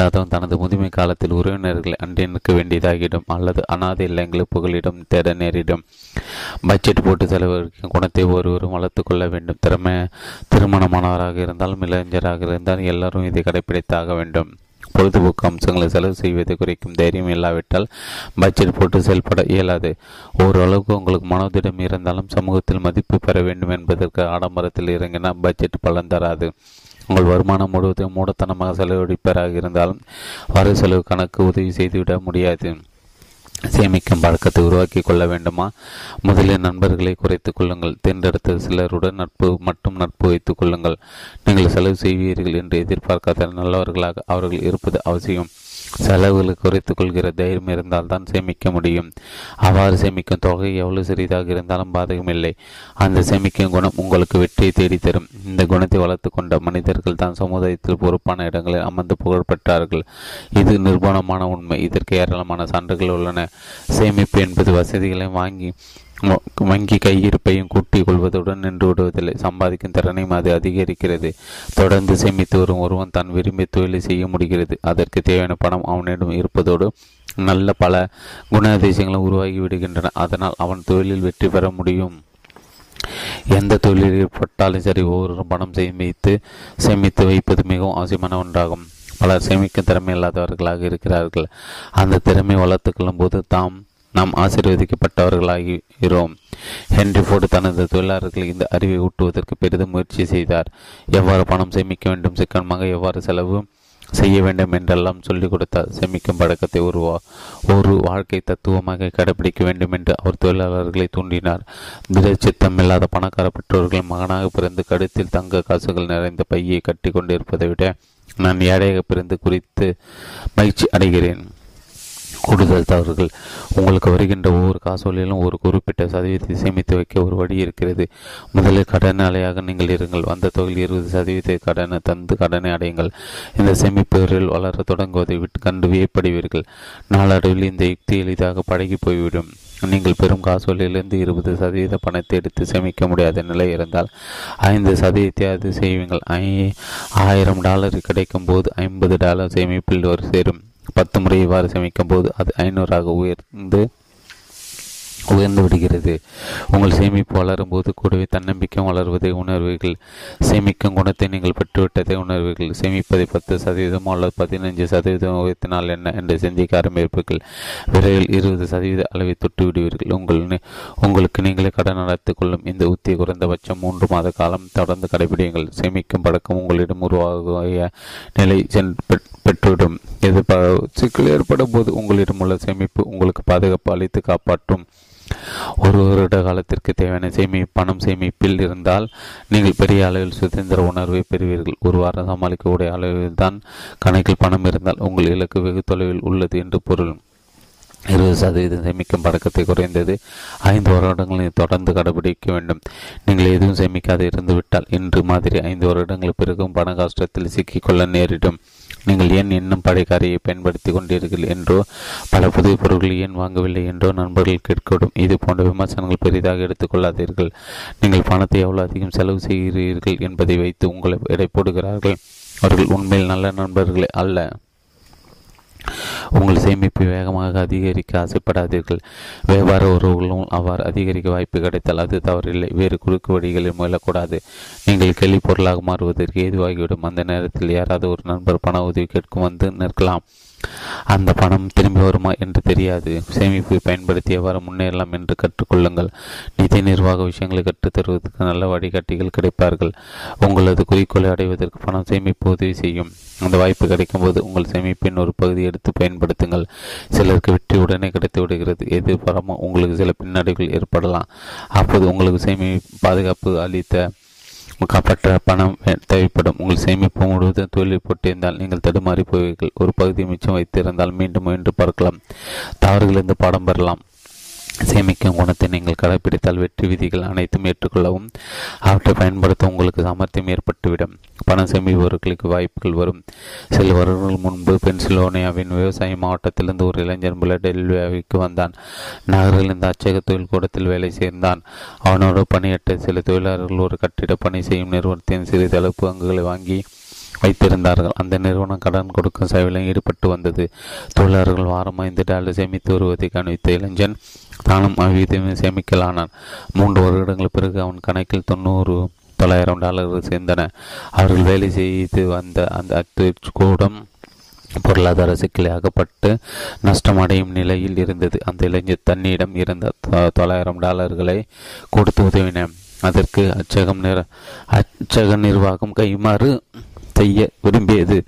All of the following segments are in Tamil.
இல்லாதவன் தனது முதுமை காலத்தில் உறவினர்களை அன்றி நிற்க வேண்டியதாகிடும் அல்லது அனாதை இல்லங்களை புகலிடம் தேட நேரிடும். பட்ஜெட் போட்டு செலவழிக்கும் குணத்தை ஒருவரும் வளர்த்து கொள்ள வேண்டும். திறமை திருமணமானவராக இருந்தாலும் இளைஞராக இருந்தால் எல்லாரும் இதை கடைபிடித்தாக வேண்டும். பொழுதுபோக்கு அம்சங்களை செலவு செய்வதை குறைக்கும் தைரியம் இல்லாவிட்டால் பட்ஜெட் போட்டு செயல்பட இயலாது. ஓரளவுக்கு உங்களுக்கு மனோதிடம் இருந்தாலும் சமூகத்தில் மதிப்பு பெற வேண்டும் என்பதற்கு ஆடம்பரத்தில் இறங்கினால் பட்ஜெட் பலன் தராது. உங்கள் வருமானம் முழுவதும் மூடத்தனமாக செலவழிப்பராக இருந்தாலும் வர செலவு கணக்கு உதவி செய்துவிட முடியாது. சேமிக்கும் பழக்கத்தை உருவாக்கி கொள்ள வேண்டுமா? முதலில் நண்பர்களை குறைத்துக் கொள்ளுங்கள். தேர்ந்தெடுத்த சிலருடன் நட்பு மட்டும் நட்பு வைத்துக் கொள்ளுங்கள். நீங்கள் செலவு செய்வீர்கள் என்று எதிர்பார்க்காத நல்லவர்களாக அவர்கள் இருப்பது அவசியம். செலவுகளை குறைத்துக் கொள்கிற தைரியம் இருந்தால் தான் சேமிக்க முடியும். அவ்வாறு சேமிக்கும் தொகை எவ்வளவு சிறிதாக இருந்தாலும் பாதகமில்லை. அந்த சேமிக்கும் குணம் உங்களுக்கு வெற்றியை தேடித்தரும். இந்த குணத்தை வளர்த்து கொண்ட மனிதர்கள் தான் சமுதாயத்தில் பொறுப்பான இடங்களில் அமர்ந்து புகழ்பெற்றார்கள். இது நிர்பணமான உண்மை. இதற்கு ஏராளமான சான்றுகள் உள்ளன. சேமிப்பு என்பது வசதிகளை வாங்கி வங்கி கையிருப்பையும் கூட்டிக் கொள்வதுடன் நின்று விடுவதில்லை. சம்பாதிக்கும் திறனையும் அது அதிகரிக்கிறது. தொடர்ந்து சேமித்து வரும் ஒருவன் தான் விரும்பி தொழிலை செய்ய முடிகிறது. அதற்கு தேவையான பணம் அவனிடம் இருப்பதோடு நல்ல பல குணாதிசயங்களும் உருவாகி விடுகின்றன. அதனால் அவன் தொழிலில் வெற்றி பெற முடியும். எந்த தொழிலில் ஏற்பட்டாலும் சரி ஒவ்வொரு பணம் சேமித்து சேமித்து வைப்பது மிகவும் அவசியமான ஒன்றாகும். பலர் சேமிக்கும் திறமை இல்லாதவர்களாக இருக்கிறார்கள். அந்த திறமை வளர்த்து கொள்ளும் போது தாம் நாம் ஆசீர்வதிக்கப்பட்டவர்களாகிறோம் ஹென்ரி ஃபோர்டு தனது தொழிலாளர்கள் இந்த அறிவை ஊட்டுவதற்கு பெரிதும் முயற்சி செய்தார். எவ்வாறு பணம் சேமிக்க வேண்டும்? சிக்கனமாக எவ்வாறு செலவு செய்ய வேண்டும் என்றெல்லாம் சொல்லிக் கொடுத்தார். சேமிக்கும் பழக்கத்தை ஒரு ஒரு வாழ்க்கை தத்துவமாக கடைபிடிக்க வேண்டும் என்று அவர் தொழிலாளர்களை தூண்டினார். திடச்சித்தம் இல்லாத பணக்கார பெற்றோர்கள் மகனாக பிறந்து கழுத்தில் தங்க காசுகள் நிறைந்த பையை கட்டி கொண்டிருப்பதை விட நான் ஏழையாக பிறந்து குறித்து மகிழ்ச்சி அடைகிறேன். கூடுதல் தவறுகள் உங்களுக்கு வருகின்ற ஒவ்வொரு காசோலையிலும் ஒரு குறிப்பிட்ட சதவீதத்தை சேமித்து வைக்க ஒரு வழி இருக்கிறது. முதலில் அலையாக நீங்கள் இருங்கள். வந்த தொகையில் இருபது சதவீத கடனை தந்து கடனை அடையுங்கள். இந்த சேமிப்புகளில் வளர தொடங்குவதை விட்டு கண்டு வியப்படுவீர்கள். நாளடைவில் இந்த யுக்தி எளிதாக பழகி போய்விடும். நீங்கள் பெரும் காசோலையிலிருந்து இருபது சதவீத பணத்தை எடுத்து சேமிக்க முடியாத நிலை இருந்தால் ஐந்து சதவீதத்தை அது செய்வீங்கள். ஐ ஆயிரம் டாலர் கிடைக்கும் போது ஐம்பது டாலர் சேமிப்பில் ஒரு சேரும். பத்து முறை இவ்வாறு சேமிக்கும் போது அது ஐநூறாக உயர்ந்து உயர்ந்து விடுகிறது. உங்கள் சேமிப்பு வளரும் போது கூடவே தன்னம்பிக்கை வளர்வதை உணர்வீர்கள். சேமிக்கும் குணத்தை நீங்கள் பெற்றுவிட்டதை உணர்வீர்கள். சேமிப்பதை பத்து சதவீதம் அல்லது பதினைஞ்சு சதவீதம் உயர்த்தினால் என்ன என்று சிந்திக்க ஆரம்பிப்பீர்கள். விரைவில் இருபது சதவீத அளவை தொட்டு விடுவீர்கள். உங்கள் உங்களுக்கு நீங்களே கடன் நடத்திக் கொள்ளும் இந்த உத்தியை குறைந்தபட்சம் மூன்று மாத காலம் தொடர்ந்து கடைபிடியுங்கள். சேமிக்கும் பழக்கம் உங்களிடம் உருவாகிய நிலை பெற்றுவிடும். எதிர்பார்ப்பு சிக்கல் ஏற்படும் போது உங்களிடம் உள்ள சேமிப்பு உங்களுக்கு பாதுகாப்பு அளித்து காப்பாற்றும். ஒரு வருட காலத்திற்கு தேவையான சேமி பணம் சேமிப்பில் இருந்தால் நீங்கள் பெரிய அளவில் சுதந்திர உணர்வை பெறுவீர்கள். ஒரு வாரம் சமாளிக்கக்கூடிய அளவில் தான் கணக்கில் பணம் இருந்தால் உங்கள் இலக்கு வெகு தொலைவில் உள்ளது என்று பொருள். இருபது சதவீதம் சேமிக்கும் பழக்கத்தை குறைந்தது ஐந்து வருடங்களில் தொடர்ந்து கடைபிடிக்க வேண்டும். நீங்கள் எதுவும் சேமிக்காது இருந்துவிட்டால் இன்று மாதிரி ஐந்து வருடங்களுக்கு பிறகும் பண கஷ்டத்தில் சிக்கிக்கொள்ள நேரிடும். நீங்கள் ஏன் இன்னும் படைக்காரியை பயன்படுத்தி கொண்டீர்கள் என்றோ பல புதிய பொருட்கள் ஏன் வாங்கவில்லை என்றோ நண்பர்கள் கேட்கக்கூடும். இது போன்ற விமர்சனங்கள் பெரிதாக எடுத்துக்கொள்ளாதீர்கள் நீங்கள் பணத்தை எவ்வளவு அதிகம் செலவு செய்கிறீர்கள் என்பதை வைத்து உங்களை எடை போடுகிறார்கள். அவர்கள் உண்மையில் நல்ல நண்பர்களே அல்ல. உங்கள் சேமிப்பு வேகமாக அதிகரிக்க ஆசைப்படாதீர்கள். வியாபார உறவுகளும் அவ்வாறு அதிகரிக்க வாய்ப்பு கிடைத்தால் அது தவறில்லை. வேறு குறுக்கு வழிகளில் முயலக்கூடாது நீங்கள் கேள்வி பொருளாக மாறுவதற்கு ஏதுவாகிவிடும். அந்த நேரத்தில் யாராவது ஒரு நண்பர் பண உதவி கேட்கும் வந்து நிற்கலாம். அந்த பணம் திரும்பி வருமா என்று தெரியாது. சேமிப்பை பயன்படுத்தி எவ்வாறு முன்னேறலாம் என்று கற்றுக்கொள்ளுங்கள். நிதி நிர்வாக விஷயங்களை கற்றுத்தருவதற்கு நல்ல வழிகாட்டிகள் கிடைப்பார்கள். உங்களது குறிக்கோளை அடைவதற்கு பணம் சேமிப்பு உதவி செய்யும். அந்த வாய்ப்பு கிடைக்கும் போது உங்கள் சேமிப்பின் ஒரு பகுதி எடுத்து பயன்படுத்துங்கள். சிலருக்கு வெற்றி உடனே கிடைத்து விடுகிறது. எதிர்பாராமல் உங்களுக்கு சில பின்னடைவுகள் ஏற்படலாம். அப்போது உங்களுக்கு சேமி பாதுகாப்பு அளித்த காப்பாற்ற பணம் தேவைப்படும். உங்கள் சேமிப்பு முழுவதும் தொழில் போட்டிருந்தால் நீங்கள் தடுமாறி போவீர்கள். ஒரு பகுதி மிச்சம் வைத்திருந்தால் மீண்டும் மீண்டும் பார்க்கலாம் தவறுகளிலிருந்து பாடம் பெறலாம். சேமிக்கும் குணத்தை நீங்கள் கடைபிடித்தால் வெற்றி விதிகள் அனைத்தும் ஏற்றுக்கொள்ளவும். அவற்றை பயன்படுத்த உங்களுக்கு சாமர்த்தியம் ஏற்பட்டுவிடும். பணம் சேமிப்பவர்களுக்கு வாய்ப்புகள் வரும். சில வருடங்கள் முன்பு பென்சிலோனியாவின் விவசாய மாவட்டத்திலிருந்து ஒரு இளைஞர் பிலடெல்வியாவுக்கு வந்தான். நகரில் இந்த அச்சக தொழில் கூடத்தில் வேலை சேர்ந்தான். அவனோடு பணியற்ற சில தொழிலாளர்கள் ஒரு கட்டிட பணி செய்யும் நிறுவனத்தின் சிறிதளவு பங்குகளை வாங்கி வைத்திருந்தார்கள். அந்த நிறுவனம் கடன் கொடுக்கும் சேவையில் ஈடுபட்டு வந்தது. தொழிலாளர்கள் வாரம் ஐந்து டாலர் சேமித்து வருவதை கவனித்த இளைஞன் தானும் அவ்விதமே சேமிக்கலானான். மூன்று வருடங்கள் பிறகு அவன் கணக்கில் தொண்ணூறு தொள்ளாயிரம் டாலர்கள் சேர்ந்தன. அவர்கள் வேலை செய்து வந்த அந்த அத்துக்கூடம் பொருளாதார சிக்கலை அகப்பட்டு நஷ்டமடையும் நிலையில் இருந்தது. அந்த இளைஞர் தன்னிடம் இருந்த தொள்ளாயிரம் டாலர்களை கொடுத்து உதவின அதற்கு அச்சகம் நிற அச்சக நிர்வாகம் கைமாறு செய்ய விரும்பியது.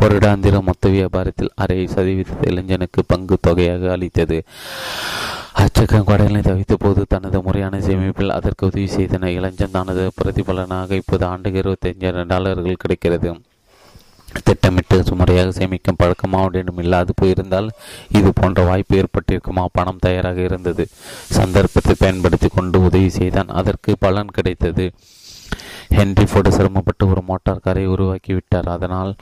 வருடாந்திர மொத்த வியாபாரத்தில் அரை சதவீத இளைஞனுக்கு பங்கு தொகையாக அளித்தது. அச்சகம் கடலை தவித்த போது தனது முறையான சேமிப்பில் அதற்கு உதவி செய்தன இளைஞன் தனது பிரதிபலனாக இப்போது ஆண்டுக்கு இருபத்தி டாலர்கள் கிடைக்கிறது. திட்டமிட்டு முறையாக சேமிக்கும் பழக்கமாவுடன் இல்லாது போயிருந்தால் இது போன்ற வாய்ப்பு ஏற்பட்டிருக்குமா? பணம் தயாராக இருந்தது. சந்தர்ப்பத்தை பயன்படுத்தி கொண்டு உதவி செய்தான். அதற்கு பலன் கிடைத்தது. ஹென்றி ஃபோர்டு சிரமப்பட்டு ஒரு மோட்டார் காரை உருவாக்கி விட்டார் அதனால்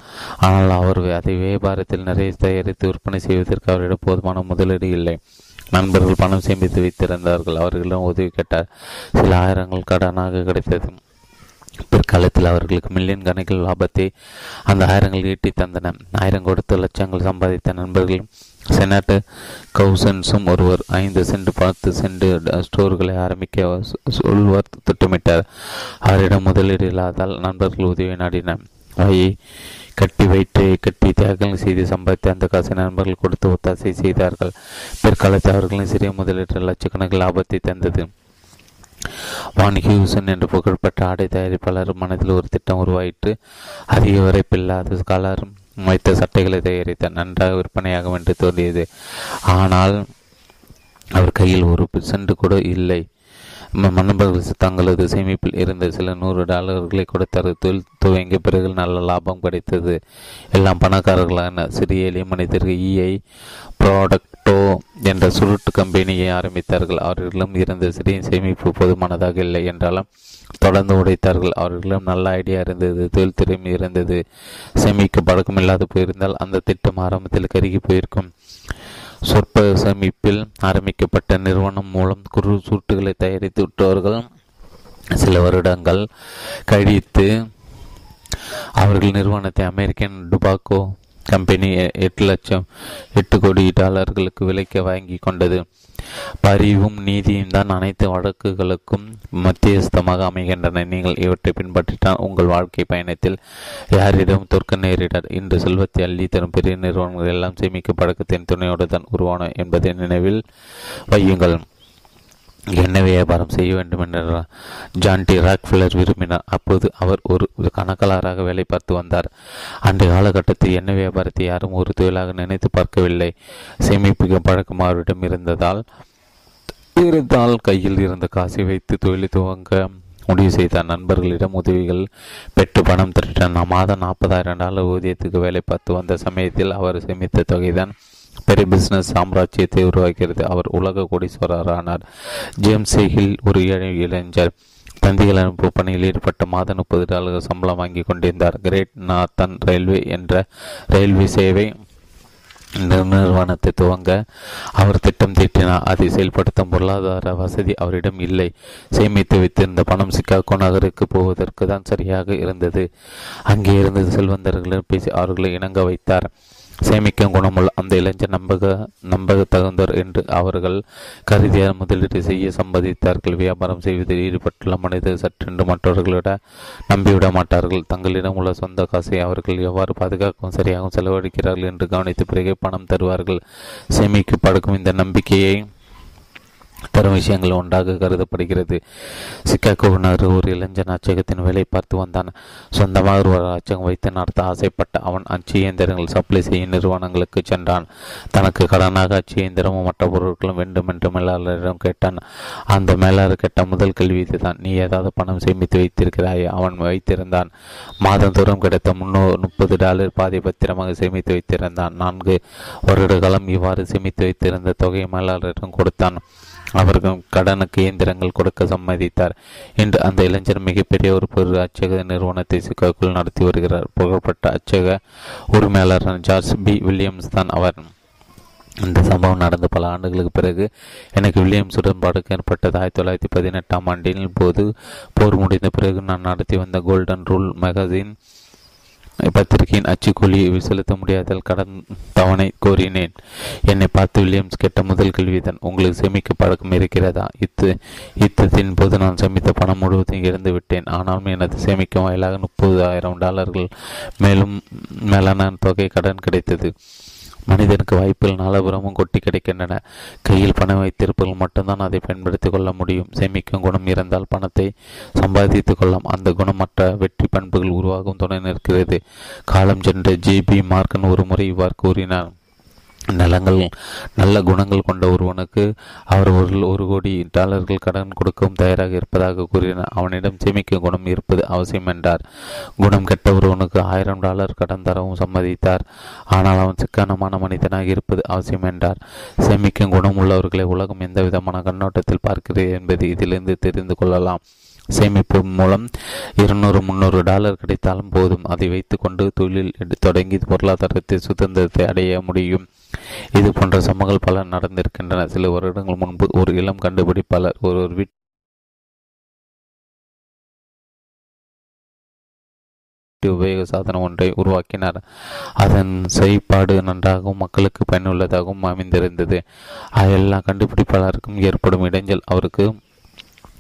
ஆனால் அவர் அதை வியாபாரத்தில் நிறைய தயாரித்து விற்பனை செய்வதற்கு அவரிடம் போதுமான முதலீடு இல்லை. நண்பர்கள் பணம் சேமித்து வைத்திருந்தார்கள். அவர்களிடம் உதவி கேட்டார். சில ஆயிரங்கள் கடனாக கிடைத்தது. பிற்காலத்தில் அவர்களுக்கு மில்லியன் கணக்கில் லாபத்தை அந்த ஆயிரங்கள் ஈட்டி தந்தன. ஆயிரம் கொடுத்து லட்சங்கள் சம்பாதித்த நண்பர்களும் செனட் கவுசன்ஸும் ஒருவர் ஐந்து சென்று பத்து சென்று ஸ்டோர்களை ஆரம்பிக்க சொல்வர் திட்டமிட்டார். அவரிடம் முதலீடு இல்லாதால் நண்பர்கள் உதவி நாடினர். வாயை கட்டி வயிற்றை கட்டி தியாகங்கள் செய்து சம்பாதித்து அந்த காசை நண்பர்கள் கொடுத்து ஒத்தாசை செய்தார்கள். பிற்காலத்தில் அவர்களின் சிறிய முதலீட்டு லட்சக்கணக்கில் லாபத்தை தந்தது. வான் ஹியூசன் என்று புகழ்பெற்ற ஆடை தயாரிப்பாளர் மனதில் ஒரு திட்டம் உருவாயிற்று. அதிக வரைப்பில்லாத கலர் வைத்த சட்டைகளை தயாரித்த நன்றாக விற்பனையாகும் என்று தோன்றியது. ஆனால் அவர் கையில் ஒரு சென்று கூட இல்லை. மன்னபர்கள் தங்களது சேமிப்பில் இருந்த சில நூறு டாலர்களை கொடுத்தார் தொழில் துவங்கிய பிறகு நல்ல லாபம் கிடைத்தது. எல்லாம் பணக்காரர்களான சிறிய எளிய மனிதர்கள் இஐ ப்ராடக்டோ என்ற சுருட்டு கம்பெனியை ஆரம்பித்தார்கள். அவர்களிடம் இருந்த சிறிய சேமிப்பு போதுமானதாக இல்லை என்றாலும் தொடர்ந்து உடைத்தார்கள். அவர்களிடம் நல்ல ஐடியா இருந்தது. தொழில் திறமை இருந்தது. சேமிக்க பழக்கம் இல்லாது போயிருந்தால் அந்த திட்டம் ஆரம்பத்தில் கருகி போயிருக்கும். சொற்ப சேமிப்பில் ஆரம்பிக்கப்பட்ட நிறுவனம் மூலம் குறு சூட்டுகளை தயாரித்து விட்டவர்கள் சில வருடங்கள் கழித்து அவர்கள் நிறுவனத்தை அமெரிக்கன் டுபாக்கோ கம்பெனி எட்டு லட்சம் எட்டு கோடி டாலர்களுக்கு விலைக்கு வாங்கி கொண்டது. பரிவும் நீதியும் தான் அனைத்து வழக்குகளுக்கும் மத்தியஸ்தமாக அமைகின்றன. நீங்கள் இவற்றை பின்பற்றினால் உங்கள் வாழ்க்கை பயணத்தில் யாரிடம் தோற்க நேரிடார் இன்று செல்வத்தை அள்ளி தரும் பெரிய நிறுவனங்கள் எல்லாம் சேமிக்க பழக்கத்தின் துணையோடு தான் உருவான என்பதை நினைவில் வையுங்கள். எண்ணெய் வியாபாரம் செய்ய வேண்டும் என்ற ஜான் டி ராக்ஃபில்லர் விரும்பினார். அப்போது அவர் ஒரு கணக்காளராக வேலை பார்த்து வந்தார். அன்றைய காலகட்டத்தில் எண்ணெய் வியாபாரத்தை யாரும் ஒரு தொழிலாக நினைத்து பார்க்கவில்லை. சேமிப்பு பழக்கம் அவரிடம் இருந்ததால் இருந்தால் கையில் இருந்த காசை வைத்து தொழிலை துவங்க முடிவு செய்தார். நண்பர்களிடம் உதவிகள் பெற்று பணம் திரட்டார் மாதம் நாற்பதாயிரம் டாலர் ஊதியத்துக்கு வேலை பார்த்து வந்த சமயத்தில் அவர் சேமித்த தொகைதான் பெரிய பிசினஸ் சாம்ராஜ்யத்தை உருவாக்கிறது. அவர் உலக கோடீஸ்வரரானார். ஜேம்ஸ் ஹில் ஒரு ஏழை இளைஞர். தந்திகள் அனுப்பு பணியில் ஈடுபட்ட மாதம் முப்பது டாலர்கள் சம்பளம் வாங்கி கொண்டிருந்தார். கிரேட் நார்த்தன் ரயில்வே என்ற ரயில்வே சேவை நிறுவனத்தை துவங்க அவர் திட்டம் தீட்டினார். அதை செயல்படுத்தும் பொருளாதார வசதி அவரிடம் இல்லை. சேமித்து வைத்திருந்த பணம் சிக்காகோ நகருக்கு போவதற்கு தான் சரியாக இருந்தது. அங்கே இருந்து செல்வந்தர்களிடம் பேசி அவர்களை இணங்க வைத்தார். சேமிக்கும் குணமுள்ள அந்த இளைஞர் நம்பக நம்பக தகுந்தவர் என்று அவர்கள் கருதிய முதலீடு செய்ய சம்பாதித்தார்கள் வியாபாரம் செய்வதில் ஈடுபட்டுள்ள மனிதர் சற்றென்று மற்றவர்களிட நம்பிவிட மாட்டார்கள். தங்களிடம் உள்ள சொந்த காசை அவர்கள் எவ்வாறு பாதுகாக்கவும் சரியாகவும் செலவழிக்கிறார்கள் என்று கவனித்த பிறகு பணம் தருவார்கள். சேமிக்கு படுக்கும் இந்த நம்பிக்கையை தரும் விஷயங்கள் ஒன்றாக கருதப்படுகிறது. சிக்காகோ நகர் ஒரு இளைஞன் அச்சகத்தின் வேலை பார்த்து வந்தான். சொந்தமாக ஒரு அச்சகம் வைத்து நடத்த ஆசைப்பட்ட அவன் அச்சு இயந்திரங்கள் சப்ளை செய்யும் நிறுவனங்களுக்கு சென்றான். தனக்கு கடனாக அச்சு இயந்திரமும் மற்ற பொருட்களும் வேண்டும் என்று மேலாளரிடம் கேட்டான். அந்த மேலாளர் கேட்ட முதல் கேள்வி இதுதான். நீ ஏதாவது பணம் சேமித்து வைத்திருக்கிறாய்? அவன் வைத்திருந்தான். மாதந்தோறும் கிடைத்த முன்னூறு முப்பது டாலர் பாதி பத்திரமாக சேமித்து வைத்திருந்தான். நான்கு வருட காலம் இவ்வாறு சேமித்து வைத்திருந்த தொகையை மேலாளரிடம் கொடுத்தான். அவர்கள் கடனுக்கு இயந்திரங்கள் கொடுக்க சம்மதித்தார் இன்று அந்த இளைஞர் மிகப்பெரிய ஒரு பொருள் அச்சக நிறுவனத்தை சிக்காக்குள் நடத்தி வருகிறார். புகழ்பெற்ற அச்சக உரிமையாளர் ஜார்ஜ் பி. வில்லியம்ஸ் தான் அவர். இந்த சம்பவம் நடந்த பல ஆண்டுகளுக்கு பிறகு எனக்கு வில்லியம்ஸ் உடன்பாடுக்கு ஏற்பட்டது. ஆயிரத்தி தொள்ளாயிரத்தி பதினெட்டாம் ஆண்டின் போது போர் முடிந்த பிறகு நான் நடத்தி வந்த கோல்டன் ரூல் மேகசின் பத்திரிகையின் அச்சுக்கூலியை செலுத்த முடியாதால் கடன் தவணை கோரினேன். என்னை பார்த்து வில்லியம்ஸ் கேட்ட முதல் கேள்விதான் உங்களுக்கு சேமிக்க பழக்கம் இருக்கிறதா? இத்து யுத்தத்தின் போது நான் சேமித்த பணம் முழுவதும் இறந்து விட்டேன். ஆனாலும் எனது சேமிக்கும் வாயிலாக முப்பதாயிரம் டாலர்கள் மேலும் மேலான தொகை கடன் கிடைத்தது. மனிதனுக்கு வாய்ப்பில் நாலபுறமும் கொட்டி கிடைக்கின்றன. கையில் பணம் வைத்திருப்பவர்கள் மட்டும்தான் அதை பயன்படுத்திக் கொள்ள முடியும். சேமிக்கும் குணம் இருந்தால் பணத்தை சம்பாதித்துக் கொள்ளலாம். அந்த குணமற்ற வெற்றி பண்புகள் உருவாகும். துணை நிற்கிறது. காலம் சென்ற ஜே பி மார்க்கன் ஒரு முறை இவ்வாறு கூறினார். நலங்கள் நல்ல குணங்கள் கொண்ட ஒருவனுக்கு அவர் ஒரு ஒரு கோடி டாலர்கள் கடன் கொடுக்கவும் தயாராக இருப்பதாக கூறினார் அவனிடம் சேமிக்கும் குணம் இருப்பது அவசியம் என்றார். குணம் கெட்ட ஒருவனுக்கு ஆயிரம் டாலர் கடன் தரவும் சம்மதித்தார். ஆனால் அவன் சிக்கனமான மனிதனாக இருப்பது அவசியம் என்றார். சேமிக்கும் குணம் உள்ளவர்களை உலகம் எந்த விதமான கண்ணோட்டத்தில் பார்க்கிறது என்பது இதிலிருந்து தெரிந்து கொள்ளலாம். சேமிப்பு மூலம் இருநூறு முந்நூறு டாலர் கிடைத்தாலும் போதும். அதை வைத்துக்கொண்டு தொழில் தொடங்கி பொருளாதாரத்தை சுதந்திரத்தை அடைய முடியும். இது போன்ற சம்பவங்கள் பல நடந்திருக்கின்றன. சில வருடங்கள் முன்பு ஒரு இளம் கண்டுபிடிப்பாளர் ஒரு வீட்டு உபயோக சாதனம் ஒன்றை உருவாக்கினார். அதன் செயற்பாடு நன்றாகவும் மக்களுக்கு பயனுள்ளதாகவும் அமைந்திருந்தது. எல்லா கண்டுபிடிப்பாளருக்கும் ஏற்படும் இடைஞ்சல் அவருக்கு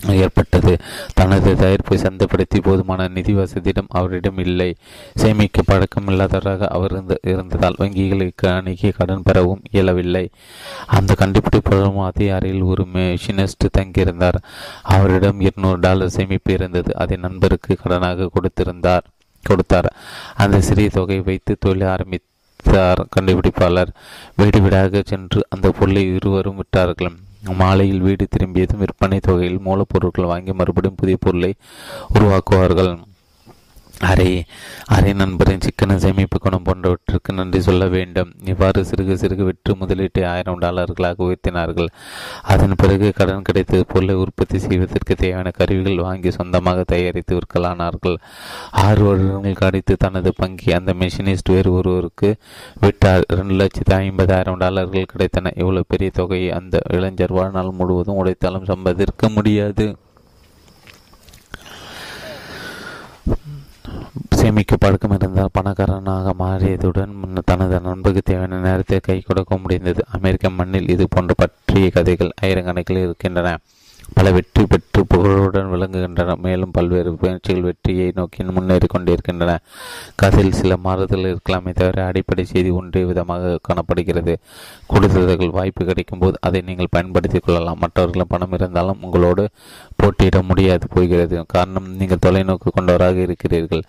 ஏற்பட்டது. தனது தயாரிப்பை சந்தைப்படுத்தி போதுமான நிதி வசதியிடம் அவரிடம் இல்லை. சேமிக்க பழக்கம் இல்லாதவராக அவர் இருந்ததால் வங்கிகளுக்கு அணுகி கடன் பெறவும் இயலவில்லை. அந்த கண்டுபிடிப்பாளரும் அதே அறையில் ஒரு மெஷினிஸ்ட் தங்கியிருந்தார். அவரிடம் இருநூறு டாலர் சேமிப்பு இருந்தது. அதை நண்பருக்கு கடனாக கொடுத்திருந்தார் கொடுத்தார். அந்த சிறிய தொகையை வைத்து தொழில் ஆரம்பித்தார் கண்டுபிடிப்பாளர். வீடு வீடாக சென்று அந்த பொருளை இருவரும் விட்டார்கள் மாலையில் வீடு திரும்பியதும் விற்பனை தொகையில் மூலப்பொருட்கள் வாங்கி மறுபடியும் புதிய பொருளை உருவாக்குவார்கள். அரை அரை நண்பரின் சிக்கன சேமிப்பு குணம் போன்றவற்றிற்கு நன்றி சொல்ல வேண்டும். இவ்வாறு சிறுக சிறுக விற்று முதலீட்டை ஆயிரம் டாலர்களாக உயர்த்தினார்கள். அதன் பிறகு கடன் கிடைத்தது பொருளை உற்பத்தி செய்வதற்கு தேவையான கருவிகள் வாங்கி சொந்தமாக தயாரித்து விற்கலானார்கள். ஆறு வருடங்கள் கடித்து தனது பங்கி அந்த மெஷினிஸ்ட் வேறு ஒருவருக்கு விட்டார் இரண்டு லட்சத்தி ஐம்பதாயிரம் டாலர்கள் கிடைத்தன. இவ்வளவு பெரிய தொகையை அந்த இளைஞர் வாழ்நாள் முழுவதும் உடைத்தாலும் சம்பாதிக்க முடியாது. சேமிக்க பழக்கம் இருந்தால் பணக்காரனாக மாறியதுடன் தனது நண்பருக்கு தேவையான நேரத்தை கை கொடுக்க முடிந்தது. அமெரிக்க மண்ணில் இது போன்ற பற்றிய கதைகள் ஆயிரக்கணக்கில் இருக்கின்றன. பல வெற்றி பெற்று புகழுடன் விளங்குகின்றன. மேலும் பல்வேறு முயற்சிகள் வெற்றியை நோக்கி முன்னேறி கொண்டிருக்கின்றன. கதையில் சில மாறுதல் இருக்கலாமே தவிர அடிப்படை செய்தி ஒன்றே விதமாக காணப்படுகிறது. கூடுதல்கள் வாய்ப்பு கிடைக்கும் போது அதை நீங்கள் பயன்படுத்திக் கொள்ளலாம். மற்றவர்களும் பணம் இருந்தாலும் உங்களோடு போட்டியிட முடியாது போகிறது. காரணம் நீங்கள் தொலைநோக்கு கொண்டவராக இருக்கிறீர்கள்.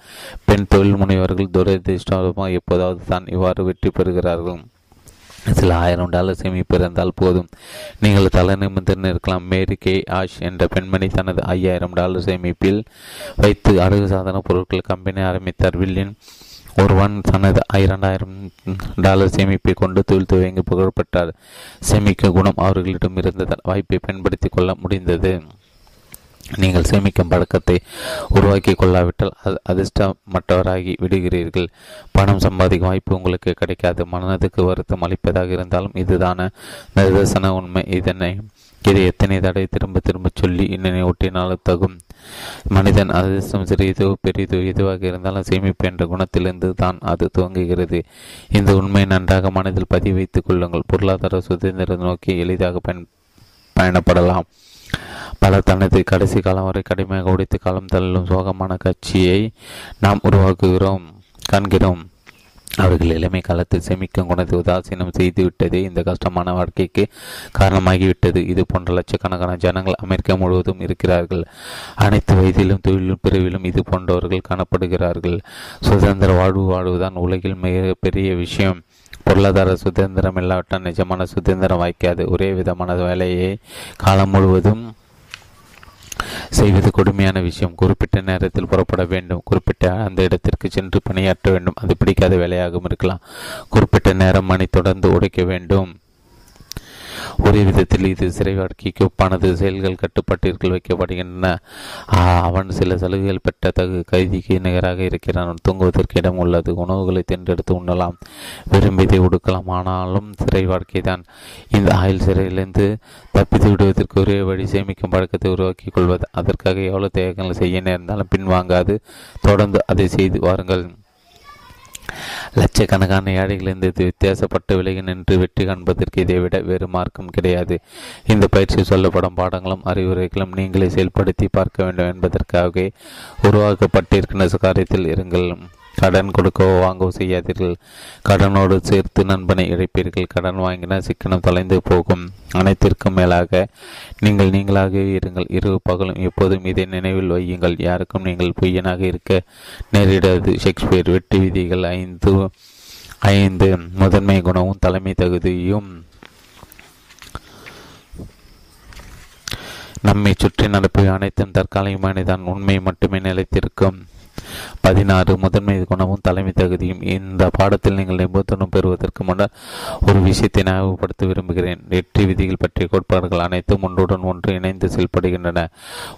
பெண் தொழில் முனைவர்கள் துரதிருஷ்டமாக எப்போதாவது தான் இவ்வாறு வெற்றி பெறுகிறார்கள். சில ஆயிரம் டாலர் சேமிப்பு இருந்தால் போதும். நீங்கள் தலை நிமிர்ந்து இருக்கலாம். மேரி கே. ஆஷ் என்ற பெண்மணி தனது ஐயாயிரம் டாலர் சேமிப்பில் வைத்து அழகு சாதன பொருட்கள் கம்பெனி ஆரம்பித்தார். வில்லியன் ஒருவன் தனது இரண்டாயிரம் டாலர் சேமிப்பை கொண்டு தொழில் துவங்கி புகழப்பட்டார் சேமிக்க குணம் அவர்களிடம் இருந்ததால் வாய்ப்பை பயன்படுத்தி கொள்ள முடிந்தது. நீங்கள் சேமிக்கும் பழக்கத்தை உருவாக்கி கொள்ளாவிட்டால் அதிர்ஷ்டமற்றவராகி விடுகிறீர்கள். பணம் சம்பாதிக்கும் வாய்ப்பு உங்களுக்கு கிடைக்காது. மனதுக்கு வருத்தம் அளிப்பதாக இருந்தாலும் இதுதான நிதர்சன உண்மை. இதனை இதை எத்தனை தடவை திரும்ப திரும்ப சொல்லி இன்னனை ஒட்டினாலும் தகும். மனிதன் அதிர்ஷ்டம் சிறியதோ பெரிதோ எதுவாக இருந்தாலும் சேமிப்பு என்ற குணத்திலிருந்து தான் அது துவங்குகிறது. இந்த உண்மையை நன்றாக மனதில் பதிவைத்துக் கொள்ளுங்கள். பொருளாதார சுதந்திரம் நோக்கி எளிதாக பயன் பயணப்படலாம். பல தனது கடைசி காலம் வரை கடுமையாக உடைத்து காலம் தள்ளும் சோகமான கட்சியை நாம் உருவாக்குகிறோம் காண்கிறோம். அவர்கள் இளமை காலத்தில் சேமிக்கும் குணத்தை உதாசீனம் செய்துவிட்டதே இந்த கஷ்டமான வாழ்க்கைக்கு காரணமாகிவிட்டது. இது போன்ற லட்சக்கணக்கான ஜனங்கள் அமெரிக்கா முழுவதும் இருக்கிறார்கள். அனைத்து வயதிலும் தொழிலும் பிரிவிலும் இது போன்றவர்கள் காணப்படுகிறார்கள். சுதந்திர வாழ்வு வாழ்வுதான் உலகில் மிக பெரிய விஷயம். பொருளாதார சுதந்திரம் இல்லாவிட்டால் நிஜமான சுதந்திரம் வாய்க்காது. ஒரே விதமான வேலையை காலம் முழுவதும் செய்வது கொடுமையான விஷயம். குறிப்பிட்ட நேரத்தில் புறப்பட வேண்டும். குறிப்பிட்ட அந்த இடத்திற்கு சென்று பணியாற்ற வேண்டும். அது பிடிக்காத வேலையாகவும் இருக்கலாம். குறிப்பிட்ட நேரம் மணி தொடர்ந்து உடைக்க வேண்டும். ஒரே விதத்தில் இது சிறை வாழ்க்கைக்கு ஒப்பானது. செயல்கள் கட்டுப்பாட்டிற்குள் வைக்கப்படுகின்றன. அவன் சில சலுகைகள் பெற்ற தகு கைதிக்கு நிகராக இருக்கிறான். தூங்குவதற்கு இடம் உள்ளது. உணவுகளை தென்றெடுத்து உண்ணலாம். விரும்பியதை உடுக்கலாம். ஆனாலும் சிறை வாழ்க்கை தான் இந்த ஆயுள் சிறையிலிருந்து தப்பித்து விடுவதற்கு ஒரே வழி சேமிக்கும் பழக்கத்தை உருவாக்கிக் கொள்வது. அதற்காக எவ்வளவு தேகங்கள் செய்ய நேர்ந்தாலும் பின்வாங்காது. தொடர்ந்து அதை செய்து வாருங்கள். லட்சக்கணக்கான ஏழைகளிலிருந்து இது வித்தியாசப்பட்ட விலகி நின்று வெற்றி காண்பதற்கு இதைவிட வேறு மார்க்கம் கிடையாது. இந்த பயிற்சி சொல்லப்படும் பாடங்களும் அறிவுரைகளும் நீங்களே செயல்படுத்தி பார்க்க வேண்டும் என்பதற்காகவே உருவாக்கப்பட்டிருக்கின்ற காரியத்தில் இருங்கள். கடன் கொடுக்கவோ வாங்கவோ செய்யாதீர்கள். கடனோடு சேர்த்து நண்பனை இழைப்பீர்கள். கடன் வாங்கினால் சிக்கனம் தொலைந்து போகும். அனைத்திற்கும் மேலாக நீங்கள் நீங்களாகவே இருங்கள். இரவு பகலும் எப்போதும் இதை நினைவில் வையுங்கள். யாருக்கும் நீங்கள் பொய்யனாக இருக்க நேரிடாது. ஷேக்ஸ்பியர் வெட்டி விதிகள் ஐந்து ஐந்து. முதன்மை குணமும் தலைமை தகுதியும் நம்மை சுற்றி நடப்பு அனைத்தும் தற்காலிகமானதான் உண்மை மட்டுமே நிலைத்திருக்கும். பதினாறு முதன்மை குணமும் தலைமை தகுதியும் இந்த பாடத்தில் நீங்கள் நிபுணத்துவம் பெறுவதற்கு முன்னர் ஒரு விஷயத்தை ஞாபகப்படுத்த விரும்புகிறேன். வெற்றி விதிகள் பற்றிய கோட்பாடுகள் அனைத்தும் ஒன்றுடன் ஒன்று இணைந்து செயல்படுகின்றன.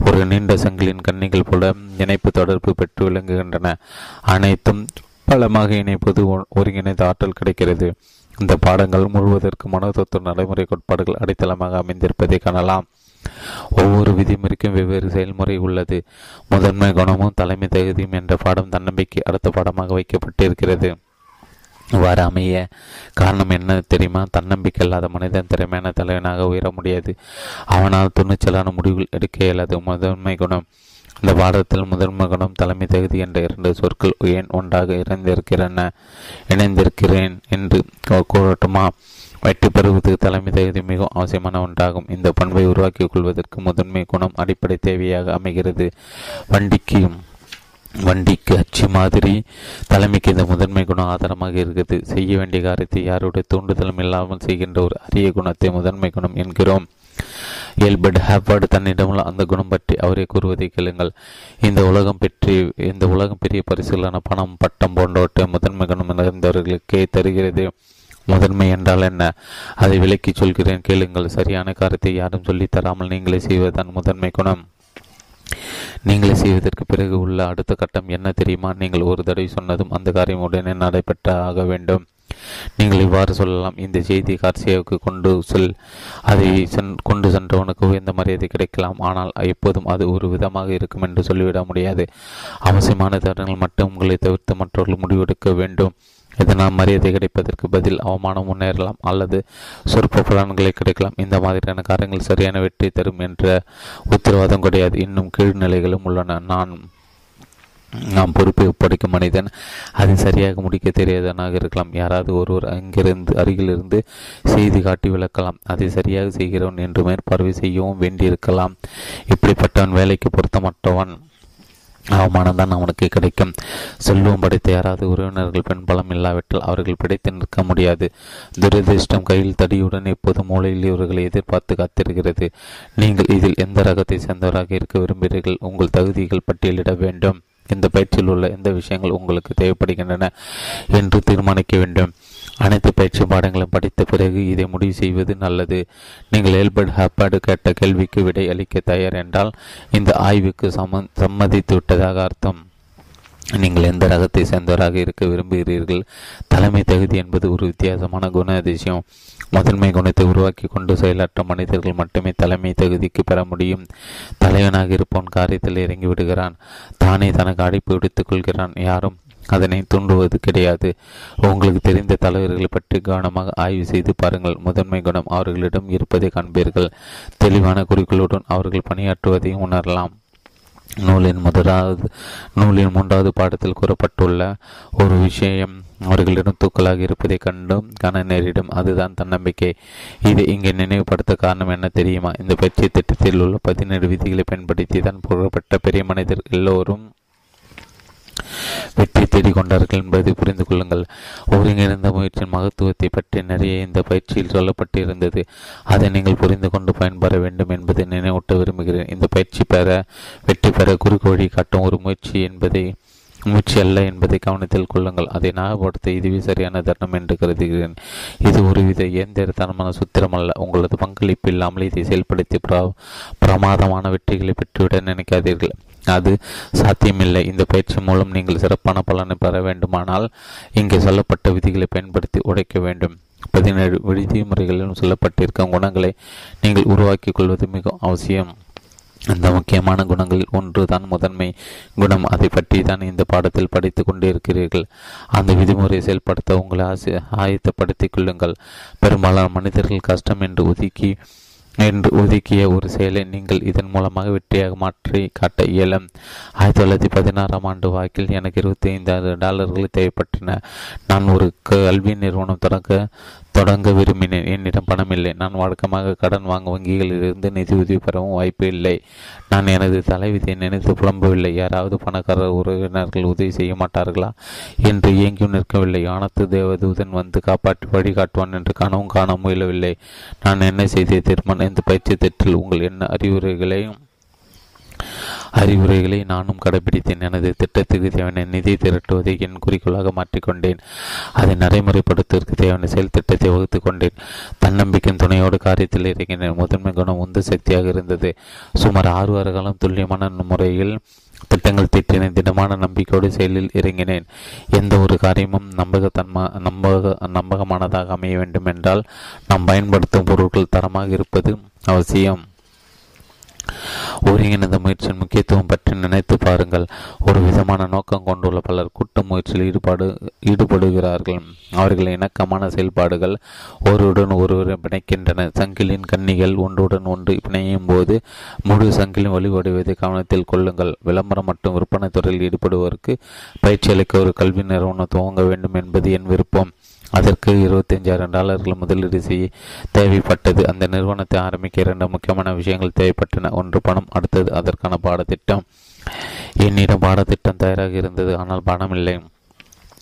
ஒரு நீண்ட சங்கிலின் கண்ணிகள் போல இணைப்பு தொடர்பு பெற்று விளங்குகின்றன. அனைத்தும் பலமாக இணைப்பது ஒருங்கிணைந்த ஆற்றல் கிடைக்கிறது. இந்த பாடங்கள் முழுவதற்கு மனோதத்துவ நடைமுறை கோட்பாடுகள் அடித்தளமாக அமைந்திருப்பதை காணலாம். ஒவ்வொரு விதிமுறைக்கும் வெவ்வேறு செயல்முறை உள்ளது. முதன்மை குணமும் தலைமை தகுதியும் என்ற பாடம் தன்னம்பிக்கை அடுத்த பாடமாக வைக்கப்பட்டிருக்கிறது. இவ்வாறு அமைய காரணம் என்ன தெரியுமா? தன்னம்பிக்கை இல்லாத மனிதன் திறமையான தலைவனாக உயர முடியாது. அவனால் துணிச்சலான முடிவுகள் எடுக்க இயலாது. முதன்மை குணம். இந்த பாடத்தில் முதன்மை குணம் தலைமை தகுதி என்ற இரண்டு சொற்கள் ஏன் ஒன்றாக இணைந்திருக்கிறன இணைந்திருக்கிறேன் என்று கூறட்டுமா? வெற்றி பெறுவது தலைமை தகுதி மிகவும் அவசியமான ஒன்றாகும். இந்த பண்பை உருவாக்கிக் கொள்வதற்கு முதன்மை குணம் அடிப்படை தேவையாக அமைகிறது. வண்டிக்கு வண்டிக்கு அச்சு மாதிரி தலைமைக்கு இந்த முதன்மை குணம் ஆதாரமாக இருக்குது. செய்ய வேண்டிய காரியத்தை யாருடைய தூண்டுதலும் இல்லாமல் செய்கின்ற ஒரு அரிய குணத்தை முதன்மை குணம் என்கிறோம். எல்பர்ட் ஹேப்பர்டு தன்னிடமுள்ள அந்த குணம் பற்றி அவரே கூறுவதை கேளுங்கள். இந்த உலகம் பெற்று இந்த உலகம் பெரிய பரிசுகளான பணம் பட்டம் போன்றவற்றை முதன்மை குணம் நிறைந்தவர்களுக்கே தருகிறது. முதன்மை என்றால் என்ன? அதை விலக்கி சொல்கிறேன் கேளுங்கள். சரியான காரியத்தை யாரும் சொல்லித் தராமல் நீங்களே செய்வதுதான் முதன்மை குணம். நீங்களே செய்வதற்கு பிறகு உள்ள அடுத்த கட்டம் என்ன தெரியுமா? நீங்கள் ஒரு தடவை சொன்னதும் அந்த காரியம் உடனே நடைபெற்ற ஆக வேண்டும். நீங்கள் இவ்வாறு சொல்லலாம். இந்த செய்தி கார்சியாவுக்கு கொண்டு செல் அதை கொண்டு சென்றவனுக்கு உயர்ந்த மரியாதை கிடைக்கலாம்? ஆனால் எப்போதும் அது ஒரு விதமாக இருக்கும் என்று சொல்லிவிட முடியாது. அவசியமான தருணங்கள் மட்டும் உங்களை தவிர்த்து மற்றவர்கள் முடிவெடுக்க வேண்டும். இதனால் மரியாதை கிடைப்பதற்கு பதில் அவமானம் முன்னேறலாம் அல்லது சொற்ப புலன்களை கிடைக்கலாம். இந்த மாதிரியான காரியங்கள் சரியான வெற்றி தரும் என்ற உத்தரவாதம் கிடையாது. இன்னும் கீழ்நிலைகளும் உள்ளன. நான் நாம் பொறுப்பை ஒப்படைக்கும் மனிதன் அதை சரியாக முடிக்க தெரியாதவனாக இருக்கலாம். யாராவது ஒருவர் அங்கிருந்து அருகிலிருந்து செய்தி காட்டி விளக்கலாம். அதை சரியாக செய்கிறவன் என்று மேற்பார்வை செய்யவும் வேண்டியிருக்கலாம். இப்படிப்பட்டவன் வேலைக்கு பொருத்தமற்றவன். அவமானம் தான் அவனுக்கு கிடைக்கும். செல்வம் படைத்த யாராவது உறவினர்கள் பெண்பலம் இல்லாவிட்டால் அவர்கள் பிடித்து நிற்க முடியாது. துரதிருஷ்டம் கையில் தடியுடன் இப்போது மூளையில் இவர்களை எதிர்பார்த்து காத்திருக்கிறது. நீங்கள் இதில் எந்த ரகத்தை சேர்ந்தவராக இருக்க விரும்புகிறீர்கள்? உங்கள் தகுதிகள் பட்டியலிட வேண்டும். இந்த பயிற்சியில் உள்ள எந்த விஷயங்கள் உங்களுக்கு தேவைப்படுகின்றன என்று தீர்மானிக்க வேண்டும். அனைத்து பயிற்சி பாடங்களும் படித்த பிறகு இதை முடிவு செய்வது நல்லது. நீங்கள் எல்பர்ட் ஹப்பாடு கேட்ட கேள்விக்கு விடை அளிக்க தயார் என்றால் இந்த ஆய்வுக்கு சம்ம சம்மதித்து விட்டதாக அர்த்தம். நீங்கள் எந்த ரகத்தை சேர்ந்தவராக இருக்க விரும்புகிறீர்கள்? தலைமை தகுதி என்பது ஒரு வித்தியாசமான குண அதிசயம். முதன்மை குணத்தை உருவாக்கி கொண்டு செயலாற்ற மனிதர்கள் மட்டுமே தலைமை தகுதிக்கு பெற முடியும். தலைவனாக இருப்பவன் காரியத்தில் இறங்கி விடுகிறான். தானே தனக்கு அழைப்பு விடுத்துக் கொள்கிறான். யாரும் அதனை தூண்டுவது கிடையாது. உங்களுக்கு தெரிந்த தலைவர்களை பற்றி கவனமாக ஆய்வு செய்து பாருங்கள். முதன்மை குணம் அவர்களிடம் இருப்பதை காண்பீர்கள். தெளிவான குறிக்கோளுடன் அவர்கள் பணியாற்றுவதையும் உணரலாம். நூலின் முதலாவது நூலின் மூன்றாவது பாடத்தில் கூறப்பட்டுள்ள ஒரு விஷயம் அவர்களிடம் தூக்கலாக இருப்பதை கண்டும் கன நேரிடும் அதுதான் தன்னம்பிக்கை. இதை இங்கே நினைவுபடுத்த காரணம் என்ன தெரியுமா? இந்த பயிற்சி திட்டத்தில் உள்ள பதினேழு விதிகளை பயன்படுத்தி தான் புகழப்பட்ட பெரிய மனிதர் எல்லோரும் வெற்றி தேடிக் கொண்டார்கள் என்பதை புரிந்து கொள்ளுங்கள். ஒருங்கிணைந்த முயற்சியின் மகத்துவத்தை பற்றி நிறைய இந்த பயிற்சியில் சொல்லப்பட்டிருந்தது. அதை நீங்கள் புரிந்து கொண்டு பயன்பெற வேண்டும் என்பதை நினைவூட்ட விரும்புகிறேன். இந்த பயிற்சி பெற வெற்றி பெற குறுக்கு வழி காட்டும் ஒரு முயற்சி என்பதை முயற்சி அல்ல என்பதை கவனத்தில் கொள்ளுங்கள். அதை ஞாபகப்படுத்த இதுவே சரியான தருணம் என்று கருதுகிறேன். இது ஒருவித இயந்திரத்தனமான சுத்திரம் அல்ல. உங்களது பங்களிப்பு இல்லாமல் இதை செயல்படுத்தி பிரமாதமான வெற்றிகளை பெற்றுவிட நினைக்காதீர்கள். அது சாத்தியமில்லை. இந்த பயிற்சி மூலம் நீங்கள் சிறப்பான பலனை பெற வேண்டுமானால் இங்கே சொல்லப்பட்ட விதிகளை பயன்படுத்தி உடைக்க வேண்டும். பதினேழு விதிமுறைகளிலும் சொல்லப்பட்டிருக்கும் குணங்களை நீங்கள் உருவாக்கிக் கொள்வது மிகவும் அவசியம். அந்த முக்கியமான குணங்களில் ஒன்று தான் முதன்மை குணம். அதை பற்றி தான் இந்த பாடத்தில் படித்து கொண்டிருக்கிறீர்கள். அந்த விதிமுறையை செயல்படுத்த உங்களை ஆசி ஆயத்தப்படுத்திக் கொள்ளுங்கள். பெரும்பாலான மனிதர்கள் கஷ்டம் என்று ஒதுக்கி என்று ஒதுக்கிய ஒரு செயலை நீங்கள் இதன் மூலமாக வெற்றியாக மாற்றி காட்ட இயலும். ஆயிரத்தி தொள்ளாயிரத்தி பதினாறாம் ஆண்டு வாக்கில் எனக்கு இருபத்தி ஐந்தாயிரம் டாலர்கள் தேவைப்பட்டன. நான் ஒரு கல்வி நிறுவனம் தொடங்க தொடங்க விரும்பினேன். என்னிடம் பணம் இல்லை. நான் வழக்கமாக கடன் வாங்க வங்கிகளிலிருந்து நிதி உதவி பெறவும் வாய்ப்பு இல்லை. நான் எனது தலைவிதியை நினைத்து புலம்பவில்லை. யாராவது பணக்காரர் உறவினர்கள் உதவி செய்ய மாட்டார்களா என்று இயங்கியும் நிற்கவில்லை. ஆனத்து தேவதூதன் வந்து காப்பாற்றி வழிகாட்டுவான் என்று கனவும் காண முயலவில்லை. நான் என்ன செய்த தீர்மானம் இந்த பயிற்சி திட்டத்தில் உங்கள் என்ன அறிவுரைகளையும் அறிவுரைகளை நானும் கடைபிடித்தேன். எனது திட்டத்திற்கு தேவையான நிதி திரட்டுவதை என் குறிக்கோளாக மாற்றிக்கொண்டேன். அதை நடைமுறைப்படுத்துவதற்கு தேவையான செயல் திட்டத்தை வகுத்து கொண்டேன். தன்னம்பிக்கையின் துணையோடு காரியத்தில் இறங்கினேன். முதன்மை குணம் உந்து சக்தியாக இருந்தது. சுமார் ஆறு வார காலம் துல்லியமான முறையில் திட்டங்கள் தீட்டின திடமான நம்பிக்கையோடு செயலில் இறங்கினேன். எந்த ஒரு காரியமும் நம்பகத்தன்மா நம்பக நம்பகமானதாக அமைய வேண்டும் என்றால் நாம் பயன்படுத்தும் பொருட்கள் தரமாக இருப்பது அவசியம். ஒருங்கிணைந்த முயற்சியின் முக்கியத்துவம் பற்றி நினைத்து பாருங்கள். ஒரு விதமான நோக்கம் கொண்டுள்ள பலர் கூட்ட முயற்சியில் ஈடுபாடு ஈடுபடுகிறார்கள். அவர்கள் இணக்கமான செயல்பாடுகள் ஒருவருடன் ஒருவர் பிணைக்கின்றன. சங்கிலின் கன்னிகள் ஒன்றுடன் ஒன்று பிணையும் போது முழு சங்கிலும் வழிவடைவதை கவனத்தில் கொள்ளுங்கள். விளம்பரம் மற்றும் விற்பனை துறையில் ஈடுபடுவோருக்கு பயிற்சி அளிக்க ஒரு கல்வி நிறுவனம் துவங்க வேண்டும் என்பது என் விருப்பம். அதற்கு இருபத்தஞ்சாயிரம் டாலர்கள் முதலீடு செய்ய தேவைப்பட்டது. அந்த நிறுவனத்தை ஆரம்பிக்க இரண்டு முக்கியமான விஷயங்கள் தேவைப்பட்டன. ஒன்று பணம் அடுத்தது அதற்கான பாடத்திட்டம். என்னிடம் பாடத்திட்டம் தயாராக இருந்தது ஆனால் பணம் இல்லை.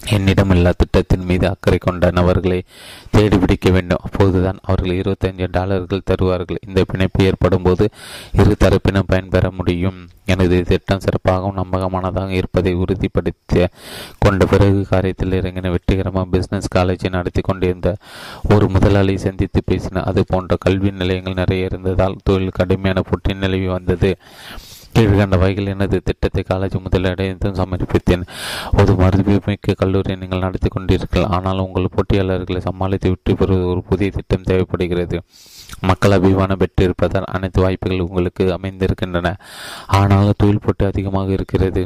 என்னிடம் இல்லா திட்டத்தின் மீது அக்கறை கொண்ட நபர்களை தேடி பிடிக்க வேண்டும். அப்போதுதான் அவர்கள் இருபத்தஞ்சு டாலர்கள் தருவார்கள். இந்த பிணைப்பு ஏற்படும் போது இரு தரப்பினும் பயன்பெற முடியும். எனது திட்டம் சிறப்பாகவும் நம்பகமானதாக இருப்பதை உறுதிப்படுத்த கொண்ட பிறகு காரியத்தில் இறங்கின வெற்றிகரமாக பிசினஸ் காலேஜை நடத்தி கொண்டிருந்த ஒரு முதலாளி சந்தித்து பேசின அது போன்ற கல்வி நிலையங்கள் நிறைய இருந்ததால் தொழில் கடுமையான புற்றி நிலவி வந்தது. கீழ்கண்ட வகையில் எனது திட்டத்தை காலேஜ் முதலிடம் சமர்ப்பித்தேன். ஒரு மருத்துவமிக்க கல்லூரியை நீங்கள் நடத்தி கொண்டீர்கள் ஆனால் உங்கள் போட்டியாளர்களை சமாளித்து விட்டு பெறுவது ஒரு புதிய திட்டம் தேவைப்படுகிறது. மக்கள் அபிமானம் பெற்றிருப்பதால் அனைத்து வாய்ப்புகள் உங்களுக்கு அமைந்திருக்கின்றன. ஆனால் தொழில் போட்டி அதிகமாக இருக்கிறது.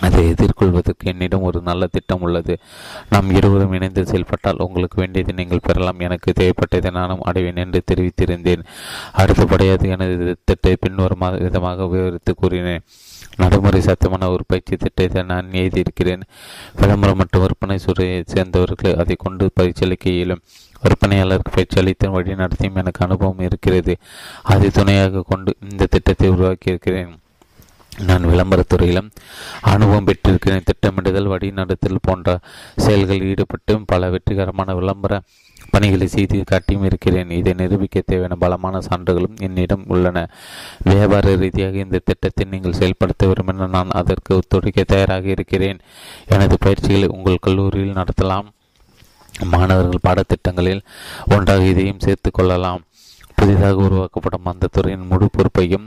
அதை எதிர்கொள்வதற்கு என்னிடம் ஒரு நல்ல திட்டம் உள்ளது. நாம் இருவரும் இணைந்து செயல்பட்டால் உங்களுக்கு வேண்டியதை நீங்கள் பெறலாம். எனக்கு தேவைப்பட்டதை நானும் அடைவேன் என்று தெரிவித்திருந்தேன். அடுத்தபடியாது எனது திட்டத்தை பின்வரும் விதமாக விவரித்து கூறினேன். நடைமுறை சத்தமான ஒரு பயிற்சி திட்டத்தை நான் எழுதியிருக்கிறேன். விளம்பரம் மற்றும் விற்பனை சுரையை சேர்ந்தவர்கள் அதை கொண்டு பயிற்சி அளிக்க இயலும். விற்பனையாளருக்கு பயிற்சி அளித்த வழி நடத்தியும் எனக்கு அனுபவம் இருக்கிறது. அதை துணையாக கொண்டு இந்த திட்டத்தை உருவாக்கியிருக்கிறேன். நான் விளம்பரத்துறையிலும் அனுபவம் பெற்றிருக்கிறேன். திட்டமிடுதல் வழிநடத்தல் போன்ற செயல்களில் ஈடுபட்டு பல வெற்றிகரமான விளம்பர பணிகளை செய்து காட்டியும் இருக்கிறேன். இதை நிரூபிக்க தேவையான பலமான சான்றுகளும் என்னிடம் உள்ளன. வியாபார ரீதியாக இந்த திட்டத்தை நீங்கள் செயல்படுத்த விரும்பினால் நான் அதற்கு ஒத்துழைக்க தயாராக இருக்கிறேன். எனது பயிற்சிகளை உங்கள் கல்லூரியில் நடத்தலாம். மாணவர்கள் பாடத்திட்டங்களில் ஒன்றாக இதையும் சேர்த்து கொள்ளலாம். புதிதாக உருவாக்கப்படும் அந்த துறையின் முழு பொறுப்பையும்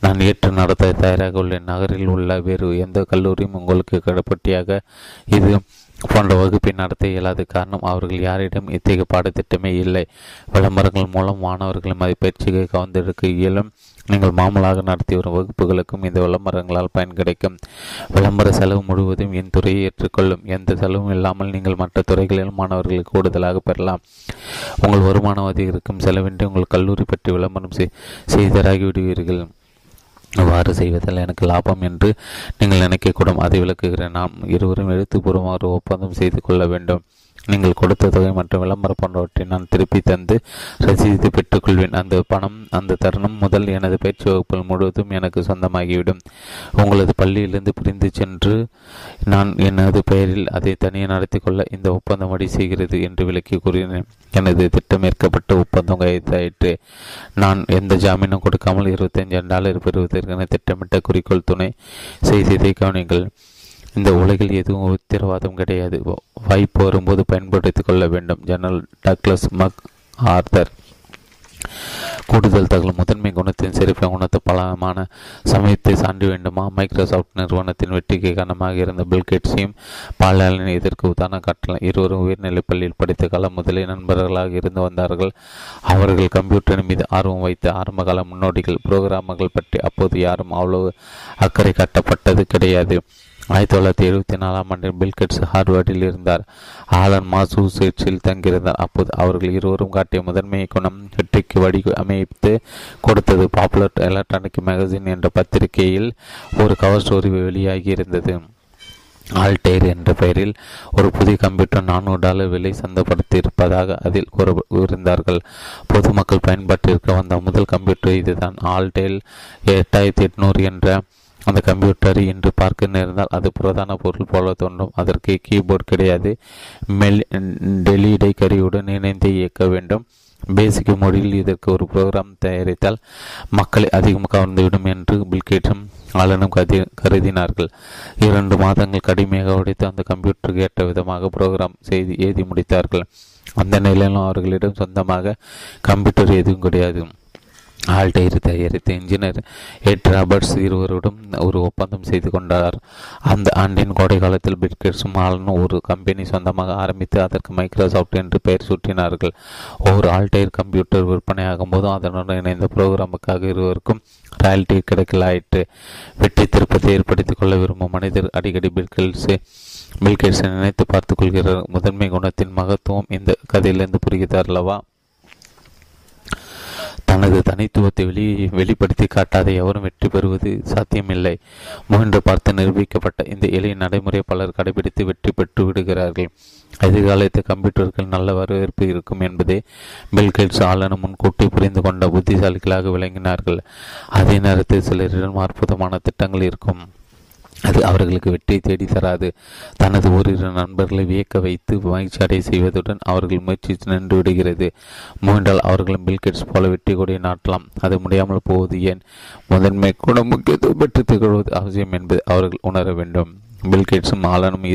நான் ஏற்று நடத்த தயாராக உள்ளேன் நகரில் உள்ள வேறு எந்த கல்லூரியும் உங்களுக்கு கடப்பட்டியாக இது போன்ற வகுப்பை நடத்த இயலாத காரணம் அவர்கள் யாரிடம் இத்தகைய பாடத்திட்டமே இல்லை. விளம்பரங்கள் மூலம் மாணவர்களை மதிப்பயிற்சியை கவர்ந்தெடுக்க இயலும். நீங்கள் மாமலாக நடத்தி வரும் வகுப்புகளுக்கும் இந்த விளம்பரங்களால் பயன் கிடைக்கும். விளம்பர செலவு முழுவதும் என் துறையை ஏற்றுக்கொள்ளும். எந்த செலவும் இல்லாமல் நீங்கள் மற்ற துறைகளில் மாணவர்களுக்கு கூடுதலாக பெறலாம். உங்கள் வருமானம் அதிகரிக்கும். செலவின்றி உங்கள் கல்லூரி பற்றி விளம்பரம் செய்தராகி விடுவீர்கள். அவ்வாறு செய்வதால் எனக்கு லாபம் என்று நீங்கள் நினைக்கக்கூடும். அதை விளக்குகிறேன். நாம் இருவரும் எழுத்துப்பூர்வமாக ஒப்பந்தம் செய்து கொள்ள வேண்டும். நீங்கள் கொடுத்த தொகை மற்றும் விளம்பரம் போன்றவற்றை நான் திருப்பி தந்து ரசீது பெற்றுக்கொள்வேன். அந்த பணம் அந்த தருணம் முதல் எனது பயிற்சி வகுப்புகள் முழுவதும் எனக்கு சொந்தமாகிவிடும். உங்களது பள்ளியிலிருந்து பிரிந்து சென்று நான் எனது பெயரில் அதை தனியே நடத்தி கொள்ள இந்த ஒப்பந்தம் அடி செய்கிறது என்று விளக்கி கூறினேன். எனது திட்டமேற்கப்பட்ட ஒப்பந்தம் கைதாயிற்று நான் எந்த ஜாமீனும் கொடுக்காமல் இருபத்தஞ்சு டாலர் பெறுவதற்கான திட்டமிட்ட குறிக்கோள் துணை செய்ததை கவனிங்கள் இந்த உலகில் எதுவும் உத்தரவாதம் கிடையாது. வாய்ப்பு வரும்போது பயன்படுத்திக் கொள்ள வேண்டும். General Douglas MacArthur. கூடுதல் தகவல். முதன்மை குணத்தின் சிறப்பை உணர்த்த பலமான சமயத்தை சான்று வேண்டுமா? மைக்ரோசாஃப்ட் நிறுவனத்தின் வெற்றிக்கு காரணமாக இருந்த பில்கேட்ஸையும் பாலாளன் இதற்கு உதாரண காட்டலாம் இருவரும் உயர்நிலைப் பள்ளியில் படித்த காலம் முதலே நண்பர்களாக இருந்து வந்தார்கள். அவர்கள் கம்ப்யூட்டரின் மீது ஆர்வம் வைத்த ஆரம்பகால முன்னோடிகள் புரோகிராமர்கள் பற்றி அப்போது யாரும் அவ்வளவு அக்கறை காட்டப்பட்டது கிடையாது. ஆயிரத்தி தொள்ளாயிரத்தி எழுபத்தி நாலாம் ஆண்டில் பில்கெட்ஸ் ஹார்வர்டில் இருந்தார். ஆலன் மாசூசேட்ஸில் தங்கியிருந்தார். அப்போது அவர்கள் இருவரும் காட்டிய முதன்மை குணம் வெற்றிக்கு வடி அமைத்து கொடுத்தது பாப்புலர் எலக்ட்ரானிக் மேகசின் என்ற பத்திரிகையில் ஒரு கவர் ஸ்டோரி வெளியாகி இருந்தது. ஆல்டேர் என்ற பெயரில் ஒரு புதிய கம்ப்யூட்டர் நானூறு டாலர் விலை சந்தப்படுத்தி இருப்பதாக அதில் கூறியிருந்தார்கள் பொதுமக்கள் பயன்பாட்டிற்கு வந்த முதல் கம்ப்யூட்டர் இதுதான். ஆல்டேல் எட்டாயிரத்தி எட்நூறு என்ற அந்த கம்ப்யூட்டர் இன்று பார்க்க நேர்ந்தால் அது பிரதான பொருள் போல தோன்றும். அதற்கு கீபோர்டு கிடையாது. மெல் டெலிடை கருவியுடன் இணைந்து இயக்க வேண்டும். பேசிக் மொழியில் இதற்கு ஒரு ப்ரோக்ராம் தயாரித்தால் மக்களை அதிகம் கவர்ந்துவிடும் என்று பில்கேட்டும் ஆளனும் கதி கருதினார்கள். இரண்டு மாதங்கள் கடுமையாக உடைத்து அந்த கம்ப்யூட்டருக்கு ஏற்ற விதமாக ப்ரோக்ராம் செய்து எழுதி முடித்தார்கள். அந்த நிலையிலும் அவர்களிடம் சொந்தமாக கம்ப்யூட்டர் எதுவும் கிடையாது. ஆல்டைர் தயாரித்த இன்ஜினியர் எட் ராபர்ட்ஸ் இருவருடன் ஒரு ஒப்பந்தம் செய்து கொண்டார். அந்த ஆண்டின் கோடை காலத்தில் பிட்கெட்ஸும் ஆலன் ஒரு கம்பெனி சொந்தமாக ஆரம்பித்து அதற்கு மைக்ரோசாஃப்ட் என்று பெயர் சூட்டினார்கள். ஒரு ஆல்டைர் கம்ப்யூட்டர் விற்பனையாகும் போதும் அதனுடன் இணைந்த புரோகிராமுக்காக இருவருக்கும் ராயல்டி கிடைக்கலாயிற்று வெற்றி திருப்பத்தை ஏற்படுத்திக் கொள்ள விரும்பும் மனிதர் அடிக்கடி பில்கெட்ஸை பில்கேட்ஸை நினைத்து பார்த்துக் கொள்கிறார். முதன்மை குணத்தின் மகத்துவம் இந்த கதையிலிருந்து புரிகிறார் அல்லவா? தனது தனித்துவத்தை வெளி வெளிப்படுத்தி காட்டாத எவரும் வெற்றி பெறுவது சாத்தியமில்லை. முயன்று பார்த்து நிரூபிக்கப்பட்ட இந்த எளிய நடைமுறை பலர் கடைபிடித்து வெற்றி பெற்று விடுகிறார்கள். எதிர்காலத்து கம்ப்யூட்டர்கள் நல்ல வரவேற்பு இருக்கும் என்பதே பில்கேட்ஸ் ஆளுநர் முன்கூட்டி புரிந்து கொண்ட புத்திசாலிகளாக விளங்கினார்கள். அதே நேரத்தில் சிலரிடம் அற்புதமான திட்டங்கள் இருக்கும். அது அவர்களுக்கு வெற்றி தேடி தராது. தனது ஓரிரு நண்பர்களை வியக்க வைத்து மகிழ்ச்சி அடைய செய்வதுடன் அவர்கள் முயற்சி நின்று விடுகிறது. முயன்றால் அவர்களும் பில்கெட்ஸ் போல வெற்றி கொடியை நாட்டலாம். அது முடியாமல் போவது ஏன்? முதன்மை கூட முக்கியத்துவம் பெற்று திகழ்வது அவசியம் என்பது அவர்கள் உணர வேண்டும். பில்கேட்ஸும் ஆலனும்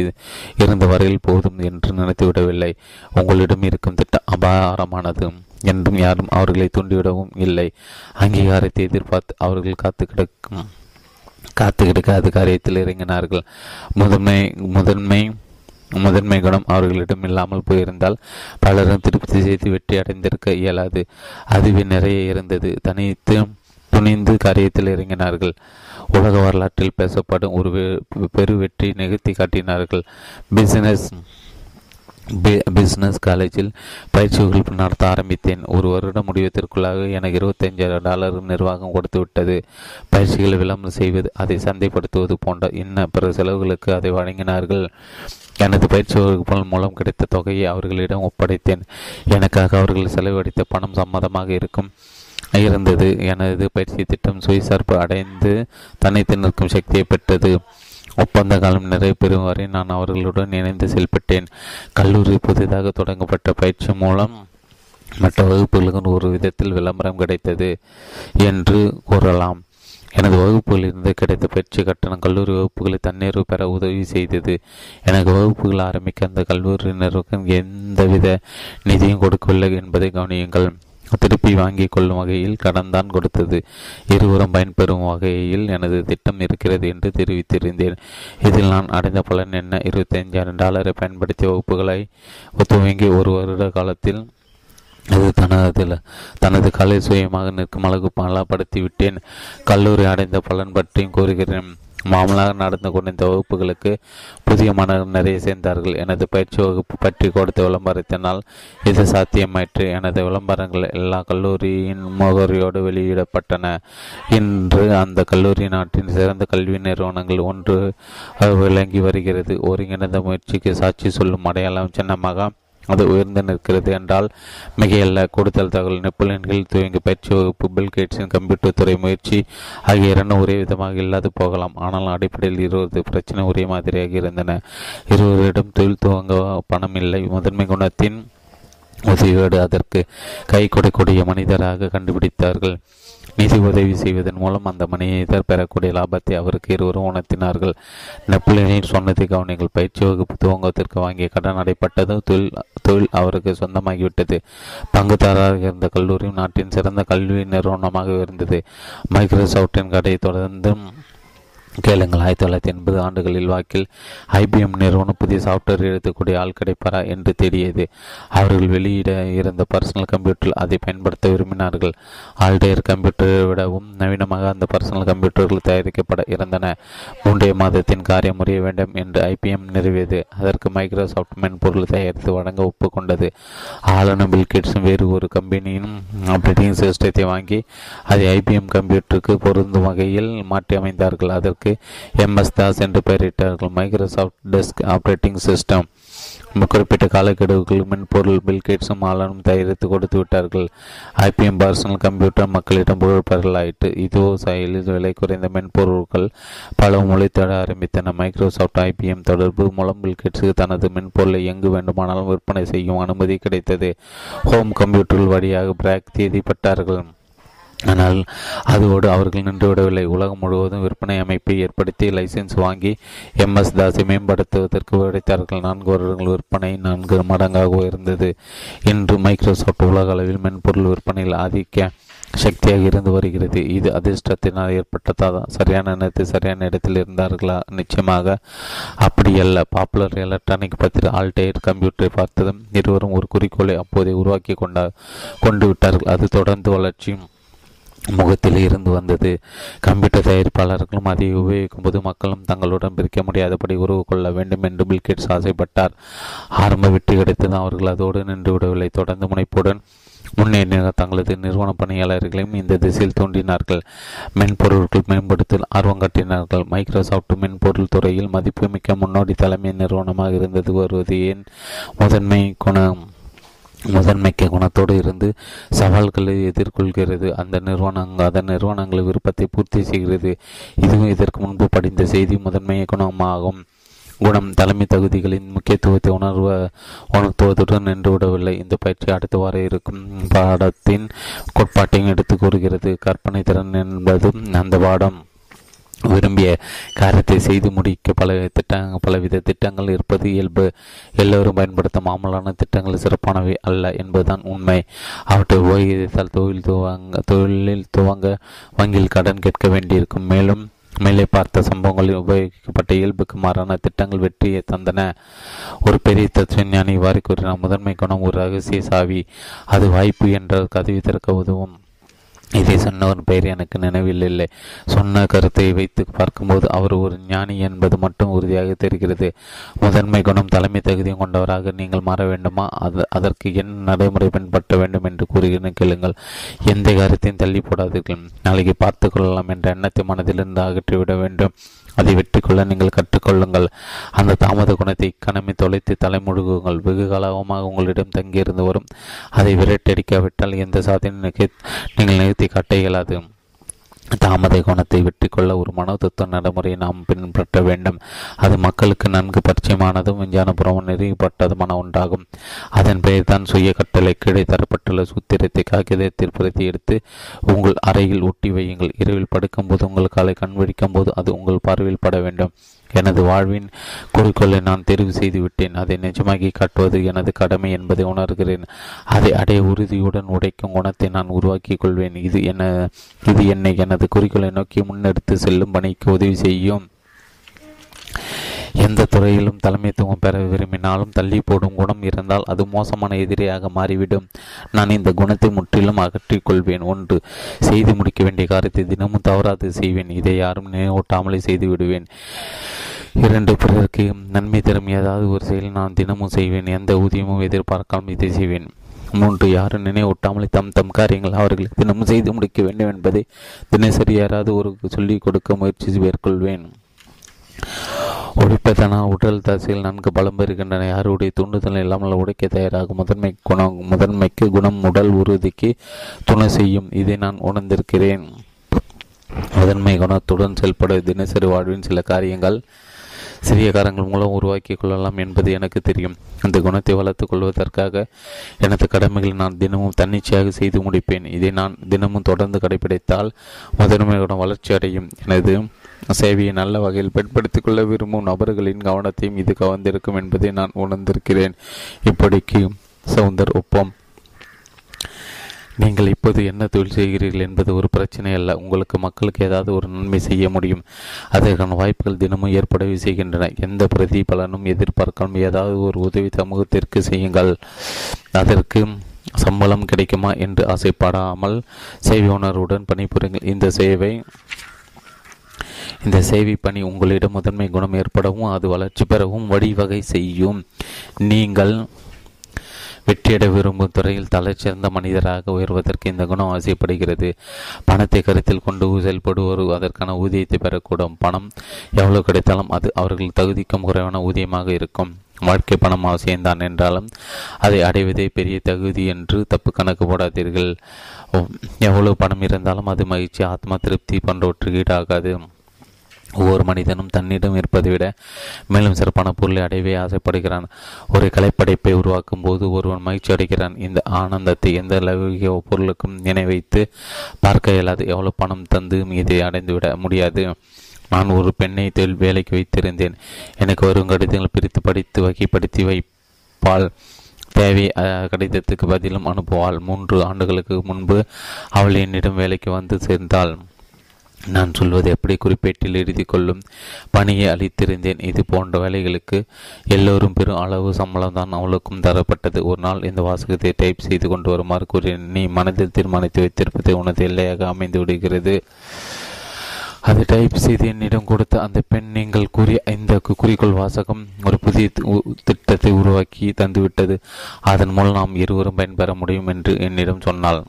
இருந்த வரையில் போதும் என்று நினைத்துவிடவில்லை உங்களிடம் இருக்கும் திட்டம் அபாரமானது என்றும் யாரும் அவர்களை தூண்டிவிடவும் இல்லை. அங்கீகாரத்தை எதிர்பார்த்து அவர்கள் காத்து கிடக்கும். காத்து அது காரியத்தில் இறங்கினார்கள். முதன்மை முதன்மை முதன்மை குணம் அவர்களிடம் இல்லாமல் போயிருந்தால் பலரும் திருப்தி செய்து வெற்றி அடைந்திருக்க இயலாது. அதுவே நிறைய இருந்தது. தனித்து துணிந்து காரியத்தில் இறங்கினார்கள். உலக வரலாற்றில் பேசப்படும் ஒரு பெரு வெற்றி நிகழ்த்தி காட்டினார்கள். பிசினஸ் பிசினஸ் காலேஜில் பயிற்சி நடத்த ஆரம்பித்தேன். ஒரு வருடம் முடிவத்திற்குள்ளாக எனக்கு இருபத்தஞ்சாயிரம் டாலர் நிர்வாகம் கொடுத்துவிட்டது பயிற்சிகளை விளம்பரம் செய்வது அதை சந்தைப்படுத்துவது போன்ற இன்ன பிற செலவுகளுக்கு அதை வழங்கினார்கள். எனது பயிற்சி வகுப்புகள் மூலம் கிடைத்த தொகையை அவர்களிடம் ஒப்படைத்தேன். எனக்காக அவர்கள் செலவழித்த பணம் சம்மதமாக இருக்கும். இருந்தது. எனது பயிற்சி திட்டம் சுயசார்பு அடைந்து தனித்து நிற்கும் சக்தியை பெற்றது. ஒப்பந்த காலம் நிறைவு பெறும் வரை நான் அவர்களுடன் இணைந்து செயல்பட்டேன். கல்லூரி புதிதாக தொடங்கப்பட்ட பயிற்சி மூலம் மற்ற வகுப்புகளுக்கு ஒரு விதத்தில் விளம்பரம் கிடைத்தது என்று கூறலாம். எனது வகுப்புகளிலிருந்து கிடைத்த பயிற்சி கட்டணம் கல்லூரி வகுப்புகளை தண்ணீர் பெற உதவி செய்தது. எனக்கு வகுப்புகள் ஆரம்பிக்க அந்த கல்லூரி நிறுவனம் எந்தவித நிதியும் கொடுக்கவில்லை என்பதை கவனியுங்கள். திருப்பி வாங்கிக் கொள்ளும் வகையில் கடன் தான் கொடுத்தது. இருவரும் பயன்பெறும் வகையில் எனது திட்டம் இருக்கிறது என்று தெரிவித்திருந்தேன். இதில் நான் அடைந்த பலன் என்ன? இருபத்தைஞ்சாயிரம் டாலரை பயன்படுத்தி வகுப்புகளை துவங்கி ஒரு வருட காலத்தில் அது தனது தனது கலை சுயமாக நிற்கும் அளவுக்கு பலப்படுத்தி விட்டேன் கல்லூரி அடைந்த பலன் பற்றியும் கூறுகிறேன். மாமலாக நடந்து கொண்ட இந்த வகுப்புகளுக்கு புதிய மாணவர்கள் நிறைய சேர்ந்தார்கள். எனது பயிற்சி வகுப்பு பற்றி கொடுத்த விளம்பரத்தினால் இது சாத்தியமாயிற்று எனது விளம்பரங்கள் எல்லா கல்லூரியின் முகவரியோடு வெளியிடப்பட்டன. இன்று அந்த கல்லூரி நாட்டின் சிறந்த கல்வி நிறுவனங்கள் ஒன்று விளங்கி வருகிறது. ஒருங்கிணைந்த முயற்சிக்கு சாட்சி சொல்லும் அடையாளம் சின்னமாக அது உயர்ந்து நிற்கிறது என்றால் மிகையல்ல கூடுதல் தகவல் நெப்போலியன்கள் துவங்கி பயிற்சி வகுப்பு பில்கேட்ஸின் கம்ப்யூட்டர் துறை முயற்சி ஆகிய இரண்டும் ஒரே விதமாக இல்லாது போகலாம். ஆனால் அடிப்படையில் இருவரது பிரச்சனை ஒரே மாதிரியாக இருந்தன. இருவரிடம் தொழில் துவங்க பணம் இல்லை. முதன்மை குணத்தின் உதவியோடு அதற்கு கை கொடுக்கூடிய மனிதராக கண்டுபிடித்தார்கள். நிதி உதவி செய்வதன் மூலம் அந்த மனிதர் பெறக்கூடிய லாபத்தை அவருக்கு இருவரும் உணர்த்தினார்கள். நெப்போலியனின் சொன்னதை கவனிகள் பயிற்சி வகுப்பு துவங்கத்திற்கு வாங்கிய கடன் அடைப்பட்டது. தொழில் தொழில் அவருக்கு சொந்தமாகிவிட்டது. பங்குதாரராக இருந்த கல்லூரியும் நாட்டின் சிறந்த கல்வி நிறுவனமாக இருந்தது. மைக்ரோசாஃப்டின் கடையை தொடர்ந்து கேளுங்கள். ஆயிரத்தி தொள்ளாயிரத்தி எண்பது ஆண்டுகளில் வாக்கில் ஐபிஎம் நிறுவனம் புதிய சாஃப்ட்வேர் எழுதக்கூடிய ஆள் கிடைப்பாரா என்று தேடியது அவர்கள் வெளியிட இருந்த பர்சனல் கம்ப்யூட்டரில் அதை பயன்படுத்த விரும்பினார்கள். ஆல்டேர் கம்ப்யூட்டரை விடவும் நவீனமாக அந்த பர்சனல் கம்ப்யூட்டர்கள் தயாரிக்கப்பட இருந்தன. மூன்றைய மாதத்தின் காரியம் முறைய வேண்டும் என்று ஐபிஎம் நிறுவியது. அதற்கு மைக்ரோசாஃப்ட் மென்பொருள் தயாரித்து வழங்க ஒப்புக்கொண்டது. ஆளுநர் பில்கேட்ஸும் வேறு ஒரு கம்பெனியின் ஆப்ரேட்டிங் சிஸ்டத்தை வாங்கி அதை ஐபிஎம் கம்ப்யூட்டருக்கு பொருந்தும் வகையில் மாற்றி அமைந்தார்கள் அதற்கு எம்எஸ் தாஸ் என்று பெயரிட்டார்கள். மைக்ரோசாஃப்ட் டெஸ்க் ஆப்ரேட்டிங் சிஸ்டம் குறிப்பிட்ட காலக்கெடுவுக்குள் மென்பொருள் பில்கேட்ஸும் ஆளனும் தயாரித்து கொடுத்து விட்டார்கள். ஐபிஎம் பர்சனல் கம்ப்யூட்டர் மக்களிடம் புகழ்பெறலாயிற்று இதுவோ செயலில் விலை குறைந்த மென்பொருட்கள் பல மொழித்தட ஆரம்பித்தன. மைக்ரோசாஃப்ட் ஐபிஎம் தொடர்பு மூலம் பில்கேட்ஸுக்கு தனது மென்பொருளை எங்கு வேண்டுமானாலும் விற்பனை செய்யும் அனுமதி கிடைத்தது. ஹோம் கம்ப்யூட்டர்கள் வழியாக பிராக் தேதிப்பட்டார்கள். ஆனால் அதோடு அவர்கள் நின்றுவிடவில்லை உலகம் முழுவதும் விற்பனை அமைப்பை ஏற்படுத்தி லைசன்ஸ் வாங்கி எம்எஸ் தாஸை மேம்படுத்துவதற்கு உழைத்தார்கள் நான்கு வருடங்கள் விற்பனை நான்கு மடங்காக உயர்ந்தது. இன்று மைக்ரோசாஃப்ட் உலக அளவில் மென்பொருள் விற்பனையில் ஆதிக்க சக்தியாக இருந்து வருகிறது. இது அதிர்ஷ்டத்தினால் ஏற்பட்டதா? சரியான நேரத்தில் சரியான இடத்தில் இருந்தார்களா? நிச்சயமாக. அப்படியல்ல. பாப்புலர் எலக்ட்ரானிக் பத்திர ஆல்டேர் கம்ப்யூட்டரை பார்த்ததும் இருவரும் ஒரு குறிக்கோளை அப்போதே உருவாக்கி கொண்டா கொண்டு விட்டார்கள். அது தொடர்ந்து வளர்ச்சியும் முகத்தில் இருந்து வந்தது. கம்ப்யூட்டர் தயாரிப்பாளர்களும் அதை உபயோகிக்கும் போது மக்களும் தங்களுடன் பிரிக்க முடியாதபடி உறவு கொள்ள வேண்டும் என்று பில்கேட்ஸ் ஆசைப்பட்டார். ஆரம்ப வெற்றி கிடைத்ததும் அவர்கள் அதோடு நின்று விடவில்லை. தொடர்ந்து முனைப்புடன் முன்னேறின தங்களது நிறுவன பணியாளர்களையும் இந்த திசையில் தூண்டினார்கள். மென்பொருட்கள் மேம்படுத்தல் ஆர்வம் காட்டினார்கள். மைக்ரோசாஃப்ட் மென்பொருள் துறையில் மதிப்புமிக்க முன்னோடி தலைமை நிறுவனமாக இருந்தது. வருவது ஏன் முதன்மை குணம்? முதன்மைக்க குணத்தோடு இருந்து சவால்களை எதிர்கொள்கிறது. அந்த நிறுவனங்கள் அதன் நிறுவனங்கள் விருப்பத்தை பூர்த்தி செய்கிறது. இதுவும் இதற்கு முன்பு படிந்த செய்தி முதன்மை குணமாகும். குணம் தலைமை தகுதிகளின் முக்கியத்துவத்தை உணர்வ உணர்த்துவதுடன் நின்றுவிடவில்லை. இந்த பயிற்சி அடுத்த வார இருக்கும் பாடத்தின் கோட்பாட்டையும் எடுத்து கூறுகிறது. கற்பனை திறன் என்பதும் அந்த பாடம். விரும்பிய காரியத்தை செய்து முடிக்க பல திட்டங்கள் பலவித திட்டங்கள் இருப்பது இயல்பு. எல்லோரும் பயன்படுத்த மாமலான திட்டங்கள் சிறப்பானவை அல்ல என்பதுதான் உண்மை. அவற்றை உபயோகித்தால் தொழில் துவங்க தொழிலில் துவங்க வங்கியில் கடன் கேட்க வேண்டியிருக்கும். மேலும் மேலே பார்த்த சம்பவங்களில் உபயோகிக்கப்பட்ட இயல்புக்கு மாறான திட்டங்கள் வெற்றியை தந்தன. ஒரு பெரிய தத்துவஞானி இவ்வாறு கூறினார் முதன்மை குணம் ஒரு ரகசிய சாவி. அது வாய்ப்பு என்ற கதவி திறக்க உதவும். இதை சொன்னவர் பெயர் எனக்கு நினைவில் இல்லை. சொன்ன கருத்தை வைத்து பார்க்கும்போது அவர் ஒரு ஞானி என்பது மட்டும் உறுதியாக தெரிகிறது. முதன்மை குணம் தலைமை தகுதியும் கொண்டவராக நீங்கள் மாற வேண்டுமா? அது அதற்கு என்ன நடைமுறை பின்பற்ற வேண்டும் என்று கூறுகிறேன். கேளுங்கள். எந்த காரியத்தையும் தள்ளி போடாதீர்கள். நாளைக்கு பார்த்து கொள்ளலாம் என்ற எண்ணத்தை மனதிலிருந்து அகற்றிவிட வேண்டும். அதை வெற்றி கொள்ள நீங்கள் கற்றுக்கொள்ளுங்கள். அந்த தாமத குணத்தை இக்கணமே தொலைத்து தலைமுழுகுங்கள். வெகு காலமாக உங்களிடம் தங்கியிருந்து வரும். அதை விரட்டடிக்காவிட்டால் எந்த சாதனை நீங்கள் நிறுத்தி காட்ட இயலாது. தாமத குணத்தை வெற்றி கொள்ள ஒரு மனோ தத்துவ நடைமுறையை நாம் பின்பற்ற வேண்டும். அது மக்களுக்கு நன்கு பரிச்சயமானதும் விஞ்ஞானபுரம் நெறிப்பட்டதுமான ஒன்றாகும். அதன் பெயர் தான் சுய கட்டளை கீழே தரப்பட்டுள்ள சூத்திரத்தை காகிதத்தில் பிரதி எடுத்து உங்கள் அறையில் ஒட்டி வையுங்கள். இரவில் படுக்கும்போது உங்கள் காலை கண் போது அது உங்கள் பார்வையில் பட வேண்டும். எனது வாழ்வின் குறிக்கோளை நான் தெரிவு செய்துவிட்டேன். அதை நிஜமாகி காட்டுவது எனது கடமை என்பதை உணர்கிறேன். அதை அடைய உறுதியுடன் உடைக்கும் குணத்தை நான் உருவாக்கி கொள்வேன். இது என்ன இது என்னை எனது குறிக்கோளை நோக்கி முன்னெடுத்து செல்லும் பணிக்கு உதவி செய்யும். எந்த துறையிலும் தலைமைத்துவம் பெற விரும்பினாலும் தள்ளி போடும் குணம் இருந்தால் அது மோசமான எதிரியாக மாறிவிடும். நான் இந்த குணத்தை முற்றிலும் அகற்றிக் கொள்வேன். ஒன்று செய்து முடிக்க வேண்டிய காரியத்தை தினமும் தவறாது செய்வேன். இதை யாரும் நினைவூட்டாமலே செய்து விடுவேன். இரண்டு பிறருக்கு நன்மை தரும் ஏதாவது ஒரு செயல் நான் தினமும் செய்வேன். எந்த ஊதியமும் எதிர்பார்க்காமல் இதை செய்வேன். மூன்று யாரும் நினைவூட்டாமலே தம் தம் காரியங்கள் அவர்களுக்கு தினமும் செய்து முடிக்க வேண்டும் என்பதை தினசரி யாராவது ஒரு சொல்லிக் கொடுக்க முயற்சி மேற்கொள்வேன். உடைப்பதனால் உடல் தசைகள் நன்கு பலம் பெறுகின்றன யாருடைய தூண்டுதல் இல்லாமல் உடைக்க தயாராகும் முதன்மை குணம் முதன்மைக்கு குணம் உடல் உறுதிக்கு துணை செய்யும். இதை நான் உணர்ந்திருக்கிறேன். முதன்மை குணத்துடன் செயல்பட தினசரி வாழ்வின் சில காரியங்கள் சிறிய காரங்கள் மூலம் உருவாக்கிக் கொள்ளலாம் என்பது எனக்கு தெரியும். அந்த குணத்தை வளர்த்துக் கொள்வதற்காக எனது கடமைகளை நான் தினமும் தன்னிச்சையாக செய்து முடிப்பேன். இதை நான் தினமும் தொடர்ந்து கடைபிடித்தால் குணம் வளர்ச்சி அடையும். எனது சேவையை நல்ல வகையில் பயன்படுத்திக் கொள்ள விரும்பும் நபர்களின் கவனத்தையும் இது கவர்ந்திருக்கும் என்பதை நான் உணர்ந்திருக்கிறேன். இப்படிக்கு சவுந்தர் ஒப்பம். நீங்கள் இப்போது என்ன தொழில் செய்கிறீர்கள் என்பது ஒரு பிரச்சனை அல்ல. உங்களுக்கு மக்களுக்கு ஏதாவது ஒரு நன்மை செய்ய முடியும். அதற்கான வாய்ப்புகள் தினமும் ஏற்படவே செய்கின்றன. எந்த பிரதிபலனும் எதிர்பார்க்காமல் ஏதாவது ஒரு உதவி சமூகத்திற்கு செய்யுங்கள். அதற்கு சம்பளம் கிடைக்குமா என்று ஆசைப்படாமல் சேவை உணர்வுடன் பணிபுரியுங்கள் இந்த சேவை இந்த சேவை பணி உங்களிடம் முதன்மை குணம் ஏற்படவும் அது வளர்ச்சி பெறவும் வழிவகை செய்யும். நீங்கள் வெற்றியிட விரும்பும் துறையில் தலைச்சிறந்த மனிதராக உயர்வதற்கு இந்த குணம் அவசியப்படுகிறது பணத்தை கருத்தில் கொண்டு செயல்படுவோர் அதற்கான ஊதியத்தை பெறக்கூடும். பணம் எவ்வளவு கிடைத்தாலும் அது அவர்கள் தகுதிக்கும் குறைவான ஊதியமாக இருக்கும். வாழ்க்கை பணம் அவசியம்தான் என்றாலும் அதை அடைவதே பெரிய தகுதி என்று தப்பு கணக்கு போடாதீர்கள். எவ்வளவு பணம் இருந்தாலும் அது மகிழ்ச்சி ஆத்மா திருப்தி போன்றவற்றுக்கு ஈடாகாது. ஒவ்வொரு மனிதனும் தன்னிடம் இருப்பதை விட மேலும் சிறப்பான பொருளை அடையவே ஆசைப்படுகிறான். ஒரு கலைப்படைப்பை உருவாக்கும் போது ஒருவன் மகிழ்ச்சி அடைகிறான். இந்த ஆனந்தத்தை எந்த லௌகிக பொருளுக்கும் நினைவைத்து பார்க்க இயலாது. எவ்வளவு பணம் தந்து இதை அடைந்துவிட முடியாது. நான் ஒரு பெண்ணை தொழில் வேலைக்கு வைத்திருந்தேன். எனக்கு வரும் கடிதங்கள் பிரித்து படித்து வகைப்படுத்தி வைப்பால் தேவை கடிதத்துக்கு பதிலும் அனுப்புவாள். மூன்று ஆண்டுகளுக்கு முன்பு அவள் என்னிடம் வேலைக்கு வந்து சேர்ந்தாள். நான் சொல்வது எப்படி குறிப்பேட்டில் எழுதி கொள்ளும். பணியை அளித்திருந்தேன். இது போன்ற வேலைகளுக்கு எல்லோரும் பெரும் அளவு சம்பளம் தான் அவளுக்கும் தரப்பட்டது. ஒரு நாள் இந்த வாசகத்தை டைப் செய்து கொண்டு வருமாறு கூறினேன். நீ மனதில் தீர்மானித்து வைத்திருப்பது உனது எல்லையாக அமைந்து விடுகிறது. அதை டைப் செய்து என்னிடம் கொடுத்த அந்த பெண் நீங்கள் கூறிய இந்த குறிக்கோள் வாசகம் ஒரு புதிய திட்டத்தை உருவாக்கி தந்துவிட்டது. அதன் மூலம் நாம் இருவரும் பயன்பெற முடியும் என்று என்னிடம் சொன்னாள்.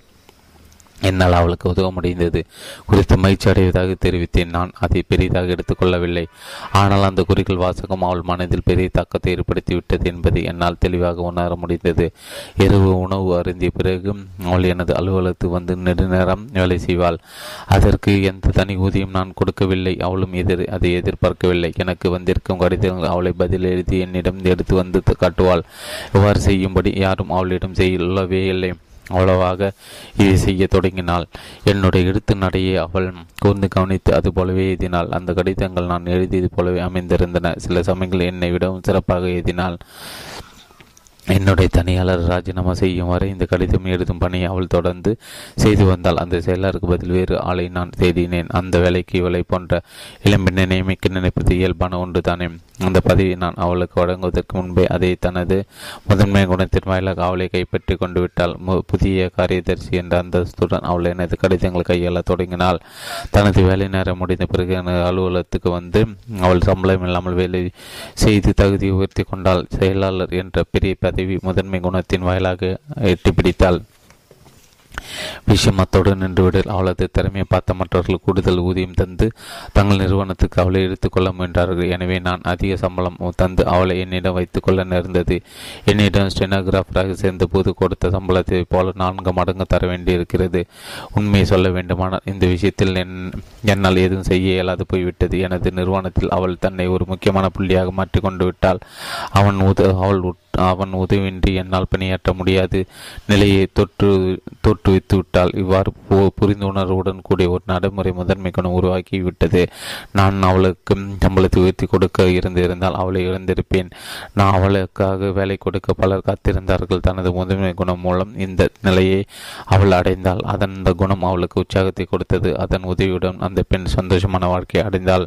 என்னால் அவளுக்கு உதவ முடிந்தது. குறித்து மகிழ்ச்சி அடைவதாக தெரிவித்தேன். நான் அதை பெரிதாக எடுத்துக்கொள்ளவில்லை. ஆனால் அந்த குறிகள் வாசகம் அவள் மனதில் பெரிய தாக்கத்தை ஏற்படுத்திவிட்டது என்பதை என்னால் தெளிவாக உணர முடிந்தது. இரவு உணவு அருந்திய பிறகு அவள் எனது அலுவலகத்துக்கு வந்து நெடுநேரம் வேலை செய்வாள். அதற்கு எந்த தனி ஊதியம் நான் கொடுக்கவில்லை. அவளும் எதிர் அதை எதிர்பார்க்கவில்லை. எனக்கு வந்திருக்கும் கடிதங்கள் அவளை பதில் எழுதி என்னிடம் எடுத்து வந்து காட்டுவாள். இவ்வாறு செய்யும்படி யாரும் அவளிடம் செய்யவே இல்லை அவ்வளவாக இதை செய்ய தொடங்கினாள். என்னுடைய எழுத்து நடையை அவள் கூர்ந்து கவனித்து அது போலவே எழுதினாள். அந்த கடிதங்கள் நான் எழுதியது போலவே அமைந்திருந்தன. சில சமயங்கள் என்னை விடவும் சிறப்பாக எழுதினாள். என்னுடைய தனியாளர் ராஜினாமா செய்யும் வரை இந்த கடிதம் எழுதும் பணியை அவள் தொடர்ந்து செய்து வந்தால் அந்த செயலருக்கு பதில் வேறு ஆளை நான் தேடினேன். அந்த வேலைக்கு இவளை போன்ற இளம்பெண்ணை நியமிக்க நினைப்பது இயல்பான ஒன்று தானே அந்த பதவியை நான் அவளுக்கு வழங்குவதற்கு முன்பே அதை தனது முதன்மை குணத்தின் வாயிலாக அவளை கைப்பற்றி கொண்டு விட்டால் புதிய காரியதரிசி என்ற அந்தஸ்துடன் அவள் எனது கடிதங்கள் கையாள தொடங்கினாள். தனது வேலை நேரம் முடிந்த பிறகு எனது அலுவலகத்துக்கு வந்து அவள் சம்பளம் இல்லாமல் வேலை செய்து தகுதி உயர்த்தி கொண்டாள். செயலாளர் என்ற பெரிய பதவி முதன்மை குணத்தின் வாயிலாக எட்டி பிடித்தாள் விஷயம் அத்தோடு நின்றுவிடல். அவளது திறமையை பார்த்த மற்றவர்கள் கூடுதல் ஊதியம் தந்து தங்கள் நிறுவனத்துக்கு அவளை எடுத்துக்கொள்ள முயன்றார்கள். எனவே நான் அதிக சம்பளம் தந்து அவளை என்னிடம் வைத்துக்கொள்ள நேர்ந்தது. என்னிடம் ஸ்டெனோகிராஃபராக சேர்ந்த போது கொடுத்த சம்பளத்தை போல நான்கு மடங்கு தர வேண்டியிருக்கிறது. உண்மையை சொல்ல வேண்டுமானால் இந்த விஷயத்தில் என்னால் எதுவும் செய்ய இயலாது போய்விட்டது. எனது நிறுவனத்தில் அவள் தன்னை ஒரு முக்கியமான புள்ளியாக மாற்றிக்கொண்டு விட்டால் அவன் உத அவள் அவன் உதவியின்றி என்னால் பணியாற்ற முடியாது. நிலையை தொற்று தோற்றுவித்து விட்டால் இவ்வாறு புரிந்துணர்வுடன் கூடிய ஒரு நடைமுறை முதன்மை குணம் உருவாக்கிவிட்டது நான் அவளுக்கு சம்பளத்தை உயர்த்தி கொடுக்க இருந்திருந்தால் அவளை இழந்திருப்பேன். நான் அவளுக்காக வேலை கொடுக்க பலர் காத்திருந்தார்கள். தனது முதன்மை குணம் மூலம் இந்த நிலையை அவள் அடைந்தால் அதன் அந்த குணம் அவளுக்கு உற்சாகத்தை கொடுத்தது. அதன் உதவியுடன் அந்த பெண் சந்தோஷமான வாழ்க்கையை அடைந்தாள்.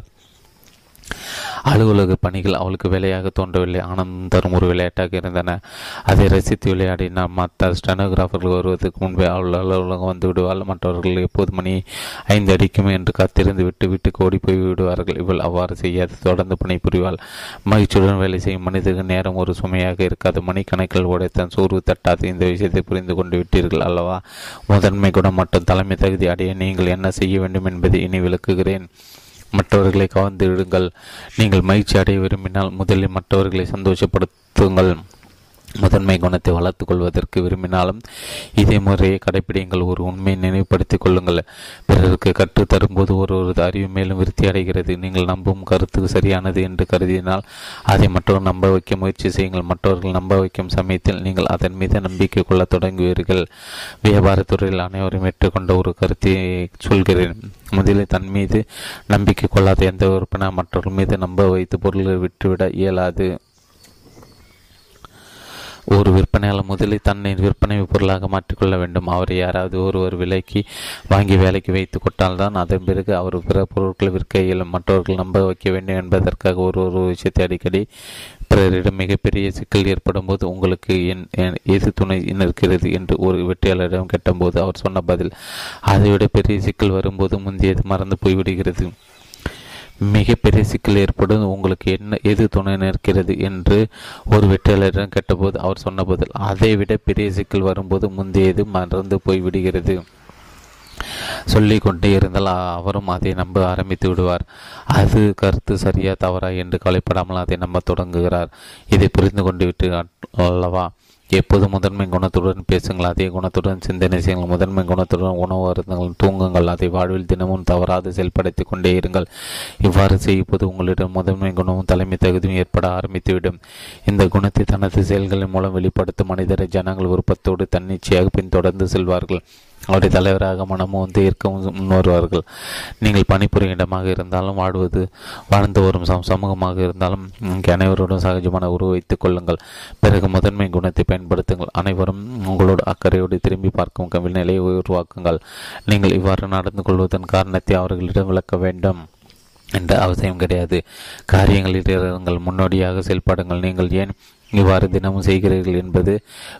அலுவலக பணிகள் அவளுக்கு வேலையாக தோன்றவில்லை. ஆனந்தம் தரும் ஒரு விளையாட்டாக இருந்தன. அதை ரசித்து விளையாடினார் மற்ற ஸ்டெனோகிராஃபர்கள் வருவதற்கு முன்பே அவள் அலுவலகம் வந்து விடுவாள். மற்றவர்கள் எப்போது மணி ஐந்து அடிக்கும் என்று காத்திருந்து விட்டு வீட்டுக்கு ஓடி போய் விடுவார்கள். இவள் அவ்வாறு செய்யாது. தொடர்ந்து பணி புரிவாள் மகிழ்ச்சியுடன் வேலை செய்யும் மனிதர்கள் நேரம் ஒரு சுமையாக இருக்காது. மணிக்கணக்கில் உடைத்தான் சோர்வு தட்டாது. இந்த விஷயத்தை புரிந்து கொண்டு விட்டீர்கள் அல்லவா? முதன்மை குணம் மற்றும் தலைமை தகுதி அடைய நீங்கள் என்ன செய்ய வேண்டும் என்பதை இனி விளக்குகிறேன். மற்றவர்களை கவர்ந்து விடுங்கள் நீங்கள் மகிழ்ச்சி அடைய விரும்பினால் முதலில் மற்றவர்களை சந்தோஷப்படுத்துங்கள். முதன்மை குணத்தை வளர்த்து கொள்வதற்கு விரும்பினாலும் இதே முறையை கடைபிடிங்கள் ஒரு உண்மையை நினைவுபடுத்திக் கொள்ளுங்கள். பிறருக்கு கற்றுத்தரும்போது ஒரு ஒரு அறிவு மேலும் விருத்தி அடைகிறது. நீங்கள் நம்பும் கருத்து சரியானது என்று கருதினால் அதை மற்றவர் நம்ப வைக்க முயற்சி செய்யுங்கள். மற்றவர்கள் நம்ப வைக்கும் சமயத்தில் நீங்கள் அதன் மீது நம்பிக்கை கொள்ள தொடங்குவீர்கள். வியாபாரத்துறையில் அனைவரும் ஏற்றுக்கொண்ட ஒரு கருத்தை சொல்கிறேன். முதலில் தன் மீது நம்பிக்கை கொள்ளாத எந்த உறுப்பினர் மற்றவர்கள் மீது நம்ப வைத்து பொருள்களை விட்டுவிட இயலாது. ஒரு விற்பனையாளர் முதலில் தன்னை விற்பனை பொருளாக மாற்றிக்கொள்ள வேண்டும். அவரை யாராவது ஒருவர் விலைக்கு வாங்கி வேலைக்கு வைத்து கொட்டால்தான் அதன் பிறகு அவர் பிற பொருட்களை விற்க இயலும். மற்றவர்கள் நம்ப வைக்க வேண்டும் என்பதற்காக ஒரு ஒரு விஷயத்தை அடிக்கடி பிறரிடம் மிகப்பெரிய சிக்கல் ஏற்படும் போது உங்களுக்கு என் எது துணை நிற்கிறது என்று ஒரு வெற்றியாளரிடம் கேட்டபோது அவர் சொன்ன பதில் அதைவிட பெரிய சிக்கல் வரும்போது முந்தையது மறந்து போய்விடுகிறது. மிகப்பெரிய சிக்கல் ஏற்படும். உங்களுக்கு என்ன எது துணை நிற்கிறது என்று ஒரு வெற்றியாளரிடம் கேட்டபோது அவர் சொன்ன பதில் அதை விட பெரிய சிக்கல் வரும்போது முந்தையது மறந்து போய்விடுகிறது சொல்லிக் கொண்டே இருந்தால் அவரும் அதை நம்ப ஆரம்பித்து விடுவார். அது கருத்து சரியா தவறா? என்று கவலைப்படாமல் அதை நம்ப தொடங்குகிறார். இதை புரிந்து கொண்டு விட்டு அல்லவா? எப்போது முதன்மை குணத்துடன் பேசுங்கள் அதே குணத்துடன் சிந்தனை செய்யுங்கள். முதன்மை குணத்துடன் உணவு அருந்துங்கள் தூங்குங்கள் அதை வாழ்வில் தினமும் தவறாது செயல்படுத்திக் கொண்டே இருங்கள். இவ்வாறு செய்யும்போது உங்களிடம் முதன்மை குணமும் தலைமை தகுதியும் ஏற்பட ஆரம்பித்துவிடும். இந்த குணத்தை தனது செயல்களின் மூலம் வெளிப்படுத்தும் மனிதரை ஜனங்கள் விருப்பத்தோடு தன்னிச்சையாக பின்தொடர்ந்து செல்வார்கள். அவருடைய தலைவராக மனமும் வந்து முன் வருவார்கள் நீங்கள் பணிபுரியும் இடமாக இருந்தாலும் வாழ்வது வாழ்ந்து வரும் சமூகமாக இருந்தாலும் இங்கே அனைவரோடும் சகஜமான உருவ வைத்துக் கொள்ளுங்கள். பிறகு முதன்மை குணத்தை பயன்படுத்துங்கள். அனைவரும் உங்களோட அக்கறையோடு திரும்பி பார்க்கும் நிலையை உருவாக்குங்கள். நீங்கள் இவ்வாறு நடந்து கொள்வதன் காரணத்தை அவர்களிடம் விளக்க வேண்டும் என்ற அவசியம் கிடையாது. காரியங்களில் முன்னோடியாக செயல்படுங்கள். நீங்கள் ஏன் இவ்வாறு தினமும் செய்கிறீர்கள் என்பது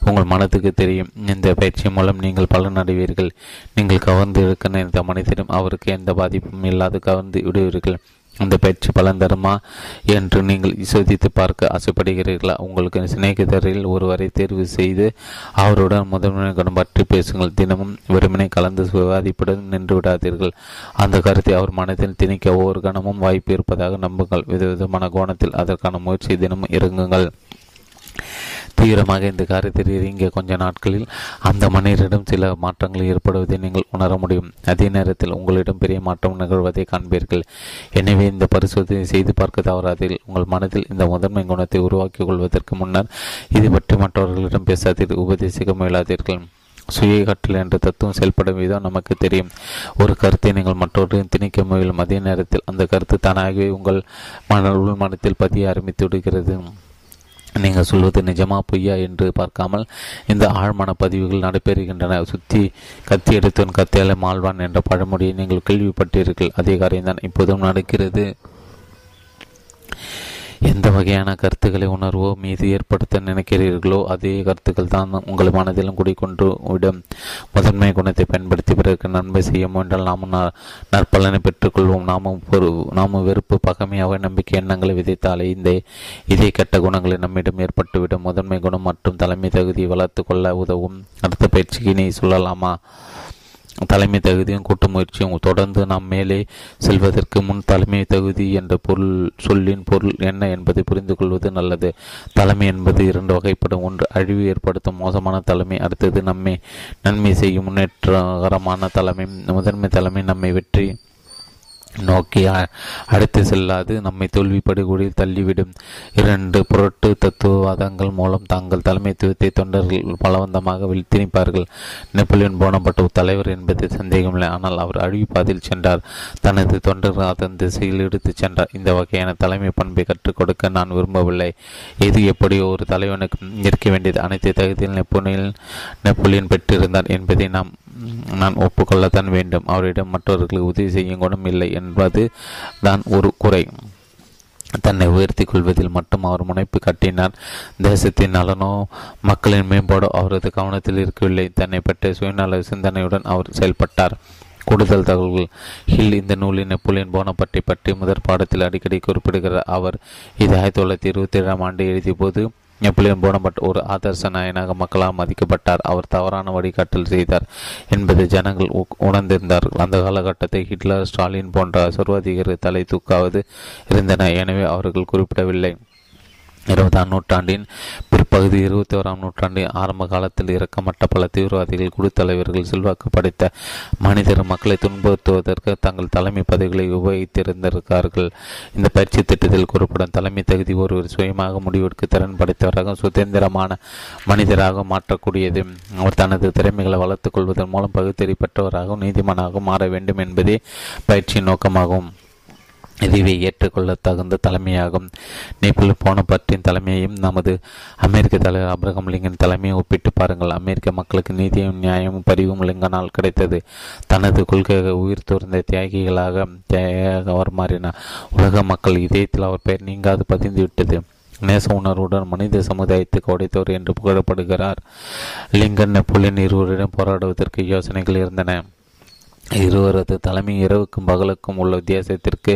உங்கள் மனத்துக்கு தெரியும். இந்த பயிற்சி மூலம் நீங்கள் பலன் அடைவீர்கள் நீங்கள் கவர்ந்து இருக்க நினைத்த மனிதனும் அவருக்கு எந்த பாதிப்பும் இல்லாது கவர்ந்து விடுவீர்கள். இந்த பயிற்சி பலன் தருமா என்று நீங்கள் சோதித்து பார்க்க ஆசைப்படுகிறீர்களா? உங்களுக்கு சிநேகிதரில் ஒருவரை தேர்வு செய்து அவருடன் முதன்மையுடன் பற்றி பேசுங்கள். தினமும் வெறுமனை கலந்து விவாதிப்புடன் நின்று விடாதீர்கள். அந்த கருத்தை அவர் மனதில் திணிக்க ஒவ்வொரு கணமும் வாய்ப்பு இருப்பதாக நம்புங்கள். விதவிதமான கோணத்தில் அதற்கான முயற்சி தினமும் இறங்குங்கள். தீவிரமாக இந்த காரியத்தில் இறங்கிய கொஞ்ச நாட்களில் அந்த மனிதரிடம் சில மாற்றங்கள் ஏற்படுவதை நீங்கள் உணர முடியும். அதே நேரத்தில் உங்களிடம் பெரிய மாற்றம் நிகழ்வதை காண்பீர்கள். எனவே இந்த பரிசோதனை செய்து பார்க்க தவறாதீர்கள். உங்கள் மனதில் இந்த முதன்மை குணத்தை உருவாக்கிக் கொள்வதற்கு முன்னர் இது பற்றி மற்றவர்களிடம் பேசாதீர்கள். உபதேசிக்க முயலாதீர்கள். சுய கற்றல் என்ற தத்துவம் செயல்படும் விதம் நமக்கு தெரியும். ஒரு கருத்தை நீங்கள் மற்றவர்கள் திணிக்க முயலும். அதே நேரத்தில் அந்த கருத்து தானாகவே உங்கள் மன உள் மனத்தில் பதிய ஆரம்பித்து விடுகிறது. நீங்கள் சொல்வது நிஜமா பொய்யா என்று பார்க்காமல் இந்த ஆழ்மான பதிவுகள் நடைபெறுகின்றன. சுத்தி கத்தி எடுத்தவன் கத்தியால மாழ்வான் என்ற பழமொழியை நீங்கள் கேள்விப்பட்டீர்கள். அதே காரியம்தான் இப்போதும் நடக்கிறது. எந்த வகையான கருத்துக்களை உணர்வோ மீது ஏற்படுத்த நினைக்கிறீர்களோ அதே கருத்துக்கள் தான் உங்கள் மனதிலும் குடிக்கொண்டு விடும். முதன்மை குணத்தை பயன்படுத்தி பிறகு நன்மை செய்ய முயன்றால் நாம் நற்பலனை பெற்றுக்கொள்வோம். நாமும் ஒரு நாமும் வெறுப்பு பகமையாக நம்பிக்கை எண்ணங்களை விதைத்தாலே இந்த இதே கெட்ட குணங்களை நம்மிடம் ஏற்பட்டுவிடும். முதன்மை குணம் மற்றும் தலைமை தகுதியை வளர்த்து கொள்ள உதவும். அடுத்த பயிற்சிக்கு நீ சொல்லலாமா? தலைமை தகுதியும் கூட்டு முயற்சியும் தொடர்ந்து நாம் மேலே செல்வதற்கு முன் தலைமை தகுதி என்ற பொருள் சொல்லின் பொருள் என்ன என்பதை புரிந்து கொள்வது நல்லது. தலைமை என்பது இரண்டு வகைப்படும். ஒன்று அழிவு ஏற்படுத்தும். மோசமான தலைமை அடுத்தது நம்மை நன்மை செய்யும் முன்னேற்றகரமான தலைமை. முதன்மை தலைமை நம்மை வெற்றி நோக்கி அடுத்து செல்லாது நம்மை தோல்வி படுகொடியில் தள்ளிவிடும். இரண்டு புரட்டு தத்துவவாதங்கள் மூலம் தங்கள் தலைமைத்துவத்தை தொண்டர்கள் பலவந்தமாக திணிப்பார்கள் நெப்போலியன் போனப்பட்ட தலைவர் என்பது சந்தேகமில்லை. ஆனால் அவர் அழிவுப்பாதையில் சென்றார். தனது தொண்டர்கள் அதன் திசையில் எடுத்துச் சென்றார். இந்த வகையான தலைமை பண்பை கற்றுக் கொடுக்க நான் விரும்பவில்லை. எது எப்படியோ ஒரு தலைவனுக்கு இருக்க வேண்டியது. அனைத்து தகுதியில் நெப்போலியன் நெப்போலியன் பெற்றிருந்தார் என்பதை நாம் நான் ஒப்புக்கொள்ளத்தான் வேண்டும். அவரிடம் மற்றவர்களுக்கு உதவி செய்யும் குணம் இல்லை என்பது தான் ஒரு குறை. தன்னை உயர்த்தி கொள்வதில் மட்டும் அவர் முனைப்பு கட்டினார். தேசத்தின் நலனோ மக்களின் மேம்பாடோ அவரது கவனத்தில் இருக்கவில்லை. தன்னை பற்றிய சுயநல சிந்தனையுடன் அவர் செயல்பட்டார். கூடுதல் தகவல்கள். ஹில் இந்த நூலின் நெப்போலியன் போனப்பட்டை பற்றி முதற் பாடத்தில் அடிக்கடி குறிப்பிடுகிறார். அவர் இது ஆயிரத்தி தொள்ளாயிரத்தி இருபத்தி ஏழாம் ஆண்டு எழுதிய போது நெப்போலியன் போனபட் ஒரு ஆதர்ச நாயனாக மக்களால் மதிக்கப்பட்டார். அவர் தவறான வழிகாட்டல் செய்தார் என்பதை ஜனங்கள் உணர்ந்திருந்தார்கள் அந்த காலகட்டத்தை ஹிட்லர் ஸ்டாலின் போன்ற சர்வாதிகாரி தலை தூக்காவது இருந்தன. எனவே அவர்கள் குறிப்பிடவில்லை. இருபதாம் நூற்றாண்டின் பிற்பகுதி இருபத்தி ஓராம் நூற்றாண்டின் ஆரம்ப காலத்தில் இறக்கமட்ட பல தீவிரவாதிகள் குழுத்தலைவர்கள் செல்வாக்கு படைத்த மனிதர் மக்களை துன்புறுத்துவதற்கு தங்கள் தலைமை பதவிகளை உபயோகித்திருந்திருக்கிறார்கள் இந்த பயிற்சி திட்டத்தில் கூறப்படும் தலைமை தகுதி ஒருவர் சுயமாக முடிவெடுக்க திறன் படைத்தவராக சுதந்திரமான மனிதராக மாற்றக்கூடியது. அவர் தனது திறமைகளை வளர்த்துக் கொள்வதன் மூலம் பகுத்தறி பெற்றவராகவும் நீதிமனாகவும் மாற வேண்டும் என்பதே பயிற்சியின் நோக்கமாகும். இதுவே ஏற்றுக்கொள்ள தகுந்த தலைமையாகும். நேபிள் போனபற்றின் தலைமையையும் நமது அமெரிக்க தலைவர் அப்ரஹாம் லிங்கன் தலைமையை ஒப்பிட்டு பாருங்கள். அமெரிக்க மக்களுக்கு நீதியும் நியாயமும் பரிவும் லிங்கனால் கிடைத்தது. தனது கொள்கையை உயிர் துறந்த தியாகிகளாக தியாக அவர் மாறினார் உலக மக்கள் இதயத்தில் அவர் பெயர் நீங்காது பதிந்துவிட்டது நேச உணர்வுடன் மனித சமுதாயத்துக்கு உடைத்தவர் என்று புகழப்படுகிறார். லிங்கன் நெப்போலியன் இருவரிடம் போராடுவதற்கு யோசனைகள் இருந்தன. இருவரது தலைமை இரவுக்கும் பகலுக்கும் உள்ள வித்தியாசத்திற்கு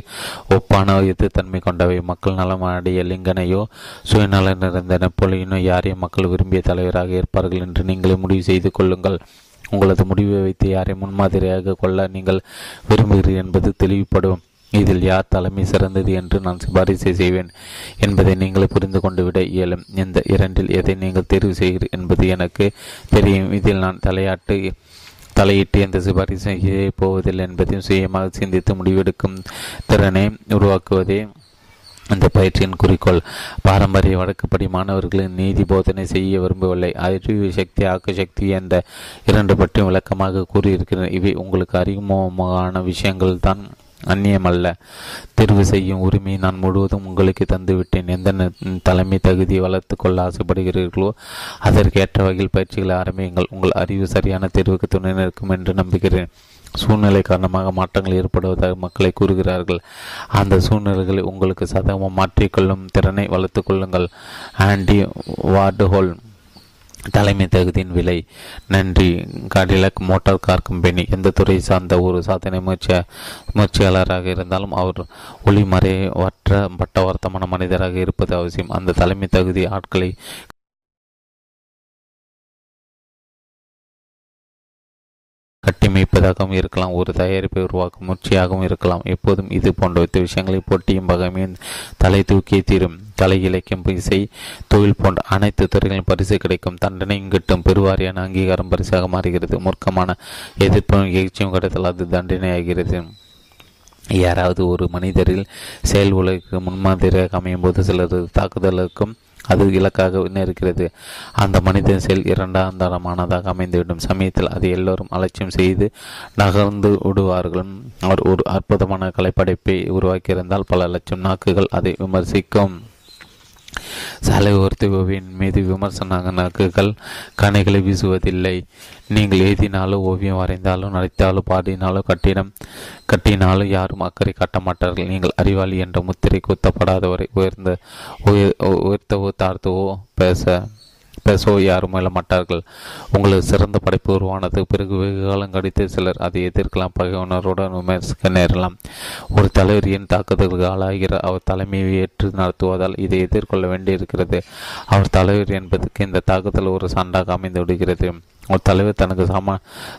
ஒப்பான எதிர்த்தன்மை கொண்டவை. மக்கள் நலம் அடைய லிங்கனையோ சுயநலம் நிறைந்த நெப்போலியனோ யாரையும் மக்கள் விரும்பிய தலைவராக இருப்பார்கள் என்று நீங்களே முடிவு செய்து கொள்ளுங்கள். உங்களது முடிவை வைத்து யாரை முன்மாதிரியாக கொள்ள நீங்கள் விரும்புகிறீர்கள் என்பது தெளிவுபடும். இதில் யார் தலைமை சிறந்தது என்று நான் சிபாரிசை செய்வேன் என்பதை நீங்களே புரிந்து கொண்டு விட இயலும். இந்த இரண்டில் எதை நீங்கள் தேர்வு செய்கிறீர்கள் என்பது எனக்கு தெரியும். இதில் நான் தலையாட்டு தலையிட்டு எந்த சிபாரிசு செய்ய போவதில்லை என்பதையும் சுயமாக சிந்தித்து முடிவெடுக்கும் திறனை உருவாக்குவதே இந்த பயிற்சியின் குறிக்கோள். பாரம்பரிய வழக்குப்படி மாணவர்களின் நீதி போதனை செய்ய விரும்பவில்லை. அறிவு சக்தி ஆக்க சக்தி என்ற இரண்டு பற்றியும் விளக்கமாக கூறியிருக்கிறேன். இவை உங்களுக்கு அறிமுகமான விஷயங்கள் தான் அந்நியமல்ல. தேர்வு செய்யும் உரிமையை நான் முழுவதும் உங்களுக்கு தந்துவிட்டேன். எந்த தலைமை தகுதியை வளர்த்து கொள்ள ஆசைப்படுகிறீர்களோ அதற்கேற்ற வகையில் பயிற்சிகளை ஆரம்பியுங்கள். உங்கள் அறிவு சரியான தேர்வுக்கு துணை நிற்கும் என்று நம்புகிறேன். சூழ்நிலை காரணமாக மாற்றங்கள் ஏற்படுவதாக மக்களை கூறுகிறார்கள். அந்த சூழ்நிலைகளை உங்களுக்கு சதமாக மாற்றிக்கொள்ளும் திறனை வளர்த்து கொள்ளுங்கள். ஆண்டி வார்டுஹோல்ம். தலைமை தகுதியின் விலை. நன்றி. Cadillac motor car company. எந்த துறை சார்ந்த ஒரு சாதனை முயற்சி முயற்சியாளராக இருந்தாலும் அவர் ஒளிமறைவற்ற பட்டவர்த்தமான மனிதராக இருப்பது அவசியம். அந்த தலைமை தகுதி ஆட்களை கட்டிமைப்பதாகவும் இருக்கலாம் ஒரு தயாரிப்பை உருவாக்கும் முயற்சியாகவும் இருக்கலாம். எப்போதும் இது போன்ற விஷயங்களை போட்டியும் பகமையும் தலை தூக்கியே தீரும். கலை இலக்கியம் இசை தொழில் போன்ற அனைத்து துறைகளிலும் பரிசு கிடைக்கும். தண்டனையும் கிட்டும். பெருவாரியான அங்கீகாரம் பரிசாக மாறுகிறது. மூர்க்கமான எதிர்ப்பும் எழுச்சியும் கிடைத்தால் அது தண்டனையாகிறது. யாராவது ஒரு மனிதரில் செயல் உலகிற்கு முன்மாதிரியாக அமையும் போது சிலரது தாக்குதலுக்கும் அது இலக்காக இருக்கிறது அந்த மனிதன் செயல் இரண்டாம் தரமானதாக அமைந்துவிடும். சமயத்தில் அதை எல்லோரும் அலட்சியம் செய்து நகர்ந்து விடுவார்கள் அவர் ஒரு அற்புதமான கலைப்படைப்பை உருவாக்கியிருந்தால் பல லட்சம் நாக்குகள் அதை விமர்சிக்கும். சாலை ஓவியின் மீது விமர்சன நக்குகள் கணைகளை வீசுவதில்லை. நீங்கள் எழுதினாலும் ஓவியம் வரைந்தாலும் நடித்தாலும் பாடினாலும் கட்டிடம் கட்டினாலும் யாரும் அக்கறை காட்ட மாட்டார்கள். நீங்கள் அறிவாளி என்ற முத்திரை குத்தப்படாதவரை உயர்ந்த உயர்த்தவோ தாழ்த்தவோ பேச பேசவோ யாரும் மேல மாட்டார்கள் உங்களது சிறந்த படைப்பு உருவானது. பிறகு வெகு காலம் கடித்து சிலர் அதை எதிர்க்கலாம். பகையுணர்வுடன் விமர்சிக்க நேரலாம். ஒரு தலைவர் ஏன் தாக்குதலுக்கு ஆளாகிற அவர் தலைமையை ஏற்று நடத்துவதால் இதை எதிர்கொள்ள வேண்டியிருக்கிறது. அவர் தலைவர் என்பதற்கு இந்த தாக்குதல் ஒரு சண்டாக அமைந்து விடுகிறது. ஒரு தலைவர் தனக்கு சம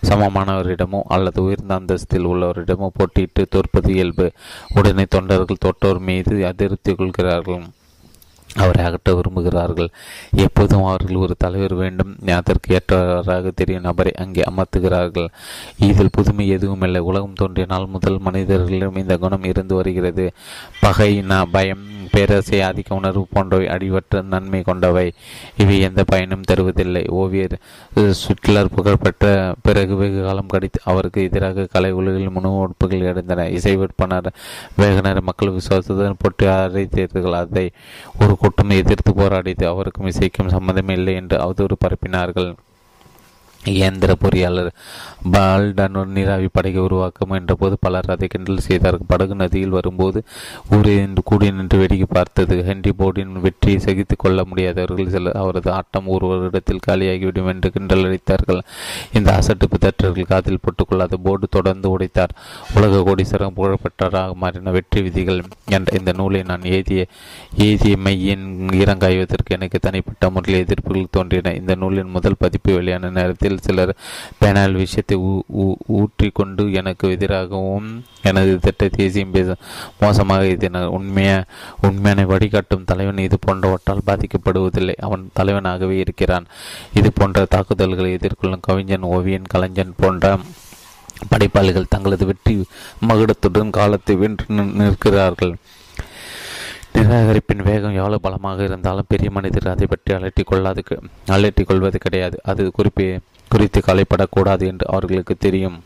சமமானவரிடமோ அல்லது உயர்ந்த அந்தஸ்தில் உள்ளவரிடமோ போட்டியிட்டு தோற்பது இயல்பு. உடனே தொண்டர்கள் தொட்டோர் மீது அதிருப்தி கொள்கிறார்கள். அவரை அகற்ற விரும்புகிறார்கள். எப்போதும் அவர்கள் ஒரு தலைவர் வேண்டும். அதற்கு ஏற்றவராக தெரியும் நபரை அங்கே அமர்த்துகிறார்கள். இதில் புதுமை எதுவும் இல்லை. உலகம் தோன்றிய நாள் முதல் மனிதர்களிடம் இந்த குணம் இருந்து வருகிறது. பகை பயம் பேரரசை ஆதிக்க உணர்வு போன்றவை அடிவற்ற நன்மை கொண்டவை. இவை எந்த பயனும் தருவதில்லை. ஓவியர் சுட்லர் புகழ்பெற்ற பிறகு வெகு காலம் கடித்து அவருக்கு எதிராக கலை உலகில் முன்னோட்புகள் அடைந்தன இசை விற்பனர் வேகனர் மக்கள் விசுவாசத்துடன் போட்டு அழைத்தீர்கள் அதை ஒரு கூட்டம் எதிர்த்து போராடியது அவருக்கும் இசைக்கும் சம்மந்தம் இல்லை என்று அவதூறு பரப்பினார்கள். இயந்திர பொறியாளர் பால்டனூர் நீராவி படகை உருவாக்க என்றபோது பலர் அதை கிண்டல் செய்தார்கள். படகு நதியில் வரும்போது ஊரே கூடி நின்று வேடிக்கை பார்த்தது. ஹென்றி போர்டின் வெற்றியை சகித்து கொள்ள முடியாதவர்கள் சிலர் அவரது ஆட்டம் ஒரு வருடத்தில் காலியாகிவிடும் என்று கிண்டல் அளித்தார்கள் இந்த அசட்டு பிதற்றர்கள் காதில் போட்டுக்கொள்ளாத போர்டு தொடர்ந்து உடைத்தார். உலக கோடீஸ்வரம் புகழ்பெற்றராக மாறின வெற்றி விதிகள் என்ற இந்த நூலை நான் ஏதிய ஏதிய மையின் ஈரங்காய்வதற்கு எனக்கு தனிப்பட்ட முறையில் எதிர்ப்புகள் தோன்றின. இந்த நூலின் முதல் பதிப்பு வெளியான நேரத்தில் நேரத்தில் சிலர் பேனால் விஷயத்தை ஊற்றி கொண்டு எனக்கு எதிராகவும் எனது திட்டத்தை பேச மோசமாக எழுதினர் உண்மைய உண்மையான வழிகாட்டும் தலைவன் இது போன்றவற்றால் பாதிக்கப்படுவதில்லை. அவன் தலைவனாகவே இருக்கிறான். இது போன்ற தாக்குதல்களை எதிர்கொள்ளும் கவிஞன் ஓவியன் கலைஞன் போன்ற படைப்பாளிகள் தங்களது வெற்றி மகுடத்துடன் காலத்தை வென்று நிற்கிறார்கள். நிராகரிப்பின் வேகம் எவ்வளவு பலமாக இருந்தாலும் பெரிய மனிதர் அதை பற்றி அலட்டி கொள்ளாது அலட்டி கொள்வது கிடையாது. அது குறிப்பி குறித்து கலைப்படக்கூடாது என்று அவர்களுக்கு தெரியும்.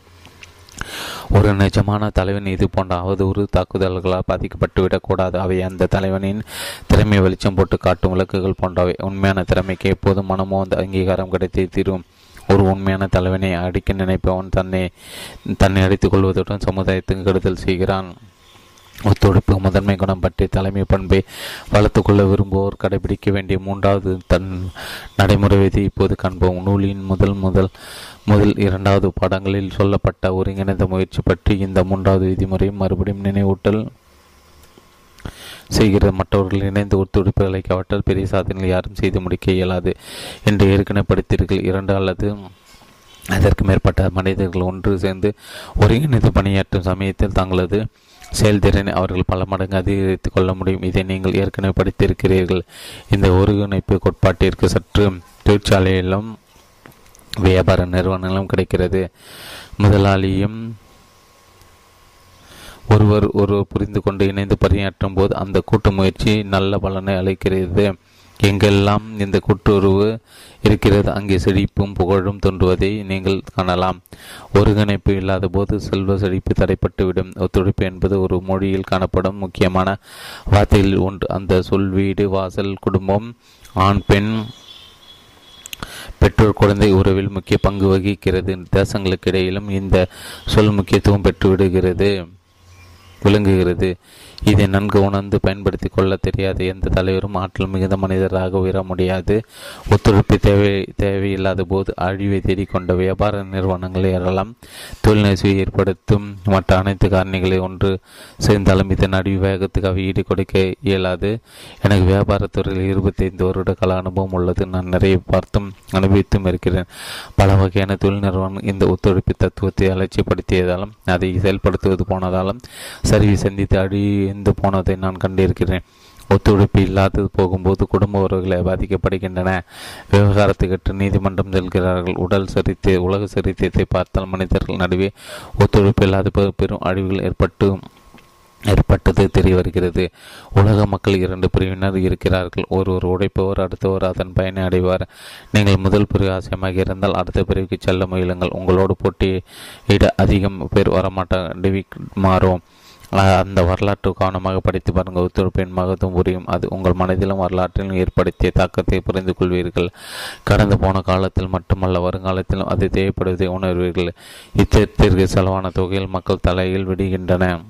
ஒரு நிஜமான தலைவன் இது போன்ற அவதூறு தாக்குதல்களால் பாதிக்கப்பட்டுவிடக்கூடாது அவை அந்த தலைவனின் திறமை வெளிச்சம் போட்டு காட்டும் விளக்குகள் போன்றவை. உண்மையான திறமைக்கு எப்போதும் மனமோ அந்த அங்கீகாரம் கிடைத்தே தீரும். ஒரு உண்மையான தலைவனை அடிக்க நினைப்பவன் தன்னை தன்னை அடித்துக் கொள்வதுடன் சமுதாயத்துக்கு கெடுதல் செய்கிறான். ஒத்துழைப்பு முதன்மை குணம் பற்றி தலைமை பண்பை வளர்த்துக்கொள்ள விரும்புவோர் கடைபிடிக்க வேண்டிய மூன்றாவது தன் நடைமுறை விதி. இப்போது காண்போம். நூலின் முதல் முதல் முதல் இரண்டாவது பாடங்களில் சொல்லப்பட்ட ஒருங்கிணைந்த முயற்சி பற்றி இந்த மூன்றாவது விதிமுறை மறுபடியும் நினைவூட்டல் செய்கிறது. மற்றவர்கள் இணைந்து ஒத்துழைப்புகளை கவட்டால் பெரிய சாதனைகள் யாரும் செய்து முடிக்க இயலாது என்று ஏற்கனவே படித்தீர்கள். இரண்டு அல்லது அதற்கு மேற்பட்ட மனிதர்கள் ஒன்று சேர்ந்து ஒருங்கிணைந்து பணியாற்றும் சமயத்தில் தங்களது செயல்திறனை அவர்கள் பல மடங்கு அதிகரித்துக் கொள்ள முடியும். இதை நீங்கள் ஏற்கனவே படித்திருக்கிறீர்கள். இந்த ஒருங்கிணைப்பு கோட்பாட்டிற்கு சற்று தொழிற்சாலையிலும் வியாபார நிறுவனங்களும் கிடைக்கிறது. முதலாளியும் ஒருவர் ஒருவர் புரிந்து கொண்டு இணைந்து பணியாற்றும் போது அந்த கூட்டு முயற்சி நல்ல பலனை அளிக்கிறது. எங்கெல்லாம் இந்த கூட்டுறவு இருக்கிறது அங்கே செழிப்பும் புகழும் தோன்றுவதை நீங்கள் காணலாம். ஒருங்கிணைப்பு இல்லாத போது செல்வ செழிப்பு தடைப்பட்டுவிடும் ஒத்துழைப்பு என்பது ஒரு மொழியில் காணப்படும் முக்கியமான வார்த்தையில் ஒன்று. அந்த சொல் வீடு வாசல் குடும்பம் ஆண் பெண் பெற்றோர் குழந்தை உறவில் முக்கிய பங்கு வகிக்கிறது. தேசங்களுக்கு இடையிலும் இந்த சொல் முக்கியத்துவம் பெற்றுவிடுகிறது. விளங்குகிறது. இதை நன்கு உணர்ந்து பயன்படுத்தி கொள்ள தெரியாத எந்த தலைவரும் ஆற்றல் மிகுந்த மனிதராக உயர முடியாது. ஒத்துழைப்பு தேவை தேவையில்லாத போது அழிவை தேடிக்கொண்ட வியாபார நிறுவனங்களை ஏறலாம். தொழில்நெசை ஏற்படுத்தும் மற்ற அனைத்து காரணிகளை ஒன்று சேர்ந்தாலும் இதன் அடி வேகத்துக்காக ஈடு கொடுக்க இயலாது. எனக்கு வியாபாரத்துறையில் இருபத்தைந்து வருட கால அனுபவம் உள்ளது. நான் நிறைய பார்த்தும் அனுபவித்தும் இருக்கிறேன். பல வகையான தொழில் நிறுவனம் இந்த ஒத்துழைப்பு தத்துவத்தை அலட்சியப்படுத்தியதாலும் அதை செயல்படுத்துவது போனதாலும் சரிவை சந்தித்து அழிந்து போனதை நான் கண்டிருக்கிறேன். ஒத்துழைப்பு இல்லாதது போகும்போது குடும்ப உறவுகளை பாதிக்கப்படுகின்றன. விவகாரத்துக்கற்று நீதிமன்றம் செல்கிறார்கள். உடல் சரித்திய உலக சரித்தியத்தை பார்த்தால் மனிதர்கள் நடுவே ஒத்துழைப்பு இல்லாத பெரும் அழிவுகள் ஏற்பட்டு ஏற்பட்டது தெரிய வருகிறது உலக மக்கள் இரண்டு பிரிவினர் இருக்கிறார்கள். ஒருவர் உடைப்பவர் அடுத்தவர் அதன் பயனை அடைவார். நீங்கள் முதல் பிரிவு ஆசியமாக இருந்தால் அடுத்த பிரிவுக்கு செல்ல முயலுங்கள். உங்களோடு போட்டியிட அதிகம் பேர் வரமாட்ட மாறும். அந்த வரலாற்று கவனமாக படித்து பாருங்கள். ஒத்துழைப்பின் மகத்துவம் புரியும். அது உங்கள் மனதிலும் வரலாற்றிலும் ஏற்படுத்திய தாக்கத்தை புரிந்து கொள்வீர்கள். கடந்து போன காலத்தில் மட்டுமல்ல வருங்காலத்திலும் அது தேவைப்படுவதை உணர்வீர்கள். இச்சத்திற்கு செலவான தொகையில் மக்கள் தலையில் விடுகின்றன.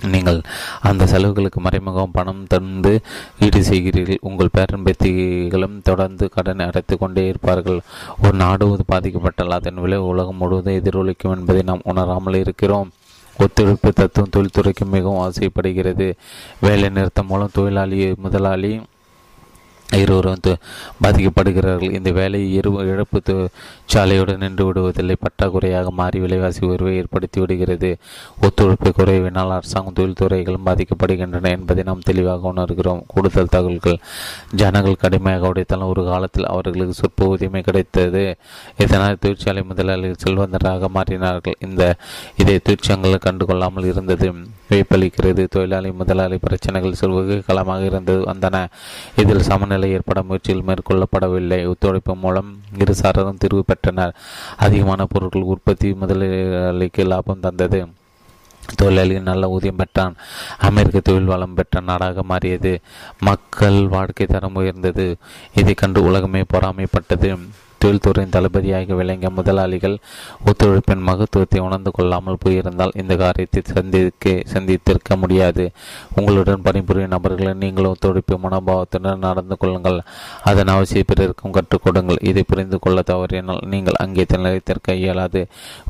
நீங்கள் அந்த செலவுகளுக்கு மறைமுகம் பணம் தந்து ஈடு செய்கிறீர்கள். உங்கள் பேரன்பத்திகளும் தொடர்ந்து கடனை அடைத்து கொண்டே இருப்பார்கள். ஒரு நாடு பாதிக்கப்பட்டால் அதன் விலை உலகம் முழுவதும் எதிரொலிக்கும் என்பதை நாம் உணராமல் இருக்கிறோம். ஒத்துழைப்பு தத்துவம் தொழில்துறைக்கு மிகவும் ஆசைப்படுகிறது. வேலை நிறுத்தம் மூலம் தொழிலாளி முதலாளி இருவரும் பாதிக்கப்படுகிறார்கள். இந்த வேலை இரு இழப்பு சாலையுடன் நின்று விடுவதில்லை. பற்றாக்குறையாக மாறி விலைவாசி உயர்வை ஏற்படுத்தி விடுகிறது. ஒத்துழைப்பு குறைவினால் அரசாங்கம் தொழில்துறைகளும் பாதிக்கப்படுகின்றன என்பதை நாம் தெளிவாக உணர்கிறோம். கூடுதல் தகவல்கள். ஜனங்கள் கடுமையாக உடைத்தாலும் ஒரு காலத்தில் அவர்களுக்கு சொற்ப உரிமை கிடைத்தது. இதனால் தொழிற்சாலை முதலாளிகள் செல்வந்தராக மாறினார்கள். இந்த இதை தொழிற்சங்கங்கள் கண்டுகொள்ளாமல் இருந்தது. வியப்பளிக்கிறது தொழிலாளி முதலாளி பிரச்சனைகள் செல்வகு களமாக இருந்து வந்தன. இதில் சமநிலை ஏற்பட முயற்சிகள் மேற்கொள்ளப்படவில்லை. ஒத்துழைப்பு மூலம் இரு சாரரும் தீர்வு பெற்றனர். அதிகமான பொருட்கள் உற்பத்தி முதலாளிக்கு லாபம் தந்தது. தொழிலாளி நல்ல ஊதியம் பெற்றான். அமெரிக்க தொழில் வளம் பெற்ற நாடாக மாறியது. மக்கள் வாழ்க்கை தரம் உயர்ந்தது. இதை கண்டு உலகமே பொறாமைப்பட்டது. தொழில்துறையின் தளபதியாக விளங்கிய முதலாளிகள் ஒத்துழைப்பின் மகத்துவத்தை உணர்ந்து கொள்ளாமல் போயிருந்தால் இந்த காரியத்தை சந்திக்க சந்தித்திருக்க முடியாது. உங்களுடன் பணிபுரியும் நபர்களை நீங்கள் ஒத்துழைப்பு மனோபாவத்துடன் நடந்து கொள்ளுங்கள். அதன் அவசிய பிறருக்கும் கற்றுக் கொடுங்கள். இதை புரிந்து கொள்ள தவறினால் நீங்கள் அங்கே நிலைத்திருக்க இயலாது.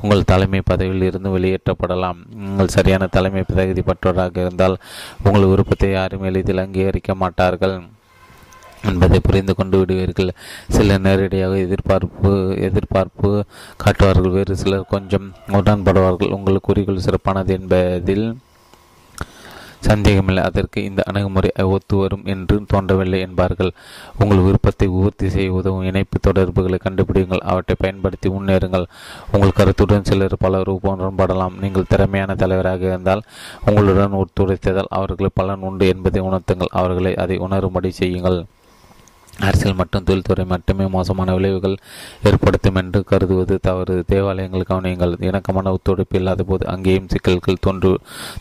உங்கள் தலைமை பதவியில் இருந்து வெளியேற்றப்படலாம். நீங்கள் சரியான தலைமை தகுதி பெற்றவராக இருந்தால் உங்கள் விருப்பத்தை யாரும் எளிதில் அங்கீகரிக்க மாட்டார்கள். என்பதை புரிந்து கொண்டு விடுவீர்கள். சிலர் நேரடியாக எதிர்பார்ப்பு எதிர்பார்ப்பு காட்டுவார்கள். வேறு சிலர் கொஞ்சம் உடன்படுவார்கள். உங்கள் குறிக்கோள் சிறப்பானது என்பதில் சந்தேகமில்லை. அதற்கு இந்த அணுகுமுறை ஒத்து வரும் என்று தோன்றவில்லை என்பார்கள். உங்கள் விருப்பத்தை உற்பத்தி செய்ய உதவும் இணைப்பு தொடர்புகளை கண்டுபிடிங்கள் அவற்றை பயன்படுத்தி முன்னேறுங்கள். உங்கள் கருத்துடன் சிலர் பலர் உடன்படலாம். நீங்கள் திறமையான தலைவராக இருந்தால் உங்களுடன் ஒத்துழைத்ததால் அவர்களுக்கு பலன் உண்டு என்பதை உணர்த்துங்கள். அவர்களை அதை உணரும்படி செய்யுங்கள். அரசியல் மற்றும் தொழில்துறை மட்டுமே மோசமான விளைவுகள் ஏற்படுத்தும் என்று கருதுவது தவறு. தேவாலயங்கள் கவனியுங்கள். இணக்கமான ஒத்துழைப்பு இல்லாத போது அங்கேயும் சிக்கல்கள் தோன்று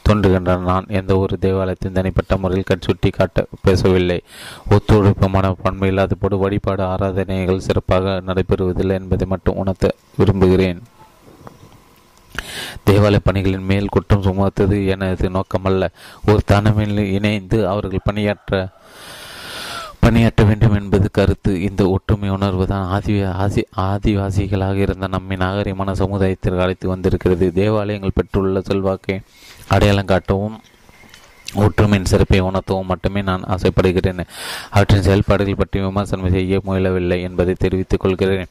தோன்றுகின்றன. நான் எந்த ஒரு தேவாலயத்தின் தனிப்பட்ட முறையில் சுட்டி காட்ட பேசவில்லை. ஒத்துழைப்பு மனப்பான்மை இல்லாத போது வழிபாடு ஆராதனைகள் சிறப்பாக நடைபெறுவதில்லை என்பதை மட்டும் உணர்த்த விரும்புகிறேன். தேவாலய பணிகளின் மேல் குற்றம் சுமத்துவது எனது நோக்கமல்ல. ஒரு தலைமையில் இணைந்து அவர்கள் பணியாற்ற பணியாற்ற வேண்டும் என்பது கருத்து. இந்த ஒற்றுமை உணர்வு தான் ஆதி ஆசி ஆதிவாசிகளாக இருந்த நம்மை நாகரிகமான சமுதாயத்திற்கு அழைத்து வந்திருக்கிறது. தேவாலயங்கள் பெற்றுள்ள செல்வாக்கை அடையாளம் காட்டவும் ஒற்றுமையின் சிறப்பை உணர்த்தவும் மட்டுமே நான் ஆசைப்படுகிறேன். அவற்றின் செயல்பாடுகள் பற்றி விமர்சனம் செய்ய முயலவில்லை என்பதை தெரிவித்துக் கொள்கிறேன்.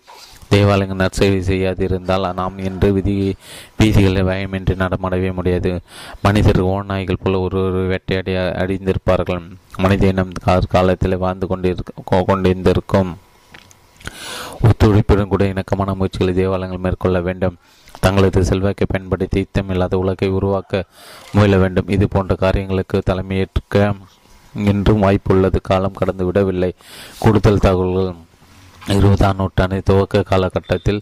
தேவாலயங்கள் நற்செய்தி செய்யாதிருந்தால் நாம் இன்று விதி வீதிகளை பயமின்றி நடமாடவே முடியாது. மனிதர் ஓநாய்கள் போல ஒரு ஒரு வேட்டையாடி அடிந்திருப்பார்கள். மனித இனம் காலத்தில் வாழ்ந்து கொண்டிருக்க கொண்டிருந்திருக்கும். ஒத்துழைப்புடன் கூட இணக்கமான முயற்சிகளை தேவாலயங்கள் மேற்கொள்ள வேண்டும். தங்களது செல்வாக்கை பயன்படுத்தி இத்தமில்லாத உலகை உருவாக்க முயல வேண்டும். இது போன்ற காரியங்களுக்கு தலைமையேற்க இன்றும் வாய்ப்புள்ளது. காலம் கடந்து விடவில்லை கூடுதல் தகவல்கள் இருபதாம் நூற்றாண்டு துவக்க காலகட்டத்தில்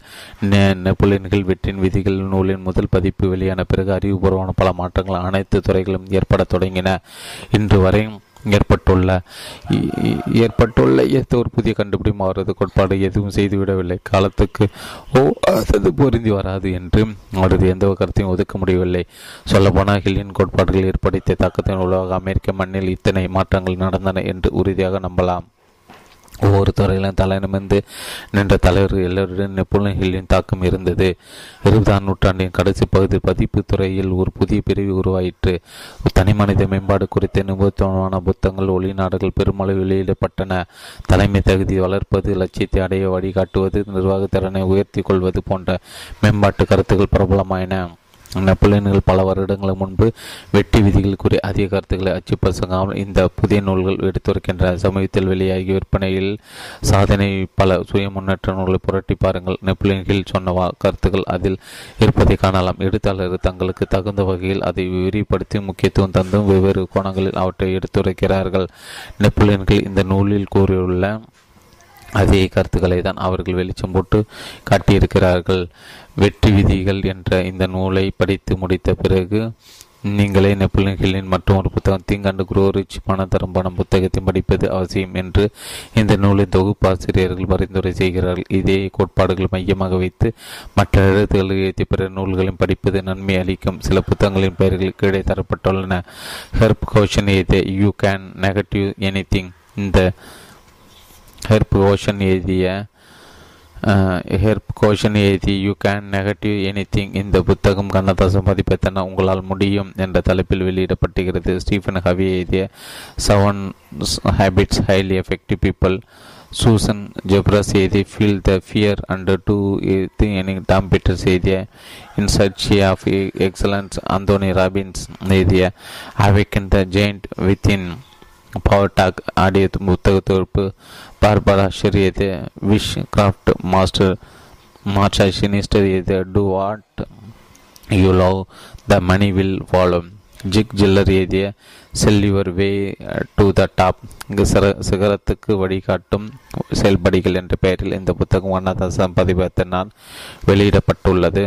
நெப்போலியன்கள் வெற்றின் விதிகள் நூலின் முதல் பதிப்பு வெளியான பிறகு அறிவுபூர்வமான பல மாற்றங்கள் அனைத்து துறைகளும் ஏற்பட தொடங்கின. இன்று வரை ஏற்பட்டுள்ள ஏற்பட்டுள்ள எந்த ஒரு புதிய கண்டுபிடிப்பு அவரது கோட்பாடு எதுவும் செய்துவிடவில்லை. காலத்துக்கு ஓ அது பொருந்தி வராது என்று அவரது எந்த கருத்தையும் ஒதுக்க முடியவில்லை. சொல்லப்போனால் ஹில்லின் கோட்பாடுகள் ஏற்படுத்திய தாக்கத்தின் உலக அமெரிக்க மண்ணில் இத்தனை மாற்றங்கள் நடந்தன என்று உறுதியாக நம்பலாம். ஒவ்வொரு துறையிலும் தலைநிமிர்ந்து நின்ற தலைவர்கள் எல்லோருடன் நெப்போலியன் தாக்கம் இருந்தது. இருபதாம் நூற்றாண்டின் கடைசி பகுதி பதிப்பு துறையில் ஒரு புதிய பிரிவு உருவாயிற்று. தனி மனித மேம்பாடு குறித்த நிபுணத்துவமான புத்தகங்கள் ஒளிநாடுகள் பெருமளவு வெளியிடப்பட்டன. தலைமை தகுதி வளர்ப்பது லட்சியத்தை அடைய வழிகாட்டுவது நிர்வாக திறனை உயர்த்தி கொள்வது போன்ற மேம்பாட்டு கருத்துக்கள் பிரபலமாயின. நெப்போலியன்கள் பல வருடங்களுக்கு முன்பு வெட்டி விதிகளுக்குரிய அதிக கருத்துக்களை அச்சுப்பசங்காமல் இந்த புதிய நூல்கள் எடுத்துரைக்கின்றன. சமீபத்தில் வெளியாகி விற்பனையில் சாதனை பல சுய முன்னேற்ற நூல்களை புரட்டி பாருங்கள். நெப்போலியன்கள் சொன்ன கருத்துக்கள் அதில் இருப்பதை காணலாம். எழுத்தாளர் தங்களுக்கு தகுந்த வகையில் அதை விரிவுபடுத்தி முக்கியத்துவம் தந்தும் வெவ்வேறு கோணங்களில் அவற்றை எடுத்துரைக்கிறார்கள். நெப்போலியன்கள் இந்த நூலில் கூறியுள்ள அதே கருத்துக்களை தான் அவர்கள் வெளிச்சம் போட்டு காட்டியிருக்கிறார்கள். வெற்றி விதிகள் என்ற இந்த நூலை படித்து முடித்த பிறகு நீங்களே நெப்போலியன் ஹில்லின் மற்றும் ஒரு புத்தகம் தீங்காண்டு குரோரிச் பணம் பணம் புத்தகத்தை படிப்பது அவசியம் என்று இந்த நூலின் தொகுப்பாசிரியர்கள் பரிந்துரை செய்கிறார்கள். இதே கோட்பாடுகள் மையமாக வைத்து மற்ற எழுத்துக்களை எழுத்திய பிற நூல்களையும் படிப்பது நன்மை அளிக்கும். சில புத்தகங்களின் பெயர்கள் கீழே தரப்பட்டுள்ளன. ஹெர்ப் கோஷன் எழுதிய யூ கேன் நெகட்டிவ் எனி இந்த ஹெர்ப் கோஷன் எழுதிய ஹெர்ப் கோஷன் எழுதி you can negotiate any thing இந்த புத்தகம் கண்ணதாசன் பதிப்பத்தன உங்களால் முடியும் என்ற தலைப்பில் வெளியிடப்படுகிறது ஸ்டீஃபன் ஹவி எழுதிய seven habits highly effective people Susan Jeffers எழுதிய feel the fear and do Tom Peters எழுதிய in search of excellence Anthony Robbins எழுதிய awaken the giant within power talk audio புத்தக தொகுப்பு பார்பரா ஷெரியது wish craft master Marsha Sinetar இது do what you love the money will follow Zig Ziglar எழுதிய sell your way to the top இங்கு சிகரத்துக்கு வழிகாட்டும் செயல்படிகள் என்ற பெயரில் இந்த புத்தகம் வண்ணதாசன் நான் வெளியிடப்பட்டுள்ளது.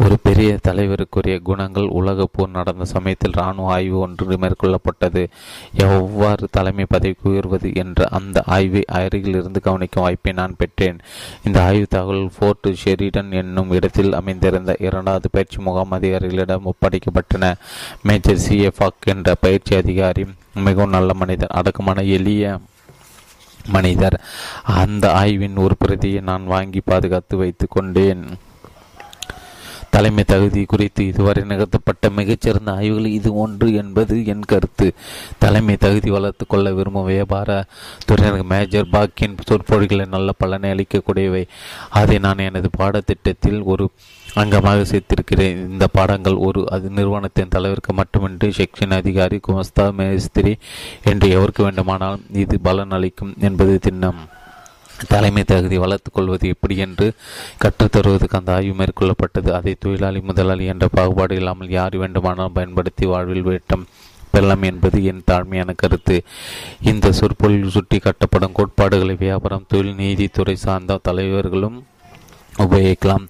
ஒரு பெரிய தலைவருக்குரிய குணங்கள் உலக போர் நடந்த சமயத்தில் இராணுவ ஆய்வு ஒன்று மேற்கொள்ளப்பட்டது. எவ்வாறு தலைமை பதவிக்கு உயர்வது என்ற அந்த ஆய்வை அருகிலிருந்து கவனிக்கும் வாய்ப்பை நான் பெற்றேன். இந்த ஆய்வு தகவல் ஃபோர்ட் ஷெரிடன் என்னும் இடத்தில் அமைந்திருந்த இரண்டாவது பயிற்சி முகாம் அதிகாரிகளிடம் ஒப்படைக்கப்பட்டன. Major C. எஃப். என்ற பயிற்சி அதிகாரி மிகவும் நல்ல மனிதர் அடக்கமான எளிய மனிதர். அந்த ஆய்வின் ஒரு பிரதியை நான் வாங்கி பாதுகாத்து வைத்து கொண்டேன். தலைமை தகுதி குறித்து இதுவரை நிகழ்த்தப்பட்ட மிகச்சிறந்த ஆய்வுகள் இது ஒன்று என்பது என் கருத்து. தலைமை தகுதி வளர்த்து கொள்ள விரும்பும் வியாபார துறையினர் மேஜர் பாக்கின் சொற்பொழிகளை நல்ல பலனை அளிக்கக்கூடியவை. அதை நான் எனது பாடத்திட்டத்தில் ஒரு அங்கமாக சேர்த்திருக்கிறேன். இந்த பாடங்கள் ஒரு அது நிறுவனத்தின் தலைவருக்கு மட்டுமின்றி செக்ஷன் அதிகாரி குமஸ்தா மேஸ்திரி என்று எவருக்கு வேண்டுமானாலும் இது பலன் அளிக்கும் என்பது திண்ணம். தலைமை தகுதி வளர்த்து கொள்வது எப்படி என்று கற்றுத்தருவதற்கு அந்த ஆய்வு மேற்கொள்ளப்பட்டது. அதை தொழிலாளி முதலாளி என்ற பாகுபாடு இல்லாமல் யார் வேண்டுமானாலும் பயன்படுத்தி வாழ்வில் வேட்டம் பெறலாம் என்பது என் தாழ்மையான கருத்து. இந்த சொற்பொழில் சுட்டி கட்டப்படும் கோட்பாடுகளை வியாபாரம் தொழில் நீதித்துறை சார்ந்த தலைவர்களும் உபயோகிக்கலாம்.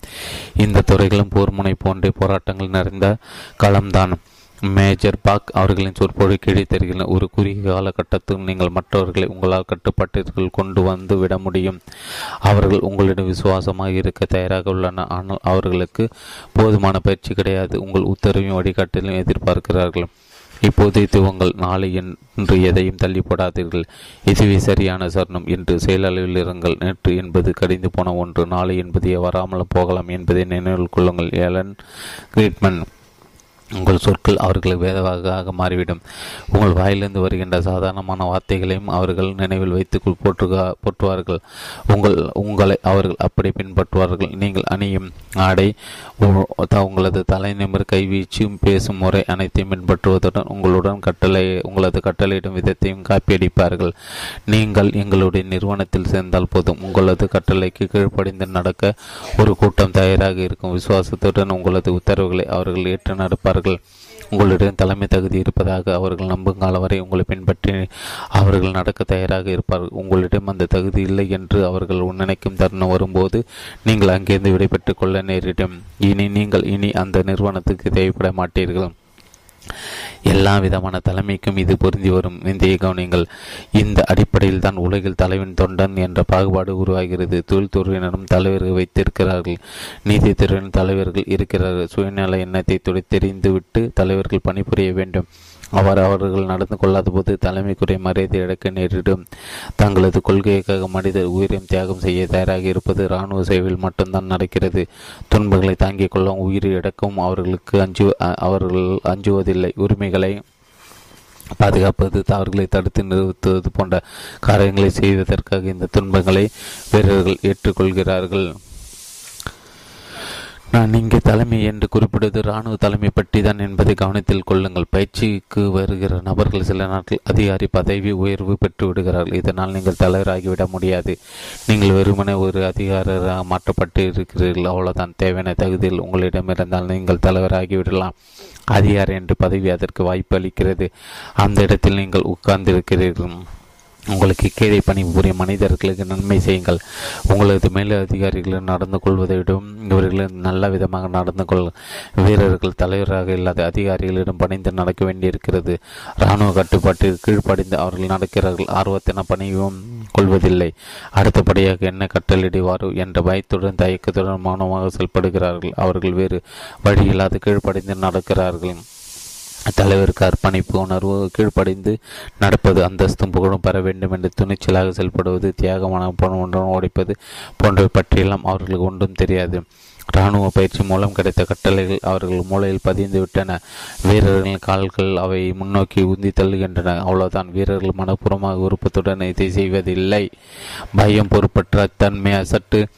இந்த துறைகளும் போர் முனை போன்ற போராட்டங்கள் நிறைந்த களம்தான் மேஜர் பாக் அவர்களின் சொற்பொழி கீழே தருகிற ஒரு குறுகிய காலகட்டத்தில் நீங்கள் மற்றவர்களை உங்களால் கட்டுப்பாட்டிற்குள் கொண்டு வந்து விட முடியும். அவர்கள் உங்களிடம் விசுவாசமாக இருக்க தயாராக உள்ளனர் ஆனால் அவர்களுக்கு போதுமான பயிற்சி கிடையாது. உங்கள் உத்தரவையும் வழிகாட்டலையும் எதிர்பார்க்கிறார்கள். இப்போது துவங்கள் நாளை என்று எதையும் தள்ளி போடாதீர்கள் இதுவே சரியான சரணம் என்று செயலளவில் இருங்கள். நேற்று என்பது கடிந்து போன ஒன்று. நாளை என்பதையே வராமல் போகலாம் என்பதை நினைவில் கொள்ளுங்கள். Alan Greedman. உங்கள் சொற்கள் அவர்களுக்கு வேதவாக மாறிவிடும். உங்கள் வாயிலிருந்து வருகின்ற சாதாரணமான வார்த்தைகளையும் அவர்கள் நினைவில் வைத்து போற்றுக போற்றுவார்கள். உங்கள் உங்களை அவர்கள் அப்படி பின்பற்றுவார்கள். நீங்கள் அணியும் ஆடை உங்களது தலைநிமிர் கைவீச்சும் பேசும் முறை அனைத்தையும் பின்பற்றுவதுடன் உங்களுடன் கட்டளை உங்களது கட்டளையிடும் விதத்தையும் காப்பியடிப்பார்கள். நீங்கள் எங்களுடைய நிறுவனத்தில் சேர்ந்தால் போதும். உங்களது கட்டளைக்கு கீழ்ப்படிந்து நடக்க ஒரு கூட்டம் தயாராக இருக்கும். விசுவாசத்துடன் உங்களது உத்தரவுகளை அவர்கள் ஏற்று நடப்பார்கள். உங்களிடம் தலைமை தகுதி இருப்பதாக அவர்கள் நம்பும் காலம் வரை உங்களை பின்பற்றி அவர்கள் நடக்க தயாராக இருப்பார்கள். உங்களிடம் அந்த தகுதி இல்லை என்று அவர்கள் நினைக்கும் தருணம் வரும்போது நீங்கள் அங்கிருந்து விடைபெற்றுக் கொள்ள நேரிடும். இனி நீங்கள் இனி அந்த நிறுவனத்துக்கு தேவைப்பட மாட்டீர்கள். எல்லா விதமான தலைமைக்கும் இது பொருந்தி வரும். இந்திய கவனியங்கள் இந்த அடிப்படையில் தான் உலகில் தலைவன் தொண்டன் என்ற பாகுபாடு உருவாகிறது. தொழில்துறையினரும் தலைவர்கள் வைத்திருக்கிறார்கள். நீதித்துறையினர் தலைவர்கள் இருக்கிறார்கள். சுயநல எண்ணத்தை துடை தெரிந்துவிட்டு தலைவர்கள் பணிபுரிய வேண்டும். அவர் அவர்கள் நடந்து கொள்ளாத போது தலைமைக்குரிய மரியாதை இழக்க நேரிடும் தங்களது கொள்கைக்காக மனிதர் உயிரையும் தியாகம் செய்ய தயாராக இருப்பது இராணுவ சேவையில் மட்டும்தான் நடக்கிறது. துன்பங்களை தாங்கிக் கொள்ளும் உயிரை இழக்கவும் அவர்களுக்கு அஞ்சு அவர்கள் அஞ்சுவதில்லை. உரிமைகளை பாதுகாப்பது அவர்களை தடுத்து நிறுத்துவது போன்ற காரியங்களை செய்வதற்காக இந்த துன்பங்களை வீரர்கள் ஏற்றுக்கொள்கிறார்கள். நான் இங்கே தலைமை என்று குறிப்பிடுவது இராணுவ தலைமை பற்றி தான் என்பதை கவனத்தில் கொள்ளுங்கள். பயிற்சிக்கு வருகிற நபர்கள் சில நாட்கள் அதிகாரி பதவி உயர்வு பெற்று விடுகிறார்கள். இதனால் நீங்கள் தலைவராகிவிட முடியாது. நீங்கள் வெறுமனே ஒரு அதிகாரராக மாற்றப்பட்டு இருக்கிறீர்கள். அவ்வளோதான் தேவையான தகுதியில் உங்களிடம் இருந்தால் நீங்கள் தலைவராகிவிடலாம். அதிகாரி என்று பதவி அதற்கு வாய்ப்பு அளிக்கிறது. அந்த இடத்தில் நீங்கள் உட்கார்ந்திருக்கிறீர்கள். உங்களுக்கு கீழே பணிபுரிய மனிதர்களுக்கு நன்மை செய்யுங்கள். உங்களது மேல் அதிகாரிகளும் நடந்து கொள்வதை விடவும் இவர்கள் நல்ல விதமாக நடந்து கொள். வீரர்கள் தலைவராக இல்லாத அதிகாரிகளிடம் பணிந்து நடக்க வேண்டியிருக்கிறது. இராணுவ கட்டுப்பாட்டில் கீழ்ப்படிந்து அவர்கள் நடக்கிறார்கள். ஆர்வத்தின பணியும் கொள்வதில்லை. அடுத்தபடியாக என்ன கட்டளிடுவார் என்ற பயத்துடன் தயக்கத்துடன் மௌனமாக செயல்படுகிறார்கள். அவர்கள் வேறு வழியில்லாத கீழ்ப்படிந்து நடக்கிறார்கள். தலைவருக்கு அர்ப்பணிப்பு உணர்வு கீழ்ப்படைந்து நடப்பது அந்தஸ்தும் புகழும் பெற வேண்டும் என்று துணிச்சலாக செயல்படுவது தியாகமான ஒன்றுடன் உடைப்பது போன்றவை பற்றியெல்லாம் அவர்களுக்கு ஒன்றும் தெரியாது. இராணுவ பயிற்சி மூலம் கிடைத்த கட்டளைகள் அவர்கள் மூளையில் பதிந்து விட்டன. வீரர்களின் கால்கள் அவை முன்னோக்கி உந்தி தள்ளுகின்றன. அவ்வளவுதான். வீரர்கள் மனப்பூர்வமாக விருப்பத்துடன் இதை செய்வதில்லை. பயம் பொறுப்பற்ற தன்மை சற்று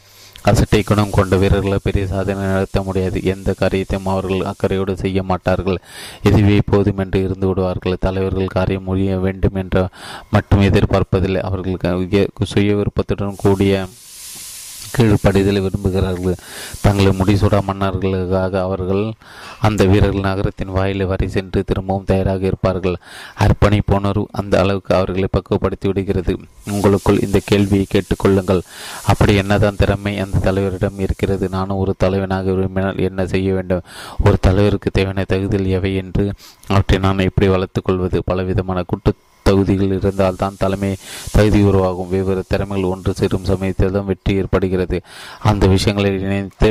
அசட்டை குணம் கொண்ட வீரர்களை பெரிய சாதனை நடத்த முடியாது. எந்த காரியத்தையும் அவர்கள் அக்கறையோடு செய்ய மாட்டார்கள். இதுவே போதும் என்று இருந்து விடுவார்கள். தலைவர்கள் காரியம் முடிய வேண்டும் என்ற மட்டும் எதிர்பார்ப்பதில்லை. அவர்கள் சுய விருப்பத்துடன் கூடிய கீழ்ப்படிதலை விரும்புகிறார்கள். தங்களை முடிசூடா மன்னர்களுக்காக அவர்கள் அந்த வீரர்கள் நகரத்தின் வாயிலை வரை சென்று திரும்பவும் தயாராக இருப்பார்கள். அர்ப்பணிப்புணர்வு அந்த அளவுக்கு அவர்களை பக்குவப்படுத்தி விடுகிறது. உங்களுக்குள் இந்த கேள்வியை கேட்டுக்கொள்ளுங்கள் அப்படி என்னதான் திறமை அந்த தலைவரிடம் இருக்கிறது. நானும் ஒரு தலைவனாக விரும்பினால் என்ன செய்ய வேண்டும்? ஒரு தலைவருக்கு தேவையான தகுதியில் எவை என்று அவற்றை நான் எப்படி வளர்த்துக் கொள்வது? பலவிதமான கூட்டு தகுதிகள் இருந்தால்தான் தலைமை தகுதி உருவாகும். வெவ்வேறு திறமைகள் ஒன்று சேரும் சமயத்தில் தான் வெற்றி ஏற்படுகிறது. அந்த விஷயங்களை இணைத்து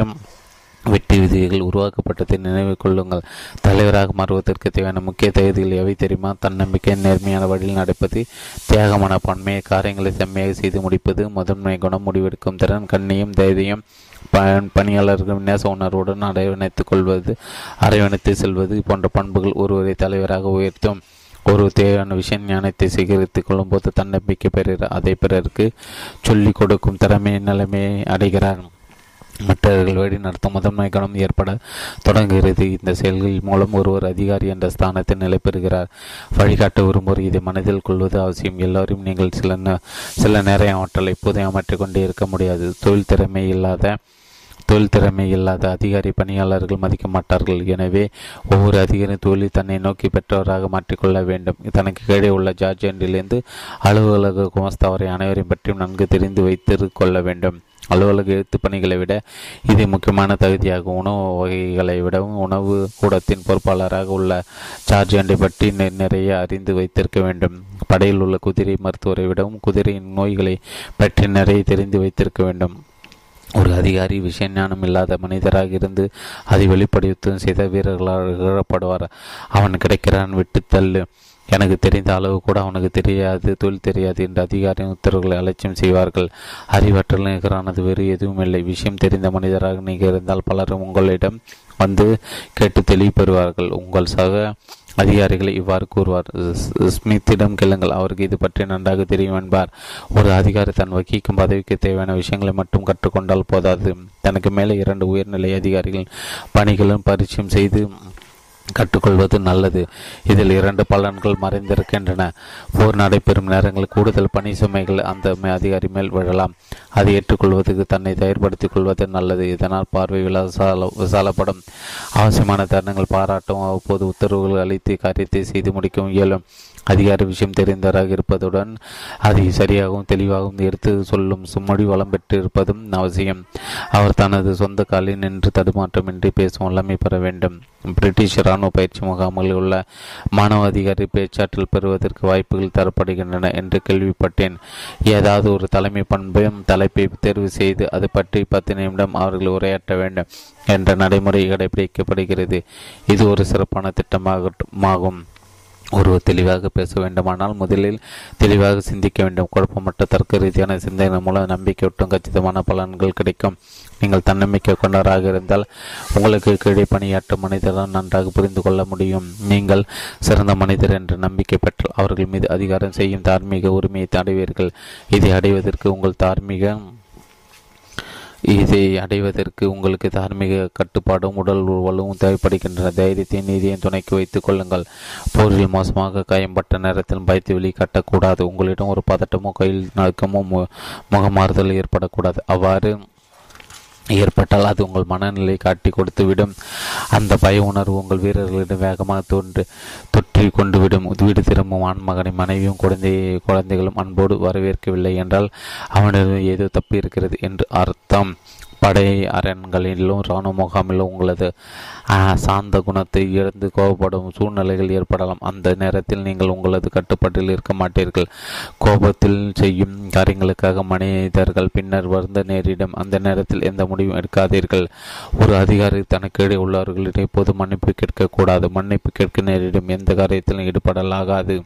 வெற்றி விதிகள் உருவாக்கப்பட்டதை நினைவு கொள்ளுங்கள். தலைவராக மாறுவதற்கு தேவையான முக்கிய தகுதிகள் எவை தெரியுமா? தன்னம்பிக்கை நேர்மையான வழியில் நடப்பது தியாகமான பன்மையை காரியங்களை செம்மையாக செய்து முடிப்பது முதன்மை குணம் முடிவெடுக்கும் திறன் கண்ணியம் தைரியம் பணியாளர்கள் நேச உணர்வுடன் அரவணைத்துக் கொள்வது அரவணைத்து செல்வது போன்ற பண்புகள் ஒருவரை தலைவராக உயர்த்தும். ஒரு தேவையான விஷயம் ஞானத்தை சேகரித்துக் கொள்ளும்போது தன்னம்பிக்கை பெறுகிறார் அதை பிறருக்கு சொல்லிக் கொடுக்கும் திறமை நிலைமையை அடைகிறார் மற்றவர்கள் வழி நடத்தும் முதன்மை கணம் ஏற்பட தொடங்குகிறது. இந்த செயல்கள் மூலம் ஒருவர் அதிகாரி என்ற ஸ்தானத்தில் நிலை பெறுகிறார். வழிகாட்ட விரும்புவோர் இதை மனதில் கொள்வது அவசியம். எல்லோரும் நீங்கள் சில சில நேர அவற்றலை எப்போதும் அமற்றிக்கொண்டே இருக்க முடியாது. தொழில் திறமை இல்லாத தொழில் திறமை இல்லாத அதிகாரி பணியாளர்கள் மதிக்க மாட்டார்கள். எனவே ஒவ்வொரு அதிகாரியும் தொழில் தன்னை நோக்கி பெற்றவராக மாற்றிக்கொள்ள வேண்டும். தனக்கு கீழே உள்ள ஜார்ஜ் என்றிலிருந்து அலுவலக குமஸ்தாவரை அனைவரையும் பற்றியும் நன்கு தெரிந்து வைத்து கொள்ள வேண்டும். அலுவலக எழுத்து பணிகளை விட இது முக்கியமான தகுதியாகும். உணவு வகைகளை விடவும் உணவு கூடத்தின் பொறுப்பாளராக உள்ள சார்ஜ் பற்றி நிறைய அறிந்து வைத்திருக்க வேண்டும். படையில் உள்ள குதிரை மருத்துவரை விடவும் குதிரையின் நோய்களை பற்றி நிறைய தெரிந்து வைத்திருக்க வேண்டும். ஒரு அதிகாரி விஷய ஞானம் இல்லாத மனிதராக இருந்து அதை வெளிப்படுத்தும் செய்த வீரர்களால் இழப்படுவார் அவன் கிடைக்கிறான் விட்டுத்தள்ளு எனக்கு தெரிந்த அளவு கூட அவனுக்கு தெரியாது தொழில் தெரியாது என்று அதிகாரியின் உத்தரவுகளை அலட்சியம் செய்வார்கள். அறிவற்றல் நிகரானது வேறு எதுவும் இல்லை. விஷயம் தெரிந்த மனிதராக நீங்கள் இருந்தால் பலரும் உங்களிடம் வந்து கேட்டு தெளிவு பெறுவார்கள். உங்கள் சக அதிகாரிகளை இவ்வாறு கூறுவார். ஸ்மித்திடம் கேளுங்கள். அவருக்கு இது பற்றி நன்றாக தெரியும் என்பார். ஒரு அதிகாரி தன் வகிக்கும் பதவிக்கு தேவையான விஷயங்களை மட்டும் கற்றுக்கொண்டால் போதாது. தனக்கு மேலே இரண்டு உயர்நிலை அதிகாரிகள் பணிகளும் பரிச்சயம் செய்து கற்றுக்கொள்வது நல்லது. இதில் இரண்டு பலன்கள் மறைந்திருக்கின்றன. போர் நடைபெறும் நேரங்களில் கூடுதல் பணி சுமைகள் அந்த அதிகாரி மேல் விழலாம். அதை ஏற்றுக்கொள்வதற்கு தன்னை தயார்படுத்திக் கொள்வது நல்லது. இதனால் பார்வை விசால விசாலப்படும். அவசியமான தருணங்கள் பாராட்டும் அவ்வப்போது உத்தரவுகள் அளித்து காரியத்தை செய்து முடிக்கவும் இயலும். அதிகார விஷயம் தெரிந்தவராக இருப்பதுடன் அதை சரியாகவும் தெளிவாகவும் எடுத்து சொல்லும் சும்மொழி வளம் பெற்றிருப்பதும் அவசியம். அவர் தனது சொந்த காலில் நின்று தடுமாற்றமின்றி பேசும் வல்லமை பெற வேண்டும். பிரிட்டிஷ் இராணுவ பயிற்சி முகாம்களில் உள்ள மாணவ அதிகாரி பேச்சாற்றல் பெறுவதற்கு வாய்ப்புகள் தரப்படுகின்றன என்று கேள்விப்பட்டேன். ஏதாவது ஒரு தலைமை பண்பையும் தலைப்பை தேர்வு செய்து அது பற்றி பத்து நிமிடம் அவர்கள் உரையாற்ற வேண்டும் என்ற நடைமுறை கடைபிடிக்கப்படுகிறது. இது ஒரு சிறப்பான திட்டமாகும் ஒருவர் தெளிவாக பேச வேண்டுமானால் முதலில் தெளிவாக சிந்திக்க வேண்டும். குழப்பமற்ற தர்க்க ரீதியான சிந்தனை மூலம் நம்பிக்கையூட்டும் கச்சிதமான பலன்கள் கிடைக்கும். நீங்கள் தன்னம்பிக்கை கொண்டவராக இருந்தால் உங்களுக்கு கீழே பணியாற்றும் மனிதர்கள் நன்றாக புரிந்து கொள்ள முடியும். நீங்கள் சிறந்த மனிதர் என்ற நம்பிக்கை பெற்றால் அவர்கள் மீது அதிகாரம் செய்யும் தார்மீக உரிமையை அடைவீர்கள் இதை அடைவதற்கு உங்கள் தார்மீக இதை அடைவதற்கு உங்களுக்கு தார்மீக கட்டுப்பாடும் உடல் உருவலும் தேவைப்படுகின்றன. தைரியத்தை நீதியின் துணைக்கு வைத்துக் கொள்ளுங்கள். போரில் மோசமாக காயம்பட்ட நேரத்தில் பயத்தை வெளிக்காட்டக்கூடாது. உங்களிடம் ஒரு பதட்டமோ கையில் நடுக்கமோ முகமாறுதல் ஏற்படக்கூடாது. அவ்வாறு ஏற்பட்டால் அது உங்கள் மனநிலை காட்டி கொடுத்துவிடும். அந்த பய உணர்வு உங்கள் வீரர்களிடம் வேகமாக தோன்று தொற்றி கொண்டுவிடும். வீடு திரும்பும் ஆண்மகனை மனைவியும் குழந்தை குழந்தைகளும் அன்போடு வரவேற்கவில்லை என்றால் அவனிடம் ஏதோ தப்பு இருக்கிறது என்று அர்த்தம். படை அரண்களிலும் இராணுவ முகாமிலும் உங்களது சாந்த குணத்தை இழந்து கோபப்படும் சூழ்நிலைகள் ஏற்படலாம். அந்த நேரத்தில் நீங்கள் உங்களது கட்டுப்பாட்டில் இருக்க மாட்டீர்கள். கோபத்தில் செய்யும் காரியங்களுக்காக மனிதர்கள் பின்னர் வருந்த நேரிடும். அந்த நேரத்தில் எந்த முடிவும் எடுக்காதீர்கள். ஒரு அதிகாரி தனக்கு உள்ளவர்களிடம் எப்போது மன்னிப்பு கேட்கக்கூடாது. மன்னிப்பு கேட்க நேரிடும். எந்த காரியத்திலும் ஈடுபடலாகாது.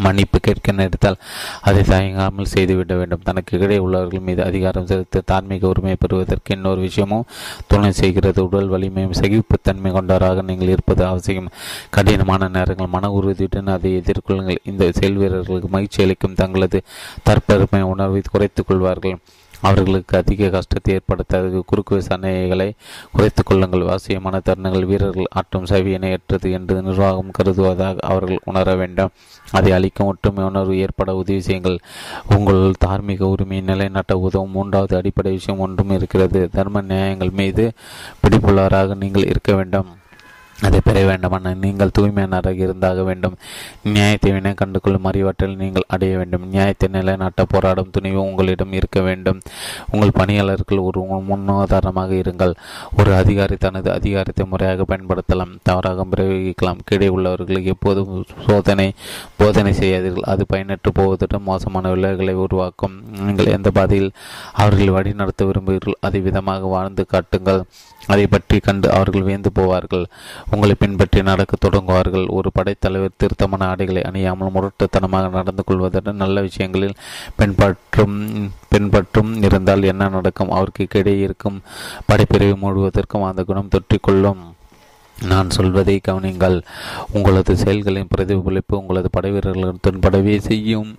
மன்னிப்பு கேட்க நினைத்தால் அதை தயங்காமல் செய்துவிட வேண்டும். தனக்கு இடையே உள்ளவர்கள் மீது அதிகாரம் செலுத்த தார்மீக உரிமை பெறுவதற்கு இன்னொரு விஷயமும் துணை செய்கிறது. உடல் வலிமையும் சகிப்புத்தன்மை கொண்டவராக நீங்கள் இருப்பது அவசியம். கடினமான நேரங்கள் மன உறுதியுடன் அதை எதிர்கொள்ளுங்கள். இந்த செயல் வீரர்களுக்கு மகிழ்ச்சி அளிக்கும் தங்களது தற்பெருமை உணர்வை குறைத்துக் கொள்வார்கள். அவர்களுக்கு அதிக கஷ்டத்தை ஏற்படுத்த குறுக்கு விசாரணைகளை குறைத்துக் கொள்ளுங்கள். அவசியமான தருணங்கள் வீரர்கள் ஆற்றும் சவியினை ஏற்றது என்று நிர்வாகம் கருதுவதாக அவர்கள் உணர வேண்டும். அதை அளிக்கும் ஒற்றுமை உணர்வு ஏற்பட உதவி செய்யுங்கள். உங்கள் தார்மீக உரிமையை நிலைநாட்ட உதவும். மூன்றாவது அடிப்படை விஷயம் ஒன்றும் இருக்கிறது. தர்ம நியாயங்கள் மீது பிடிப்புள்ளவராக நீங்கள் இருக்க வேண்டும். அதை பெற வேண்டுமான நீங்கள் தூய்மையானராக இருந்தாக வேண்டும். நியாயத்தை வினை கண்டுகொள்ளும் அறிவாற்றல் நீங்கள் அடைய வேண்டும். நியாயத்தை நிலைநாட்ட போராடும் துணிவு உங்களிடம் இருக்க வேண்டும். உங்கள் பணியாளர்கள் ஒரு முன்னுதாரணமாக இருங்கள். ஒரு அதிகாரி தனது அதிகாரத்தை முறையாக பயன்படுத்தலாம். தவறாக பிரயோகிக்கலாம். கீழே உள்ளவர்களுக்கு எப்போதும் சோதனை போதனை செய்யாதீர்கள். அது பயனற்று போவதுடன் மோசமான விளைவுகளை உருவாக்கும். நீங்கள் எந்த பாதையில் அவர்கள் வழி நடத்த விரும்புகிறீர்கள் அதை விதமாக வாழ்ந்து காட்டுங்கள். அதை பற்றி கண்டு அவர்கள் வியந்து போவார்கள். உங்களை பின்பற்றி நடக்க தொடங்குவார்கள். ஒரு படைத்தலைவர் திருத்தமான ஆடைகளை அணியாமல் முரட்டுத்தனமாக நடந்து கொள்வதுடன் நல்ல விஷயங்களில் பின்பற்றும் பின்பற்றும் இருந்தால் என்ன நடக்கும்? அவருக்கு கிடையே இருக்கும் படைப்பிரிவு மூடுவதற்கும் அந்த குணம் தொற்றிக்கொள்ளும். நான் சொல்வதை கவனிங்கள் உங்களது செயல்களின் பிரதிபலிப்பு உங்களது படைவீரர்களுடன் தென்படவே செய்யும்.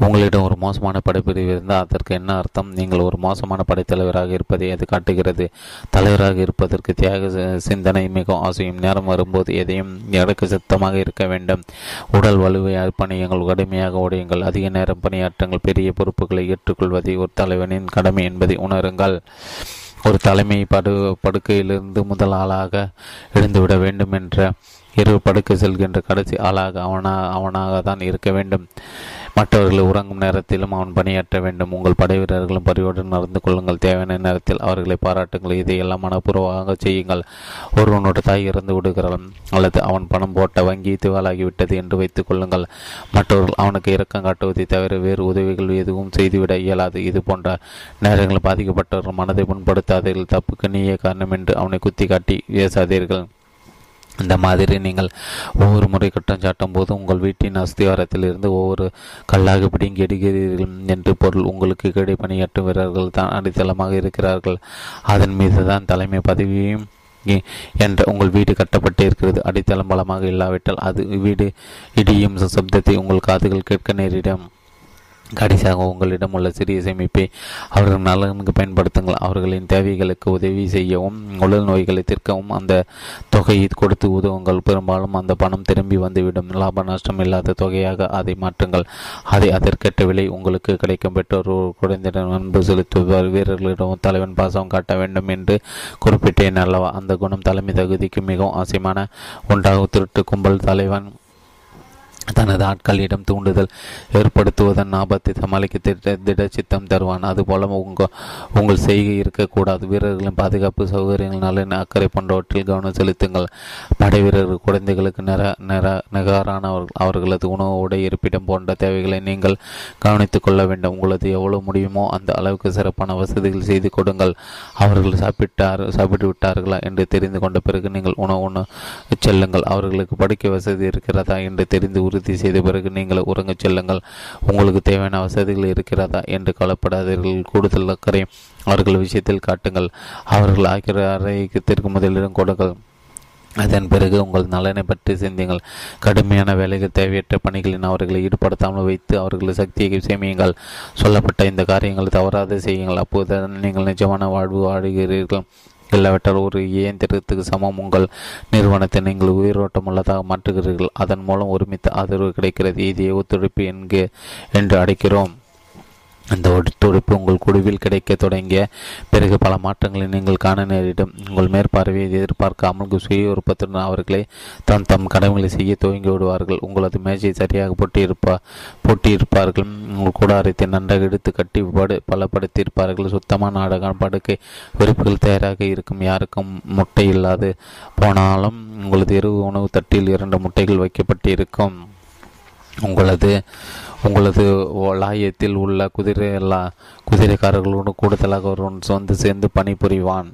உங்களிடம் ஒரு மோசமான படைப்பிரிவு இருந்தால் அதற்கு என்ன அர்த்தம்? நீங்கள் ஒரு மோசமான படைத்தலைவராக இருப்பதை அது காட்டுகிறது. தலைவராக இருப்பதற்கு தியாக சிந்தனை மிகவும் அவசியம் நேரம் வரும்போது எதையும் இறக்க சுத்தமாக இருக்க வேண்டும். உடல் வலுவை பணியுங்கள் கடுமையாக உடையுங்கள் அதிக நேரம் பணியாற்றங்கள். பெரிய பொறுப்புகளை ஏற்றுக்கொள்வதை ஒரு தலைவனின் கடமை என்பதை உணருங்கள். ஒரு தலைமை படு படுக்கையிலிருந்து முதல் ஆளாக எழுந்துவிட வேண்டும் என்ற இரவு படுக்க செல்கின்ற கடைசி ஆளாக அவனா அவனாக தான் இருக்க வேண்டும். மற்றவர்கள் உறங்கும் நேரத்திலும் அவன் பணியாற்ற வேண்டும். உங்கள் படை வீரர்களும் பரிவுடன் நடந்து கொள்ளுங்கள். தேவையான நேரத்தில் அவர்களை பாராட்டுங்கள். இதையெல்லாம் மனப்பூர்வமாக செய்யுங்கள். ஒருவனோட தாய் இறந்து விடுகிறாள் அல்லது அவன் பணம் போட்ட வங்கி திவாலாகிவிட்டது என்று வைத்துக் கொள்ளுங்கள். மற்றவர்கள் அவனுக்கு இரக்கம் காட்டுவதை தவிர வேறு உதவிகள் எதுவும் செய்துவிட இயலாது. இது போன்ற நேரங்களில் பாதிக்கப்பட்டவர்கள் மனதை புண்படுத்தாதீர்கள். தப்புக்கு நீயே காரணம் என்று அவனை குத்தி காட்டி பேசாதீர்கள் இந்த மாதிரி நீங்கள் ஒவ்வொரு முறை குற்றம் சாட்டும் போது உங்கள் வீட்டின் அஸ்திவாரத்தில் இருந்து ஒவ்வொரு கல்லாக பிடுங்கி எடுக்கிறீர்கள் என்று பொருள் உங்களுக்கு கீழே பணியாற்றும் வீரர்கள் தான் அடித்தளமாக இருக்கிறார்கள். அதன் மீது தான் தலைமை பதவியும் என்ற உங்கள் வீடு கட்டப்பட்டு இருக்கிறது. அடித்தளம் பலமாக இல்லாவிட்டால் அது வீடு இடியும் சப்தத்தை உங்கள் காதுகள் கேட்க நேரிடும். கடைசியாக உங்களிடம் உள்ள சிறிய சேமிப்பை அவர்கள் நலனுக்கு பயன்படுத்துங்கள். அவர்களின் தேவைகளுக்கு உதவி செய்யவும் உடல் நோய்களை தீர்க்கவும் அந்த தொகையை கொடுத்து உதவுங்கள். பெரும்பாலும் அந்த பணம் திரும்பி வந்துவிடும். லாப நஷ்டம் இல்லாத தொகையாக அதை மாற்றுங்கள். அதை அதற்கேற்ற விலை உங்களுக்கு கிடைக்கும். பெற்றோர் குழந்தையிடம் அன்பு செலுத்துவார் வீரர்களிடம் தலைவன் பாசம் காட்ட வேண்டும் என்று குறிப்பிட்டேன் அல்லவா? அந்த குணம் தலைமை தகுதிக்கு மிகவும் அவசியமான ஒன்றாக திருட்டு கும்பல் தலைவன் தனது ஆட்களிடம் தூண்டுதல் ஏற்படுத்துவதன் ஆபத்தை சமாளிக்க திட திட சித்தம் தருவான். அதுபோல உங்க உங்கள் செய்கை இருக்கக்கூடாது. வீரர்களின் பாதுகாப்பு சௌகரியங்கள் நலன் அக்கறை போன்றவற்றில் கவனம் செலுத்துங்கள். படை வீரர்கள் குழந்தைகளுக்கு நிற நிற நிகரானவர்கள் அவர்களது உணவு உடை இருப்பிடம் போன்ற தேவைகளை நீங்கள் கவனித்துக் கொள்ள வேண்டும். உங்களது எவ்வளவு முடியுமோ அந்த அளவுக்கு சிறப்பான வசதிகள் செய்து கொடுங்கள். அவர்கள் சாப்பிட்டார் சாப்பிட்டு விட்டார்களா என்று தெரிந்து கொண்ட பிறகு நீங்கள் உணவு உணவு செல்லுங்கள். அவர்களுக்கு படுக்கை வசதி இருக்கிறதா என்று தெரிந்து உறுதி செய்த பிறகு நீங்கள் உறங்கச் செல்லுங்கள். உங்களுக்கு தேவையான வசதிகள் இருக்கிறதா என்று கவலைப்படாதீர்கள். கூடுதல் அக்கறை அவர்கள் விஷயத்தில் காட்டுங்கள். அவர்கள் ஆகிற அறைக்கு முதலிடம் கொடுங்கள். அதன் பிறகு உங்கள் நலனை பற்றி சிந்தியுங்கள். கடுமையான வேலைகள் தேவையற்ற பணிகளின் அவர்களை ஈடுபடுத்தாமல் வைத்து அவர்களை சக்தியை சேமியுங்கள். சொல்லப்பட்ட இந்த காரியங்களை தவறாது செய்யுங்கள். அப்போது நீங்கள் நிஜமான வாழ்வு வாழுகிறீர்கள். இல்லாவிட்டால் ஒரு இயந்திரத்துக்கு சமம். உங்கள் நிறுவனத்தை நீங்கள் உயிரோட்டம் உள்ளதாக மாற்றுகிறீர்கள். அதன் மூலம் ஒருமித்த ஆதரவு கிடைக்கிறது. இதை ஒத்துழைப்பு என்க என்று அழைக்கிறோம். அந்த ஒத்துழைப்பு உங்கள் குழுவில் கிடைக்க தொடங்கிய பிறகு பல மாற்றங்களை நீங்கள் காண நேரிடும். உங்கள் மேற்பார்வையை எதிர்பார்க்காமல் சுய விருப்பத்துடன் அவர்களை தம் தம் கடமைகளை செய்ய துவங்கி விடுவார்கள். உங்களது மேஜை சரியாக போட்டியிருப்பா போட்டியிருப்பார்கள். உங்கள் கூடாரத்தை நன்றாக எடுத்து கட்டி படு பலப்படுத்தியிருப்பார்கள். சுத்தமான நாடகம் படுக்கை விருப்புகள் தயாராக இருக்கும். யாருக்கும் முட்டை இல்லாது போனாலும் உங்களது இரவு உணவு தட்டில் இரண்டு முட்டைகள் வைக்கப்பட்டிருக்கும். உங்களது உங்களது லாயத்தில் உள்ள குதிரை எல்லா குதிரைக்காரர்களோடு கூடுதலாக ஒருவன் சொந்து சேர்ந்து பணிபுரிவான்.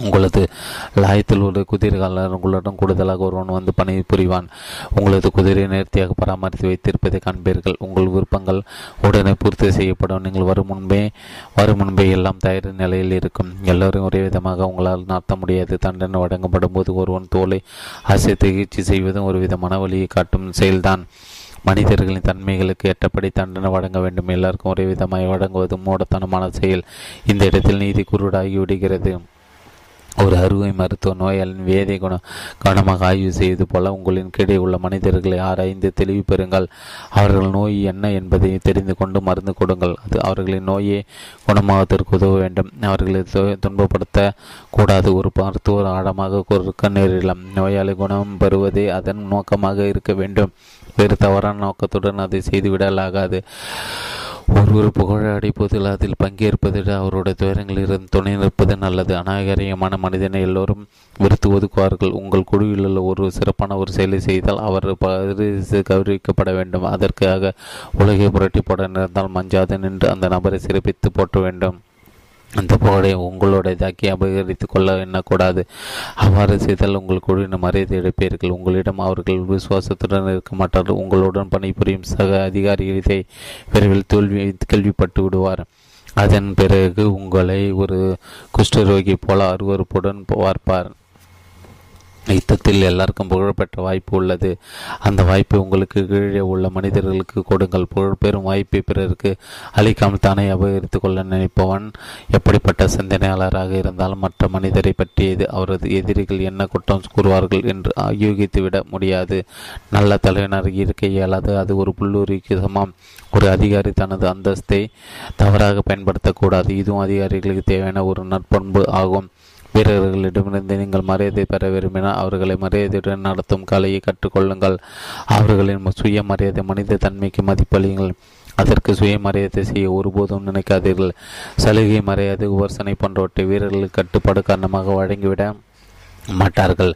உங்களது லாயத்தில் ஒரு குதிரைகாரர் உங்களுடன் கூடுதலாக ஒருவன் வந்து பணி புரிவான். உங்களது குதிரையை நேர்த்தியாக பராமரித்து வைத்திருப்பதை காண்பீர்கள். உங்கள் விருப்பங்கள் உடனே பூர்த்தி செய்யப்படும். நீங்கள் வரும் முன்பே வரும் முன்பே எல்லாம் தயார் நிலையில் இருக்கும். எல்லோரும் ஒரே விதமாக உங்களால் நடத்த முடியாது. தண்டனை வழங்கப்படும் போது ஒருவன் தோலை அசைத்திகிச்சை செய்வதும் ஒரு விதமான வழியை காட்டும் செயல்தான். மனிதர்களின் தன்மைகளுக்கு ஏற்றபடி தண்டனை வழங்க வேண்டும். எல்லாருக்கும் ஒரே விதமாக வழங்குவது மூடத்தனமான செயல். இந்த இடத்தில் நீதி குருடாகி விடுகிறது. ஒரு அறுவை மருத்துவ நோயாளின் வேதை குண கவனமாக ஆய்வு செய்வது போல உங்களின் கீழே உள்ள மனிதர்களை ஆராய்ந்து தெளிவு பெறுங்கள். அவர்கள் நோய் என்ன என்பதை தெரிந்து கொண்டு மருந்து கொடுங்கள். அது அவர்களின் நோயை குணமாவதற்கு உதவ வேண்டும். அவர்களை துன்பப்படுத்த கூடாது. ஒரு மருத்துவர் ஆழமாக கொடுக்க நேரிடலாம். நோயாளி குணம் பெறுவதே அதன் நோக்கமாக இருக்க வேண்டும். வேறு தவறான நோக்கத்துடன் அதை செய்துவிடலாகாது. ஒருவர் புகழ அடைப்பதில் அதில் பங்கேற்பதில் அவருடைய துயரங்களிலிருந்து துணை நிற்பது நல்லது. அநாகரியமான மனிதனை எல்லோரும் வெறுத்து ஒதுக்குவார்கள் உங்கள் குழுவில் உள்ள ஒரு சிறப்பான ஒரு செயலை செய்தால் அவர் பரிசு கௌரவிக்கப்பட வேண்டும். அதற்காக உலகை புரட்டி போட நிறந்தால் மஞ்சாது நின்று அந்த நபரை சிறப்பித்து போட்ட வேண்டும். அந்த புகழை உங்களுடையதாக்கி அபகரித்து கொள்ள எண்ணக்கூடாது. அவ்வாறு செய்தால் உங்கள் குழுவின மரியாதை எடுப்பீர்கள் உங்களிடம் அவர்கள் விசுவாசத்துடன் இருக்க மாட்டார்கள். உங்களுடன் பணிபுரியும் சக அதிகாரிகள் இதை விரைவில் தோல்வி கேள்விப்பட்டு விடுவார். அதன் பிறகு உங்களை ஒரு குஷ்டரோகி போல அருவறுப்புடன் பார்ப்பார். யுத்தத்தில் எல்லாருக்கும் புகழ்பெற்ற வாய்ப்பு உள்ளது. அந்த வாய்ப்பை உங்களுக்கு கீழே உள்ள மனிதர்களுக்கு கொடுங்கள். புகழ்பெறும் வாய்ப்பை பிறருக்கு அளிக்காமல் தானே அபகரித்து கொள்ள நினைப்பவன் எப்படிப்பட்ட சிந்தனையாளராக இருந்தாலும் மற்ற மனிதரை பற்றியது அவரது எதிரிகள் என்ன குற்றம் கூறுவார்கள் என்று யூகித்து விட முடியாது. நல்ல தலைவனர் இருக்க இயலாது அது ஒரு புல்லூரிக்கு சமம். ஒரு அதிகாரி தனது அந்தஸ்தை தவறாக பயன்படுத்தக்கூடாது. இதுவும் அதிகாரிகளுக்கு தேவையான ஒரு நற்பண்பு ஆகும். வீரர்களிடமிருந்து நீங்கள் மரியாதை பெற விரும்பினால் அவர்களை மரியாதையுடன் நடத்தும் கலையை கற்றுக்கொள்ளுங்கள். அவர்களின் சுய மரியாதை மனித தன்மைக்கு மதிப்பளியுங்கள் அதற்கு சுயமரியாதை செய்ய ஒருபோதும் நினைக்காதீர்கள். சலுகை மரியாதை உபர்சனை போன்றவற்றை வீரர்களுக்கு கட்டுப்பாடு காரணமாக வழங்கிவிட மாட்டார்கள்.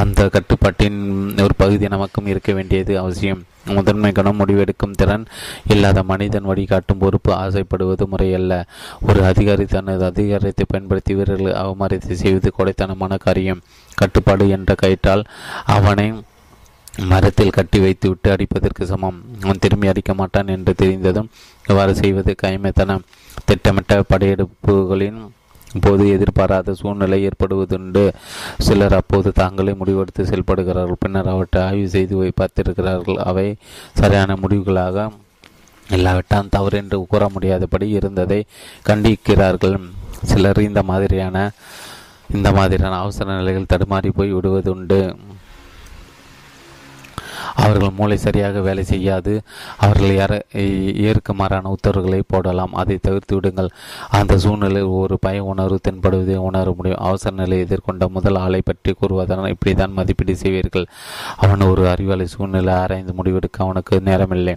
அந்த கட்டுப்பாட்டின் ஒரு பகுதி நமக்கும் இருக்க வேண்டியது அவசியம். முதன்மை கணம் முடிவெடுக்கும் திறன் இல்லாத மனிதன் வழிகாட்டும் பொறுப்பு ஆசைப்படுவது முறையல்ல. ஒரு அதிகாரி தனது அதிகாரத்தை பயன்படுத்தி வீரர்கள் அவமரித்து செய்வது கொடைத்தனமான காரியம். கட்டுப்பாடு என்ற கயிற்றால் அவனை மரத்தில் கட்டி வைத்து விட்டு அடிப்பதற்கு சமம். அவன் திரும்பி அடிக்க மாட்டான் என்று தெரிந்ததும் இவ்வாறு செய்வது கைமைத்தனம் திட்டமிட்ட படையெடுப்புகளின் போது எதிர்பாராத சூழ்நிலை ஏற்படுவதுண்டு. சிலர் அப்போது தாங்களே முடிவெடுத்து செயல்படுகிறார்கள். பின்னர் அவற்றை ஆய்வு செய்து பார்த்திருக்கிறார்கள். அவை சரியான முடிவுகளாக இல்லாவிட்டால் தவறு என்று கூற முடியாதபடி இருந்ததை கண்டிக்கிறார்கள். சிலர் இந்த மாதிரியான இந்த மாதிரியான அவசர நிலைகள் தடுமாறி போய் விடுவதுண்டு. அவர்கள் மூளை சரியாக வேலை செய்யாது. அவர்கள் யார ஏற்குமாறான உத்தரவுகளை போடலாம். அதை தவிர்த்து விடுங்கள். அந்த சூழ்நிலையில் ஒரு பய உணர்வு தென்படுவதை உணர முடியும். அவசர நிலையை எதிர்கொண்ட முதல் ஆளை பற்றி கூறுவதனால் இப்படித்தான் மதிப்பீடு செய்வீர்கள். அவன் ஒரு அறிவாளி சூழ்நிலை ஆராய்ந்து முடிவெடுக்க அவனுக்கு நேரமில்லை.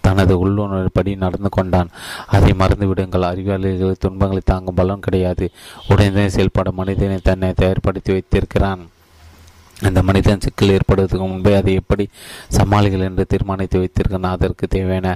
தனது உள்ளுணர்படி நடந்து கொண்டான். அதை மறந்து விடுங்கள். அறிவாளிகள் துன்பங்களை தாங்கும் பலன் கிடையாது. உடனே செயல்பட மனிதனை தன்னை தயார்படுத்தி வைத்திருக்கிறான். அந்த மனிதன் சிக்கல் ஏற்படுவதற்கு முன்பே அதை எப்படி சமாளிகள் என்று தீர்மானித்து வைத்திருக்கிறான் அதற்கு தேவையான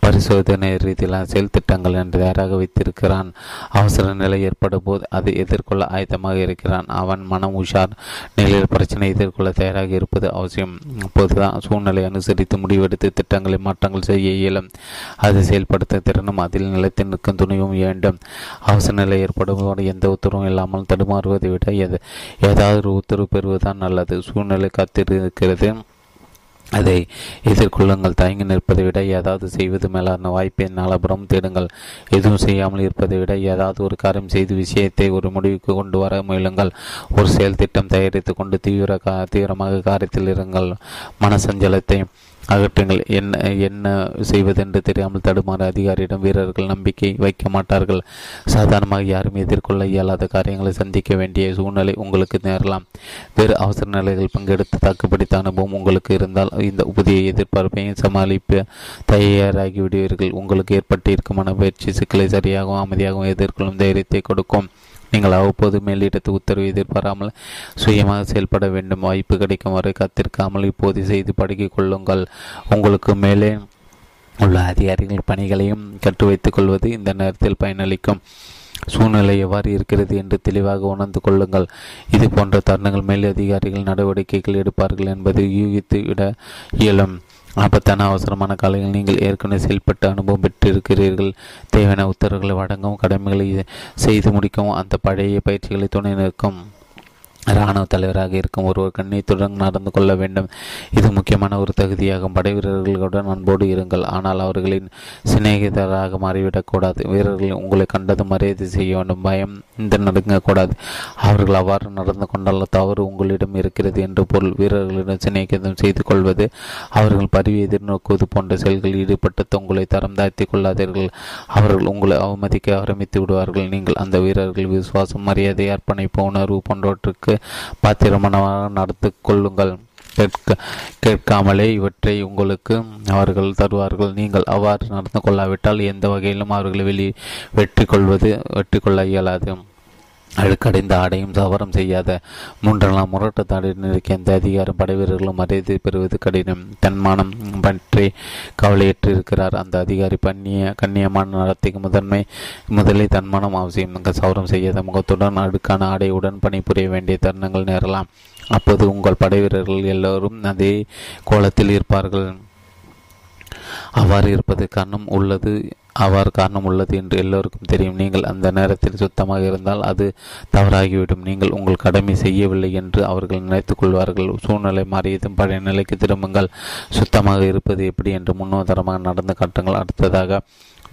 பரிசோதனை ரீதியிலான செயல் திட்டங்கள் என்று தயாராக வைத்திருக்கிறான்? அவசர நிலை ஏற்படும் போது அதை எதிர்கொள்ள ஆயத்தமாக இருக்கிறான். அவன் மனம் உஷார் நிலையில் பிரச்சனை எதிர்கொள்ள தயாராக இருப்பது அவசியம். அப்போதுதான் சூழ்நிலை அனுசரித்து முடிவெடுத்து திட்டங்களை மாற்றங்கள் செய்ய இயலும். அதை செயல்படுத்த திறனும் அதில் நிலைத்து நிற்கும் துணிவும் வேண்டும். அவசர நிலை ஏற்படும் எந்த உத்தரவும் இல்லாமல் தடுமாறுவதை விட எது ஏதாவது ஒரு உத்தரவு பெறுவதுதான் நல்லது. அது சூழ்நிலை காத்திருக்கிறது. அதை எதிர்கொள்ளுங்கள். தயங்கி நிற்பதை விட ஏதாவது செய்வது மேலான வாய்ப்பை நாலபுறம் தேடுங்கள். எதுவும் செய்யாமல் இருப்பதை விட ஏதாவது ஒரு காரியம் செய்து விஷயத்தை ஒரு முடிவுக்கு கொண்டு வர முயலுங்கள். ஒரு செயல் திட்டம் தயாரித்து கொண்டு தீவிர தீவிரமாக காரியத்தில் இருங்கள். மனசஞ்சலத்தை அகற்றுங்கள் என்ன என்ன செய்வதென்று தெரியாமல் தடுமாறு அதிகாரியிடம் வீரர்கள் நம்பிக்கை வைக்க மாட்டார்கள். சாதாரணமாக யாரும் எதிர்கொள்ள இயலாத காரியங்களை சந்திக்க வேண்டிய சூழ்நிலை உங்களுக்கு நேரலாம். வேறு அவசர நிலைகள் பங்கெடுத்து தாக்குப்பிடித்த அனுபவம் உங்களுக்கு இருந்தால் இந்த புதிய எதிர்பார்ப்பையும் சமாளிப்பு தயாராகி விடுவீர்கள் உங்களுக்கு ஏற்பட்டிருக்கும் மனப்பயிற்சி சிக்கலை சரியாகவும் அமைதியாகவும் எதிர்கொள்ளும் தைரியத்தை கொடுக்கும். நீங்கள் அவ்வப்போது மேலிடத்து உத்தரவு எதிர்பாராமல் சுயமாக செயல்பட வேண்டும். வாய்ப்பு கிடைக்கும் வரை காத்திருக்காமல் இப்போது செய்து படுக்கிக் கொள்ளுங்கள். உங்களுக்கு மேலே உள்ள அதிகாரிகள் பணிகளையும் கற்று வைத்துக் கொள்வது இந்த நேரத்தில் பயனளிக்கும். சூழ்நிலை எவ்வாறு இருக்கிறது என்று தெளிவாக உணர்ந்து கொள்ளுங்கள். இது போன்ற தருணங்கள் மேல் அதிகாரிகள் நடவடிக்கைகள் எடுப்பார்கள் என்பதை யூகித்து விட இயலும். ஆபத்தான அவசரமான காலையில் நீங்கள் ஏற்கனவே செயல்பட்டு அனுபவம் பெற்றிருக்கிறீர்கள். தேவையான உத்தரவுகளை வழங்கவும் கடமைகளை செய்து முடிக்கவும் அந்த பழைய பயிற்சிகளை துணை நிற்கும். இராணுவ தலைவராக இருக்கும் ஒருவர் கண்ணியத்துடன் நடந்து கொள்ள வேண்டும். இது முக்கியமான ஒரு தகுதியாகும். படை வீரர்களுடன் அன்போடு இருங்கள். ஆனால் அவர்களின் சிநேகிதராக மாறிவிடக்கூடாது. வீரர்கள் உங்களை கண்டது மரியாதை செய்ய வேண்டும். பயம் இந்த நடுங்கக்கூடாது அவர்கள் அவ்வாறு நடந்து கொண்டால் தவறு உங்களிடம் இருக்கிறது என்று பொருள். வீரர்களிடம் சிநேகிதம் செய்து கொள்வது அவர்கள் பரிவை எதிர்நோக்குவது போன்ற செயல்களில் ஈடுபட்டு உங்களை தரம் தாழ்த்தி கொள்ளாதீர்கள். அவர்கள் உங்களை அவமதிக்க ஆரம்பித்து விடுவார்கள். நீங்கள் அந்த வீரர்கள் விசுவாசம் மரியாதை அர்ப்பணிப்பு உணர்வு போன்றவற்றுக்கு பாத்திரமானவராக நடத்து கொள்ளுங்கள் கேட்க கேட்காமலே இவற்றை உங்களுக்கு அவர்கள் தருவார்கள். நீங்கள் அவ்வாறு நடந்து கொள்ளாவிட்டால் எந்த வகையிலும் அவர்களை வெளி வெற்றி கொள்வது வெற்றி கொள்ள இயலாது. அழுக்கடைந்த ஆடையும் சவரம் செய்யாத மூன்றெல்லாம் முரட்டுத்தாடையில் இருக்க எந்த அதிகாரம் படைவீரர்களும் மரியாதை பெறுவது கடினம். தன்மானம் பற்றி கவலையற்று இருக்கிறார். அந்த அதிகாரி பண்ணிய கண்ணியமான நடத்தைக்கு முதன்மை முதலில் தன்மானம் அவசியம். சவரம் செய்யாத முகத்துடன் அடுக்கான ஆடையுடன் பணிபுரிய வேண்டிய தருணங்கள் நேரலாம். அப்போது உங்கள் படைவீரர்கள் எல்லோரும் அதே கோலத்தில் இருப்பார்கள். அவ்வாறு இருப்பது கண்ணம் உள்ளது அவ்வாறு காரணம் உள்ளது என்று எல்லோருக்கும் தெரியும். நீங்கள் அந்த நேரத்தில் சுத்தமாக இருந்தால் அது தவறாகிவிடும். நீங்கள் உங்கள் கடமை செய்யவில்லை என்று அவர்கள் நினைத்துக் கொள்வார்கள். சூழ்நிலை மாறியதும் பழைய நிலைக்கு திரும்புங்கள். சுத்தமாக இருப்பது எப்படி என்று முன்னோதரமாக நடந்து காட்டுங்கள். அடுத்ததாக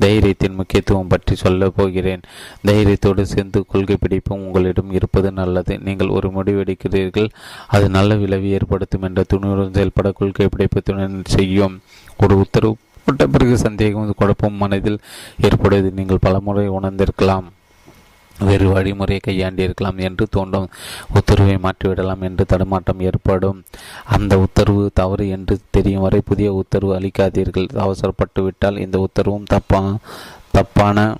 தைரியத்தின் முக்கியத்துவம் பற்றி சொல்ல போகிறேன். தைரியத்தோடு சேர்ந்து கொள்கை பிடிப்பும் உங்களிடம் இருப்பது நல்லது. நீங்கள் ஒரு முடிவெடுக்கிறீர்கள். அது நல்ல விளைவு ஏற்படுத்தும் என்ற துணிவுடன் செயல்பட கொள்கை பிடிப்பு துணை செய்யும். ஒரு உத்தரவு போட்ட பிறகு சந்தேகம் குழப்பம் மனதில் ஏற்படுவது நீங்கள் பலமுறை உணர்ந்திருக்கலாம். வேறு வழிமுறையை கையாண்டிருக்கலாம் என்று தோன்றும். உத்தரவை மாற்றிவிடலாம் என்று தடுமாற்றம் ஏற்படும். அந்த உத்தரவு தவறு என்று தெரியும் வரை புதிய உத்தரவு அளிக்காதீர்கள். அவசரப்பட்டு விட்டால் இந்த உத்தரவும் தப்பா தப்பான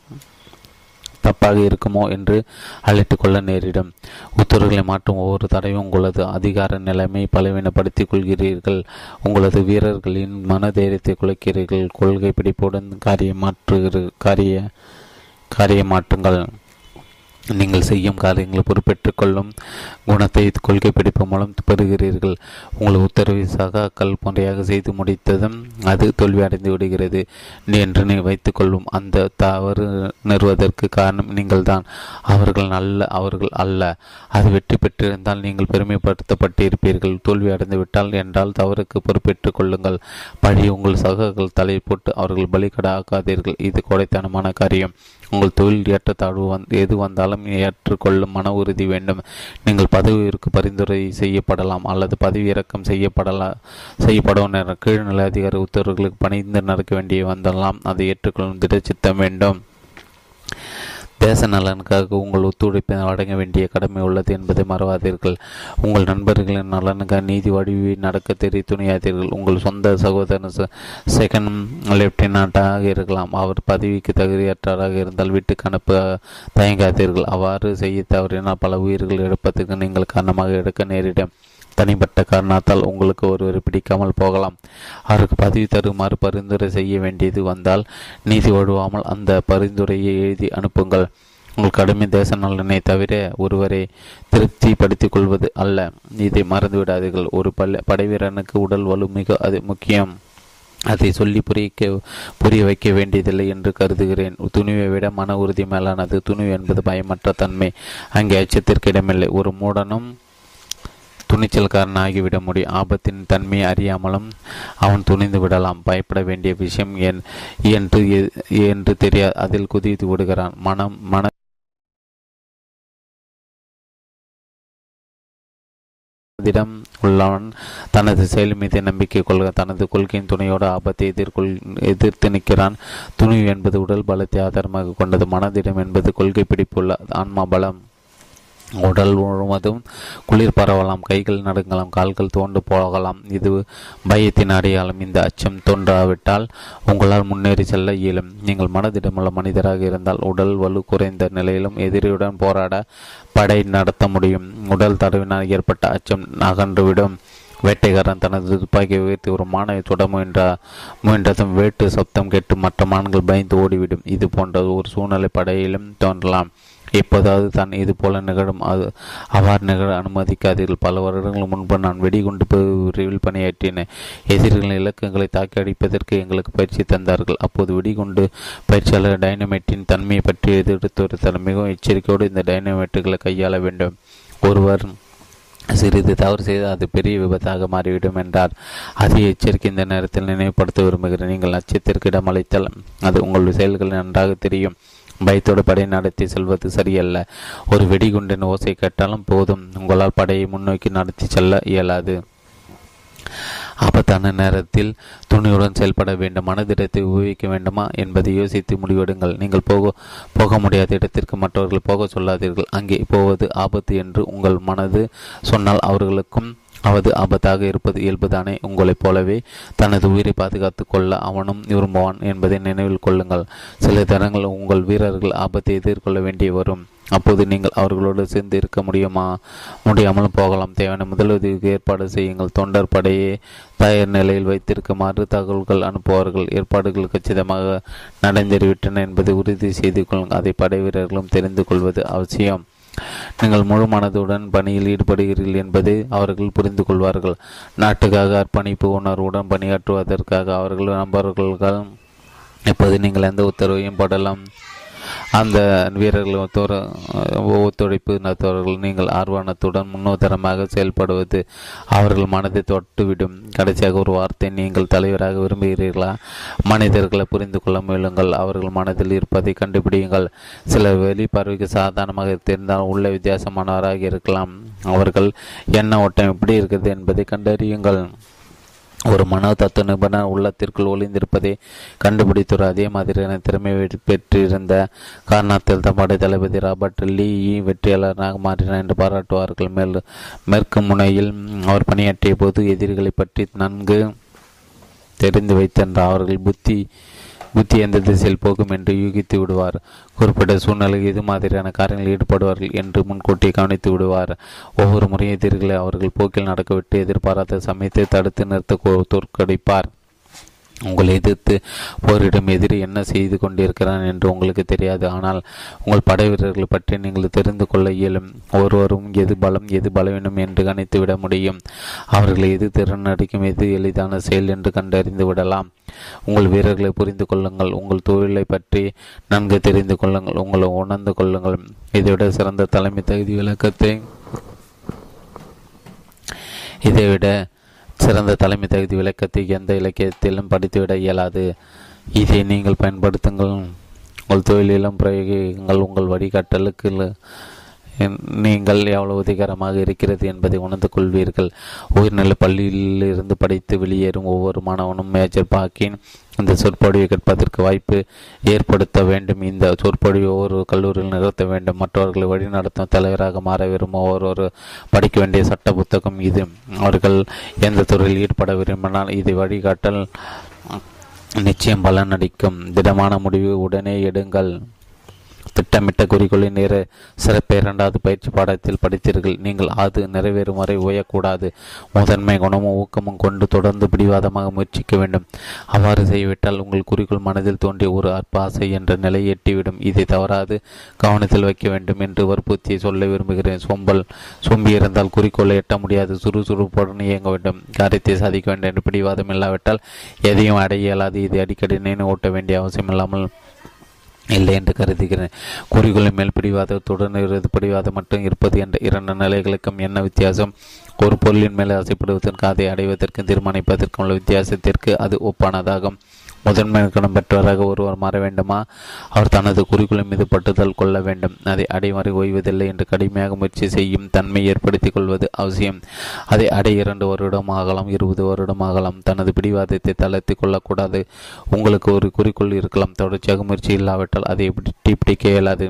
தப்பாக இருக்குமோ என்று அழைத்து கொள்ள நேரிடும். உத்தரவுகளை மாற்றும் ஒவ்வொரு தடையும் உங்களது அதிகார நிலைமை பலவீனப்படுத்திக் கொள்கிறீர்கள். உங்களது வீரர்களின் மனதைரியத்தை குலைக்கிறீர்கள். கொள்கை பிடிப்புடன் மாற்றுகிற காரிய காரியமாற்றுங்கள் நீங்கள் செய்யும் காரியங்களை பொறுப்பேற்றுக் கொள்ளும் குணத்தை கொள்கை பிடிப்பு மூலம் பெறுகிறீர்கள். உங்கள் உத்தரவை சகாக்கள் முறையாக செய்து முடித்ததும் அது தோல்வி அடைந்து விடுகிறது என்று நீ வைத்துக்கொள்ளும் அந்த தவறு நிறுவதற்கு காரணம் நீங்கள் தான் அவர்கள் நல்ல அவர்கள் அல்ல. அது வெற்றி பெற்றிருந்தால் நீங்கள் பெருமைப்படுத்தப்பட்டிருப்பீர்கள். தோல்வி அடைந்து விட்டால் என்றால் தவறுக்கு பொறுப்பேற்றுக் கொள்ளுங்கள். பழி உங்கள் சகாக்கள் தலை போட்டு அவர்கள் பலிகடாக்காதீர்கள். இது கோடைத்தனமான காரியம். உங்கள் தொழில் ஏற்றத்தாழ்வு வந் எது வந்தாலும் ஏற்றுக்கொள்ளும் மன உறுதி வேண்டும். நீங்கள் பதவியிற்கு பரிந்துரை செய்யப்படலாம் அல்லது பதவி இறக்கம் செய்யப்படலாம் செய்யப்படும் கீழ்நிலை அதிகாரி உத்தரவுகளுக்கு பணிந்து நடக்க வேண்டிய வந்தெல்லாம் அதை ஏற்றுக்கொள்ளும் திடச்சித்தம் வேண்டும். தேச நலனுக்காக உங்கள் ஒத்துழைப்பை வழங்க வேண்டிய கடமை உள்ளது என்பதை மறவாதீர்கள். உங்கள் நண்பர்களின் நலனுக்காக நீதி வடிவி நடக்க தெரிய துணியாதீர்கள். உங்கள் சொந்த சகோதரன் செகண்ட் லெப்டினண்டாக இருக்கலாம். அவர் பதவிக்கு தகுதியற்றாராக இருந்தால் வீட்டுக்கு அனுப்ப தயங்காதீர்கள். அவ்வாறு செய்ய தவறினால் பல உயிர்கள் எடுப்பதற்கு நீங்கள் காரணமாக எடுக்க நேரிடும். தனிப்பட்ட காரணத்தால் உங்களுக்கு ஒருவர் பிடிக்காமல் போகலாம். அவருக்கு பதவி தருமாறு பரிந்துரை செய்ய வேண்டியது வந்தால் நீதி வழுவாமல் அந்த பரிந்துரையை எழுதி அனுப்புங்கள். உங்கள் கடுமை தேச நலனை தவிர ஒருவரை திருப்திப்படுத்திக் கொள்வது அல்ல. இதை மறந்துவிடாதீர்கள். ஒரு பல்ல படைவீரனுக்கு உடல் வலு மிக அது முக்கியம். அதை சொல்லி புரிய புரிய வைக்க வேண்டியதில்லை என்று கருதுகிறேன். துணிவை விட மன உறுதி மேலானது துணிவு என்பது பயமற்ற தன்மை. அங்கே அச்சத்திற்கு இடமில்லை. ஒரு மூடனும் துணிச்சல்காரன் ஆகிவிட முடியும் ஆபத்தின் தன்மையை அறியாமலும் அவன் துணிந்து விடலாம். பயப்பட வேண்டிய விஷயம் என் என்று என்று தெரியாது அதில் குதித்து விடுகிறான் மனம் மன திடம் உள்ளவன் தனது செயல் மீது நம்பிக்கை கொள்க. தனது கொள்கையின் துணையோடு ஆபத்தை எதிர்கொள் எதிர்த்து நிற்கிறான். துணிவு என்பது உடல் பலத்தை ஆதாரமாக கொண்டது. மனதிடம் என்பது கொள்கை பிடிப்புள்ள ஆன்மா பலம். உடல் முழுவதும் குளிர் பரவலாம் கைகள் நடுங்கலாம் கால்கள் தோண்டு போகலாம். இது பயத்தின் அடையாளம். இந்த அச்சம் தோன்றாவிட்டால் உங்களால் முன்னேறி செல்ல இயலும். நீங்கள் மனதிடமுள்ள மனிதராக இருந்தால் உடல் வலு குறைந்த நிலையிலும் எதிரியுடன் போராட படை நடத்த முடியும். உடல் தடவினால் ஏற்பட்ட அச்சம் அகன்றுவிடும் வேட்டைக்காரன் தனது துப்பாக்கியை உயர்த்தி ஒரு மாணவை தொட முயன்ற முயன்றதும் வேட்டு சப்தம் கேட்டு மற்ற மான்கள் பயந்து ஓடிவிடும். இது போன்ற ஒரு சூழ்நிலை படையிலும் தோன்றலாம். எப்போதாவது தான் இது போல நிகழும். அது அவ்வாறு நிகழ அனுமதிக்காதீர்கள். பல வருடங்கள் முன்பு நான் வெடிகுண்டு பிரிவில் பணியாற்றினேன். எதிரிகளின் இலக்கங்களை தாக்கி அடிப்பதற்கு எங்களுக்கு பயிற்சி தந்தார்கள். அப்போது வெடிகுண்டு பயிற்சியாளர் டைனமைட்டின் தன்மையை பற்றி எதிர்த்துரைத்தார் மிகவும் எச்சரிக்கையோடு இந்த டைனமைட்டுகளை கையாள வேண்டும். ஒருவர் சிறிது தவறு செய்து அது பெரிய விபத்தாக மாறிவிடும் என்றார். அதிக எச்சரிக்கை இந்த நேரத்தில் நினைவுபடுத்த விரும்புகிறேன். நீங்கள் அச்சத்திற்கு இடமளித்தால் அது உங்கள் செயல்கள் நன்றாக தெரியும். பயத்தோடு படை நடத்தி செல்வது சரியல்ல. ஒரு வெடிகுண்டின் ஓசை கேட்டாலும் போதும். உங்களால் படையை முன்னோக்கி நடத்தி செல்ல இயலாது. ஆபத்தான நேரத்தில் துணியுடன் செயல்பட வேண்டும்? மனதிடத்தை உபயோகிக்க வேண்டுமா? என்பதை யோசித்து முடிவெடுங்கள். நீங்கள் போக போக முடியாத இடத்திற்கு மற்றவர்கள் போக சொல்லாதீர்கள். அங்கே போவது ஆபத்து என்று உங்கள் மனது சொன்னால் அவர்களுக்கும் அவது ஆபத்தாக இருப்பது இயல்புதானே? உங்களைப் போலவே தனது உயிரை பாதுகாத்து கொள்ள அவனும் விரும்புவான் என்பதை நினைவில் கொள்ளுங்கள். சில தரங்கள் உங்கள் வீரர்கள் ஆபத்தை எதிர்கொள்ள வேண்டி வரும். அப்போது நீங்கள் அவர்களோடு சேர்ந்து இருக்க முடியுமா? முடியாமலும் போகலாம். தேவையான முதலுதவிக்கு ஏற்பாடு செய்யுங்கள். தொண்டர் படையை தயார் நிலையில் வைத்திருக்குமாறு தகவல்கள் அனுப்புவார்கள். ஏற்பாடுகள் கச்சிதமாக நடந்தேறிவிட்டன என்பதை உறுதி செய்து கொள்ளுங்கள். அதை படை வீரர்களும் தெரிந்து கொள்வது அவசியம். நீங்கள் முழு மனதுடன் பணியில் ஈடுபடுகிறீர்கள் என்பதை அவர்கள் புரிந்து கொள்வார்கள் நாட்டுக்காக அர்ப்பணிப்பு உணர்வுடன் பணியாற்றுவதற்காக அவர்கள் நம்பர்கள் இப்போது நீங்கள் எந்த உத்தரவையும் படலாம். அந்த வீரர்கள் ஒத்துழைப்பு நடத்துவார்கள் நீங்கள் ஆர்வணத்துடன் முன்னோதரமாக செயல்படுவது அவர்கள் மனதை தொட்டுவிடும். கடைசியாக ஒரு வார்த்தை நீங்கள் தலைவராக விரும்புகிறீர்களா? மனிதர்களை புரிந்து கொள்ள முயலுங்கள். அவர்கள் மனதில் இருப்பதை கண்டுபிடியுங்கள். சிலர் வெளிப்பார்வைக்கு சாதாரணமாக தெரிந்தால் உள்ள வித்தியாசமானவராக இருக்கலாம். அவர்கள் என்ன ஓட்டம் எப்படி இருக்குது? என்பதை கண்டறியுங்கள். ஒரு மனோ தத்துவ நிபுணர் உள்ளத்திற்குள் ஒளிந்திருப்பதை கண்டுபிடித்துற அதே மாதிரியான திறமை பெற்றிருந்த காரணத்தில் படை தளபதி ராபர்ட் லீ வெற்றியாளராக மாறினார் என்று பாராட்டுவார்கள். மேல் மேற்கு முனையில் அவர் பணியாற்றிய போது எதிரிகளை பற்றி நன்கு தெரிந்து வைத்தென்ற அவர்கள் புத்தி புத்தி எந்த திசையில் போகும் என்று யூகித்து விடுவார். குறிப்பிட்ட சூழ்நிலையில் இது மாதிரியான காரியங்களில் ஈடுபடுவார்கள் என்று முன்கூட்டியே கவனித்து விடுவார். ஒவ்வொரு முறையும் எதிர்களை அவர்கள் போக்கில் நடக்கவிட்டு எதிர்பாராத சமயத்தை தடுத்து நிறுத்த தோற்கடிப்பார். உங்களை எதிர்த்து போரிடம் எதிரி என்ன செய்து கொண்டிருக்கிறான் என்று உங்களுக்கு தெரியாது. ஆனால் உங்கள் படை வீரர்கள் பற்றி நீங்கள் தெரிந்து கொள்ள இயலும். ஒருவரும் எது பலம் எது பலவீனம் என்று கணித்து விட முடியும். அவர்களை எது திறன் அடிக்கும் எது எளிதான செயல் என்று கண்டறிந்து விடலாம். உங்கள் வீரர்களை புரிந்து கொள்ளுங்கள். உங்கள் தொழிலை பற்றி நன்கு தெரிந்து கொள்ளுங்கள். உங்களை உணர்ந்து கொள்ளுங்கள். இதைவிட சிறந்த தலைமை தகுதி விளக்கத்தை இதைவிட சிறந்த தலைமை தகுதி விளக்கத்தை எந்த இலக்கியத்திலும் படித்துவிட இயலாது. இதை நீங்கள் பயன்படுத்துங்கள். உங்கள் தொழிலிலும் பிரயோகிங்கள் உங்கள் வழிகாட்டலுக்கு நீங்கள் எவ்வளவு உதவிகரமாக இருக்கிறது என்பதை உணர்ந்து கொள்வீர்கள். உயர்நிலை பள்ளியில் இருந்து படித்து வெளியேறும் ஒவ்வொரு மாணவனும் மேஜர் பாக்கின் இந்த சொற்பொழிவை கேட்பதற்கு வாய்ப்பு ஏற்படுத்த வேண்டும். இந்த சொற்பொழிவை ஒவ்வொரு கல்லூரியில் நிறுத்த வேண்டும். மற்றவர்களை வழிநடத்தும் தலைவராக மாற விரும்பும் ஒவ்வொரு படிக்க வேண்டிய சட்ட புத்தகம் இது. அவர்கள் எந்த துறையில் ஈடுபட விரும்பினால் இதை வழிகாட்டல் நிச்சயம் பலனடிக்கும் திடமான முடிவு உடனே எடுங்கள். திட்டமிட்ட குறிக்கோளை நிற சிறப்பு இரண்டாவது பயிற்சி பாடத்தில் படித்தீர்கள். நீங்கள் அது நிறைவேறும் வரை ஓயக்கூடாது. முதன்மை குணமும் ஊக்கமும் கொண்டு தொடர்ந்து பிடிவாதமாக முயற்சிக்க வேண்டும். அவ்வாறு செய்யவிட்டால் உங்கள் குறிக்கோள் மனதில் தோன்றிய ஒரு அற்ப ஆசை என்ற நிலையை எட்டிவிடும். இதை தவறாது கவனத்தில் வைக்க வேண்டும் என்று வற்புறுத்தியை சொல்ல விரும்புகிறேன். சோம்பல் சோம்பி இருந்தால் குறிக்கோளை எட்ட முடியாது. சுறுசுறுப்புடன் இயங்க வேண்டும். காரியத்தை சாதிக்க வேண்டும் என்று பிடிவாதம் இல்லாவிட்டால் எதையும் அடைய இயலாது. இது அடிக்கடி நினைவு ஓட்ட வேண்டிய அவசியம் இல்லாமல் இல்லை என்று கருதுகிறேன். குறிக்கோளை மேல் பிடிவாதத்துடன் இருந்து பிடிவாதம் மட்டும் இருப்பது என்ற இரண்டு நிலைகளுக்கும் என்ன வித்தியாசம்? ஒரு பொருளின் மேல் ஆசைப்படுவதற்கு அதை அடைவதற்கு தீர்மானிப்பதற்கும் உள்ள வித்தியாசத்திற்கு அது ஒப்பானதாகும். முதன்மை கணம் பெற்றவராக ஒருவர் மாற வேண்டுமா? அவர் தனது குறிக்கோளை மீது பட்டுதல் கொள்ள வேண்டும். அதை அடைமறை ஓய்வதில்லை என்று கடுமையாக முயற்சி செய்யும் தன்மை ஏற்படுத்திக் கொள்வது அவசியம். அதை அடை இரண்டு வருடம் ஆகலாம் இருபது வருடம் ஆகலாம். தனது பிடிவாதத்தை தளர்த்தி கொள்ளக்கூடாது. உங்களுக்கு ஒரு குறிக்கோள் இருக்கலாம். தொடர்ச்சியாக முயற்சி இல்லாவிட்டால் அதை பிடிக்க இயலாது.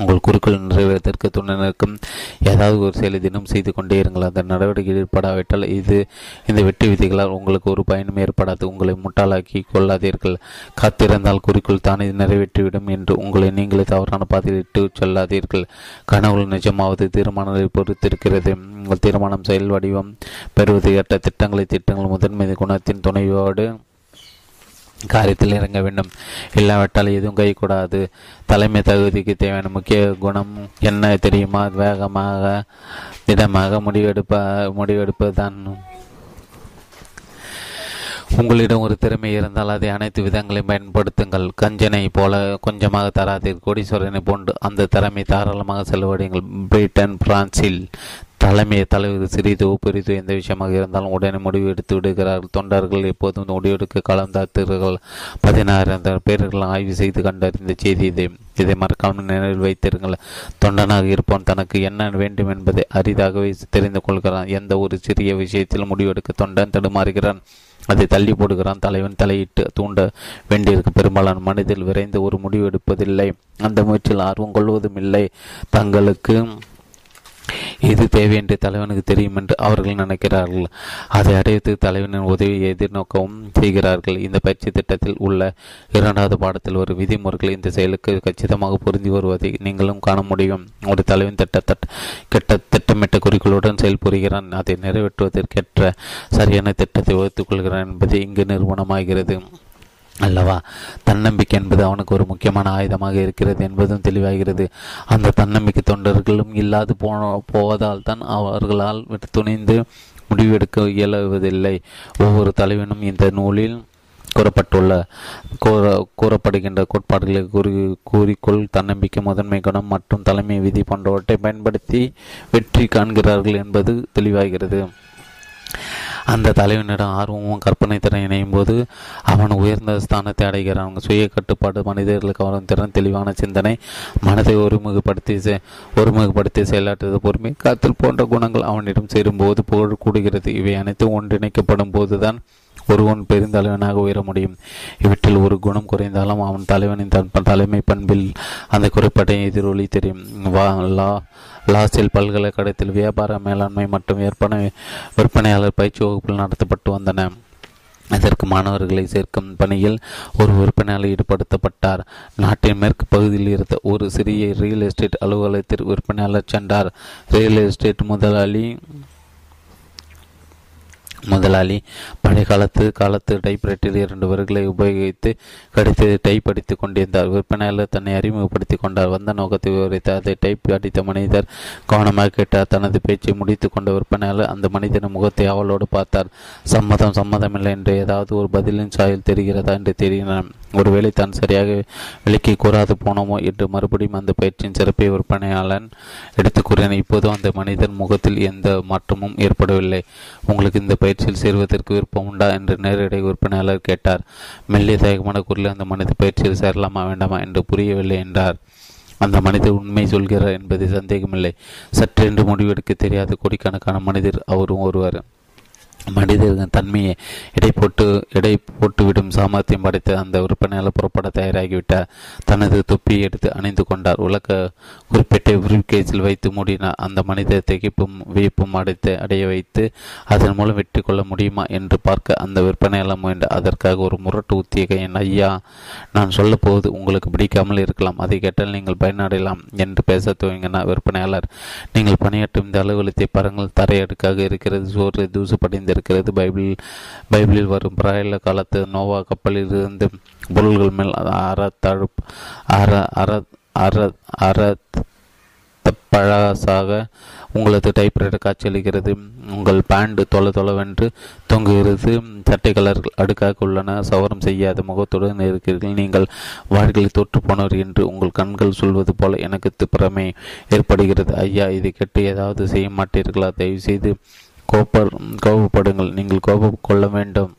உங்கள் குறிக்கோள் நிறைவேறதற்கு துணை நிற்கும் ஏதாவது ஒரு செயலை தினம் செய்து கொண்டே இருங்கள். அந்த நடவடிக்கை ஏற்படாவிட்டால் இது இந்த வெற்றி விதிகளால் உங்களுக்கு ஒரு பயனும் ஏற்படாது. உங்களை முட்டாளாக்கி கொள்ளாதீர்கள். காத்திருந்தால் குறிக்கோள் தானே நிறைவேற்றிவிடும் என்று உங்களை நீங்களே தவறான பாதையில் இட்டு செல்லாதீர்கள். கனவுகள் நிஜமாவது தீர்மானங்களை பொறுத்திருக்கிறது. உங்கள் தீர்மானம் செயல் வடிவம் பெறுவது ஏற்ற திட்டங்களை திட்டங்கள் முதன்மை குணத்தின் துணையோடு காரியத்தில் இறங்க வேண்டும். இல்லாவிட்டால் எதுவும் கைக்கூடாது தலைமை தகுதிக்கு தேவையான முக்கிய குணம் என்ன தெரியுமா? வேகமாக திடமாக முடிவெடுப்ப முடிவெடுப்பதுதான். உங்களிடம் ஒரு திறமை இருந்தால் அதை அனைத்து விதங்களையும் பயன்படுத்துங்கள். கஞ்சனை போல கொஞ்சமாக தராதீர். கோடீஸ்வரனை போன்று அந்த திறமை தாராளமாக செலவழியுங்கள். பிரிட்டன் பிரான்சில் தலைமை தலைவர் சிறிதோ பெரிதோ எந்த விஷயமாக இருந்தாலும் உடனே முடிவு எடுத்து விடுகிறார்கள். தொண்டர்கள் எப்போதும் முடிவெடுக்க காலம் தாத்துகிறார்கள் பதினாயிரம் பேர்கள் ஆய்வு செய்து கண்டறிந்த செய்தி இது இதை மறக்காமல் நினைவில் வைத்திருங்கள். தொண்டனாக இருப்பவன் தனக்கு என்ன வேண்டும் என்பதை அரிதாகவே தெரிந்து கொள்கிறான். எந்த ஒரு சிறிய விஷயத்தில் முடிவெடுக்க தொண்டன் தடுமாறுகிறான். அதை தள்ளி போடுகிறான். தலைவன் தலையிட்டு தூண்ட வேண்டியிருக்க. பெரும்பாலான மனதில் விரைந்து ஒரு முடிவு எடுப்பதில்லை. அந்த முயற்சியில் ஆர்வம் கொள்வதும் இல்லை. தங்களுக்கு இது தேவை என்று தலைவனுக்கு தெரியும் என்று அவர்கள் நினைக்கிறார்கள். அதை அடைத்து தலைவனின் உதவியை எதிர்நோக்கவும் செய்கிறார்கள். இந்த பயிற்சி திட்டத்தில் உள்ள இரண்டாவது பாடத்தில் ஒரு விதிமுறைகள் இந்த செயலுக்கு கச்சிதமாக பொருந்தி வருவதை நீங்களும் காண முடியும். ஒரு தலைவன் திட்டத்தட்ட கெட்ட திட்டமிட்ட குறிக்கோளுடன் செயல்புரிகிறான் அதை நிறைவேற்றுவதற்கேற்ற சரியான திட்டத்தை வகுத்துக் கொள்கிறான் என்பது இங்கு நிறுவனமாகிறது. அல்லவா? தன்னம்பிக்கை என்பது அவனுக்கு ஒரு முக்கியமான ஆயுதமாக இருக்கிறது என்பதும் தெளிவாகிறது. அந்த தன்னம்பிக்கை தொண்டர்களும் இல்லாது போன போவதால் தான் அவர்களால் துணிந்து முடிவெடுக்க இயலுவதில்லை ஒவ்வொரு தலைவனும் இந்த நூலில் கூறப்பட்டுள்ள கூற கூறப்படுகின்ற கோட்பாடுகளை கூறி கூறிக்கொள் தன்னம்பிக்கை முதன்மை குணம் மற்றும் தலைமை விதி போன்றவற்றை பயன்படுத்தி வெற்றி காண்கிறார்கள் என்பது தெளிவாகிறது. அந்த தலைவனிடம் ஆர்வமும் கற்பனை திறன் இணையும் போது அவன் உயர்ந்த ஸ்தானத்தை அடைகிறான். சுய கட்டுப்பாடு மனிதர்களுக்கு வரும் திறன் தெளிவான சிந்தனை மனதை ஒருமுகப்படுத்தி ஒருமுகப்படுத்தி செயலாற்றுவது பொறுமை காத்தல் போன்ற குணங்கள் அவனிடம் சேரும்போது புகழ் கூடுகிறது. இவை அனைத்தும் ஒன்றிணைக்கப்படும் போதுதான் ஒருவன் பெருந்தலைவனாக உயர முடியும். இவற்றில் ஒரு குணம் குறைந்தாலும் அவன் தலைவனின் தலைமை பண்பில் அந்த குறைபாட்டை எதிரொலி தெரியும். வா லா லாஸில் பல்கலைக்கழகத்தில் வியாபார மேலாண்மை மற்றும் விற்பனை விற்பனையாளர் பயிற்சி வகுப்புகள் நடத்தப்பட்டு வந்தன. இதற்கு மாணவர்களை சேர்க்கும் பணியில் ஒரு விற்பனையாளர் ஈடுபடுத்தப்பட்டார். நாட்டின் மேற்கு பகுதியில் இருந்த ஒரு சிறிய ரியல் எஸ்டேட் அலுவலகத்தில் விற்பனையாளர் சென்றார். ரியல் எஸ்டேட் முதலாளி முதலாளி. பழைய காலத்து காலத்து டைப்ரைட்டில் இரண்டு வரிகளை உபயோகித்து கடித்து டைப் அடித்துக் கொண்டிருந்தார். விற்பனையாளர் தன்னை அறிமுகப்படுத்தி கொண்டார். வந்த நோக்கத்தை விவரித்து அதை டைப் அடித்த மனிதர் கவனமாக கேட்டார். தனது பேச்சை முடித்து கொண்ட விற்பனையாளர் அந்த மனிதன் முகத்தை அவளோடு பார்த்தார். சம்மதம் சம்மதமில்லை என்று ஏதாவது ஒரு பதிலின் சாயல் தெரிகிறதா என்று தெரிகிறான் ஒருவேளை தான் சரியாக விலக்கி கூறாது போனோமோ என்று மறுபடியும் அந்த பயிற்சியின் சிறப்பை விற்பனையாளன் எடுத்து கூறினார் இப்போதும் அந்த மனிதன் முகத்தில் எந்த மாற்றமும் ஏற்படவில்லை. உங்களுக்கு இந்த பயிற்சியில் சேருவதற்கு விருப்பம் உண்டா என்று நேரடி விற்பனையாளர் கேட்டார். மெல்லிய தயக்கமான குரலில் அந்த மனித பயிற்சியில் சேரலாமா வேண்டாமா என்று புரியவில்லை என்றார். அந்த மனிதர் உண்மை சொல்கிறார் என்பது சந்தேகமில்லை. சற்றென்று முடிவெடுக்க தெரியாத கோடிக்கணக்கான மனிதர் அவரும் ஒருவர். மனிதர்கள் தன்மையை எடை போட்டு எடை போட்டுவிடும் சாமர்த்தியம் படைத்து அந்த விற்பனையாளர் புறப்பட தயாராகிவிட்டார் தனது தொப்பியை எடுத்து அணிந்து கொண்டார். உலக குறிப்பிட்ட விரிவுகேஸில் வைத்து மூடினார் அந்த மனிதர் திகைப்பும் வியப்பும் அடைத்து அடைய வைத்து அதன் மூலம் வெற்றி கொள்ள முடியுமா என்று பார்க்க அந்த விற்பனையாளர் முயன்ற. அதற்காக ஒரு முரட்டு உத்திய என் ஐயா நான் சொல்ல போவது உங்களுக்கு பிடிக்காமல் இருக்கலாம். அதை கேட்டால் நீங்கள் பயனடையலாம் என்று பேச துவங்கினார் விற்பனையாளர். நீங்கள் பணியாற்றும் இந்த அலுவலகத்தை பாருங்கள். தரையடுக்காக இருக்கிறது சோறு தூசு படிந்த இருக்கிறது. பைபிள் பைபிளில் வரும் பிராயல காலத்து நோவா கப்பலில் இருந்து பொருள்கள் மேல் அற தழுப் அற அற அற அற பழசாக உங்களது டைப்ரைட்டர் காட்சியளிக்கிறது உங்கள் பேண்ட் தொலை தொலைவென்று தொங்குகிறது. சட்டை கலர்கள் அடுக்காக உள்ளன. சவரம் செய்யாத முகத்துடன் இருக்கிறீர்கள். நீங்கள் வாழ்க்கையில் தோற்று போனவர் என்று உங்கள் கண்கள் சொல்வது போல எனக்கு புறமே ஏற்படுகிறது. ஐயா இதை கெட்டு ஏதாவது செய்ய மாட்டீர்களா? தயவு செய்து கோப்பர் கோபப்படுங்கள் நீங்கள் கோபம் கொள்ள வேண்டும்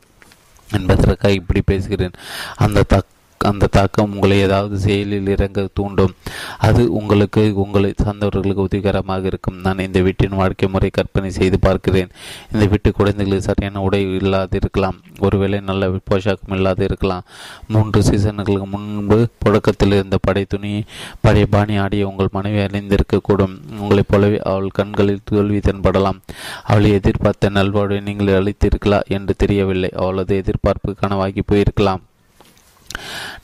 என்பதற்காக இப்படி பேசுகிறேன். அந்த தக் அந்த தாக்கம் உங்களை ஏதாவது செயலில் இறங்க தூண்டும். அது உங்களுக்கு உங்களை சார்ந்தவர்களுக்கு உதவிகரமாக இருக்கும். நான் இந்த வீட்டின் வாழ்க்கை முறை கற்பனை செய்து பார்க்கிறேன். இந்த வீட்டு குழந்தைகளுக்கு சரியான உடை இல்லாது இருக்கலாம். ஒருவேளை நல்ல போஷாக்கம் இல்லாது இருக்கலாம். மூன்று சீசன்களுக்கு முன்பு புழக்கத்தில் இருந்த படை துணி பழைய பாணி ஆடிய உங்கள் மனைவி அணிந்திருக்கக்கூடும். உங்களைப் போலவே அவள் கண்களில் தோல்வி தென்படலாம். அவளை எதிர்பார்த்த நல்வாழ்வை நீங்கள் அளித்திருக்கலாம் என்று தெரியவில்லை. அவளது எதிர்பார்ப்பு கனவாகி போயிருக்கலாம்.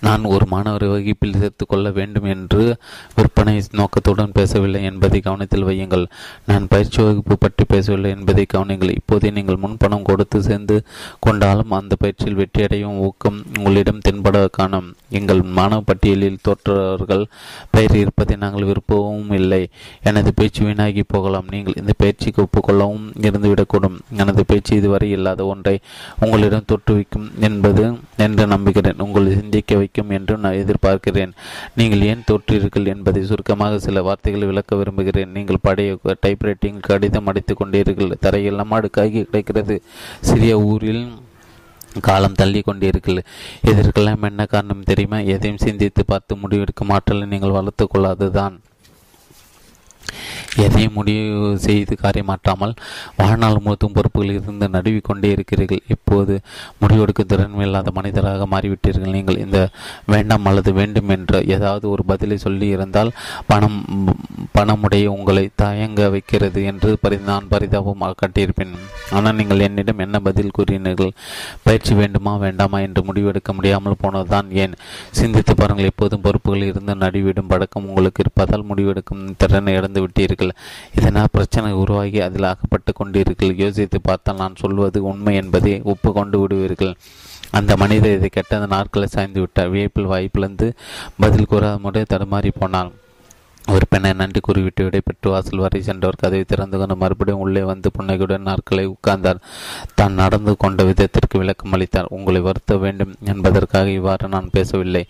நான் ஒரு மாணவரை வகுப்பில் சேர்த்து கொள்ள வேண்டும் என்று விற்பனை நோக்கத்துடன் பேசவில்லை என்பதை கவனத்தில் வையுங்கள். நான் பயிற்சி வகுப்பு பற்றி பேசவில்லை என்பதை கவனிங்கள் இப்போதே நீங்கள் முன்பணம் கொடுத்து சேர்ந்து கொண்டாலும் அந்த பயிற்சியில் வெற்றியடையும் ஊக்கம் உங்களிடம் தென்பட காணும். எங்கள் மாணவ பட்டியலில் தோற்றவர்கள் பெயர் இருப்பதை நாங்கள் விருப்பவும் இல்லை. எனது பேச்சு வீணாகி போகலாம். நீங்கள் இந்த பயிற்சிக்கு ஒப்புக்கொள்ளவும் இருந்துவிடக்கூடும். எனது பேச்சு இதுவரை இல்லாத ஒன்றை உங்களிடம் தொற்றுவிக்கும் என்பது என்று நம்புகிறேன் உங்கள் சிந்திக்க வைக்கும் என்று நான் எதிர்பார்க்கிறேன். நீங்கள் ஏன் தோற்றீர்கள் என்பதை சுருக்கமாக சில வார்த்தைகள் விளக்க விரும்புகிறேன். நீங்கள் பழைய டைப்ரைட்டிங் கடிதம் அடித்துக் கொண்டீர்கள். தரையில் அடுக்காகி கிடைக்கிறது. சிறிய ஊரில் காலம் தள்ளி கொண்டீர்கள். இதற்கெல்லாம் என்ன காரணம் தெரியுமா? எதையும் சிந்தித்து பார்த்து முடிவெடுக்கும் ஆற்றலை நீங்கள் வளர்த்து கொள்ளாதுதான் எதையும் முடிவு செய்து காரியமாற்றாமல் வாழ்நாள் முழுத்தும் பொறுப்புகளில் இருந்து நடுவிக்கொண்டே இருக்கிறீர்கள். இப்போது முடிவெடுக்கும் திறன் இல்லாத மனிதராக மாறிவிட்டீர்கள். நீங்கள் இந்த வேண்டாம் அல்லது வேண்டும் என்ற ஏதாவது ஒரு பதிலை சொல்லி இருந்தால் பணம் பணமுடைய உங்களை தயங்க வைக்கிறது என்று பரி நான் பரிதாபம் கட்டியிருப்பேன். ஆனால் நீங்கள் என்னிடம் என்ன பதில் கூறினீர்கள்? பயிற்சி வேண்டுமா வேண்டாமா என்று முடிவெடுக்க முடியாமல் போனதுதான் ஏன்? சிந்தித்து பாருங்கள் எப்போதும் பொறுப்புகளில் இருந்து நடுவிடும் பழக்கம் உங்களுக்கு இருப்பதால் முடிவெடுக்கும் திறனை இழந்துவிட்டு விட்டீர்கள் இதனால் பிரச்சனை உருவாகி அதில் அகப்பட்டு கொண்டீர்கள் யோசித்து பார்த்தால் நான் சொல்வது உண்மை என்பதை ஒப்புக்கொண்டு விடுவீர்கள். அந்த மனிதர் இதை கெட்டது நாட்களை சாய்ந்து விட்டார். வியப்பில் வாய்ப்பிழந்து பதில் கூறாத முறை தடுமாறி போனான். ஒரு பெண்ணை நன்றி கூறிவிட்டு விடைபெற்று வாசல் வரை சென்றவர் கதவை திறந்து கொண்டு மறுபடியும் உள்ளே வந்து புன்னகையுடன் நாட்களை உட்கார்ந்தார். தான் நடந்து கொண்ட விதத்திற்கு விளக்கம் அளித்தார். உங்களை வருத்த வேண்டும் என்பதற்காக இவ்வாறு நான் பேசவில்லை.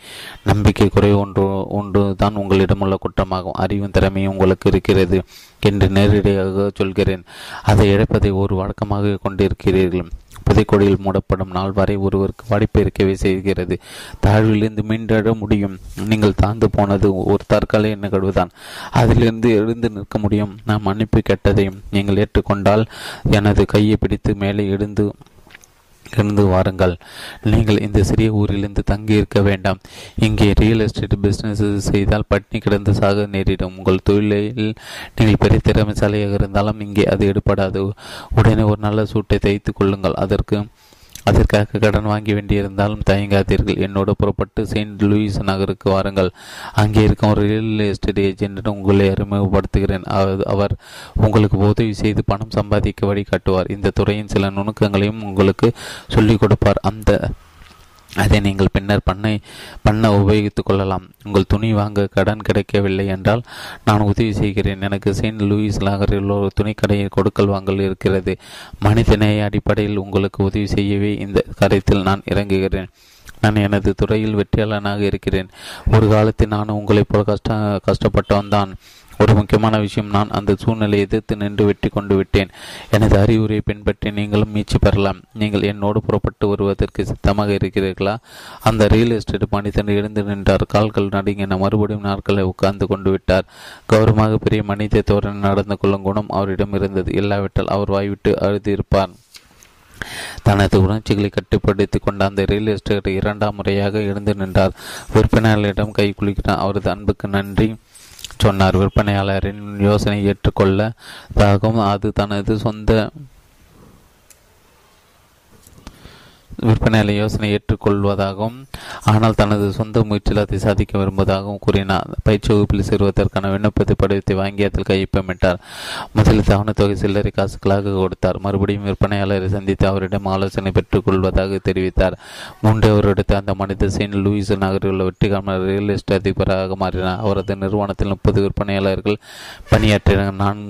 நம்பிக்கை குறைவு ஒன்று ஒன்று தான் உங்களிடமுள்ள குற்றமாகும். அறிவும் திறமையும் உங்களுக்கு இருக்கிறது என்று நேரடியாக சொல்கிறேன். அதை இழப்பதை ஒரு வழக்கமாக கொண்டிருக்கிறீர்கள். புதைக்கொடியில் மூடப்படும் நாள் வரை ஒருவருக்கு வாடிப்பு இருக்கவே செய்கிறது. தாழ்விலிருந்து மீண்டெழ முடியும். நீங்கள் தாழ்ந்து போனது ஒரு தற்காலிக நிகழ்வுதான். அதிலிருந்து எழுந்து நிற்க முடியும். நான் மன்னிப்பு கெட்டதையும் நீங்கள் ஏற்றுக்கொண்டால் எனது கையை பிடித்து மேலே எழுந்து இருந்து வாருங்கள். நீங்கள் இந்த சிறிய ஊரிலிருந்து தங்கி இருக்க வேண்டாம். இங்கே ரியல் எஸ்டேட் பிஸ்னஸ் செய்தால் பட்னி கிடந்து சாக நேரிடும். உங்கள் தொழிலில் நீங்கள் பெரிய திறமைசாலியாக இருந்தாலும் இங்கே அது எடுபடாது. உடனே ஒரு நல்ல சூட்டை தைத்து கொள்ளுங்கள். அதற்கு அதற்காக கடன் வாங்கி வேண்டியிருந்தாலும் தயங்காதீர்கள். என்னோடு புறப்பட்டு செயின்ட் லூயிஸ் நகருக்கு வாருங்கள். அங்கே இருக்கும் ஒரு ரியல் எஸ்டேட் ஏஜென்ட் உங்களை அறிமுகப்படுத்துகிறேன். அவர் உங்களுக்கு உதவி செய்து பணம் சம்பாதிக்க வழிகாட்டுவார் இந்த துறையின் சில நுணுக்கங்களையும் உங்களுக்கு சொல்லிக் கொடுப்பார். அந்த அதை நீங்கள் பின்னர் பண்ணை பண்ண உபயோகித்துக் கொள்ளலாம். உங்கள் துணி வாங்க கடன் கிடைக்கவில்லை என்றால் நான் உதவி செய்கிறேன். எனக்கு செயின்ட் லூயிஸ் நகரில் ஒரு துணிக்கடையில் கொடுக்கல் வாங்கல் இருக்கிறது. மனிதநேய அடிப்படையில் உங்களுக்கு உதவி செய்யவே இந்த கருத்தில் நான் இறங்குகிறேன். நான் எனது துறையில் வெற்றியாளனாக இருக்கிறேன். ஒரு காலத்தில் நான் உங்களைப் போல கஷ்ட கஷ்டப்பட்டவன் தான் ஒரு முக்கியமான விஷயம் நான் அந்த சூழ்நிலையை எதிர்த்து நின்று வெற்றி கொண்டு விட்டேன். எனது அறிவுரையை பின்பற்றி நீங்களும் மீட்சி பெறலாம். நீங்கள் என்னோடு புறப்பட்டு வருவதற்கு சித்தமாக இருக்கிறீர்களா? அந்த ரியல் எஸ்டேட் மனிதன் எழுந்து நின்றார். கால்கள் நடுங்கின. மறுபடியும் நாட்களை உட்கார்ந்து கொண்டு விட்டார். கௌரவமாக பெரிய மனித தோரணை நடந்து கொள்ளும் குணம் அவரிடம் இருந்தது. இல்லாவிட்டால் அவர் வாய்விட்டு அழுதியிருப்பார். தனது உணர்ச்சிகளை கட்டுப்படுத்திக் கொண்ட அந்த ரியல் எஸ்டேட் இரண்டாம் முறையாக எழுந்து நின்றார். விற்பனையாளரிடம் கை குளிக்கிறார் அவரது அன்புக்கு நன்றி. சொன்னார். விற்பனையாளரின் யோசனை ஏற்றுக்கொள்ளதாகவும் அது தனது சொந்த விற்பனையாளர் யோசனை ஏற்றுக்கொள்வதாகவும் ஆனால் தனது சொந்த முயற்சியில் அதை சாதிக்க விரும்புவதாகவும் கூறினார். பயிற்சி வகுப்பில் சேருவதற்கான விண்ணப்பத்தை படிவத்தை வாங்கி அதில் கையொப்பமிட்டார். முதலில் தவணத்தொகை சில்லறை காசுகளாக கொடுத்தார். மறுபடியும் விற்பனையாளரை சந்தித்து அவரிடம் ஆலோசனை பெற்றுக் கொள்வதாக தெரிவித்தார். மூன்று வருடத்தை அந்த மனித சீன் லூயிஸ் நகரில் உள்ள வெற்றிகாம ரியல் எஸ்டேட் அதிபராக மாறினார். அவரது நிறுவனத்தில் முப்பது விற்பனையாளர்கள் பணியாற்றினர். நான்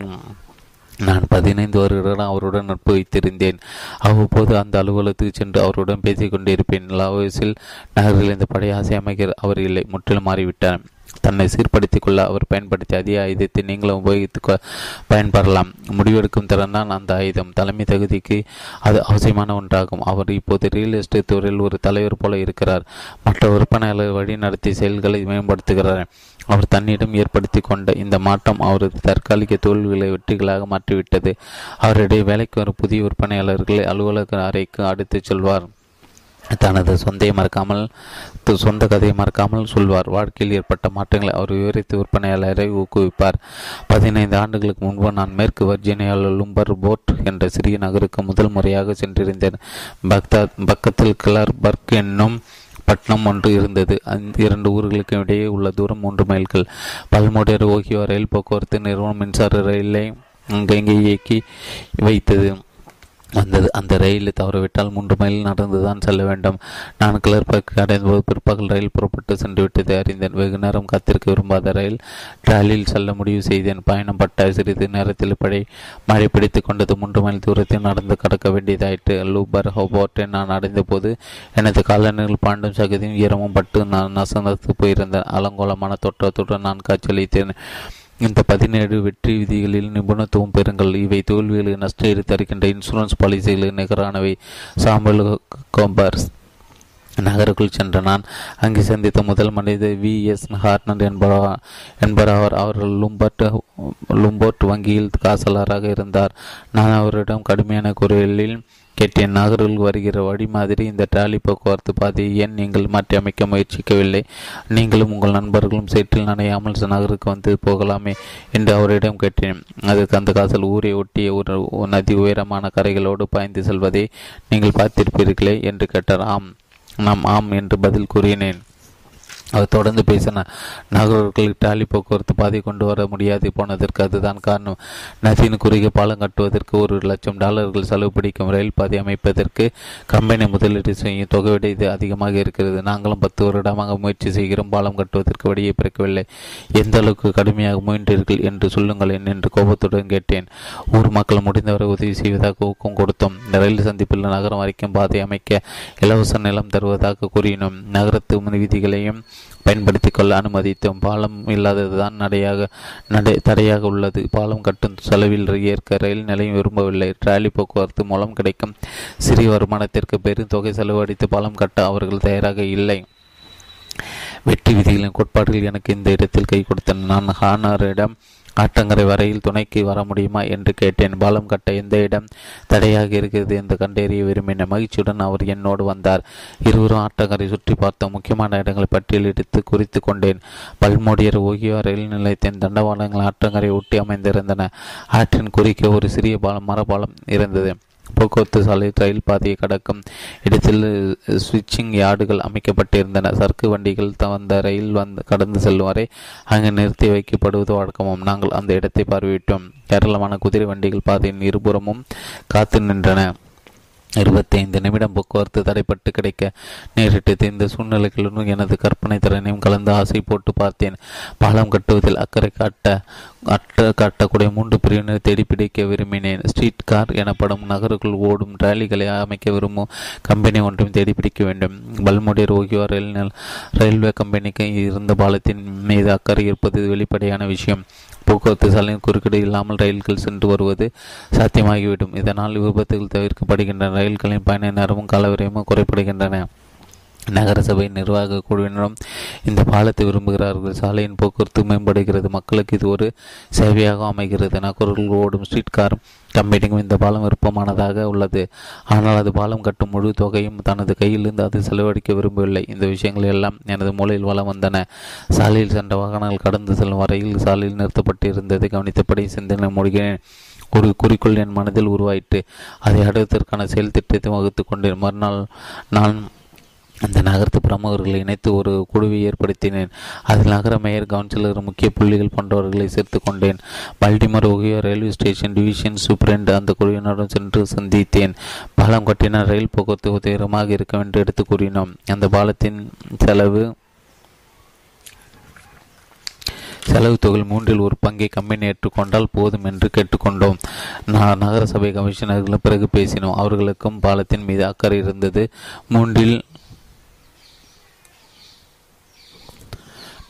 நான் பதினைந்து வருடம் அவருடன் நட்பு வைத்திருந்தேன். அவ்வப்போது அந்த அலுவலகத்துக்கு சென்று அவருடன் பேசிக் கொண்டிருப்பேன் லாவோஸில் நகரில் இந்த படை ஆசை அமைக்க அவர் இல்லை. முற்றிலும் மாறிவிட்டார். தன்னை சீர்படுத்திக் கொள்ள அவர் பயன்படுத்திய அதிக ஆயுதத்தை நீங்களும் உபயோகித்து பயன்பெறலாம். முடிவெடுக்கும் திறன் தான் அந்த ஆயுதம். தலைமை தகுதிக்கு அது அவசியமான ஒன்றாகும். அவர் இப்போது ரியல் எஸ்டேட் துறையில் ஒரு தலைவர் போல இருக்கிறார். மற்ற விற்பனையாளர் வழி நடத்தி செயல்களை மேம்படுத்துகிறார். அவர் தன்னிடம் ஏற்படுத்தி கொண்ட இந்த மாற்றம் அவரது தற்காலிக தோல்விகளை வெற்றிகளாக மாற்றிவிட்டது. அவரிடையே வேலைக்கு வரும் புதிய விற்பனையாளர்களை அலுவலக அறைக்கு அடுத்துச் செல்வார். தனது சொந்தையை மறக்காமல் சொந்த கதையை மறக்காமல் சொல்வார். வாழ்க்கையில் ஏற்பட்ட மாற்றங்களை அவர் விவரித்து விற்பனையாளரை ஊக்குவிப்பார். பதினைந்து ஆண்டுகளுக்கு முன்பு நான் மேற்கு வர்ஜீனியாவில் லும்பர் போர்ட் என்ற சிறிய நகருக்கு முதல் முறையாக சென்றிருந்தேன். பக்தாத் பக்கத்தில் கிளர்பர்க் என்னும் பட்டணம் ஒன்று இருந்தது. அந்த இரண்டு ஊர்களுக்கு இடையே உள்ள தூரம் மூன்று மைல்கள். பல்மோடியர் ஓகியோ ரயில் போக்குவரத்து நிறுவனம் மின்சார ரயிலை அங்கங்கே இயக்கி வைத்தது. வந்தது அந்த ரயிலை தவறவிட்டால் மூன்று மைல் நடந்துதான் செல்ல வேண்டும். நான் கிளர்பர்க் அடைந்தபோது பிற்பகல் ரயில் புறப்பட்டு சென்றுவிட்டதை அறிந்தேன். வெகு நேரம் காத்திருக்க விரும்பாத ரயில் டிராலியில் செல்ல முடிவு செய்தேன். பயணம் பட்ட சிறிது நேரத்தில் படை மழை பிடித்து கொண்டது. மூன்று மைல் தூரத்தில் நடந்து கடக்க வேண்டியதாயிற்று. லூபர் ஹோபோர்ட்டை நான் அடைந்தபோது எனது காலணிகள் பாண்டும் சகதியும் ஈரமும் பட்டு நான் நசனத்து போயிருந்தேன். அலங்கோலமான தோற்றத்துடன் நான் காட்சியளித்தேன். இந்த பதினேழு வெற்றி விதிகளில் நிபுணத்துவம் பெறுங்கள். இவை தோல்விகளை நஷ்ட தருகின்ற இன்சூரன்ஸ் பாலிசிகளுக்கு நிகரானவை. சாம்பல் கோம்பர்ஸ் நகருக்குள் சென்ற நான் அங்கு சந்தித்த முதல் மனிதர் வி. எஸ். ஹார்னர் என்பவர் என்பவர் அவர் லும்பர்ட் லும்போர்ட் வங்கியில் காசலராக இருந்தார். நான் அவரிடம் கடுமையான குரலில் கேட்டேன். நகரில் வருகிற வழி மாதிரி இந்த டிராலி போக்குவரத்து பாதையை ஏன் நீங்கள் மாற்றியமைக்க முயற்சிக்கவில்லை? நீங்களும் உங்கள் நண்பர்களும் சேற்றில் நனையாமல் நகருக்கு வந்து போகலாமே என்று அவரிடம் கேட்டேன். அது அந்த காசல் ஊரை ஒட்டிய ஒரு நதி உயரமான கரைகளோடு பாய்ந்து செல்வதை நீங்கள் பார்த்திருப்பீர்களே என்று கேட்டார். ஆம் நாம் ஆம் என்று பதில் கூறினேன். அவர் தொடர்ந்து பேசினார். நகரர்களுக்கு டாலி போக்குவரத்து பாதை கொண்டு வர முடியாது போனதற்கு அதுதான் காரணம். நதியின் குறுகிய பாலம் கட்டுவதற்கு ஒரு லட்சம் டாலர்கள் செலவு பிடிக்கும். ரயில் பாதை அமைப்பதற்கு கம்பெனி முதலீடு செய்யும் தொகை விட இது அதிகமாக இருக்கிறது. நாங்களும் பத்து வருடமாக முயற்சி செய்கிறோம். பாலம் கட்டுவதற்கு வழியை பிறக்கவில்லை. எந்த அளவுக்கு கடுமையாக முயன்றீர்கள் என்று சொல்லுங்களேன் என்று கோபத்துடன் கேட்டேன். ஊர் மக்கள் முடிந்தவரை உதவி செய்வதாக ஊக்கம் கொடுத்தோம். ரயில் சந்திப்பில் நகரம் வரைக்கும் பாதை அமைக்க இலவச நிலம் தருவதாக கூறினோம். நகரத்து விதிகளையும் பயன்படுத்தி கொள்ள அனுமதித்தோம். பாலம் இல்லாததுதான் நடையாக நடை தடையாக உள்ளது. பாலம் கட்டும் செலவில் ஏற்க ரயில் நிலையம் விரும்பவில்லை. டிராலி போக்குவரத்து மூலம் கிடைக்கும் சிறிய வருமானத்திற்கு பெரும் தொகை செலவழித்து பாலம் கட்ட அவர்கள் தயாராக இல்லை. வெற்றி விதிகளின் கோட்பாடுகள் எனக்கு இந்த இடத்தில் கை கொடுத்தன. நான் ஹானரிடம் ஆற்றங்கரை வரையில் துணைக்கு வர முடியுமா என்று கேட்டேன். பாலம் கட்ட எந்த இடம் தடையாக இருக்கிறது என்று கண்டறிய விரும்பின மகிழ்ச்சியுடன் அவர் என்னோடு வந்தார். இருவரும் ஆற்றங்கரை சுற்றி பார்த்த முக்கியமான இடங்களை பட்டியலிட்டு குறித்து கொண்டேன். பல்மோடியர் ஓகியோ ரயில் நிலையத்தின் தண்டவாளங்கள் ஆற்றங்கரை ஒட்டி அமைந்திருந்தன. ஆற்றின் குறுக்கே ஒரு சிறிய பாலம் மரபாலம் இருந்தது. போக்குவரத்து சாலை ரயில் பாதையை கடக்கும் இடத்தில் சுவிட்சிங் யார்டுகள் அமைக்கப்பட்டிருந்தன. சரக்கு வண்டிகள் வந்த ரயில் வந்து கடந்து செல்லும் வரை அங்கு நிறுத்தி வைக்கப்படுவது வழக்கமும். நாங்கள் அந்த இடத்தை பார்வையிட்டோம். ஏராளமான குதிரை வண்டிகள் பாதையின் இருபுறமும் காத்து நின்றன. இருபத்தைந்து நிமிடம் போக்குவரத்து தடைப்பட்டு கிடைக்க நேரிட்டது இந்த சூழ்நிலைகளுடன் எனது கற்பனை திறனையும் கலந்து ஆசை போட்டு பார்த்தேன். பாலம் கட்டுவதில் அக்கறை காட்ட அற்ற காட்டக்கூடிய மூன்று பிரிவினர் தேடிப்பிடிக்க விரும்பினேன். ஸ்ட்ரீட் கார் எனப்படும் நகருக்குள் ஓடும் ரயில்களை அமைக்க விரும்பும் கம்பெனி ஒன்றையும் தேடிப்பிடிக்க வேண்டும். பல்முடி ரோகியோ ரயில் ரயில்வே கம்பெனிக்கு இருந்த பாலத்தின் மீது அக்கறை இருப்பது வெளிப்படையான விஷயம். போக்குவரத்து சாலையின் குறுக்கீடு இல்லாமல் ரயில்கள் சென்று வருவது சாத்தியமாகிவிடும். இதனால் விபத்துகள் தவிர்க்கப்படுகின்றன. ரயில்களின் பயண நேரமும் கலவரையும் குறைப்படுகின்றன நகரசபை நிர்வாக குழுவினரும் இந்த பாலத்தை விரும்புகிறார்கள். சாலையின் போக்குவரத்து மேம்படுகிறது. மக்களுக்கு இது ஒரு சேவையாக அமைகிறது. நகர்கள் ஓடும் ஸ்ட்ரீட் கார் கம்பெனிக்கும் இந்த பாலம் விருப்பமானதாக உள்ளது. ஆனால் அது பாலம் கட்டும் முழு தொகையும் தனது கையிலிருந்து அது செலவழிக்க விரும்பவில்லை. இந்த விஷயங்கள் எல்லாம் எனது மூலையில் வளம் வந்தன. சாலையில் சென்ற வாகனங்கள் கடந்து செல்லும் வரையில் சாலையில் நிறுத்தப்பட்டிருந்ததை. கவனித்தபடி சிந்தனை மூழ்கினேன். ஒரு குறிக்கோள் என் மனதில் உருவாயிற்று. அதை அடுவதற்கான செயல் திட்டத்தை வகுத்து கொண்டேன். மறுநாள் நான் அந்த நகரத்து பிரமுகர்களை இணைத்து ஒரு குழுவை ஏற்படுத்தினேன். அதில் நகர மேயர் கவுன்சிலர் முக்கிய புள்ளிகள் போன்றவர்களை சேர்த்து கொண்டேன். Baltimore Ohio railway station division superintendent அந்த குழுவினருடன் சென்று சந்தித்தேன். பாலம் கட்டினால் ரயில் போக்குவரத்து உதயமாக இருக்கும் என்று எடுத்து கூறினோம். அந்த பாலத்தின் செலவு செலவு தொகை மூன்றில் ஒரு பங்கை கம்பெனி ஏற்றுக்கொண்டால் போதும் என்று கேட்டுக்கொண்டோம். நான் நகரசபை கமிஷனர்களும் பிறகு பேசினோம். அவர்களுக்கும் பாலத்தின் மீது அக்கறை இருந்தது. மூன்றில்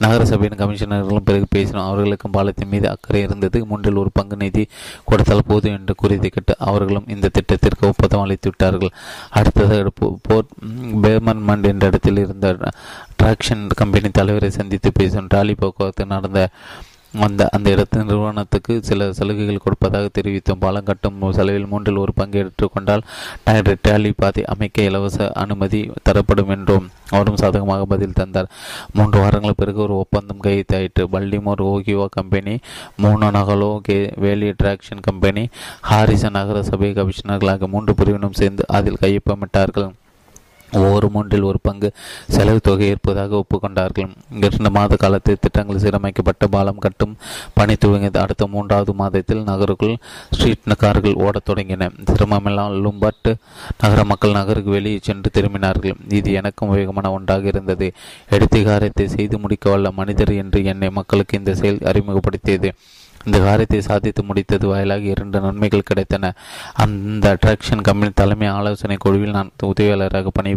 நகரசபையின் கமிஷனர்களும் பிறகு பேசினோம் அவர்களுக்கும் பாலத்தின் மீது அக்கறை இருந்தது. மூன்றில் ஒரு பங்கு நிதி கொடுத்தால் போதும் என்று கூறியதை கேட்டு அவர்களும் இந்த திட்டத்திற்கு ஒப்பந்தம் அளித்து விட்டார்கள் அடுத்ததாக போர்ட் பேமன்மண்ட் என்ற இடத்தில் இருந்த டிராக்ஷன் கம்பெனி தலைவரை சந்தித்து பேசும் டாலி போக்குவரத்து நடந்த அந்த அந்த இடத்து நிறுவனத்துக்கு சில சலுகைகள் கொடுப்பதாக தெரிவித்தோம் பாலம் கட்டும் செலவில் மூன்றில் ஒரு பங்கு எடுத்துக்கொண்டால் டேலி பாதை அமைக்க இலவச அனுமதி தரப்படும் என்றும் அவரும் சாதகமாக பதில் தந்தார். மூன்று வாரங்களுக்கு பிறகு ஒரு ஒப்பந்தம் கைத்தாயிற்று பல்டிமோர் ஓகியோ கம்பெனி மூணு நகலோ K valley traction company Harrison நகர சபை கமிஷனர்களாக மூன்று பிரிவினும் சேர்ந்து அதில் கையொப்பமிட்டார்கள். ஒவ்வொரு மூன்றில் ஒரு பங்கு செலவு தொகை ஏற்பதாக ஒப்புக்கொண்டார்கள். இரண்டு மாத காலத்தில் திட்டங்கள் சீரமைக்கப்பட்ட பாலம் கட்டும் பணி துவங்கியது. அடுத்த மூன்றாவது மாதத்தில் நகருக்குள் ஸ்ட்ரீட் கார்கள் ஓடத் தொடங்கின. சிரமமெல்லாம் லும்பர்ட் நகர மக்கள் நகருக்கு வெளியே சென்று திரும்பினார்கள். இது எனக்கும் வேகமான ஒன்றாக இருந்தது. எடுத்த காரியத்தை செய்து முடிக்க வல்ல மனிதர் என்று என்னை மக்களுக்கு இந்த செயல் அறிமுகப்படுத்தியது. இந்த காரியத்தை சாதித்து முடித்தது வாயிலாக இரண்டு நன்மைகள் கிடைத்தன. அந்த அட்ராக்ஷன் கம்பெனி தலைமை ஆலோசனை குழுவில் நான் உதவியாளராக பணி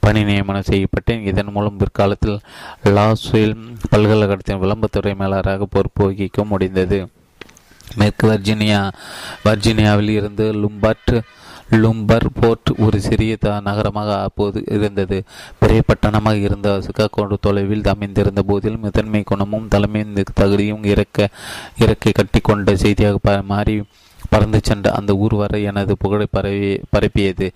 பணி நியமனம் செய்யப்பட்டேன். இதன் மூலம் பிற்காலத்தில் லாஸ்வெல் பல்கலைக்கழகத்தின் விளம்பரத்துறை மேலாளராக பொறுப்பு வகிக்க முடிந்தது. மேற்கு வர்ஜீனியா வர்ஜீனியாவில் இருந்து லும்பார்ட் லும்பர் போர்ட் ஒரு சிறிய த நகரமாக அப்போது இருந்தது. பெரிய பட்டணமாக இருந்த சிகாகோ தொலைவில் அமைந்திருந்த போதிலும் முதன்மை குணமும் தலைமை தகுதியும் இறக்க இறக்கை கட்டி கொண்ட செய்தியாக மாறி பறந்து சென்ற அந்த ஊர் வரை எனது புகழை பரவி பரப்பியது.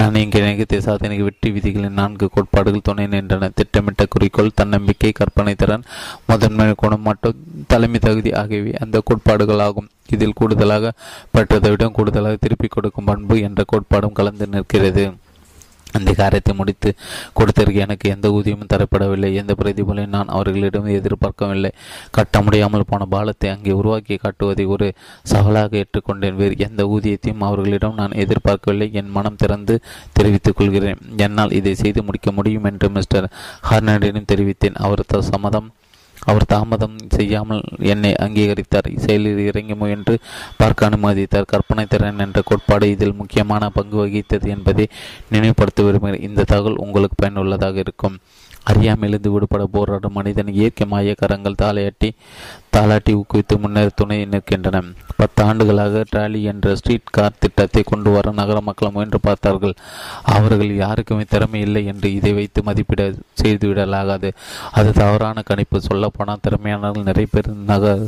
நான் இங்கே நிகழ்த்திய சாதனை வெற்றி விதிகளின் நான்கு கோட்பாடுகள் துணை நின்றன. திட்டமிட்ட குறிக்கோள் தன்னம்பிக்கை கற்பனை திறன் முதன்மை குணம் மற்றும் தலைமை தகுதி ஆகியவை அந்த கோட்பாடுகள் ஆகும். இதில் கூடுதலாக பெற்றதை விட கூடுதலாக திருப்பிக் கொடுக்கும் பண்பு என்ற கோட்பாடும் கலந்து நிற்கிறது. அந்த காரியத்தை முடித்து கொடுத்திருக்க எனக்கு எந்த ஊதியமும் தரப்படவில்லை. எந்த பிரதிபலையும் நான் அவர்களிடம் எதிர்பார்க்கவில்லை. கட்ட முடியாமல் போன பாலத்தை அங்கே உருவாக்கி காட்டுவதை ஒரு சவாலாக ஏற்றுக்கொண்டேன். வேறு எந்த ஊதியத்தையும் அவர்களிடம் நான் எதிர்பார்க்கவில்லை. என் மனம் திறந்து தெரிவித்துக் கொள்கிறேன். என்னால் இதை செய்து முடிக்க முடியும் என்று மிஸ்டர் ஹார்னடிடம் தெரிவித்தேன். அவர் சம்மதம் அவர் தாமதம் செய்யாமல் என்னை அங்கீகரித்தார். செயலில் இறங்கி முயன்று பார்க்க அனுமதித்தார். கற்பனை திறன் என்ற கோட்பாடு இதில் முக்கியமான பங்கு வகித்தது என்பதை நினைவுபடுத்த விரும்புகிறேன். இந்த தகவல் உங்களுக்கு பயனுள்ளதாக இருக்கும். அறியாமலிருந்து விடுபட போராடும் மனிதன் இயற்கை மாய கரங்கள் தாளையட்டி தாலாட்டி ஊக்குவித்து முன்னேற துணை நிற்கின்றன பத்து ஆண்டுகளாக டிராலி என்ற ஸ்ட்ரீட் கார் திட்டத்தை கொண்டு வர நகர மக்கள் முயன்று பார்த்தார்கள். அவர்கள் யாருக்குமே திறமை இல்லை என்று இதை வைத்து மதிப்பிட செய்துவிடலாகாது. அது தவறான கணிப்பு. சொல்லப்போனால் திறமையானவர்கள் நிறைய பேர் நகர்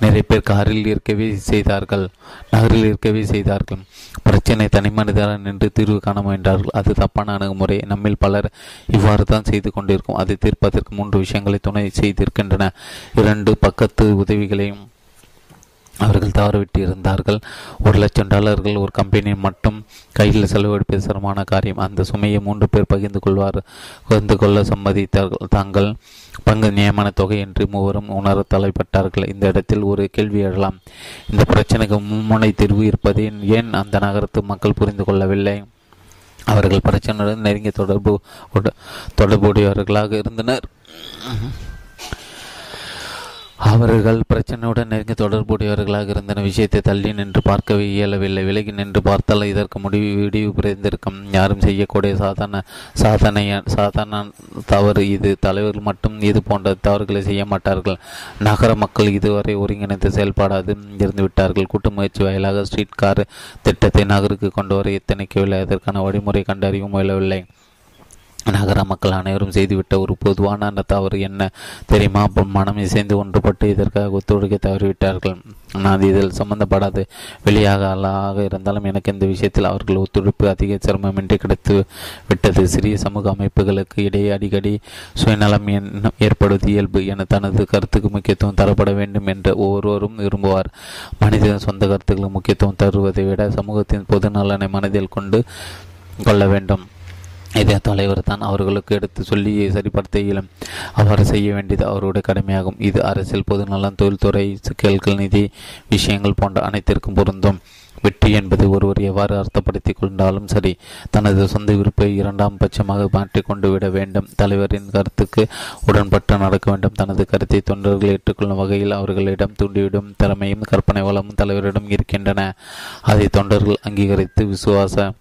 நிறைய பேர் காரில் இருக்கவே செய்தார்கள். நகரில் இருக்கவே செய்தார்கள். பிரச்சனை தனி மனிதராக நின்று தீர்வு காண முயன்றார்கள். அது தப்பான அணுகுமுறை. நம்மில் பலர் இவ்வாறு தான் செய்து கொண்டிருக்கும். அதை தீர்ப்பதற்கு மூன்று விஷயங்களை துணை செய்திருக்கின்றன. இரண்டு பக்கத்து உதவிகளையும் அவர்கள் தவறுவிட்டிருந்தார்கள். ஒரு லட்சம் டாலர்கள் ஒரு கம்பெனி மட்டும் கையில் செலவழிப்பது சிரமமான காரியம். அந்த சுமையை மூன்று பேர் பகிர்ந்து கொள்வார் பகிர்ந்து கொள்ள சம்மதித்தார்கள். தாங்கள் பங்கு நியமன தொகை என்று மூவரும் உணர தலைப்பட்டார்கள். இந்த இடத்தில் ஒரு கேள்வி எழலாம். இந்த பிரச்சனைக்கு மும்முனை தீர்வு இருப்பதை ஏன் அந்த நகரத்து மக்கள் புரிந்து கொள்ளவில்லை? அவர்கள் பிரச்சனையுடன் நெருங்கிய தொடர்பு தொடர்புடையவர்களாக இருந்தனர். அவர்கள் பிரச்சனையுடன் நெருங்கி தொடர்புடையவர்களாக இருந்தன. விஷயத்தை தள்ளி நின்று பார்க்கவே இயலவில்லை. விலகி நின்று பார்த்தால் இதற்கு முடிவு விடிவு பிறந்திருக்கும். யாரும் செய்யக்கூடிய சாதாரண சாதனைய சாதாரண தவறு இது. தலைவர்கள் மட்டும் இது போன்ற தவறுகளை செய்ய மாட்டார்கள். நகர மக்கள் இதுவரை ஒருங்கிணைந்து செயல்படாது இருந்துவிட்டார்கள். கூட்டு முயற்சி வாயிலாக ஸ்ட்ரீட் கார் திட்டத்தை நகருக்கு கொண்டு வர எத்தனைக்கவில்லை அதற்கான வழிமுறை கண்டறியவும் முயலவில்லை நகர மக்கள் அனைவரும் செய்துவிட்ட ஒரு பொதுவான அந்த தவறு என்ன? தெரியுமா? மனம் இசைந்து ஒன்றுபட்டு இதற்காக ஒத்துழைக்க தவறிவிட்டார்கள். நான் இதில் சம்பந்தப்படாது. வெளியாக அல்லாக இருந்தாலும் எனக்கு இந்த விஷயத்தில் அவர்கள் ஒத்துழைப்பு அதிக சிரமமின்றி கிடைத்து விட்டது. சிறிய சமூக அமைப்புகளுக்கு இடையே அடிக்கடி சுயநலம் ஏற்படுவது இயல்பு என தனது கருத்துக்கு முக்கியத்துவம் தரப்பட வேண்டும் என்று ஒவ்வொருவரும் விரும்புவார். மனிதன் சொந்த கருத்துக்களுக்கு முக்கியத்துவம் தருவதை விட சமூகத்தின் பொது நலனை மனதில் கொண்டு கொள்ள வேண்டும். இதே தலைவர் தான் அவர்களுக்கு எடுத்து சொல்லி சரிப்படுத்த இயலும். அவ்வாறு செய்ய வேண்டியது அவருடைய கடமையாகும். இது அரசியல் பொதுநலம் தொழில்துறை சிக்கல்கள் நிதி விஷயங்கள் போன்ற அனைத்திற்கும் பொருந்தும். வெற்றி என்பது ஒருவர் எவ்வாறு அர்த்தப்படுத்தி கொண்டாலும் சரி தனது சொந்த விருப்பை இரண்டாம் பட்சமாக மாற்றிக்கொண்டு விட வேண்டும். தலைவரின் கருத்துக்கு உடன்பட்டு நடக்க வேண்டும். தனது கருத்தை தொண்டர்கள் ஏற்றுக்கொள்ளும் வகையில் அவர்களிடம் தூண்டிவிடும் திறமையும் கற்பனை வளமும் தலைவரிடம் இருக்கின்றன. அதை தொண்டர்கள் அங்கீகரித்து விசுவாச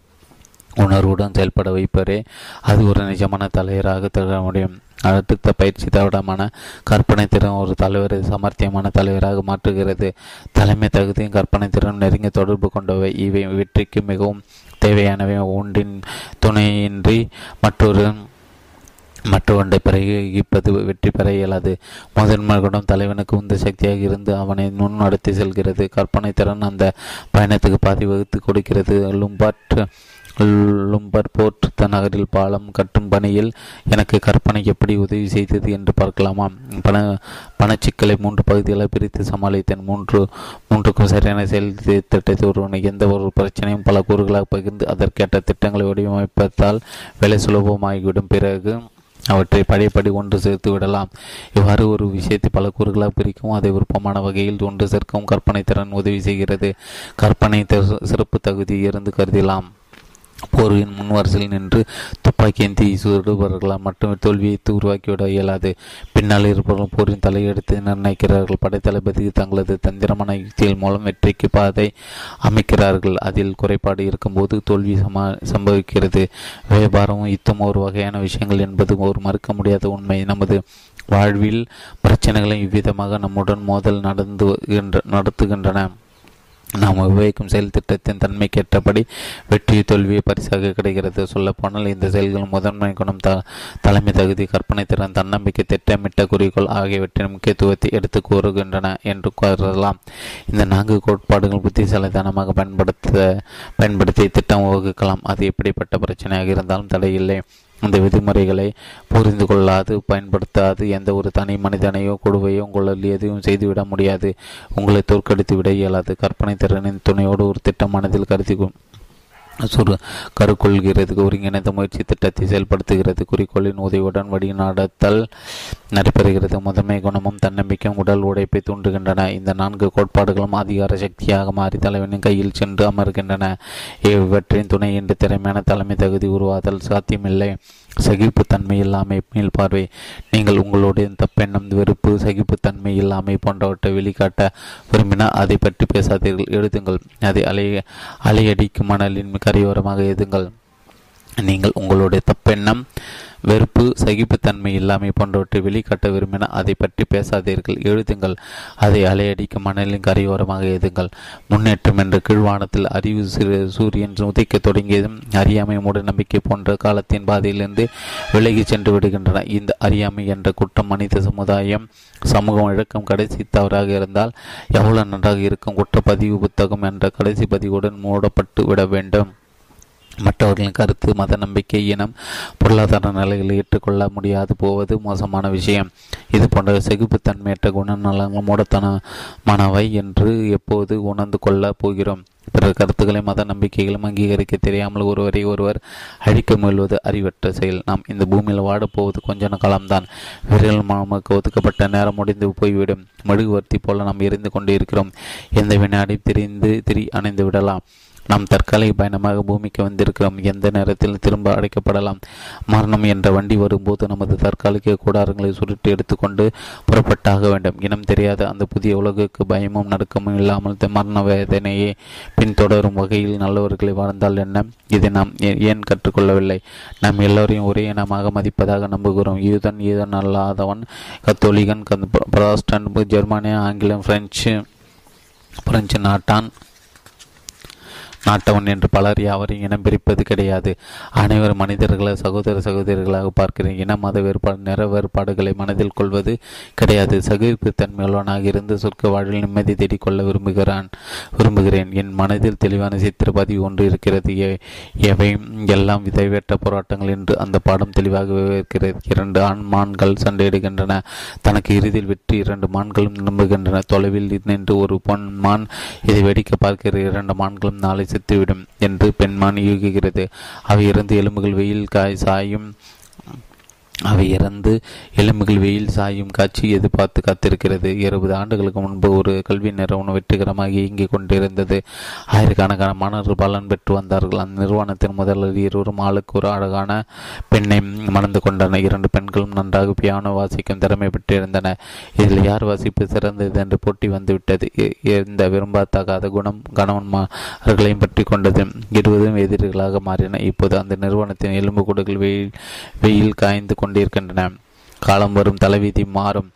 உணர்வுடன் செயல்பட வைப்பதே அது ஒரு நிஜமான தலைவராக திகழ முடியும். அடுத்த பயிற்சி தவிடமான கற்பனை திறன் ஒரு தலைவரை சமர்த்தியமான தலைவராக மாற்றுகிறது. தலைமை தகுதியும் கற்பனை திறன் நெருங்கிய தொடர்பு கொண்டவை. இவை வெற்றிக்கு மிகவும் தேவையானவை. ஒன்றின் துணையின்றி மற்றொரு மற்றொன்றை பிரயோகிப்பது வெற்றி பெற இயலாது. முதன்மை தலைவனுக்கு உந்த சக்தியாக இருந்து அவனை முன் நடத்தி செல்கிறது. கற்பனை திறன் அந்த பயணத்துக்கு பாதி வகுத்து கொடுக்கிறது. லும்பாட் லும்பர் போர்ட் நகரில் பாலம் கட்டும் பணியில் எனக்கு கற்பனை எப்படி உதவி செய்தது என்று பார்க்கலாமா? பண பணச்சிக்கலை மூன்று பகுதிகளை பிரித்து சமாளித்தேன். மூன்று மூன்றுக்கும் சரியான செயல் திட்டத்தை ஒருவனை எந்த ஒரு பிரச்சனையும் பல கூறுகளாக பகிர்ந்து அதற்கேற்ற திட்டங்களை வடிவமைப்பதால் வேலை சுலபமாகிவிடும். பிறகு அவற்றை படைப்படி ஒன்று சேர்த்து விடலாம். இவ்வாறு ஒரு விஷயத்தை பல கூறுகளாக பிரிக்கும் அதை விருப்பமான வகையில் ஒன்று சேர்க்கவும் கற்பனை திறன் உதவி செய்கிறது. கற்பனை சிறப்பு தகுதி இருந்து கருதலாம். போரின் முன்வரிசையில் நின்று துப்பாக்கி ஏந்தி சுடுபவர்களால் மட்டுமே தோல்வியை உருவாக்கிவிட இயலாது. பின்னால் இருப்பவர்கள் போரின் தலையெடுத்து நிர்ணயிக்கிறார்கள். படைத்தளபதி தங்களது தந்திரமான யுக்திகள் மூலம் வெற்றிக்கு பாதை அமைக்கிறார்கள். அதில் குறைபாடு இருக்கும்போது தோல்வி சமா சம்பவிக்கிறது. வியாபாரமும் யுத்தம் ஒரு வகையான விஷயங்கள் என்பது ஒரு மறுக்க முடியாத உண்மை. நமது வாழ்வில் பிரச்சனைகளை இவ்விதமாக நம்முடன் மோதல் நடந்து நடத்துகின்றன. நாம் உபயோகிக்கும் செயல் திட்டத்தின் தன்மைக்கேற்றபடி வெற்றி தோல்வியை பரிசாக கிடைக்கிறது. சொல்லப்போனால் இந்த செயல்கள் முதன்மை குணம் த தலைமை தகுதி கற்பனை திறன் தன்னம்பிக்கை திட்டமிட்ட குறிக்கோள் ஆகியவற்றின் முக்கியத்துவத்தை எடுத்து கூறுகின்றன என்று கூறலாம். இந்த நான்கு கோட்பாடுகள் புத்திசாலித்தனமாக பயன்படுத்த பயன்படுத்தி திட்டம் வகுக்கலாம். அது எப்படிப்பட்ட பிரச்சனையாக இருந்தாலும் தடையில்லை. இந்த விதிமுறைகளை புரிந்து கொள்ளாது பயன்படுத்தாது. எந்த ஒரு தனி மனிதனையோ கொடுவையோ உங்களால் எதுவும் செய்துவிட முடியாது. உங்களை தோற்கடித்து விட இயலாது. கற்பனை திறனின் துணையோடு ஒரு திட்டம் மனதில் கருதி சுரு கருக்கொள்கிறது ஒருங்கிணைந்த முயற்சி திட்டத்தை செயல்படுத்துகிறது குறிக்கோளின் உதவியுடன் வழிநடத்தல் நடைபெறுகிறது. முதன்மை குணமும் தன்னம்பிக்கையும் உடல் உடைப்பை தூண்டுகின்றன. இந்த நான்கு கோட்பாடுகளும் அதிகார சக்தியாக மாறி தலைவனின் கையில் சென்று அமர்கின்றன. இவற்றின் துணையின்றி திறமையான தலைமை தகுதி உருவாதல் சாத்தியமில்லை. சகிப்புத்தன்மை இல்லாமை மேல் பார்வை. நீங்கள் உங்களுடைய தப்பெண்ணம் வெறுப்பு சகிப்புத்தன்மை இல்லாமை போன்றவற்றை வெளிக்காட்ட விரும்பினால் அதை பற்றி பேசாதீர்கள். எழுதுங்கள். அதை அலைய அலையடிக்கும் மணலின் கரையோரமாக எழுதுங்கள். நீங்கள் உங்களுடைய தப்பெண்ணம் வெறுப்பு சகிப்புத்தன்மை இல்லாமை போன்றவற்றை வெளிக்காட்ட விரும்பின அதை பற்றி பேசாதீர்கள். எழுதுங்கள். அதை அலையடிக்கும் மணலின் கரையோரமாக எழுதுங்கள். முன்னேற்றம் என்ற கீழ்வானத்தில் அறிவு சூரியன் உதைக்க தொடங்கியதும் அறியாமை மூட நம்பிக்கை போன்ற காலத்தின் பாதையிலிருந்து விலகி சென்று விடுகின்றன. இந்த அறியாமை என்ற குற்றம் மனித சமுதாயம் சமூகம் இழக்கம் கடைசி தவறாக இருந்தால் எவ்வளவு நன்றாக இருக்கும் குற்றப்பதிவு புத்தகம் என்ற கடைசி பதிவுடன் மூடப்பட்டு விட வேண்டும். மற்றவர்களின் கருத்து மத நம்பிக்கை இனம் பொருளாதார நிலைகளை ஏற்றுக்கொள்ள முடியாது. போவது மோசமான விஷயம். இது போன்ற செகுப்புத்தன்மையற்ற குணநலங்கள் மூடத்தனமானவை என்று எப்போது உணர்ந்து கொள்ளப் போகிறோம். பிறர் கருத்துக்களை மத நம்பிக்கைகளும் அங்கீகரிக்க தெரியாமல் ஒருவரை ஒருவர் அழிக்க முயல்வது அறிவற்ற செயல். நாம் இந்த பூமியில் வாடப்போவது கொஞ்ச காலம்தான். விரல் நமக்கு ஒதுக்கப்பட்ட நேரம் முடிந்து போய்விடும். மெழுகுவர்த்தி போல நாம் எரிந்து கொண்டு இருக்கிறோம் எந்த வினாடி திரிந்து திரி அணைந்து விடலாம். நாம் தற்காலிக பயணமாக பூமிக்கு வந்திருக்கிறோம். எந்த நேரத்தில் திரும்ப அடைக்கப்படலாம். மரணம் என்ற வண்டி வரும்போது நமது தற்காலிக கூடாரங்களை சுருட்டி எடுத்துக்கொண்டு புறப்பட்டாக வேண்டும். இனம் தெரியாத அந்த புதிய உலகுக்கு பயமும் நடுக்கமும் இல்லாமல் மரண வேதனையை பின்தொடரும் வகையில் நல்லவர்களை வாழ்ந்தால் என்ன? இதை நாம் ஏன் கற்றுக்கொள்ளவில்லை? நாம் எல்லோரையும் ஒரே இனமாக மதிப்பதாக நம்புகிறோம். யூதன் யூதன் அல்லாதவன் கத்தோலிகன் பிராஸ்டன் ஜெர்மானியா ஆங்கிலம் பிரெஞ்சு பிரெஞ்சு நாட்டான். நாட்டவன் என்று பலர் யாவரையும் இனம் பிரிப்பது கிடையாது. அனைவரும் மனிதர்களை சகோதர சகோதரிகளாக பார்க்கிறேன். இன மத வேறுபாடு நிற வேறுபாடுகளை மனதில் கொள்வது கிடையாது. சகிப்புத்தன்மையுள்ளவனாக இருந்து சொற்க வாழ்வில் நிம்மதி தேடிக்கொள்ள விரும்புகிறான் விரும்புகிறேன். என் மனதில் தெளிவான சித்திரபதி ஒன்று இருக்கிறது. எவை எல்லாம் விதைவேற்ற போராட்டங்கள் என்று அந்த பாடம் தெளிவாக விவரிக்கிறது இரண்டு ஆண் மான்கள் சண்டையிடுகின்றன. தனக்கு இறுதியில் வெற்றி இரண்டு மான்களும் நம்புகின்றன தொலைவில் நின்று ஒரு பொன் மான் இதை வெடிக்க பார்க்கிற இரண்டு மான்களும் நாளை செத்துவிடும் என்று பெண்மான் யூகிக்கிறது. அவை இருந்து எலும்புகள் வெயில் காய் சாயும் அவை இறந்து எலும்புகள் வெயில் சாயும் காட்சி எதிர்பார்த்து காத்திருக்கிறது. இருபது ஆண்டுகளுக்கு முன்பு ஒரு கல்வி நிறுவனம் வெற்றிகரமாக இயங்கிக் கொண்டிருந்தது. ஆயிரக்கணக்கான மாணவர்கள் பலன் பெற்று வந்தார்கள். அந்த நிறுவனத்தின் முதல்வர் இருவரும் ஆளுக்கு ஒரு அழகான பெண்ணை மணந்து கொண்டனர். இரண்டு பெண்களும் நன்றாக பியானோ வாசிக்கும் திறமை பெற்றிருந்தன இதில் யார் வாசிப்பு சிறந்தது என்று போட்டி வந்துவிட்டது. இந்த விரும்பத்தகாத குணம் கணவன்மார்களையும் பற்றி கொண்டது. இருவதும் எதிரிகளாக மாறின. இப்போது அந்த நிறுவனத்தின் எலும்பு கூடுகள் வெயில் வெயில் காய்ந்து கொண்டிருக்கின்றன. காலம் வரும் தலைவிதி மாறும்.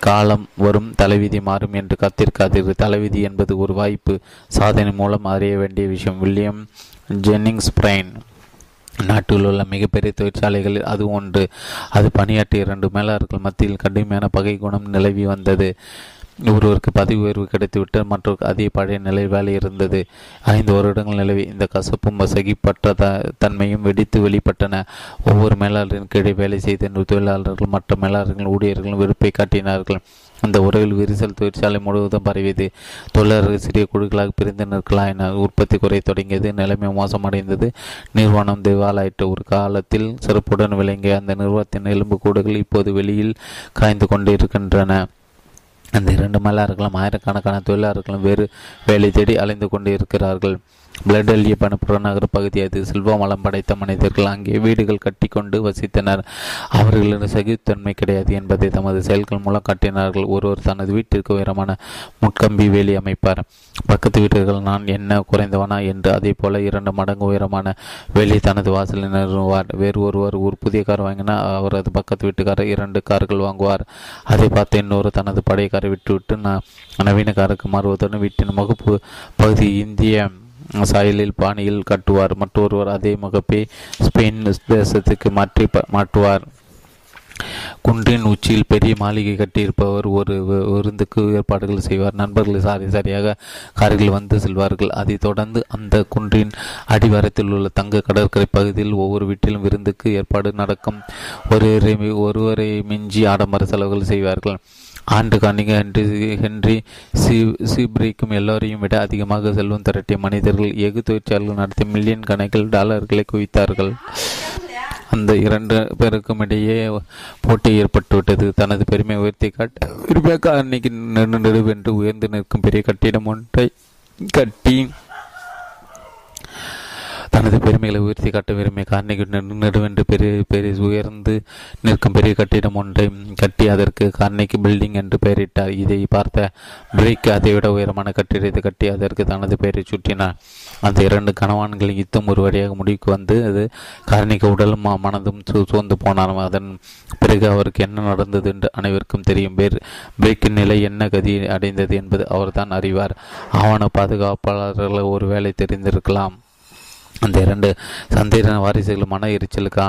காலம் வரும் தலைவிதி மாறும் என்று காத்திருக்காதீர்கள் தலைவிதி என்பது ஒரு வாய்ப்பு. சாதனை மூலம் அறிய வேண்டிய விஷயம். William Jennings Bryan. நாட்டில் உள்ள மிகப்பெரிய தொழிற்சாலைகளில் அது ஒன்று. அது பணியாற்றிய இரண்டு மேலாளர்கள் மத்தியில் கடுமையான பகை குணம் நிலவி வந்தது. ஒருவருக்கு பதவி உயர்வு கிடைத்துவிட்டு மற்றொரு அதே பழைய நிலை வேலை இருந்தது. ஐந்து வருடங்கள் நிலவி இந்த கசப்பும் சகிப்பற்ற த தன்மையும் வெடித்து வெளிப்பட்டன. ஒவ்வொரு மேலாளரின் கீழே வேலை செய்த தொழிலாளர்கள் மற்ற மேலாளர்கள் ஊழியர்களும் வெறுப்பை காட்டினார்கள். அந்த உறவில் விரிசல் தொழிற்சாலை முழுவதும் பரவியது. தொழிலாளர்கள் சிறிய குழுக்களாக பிரிந்து என உற்பத்தி குறைய தொடங்கியது. நிலைமை மோசமடைந்தது. நிறுவனம் திவாலாயிற்று. ஒரு காலத்தில் சிறப்புடன் விளங்கிய அந்த நிறுவனத்தின் எலும்பு கூடுகள் இப்போது வெளியில் காய்ந்து கொண்டிருக்கின்றன. அந்த இரண்டு மலர்களும் ஆயிரக்கணக்கான தொழிலாளர்களும் வேறு வேலை தேடி அலைந்து கொண்டு இருக்கிறார்கள் பிளடெல்லிய புறநகர பகுதி அது செல்வம் படைத்த மனிதர்கள் அங்கே வீடுகள் கட்டிக்கொண்டு வசித்தனர். அவர்களின் சகித்தன்மை கிடையாது என்பதை தமது செயல்கள் மூலம் காட்டினார்கள். ஒருவர் தனது வீட்டிற்கு உயரமான முட்கம்பி வேலி அமைப்பார். பக்கத்து வீட்டுகள் நான் என்ன குறைந்தவனா? என்று அதே போல இரண்டு மடங்கு உயரமான வேலி தனது வாசலில் நிறுவார் வேறு ஒருவர் ஒரு புதிய கார் வாங்கினால் அவரது பக்கத்து வீட்டுக்காரர் இரண்டு கார்கள் வாங்குவார். அதை பார்த்து இன்னொரு தனது படையக்காரை விட்டுவிட்டு நவீன காருக்கு மாறுவதுடன் வீட்டின் முகப்பு பகுதி இந்திய சாயலில் பாணியில் கட்டுவார் மற்றொருவர் அதே முகப்பை ஸ்பெயின் தேசத்துக்கு மாற்றி மாற்றுவார். குன்றின் உச்சியில் பெரிய மாளிகை கட்டியிருப்பவர் ஒரு விருந்துக்கு ஏற்பாடுகள் செய்வார். நண்பர்கள் சாரி சரியாக காரில் வந்து செல்வார்கள். அதைத் தொடர்ந்து அந்த குன்றின் அடிவாரத்தில் உள்ள தங்க கடற்கரை பகுதியில் ஒவ்வொரு வீட்டிலும் விருந்துக்கு ஏற்பாடு நடக்கும். ஒருவரை ஒருவரை மிஞ்சி ஆடம்பர செலவுகள் செய்வார்கள். Andrew Carnegie Henry Henry C சீப்ரிக்கும் எல்லோரையும் விட அதிகமாக செல்வம் திரட்டிய மனிதர்கள் எஃகு தொழிற்சாலைகள் நடத்தி மில்லியன் கணக்கில் டாலர்களை குவித்தார்கள். அந்த இரண்டு பேருக்கும் இடையே போட்டி ஏற்பட்டுவிட்டது. தனது பெருமை உயர்த்தி காட்ட விரும்பிய அன்னைக்கு நெடுவென்று உயர்ந்து நிற்கும் பெரிய கட்டிடம் ஒன்றை கட்டி தனது பெருமைகளை உயர்த்தி காட்ட விரும்பிய காரணிக்கு நெடுவென்று பெரிய பெரிய உயர்ந்து நிற்கும் பெரிய கட்டிடம் ஒன்றை கட்டி அதற்கு காரணிக்கு பில்டிங் என்று பெயரிட்டார். இதை பார்த்த பிரேக் அதைவிட உயரமான கட்டிடத்தை கட்டி அதற்கு தனது பெயரை சுற்றினார் அந்த இரண்டு கணவான்கள் யுத்தம் ஒரு வழியாக முடிவுக்கு வந்து அது காரணிக்கு உடலும் மனதும் சோர்ந்து போனாலும் அதன் பிறகு அவருக்கு என்ன நடந்தது என்று அனைவருக்கும் தெரியும். பேர் பிரேக்கின் நிலை என்ன கதி அடைந்தது என்பது அவர்தான் அறிவார். ஆவண பாதுகாப்பாளர்கள் ஒருவேளை தெரிந்திருக்கலாம். அந்த இரண்டு சந்தேக வாரிசுகள் மன எரிச்சலுக்கு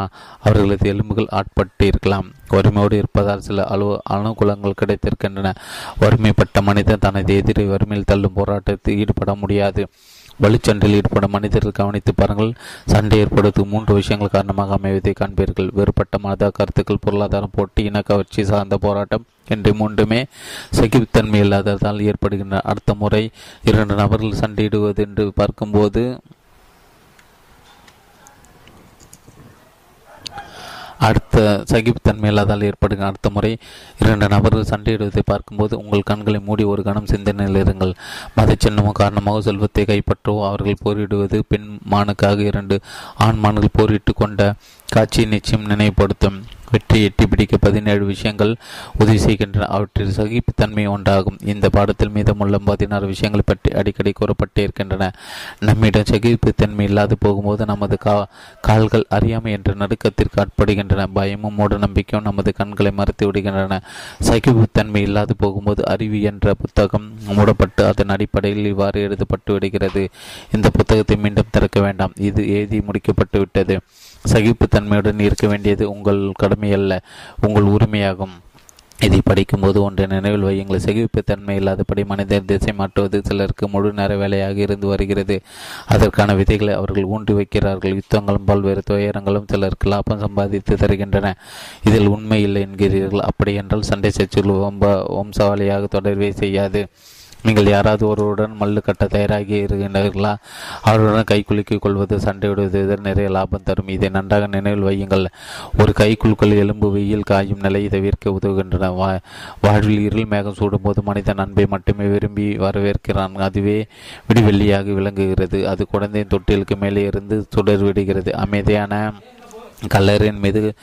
அவர்களது எலும்புகள் ஆட்பட்டிருக்கலாம். வறுமையோடு இருப்பதால் சில அலு அனுகூலங்கள் கிடைத்திருக்கின்றன. வறுமைப்பட்ட மனிதன் தனது எதிரை வறுமையில் தள்ளும் போராட்டத்தில் ஈடுபட முடியாது. வலுச்சண்டையில் ஈடுபடும் மனிதர்கள் கவனித்து பாருங்கள். சண்டை ஏற்படுத்தும் மூன்று விஷயங்கள் காரணமாக அமைவதை காண்பீர்கள். வேறுபட்ட மத கருத்துக்கள் பொருளாதாரம் போட்டி இன கவர்ச்சி சார்ந்த போராட்டம் என்று மூன்றுமே சகிப்புத்தன்மை இல்லாததால் ஏற்படுகின்றன. அடுத்த முறை இரண்டு நபர்கள் சண்டையிடுவது என்று பார்க்கும்போது அடுத்த சகிப்புத்தன்மை இல்லாதால் ஏற்படுகிற அடுத்த முறை இரண்டு நபர்கள் சண்டையிடுவதை பார்க்கும்போது உங்கள் கண்களை மூடி ஒரு கணம் சிந்தனையில் இருங்கள். மத சின்னமோ காரணமாக செல்வத்தை கைப்பற்றவோ அவர்கள் போரிடுவது பெண் மானுக்காக இரண்டு ஆண் மான்கள் போரிட்டு கொண்ட காட்சி நிச்சயம் நினைவுபடுத்தும். வெற்றி எட்டி பிடிக்க பதினேழு விஷயங்கள் உதவி செய்கின்றன. அவற்றில் சகிப்புத்தன்மை ஒன்றாகும். இந்த பாடத்தில் மீதமுள்ள பதினாறு விஷயங்களை பற்றி அடிக்கடி கூறப்பட்டே இருக்கின்றன. நம்மிடம் சகிப்புத்தன்மை இல்லாது போகும்போது நமது கா கால்கள் அறியாமை என்ற நடுக்கத்திற்கு ஆட்படுகின்றன. பயமும் மூட நம்பிக்கையும் நமது கண்களை மறைத்து விடுகின்றன. சகிப்புத்தன்மை இல்லாது போகும்போது அறிவு என்ற புத்தகம் மூடப்பட்டு அதன் அடிப்படையில் இவ்வாறு எழுதப்பட்டு விடுகிறது. இந்த புத்தகத்தை மீண்டும் திறக்க வேண்டாம். இது எழுதி முடிக்கப்பட்டு விட்டது சகிப்புத்தன்மையுடன் இருக்க வேண்டியது உங்கள் கடமை அல்ல உங்கள் உரிமையாகும். இதை படிக்கும்போது ஒன்றை நினைவில் வையுங்கள் சகிப்புத்தன்மை இல்லாதபடி மனிதர் திசை மாற்றுவது சிலருக்கு முழு நேர வேலையாக இருந்து வருகிறது. அதற்கான விதைகளை அவர்கள் ஊன்றி வைக்கிறார்கள். யுத்தங்களும் பல்வேறு துயரங்களும் சிலருக்கு லாபம் சம்பாதித்து தருகின்றன. இதில் உண்மை இல்லை என்கிறீர்கள். அப்படியென்றால் சண்டை சண்டை சச்சுகள் வம்சாவளியாக தொடர்வே செய்யாது. நீங்கள் யாராவது ஒருவருடன் மல்லு கட்ட தயாராகி இருக்கின்றீர்களா? அவருடன் கை குலுக்கிக் கொள்வது சண்டையிடுவது நிறைய லாபம் தரும். இதை நன்றாக நினைவில் வையுங்கள். ஒரு கை குலுக்கல் எலும்பு வெயில் காயும் நிலையை தவிர்க்க உதவுகின்றன. வா வாழ்வில் இருள் மேகம் சூடும்போது மனிதன் அன்பை மட்டுமே விரும்பி வரவேற்கிறான். அதுவே விடிவெள்ளியாக விளங்குகிறது. அது குழந்தையின் தொட்டிலுக்கு மேலே இருந்து சுடர் விடுகிறது. அமைதியான கல்லறின் மீது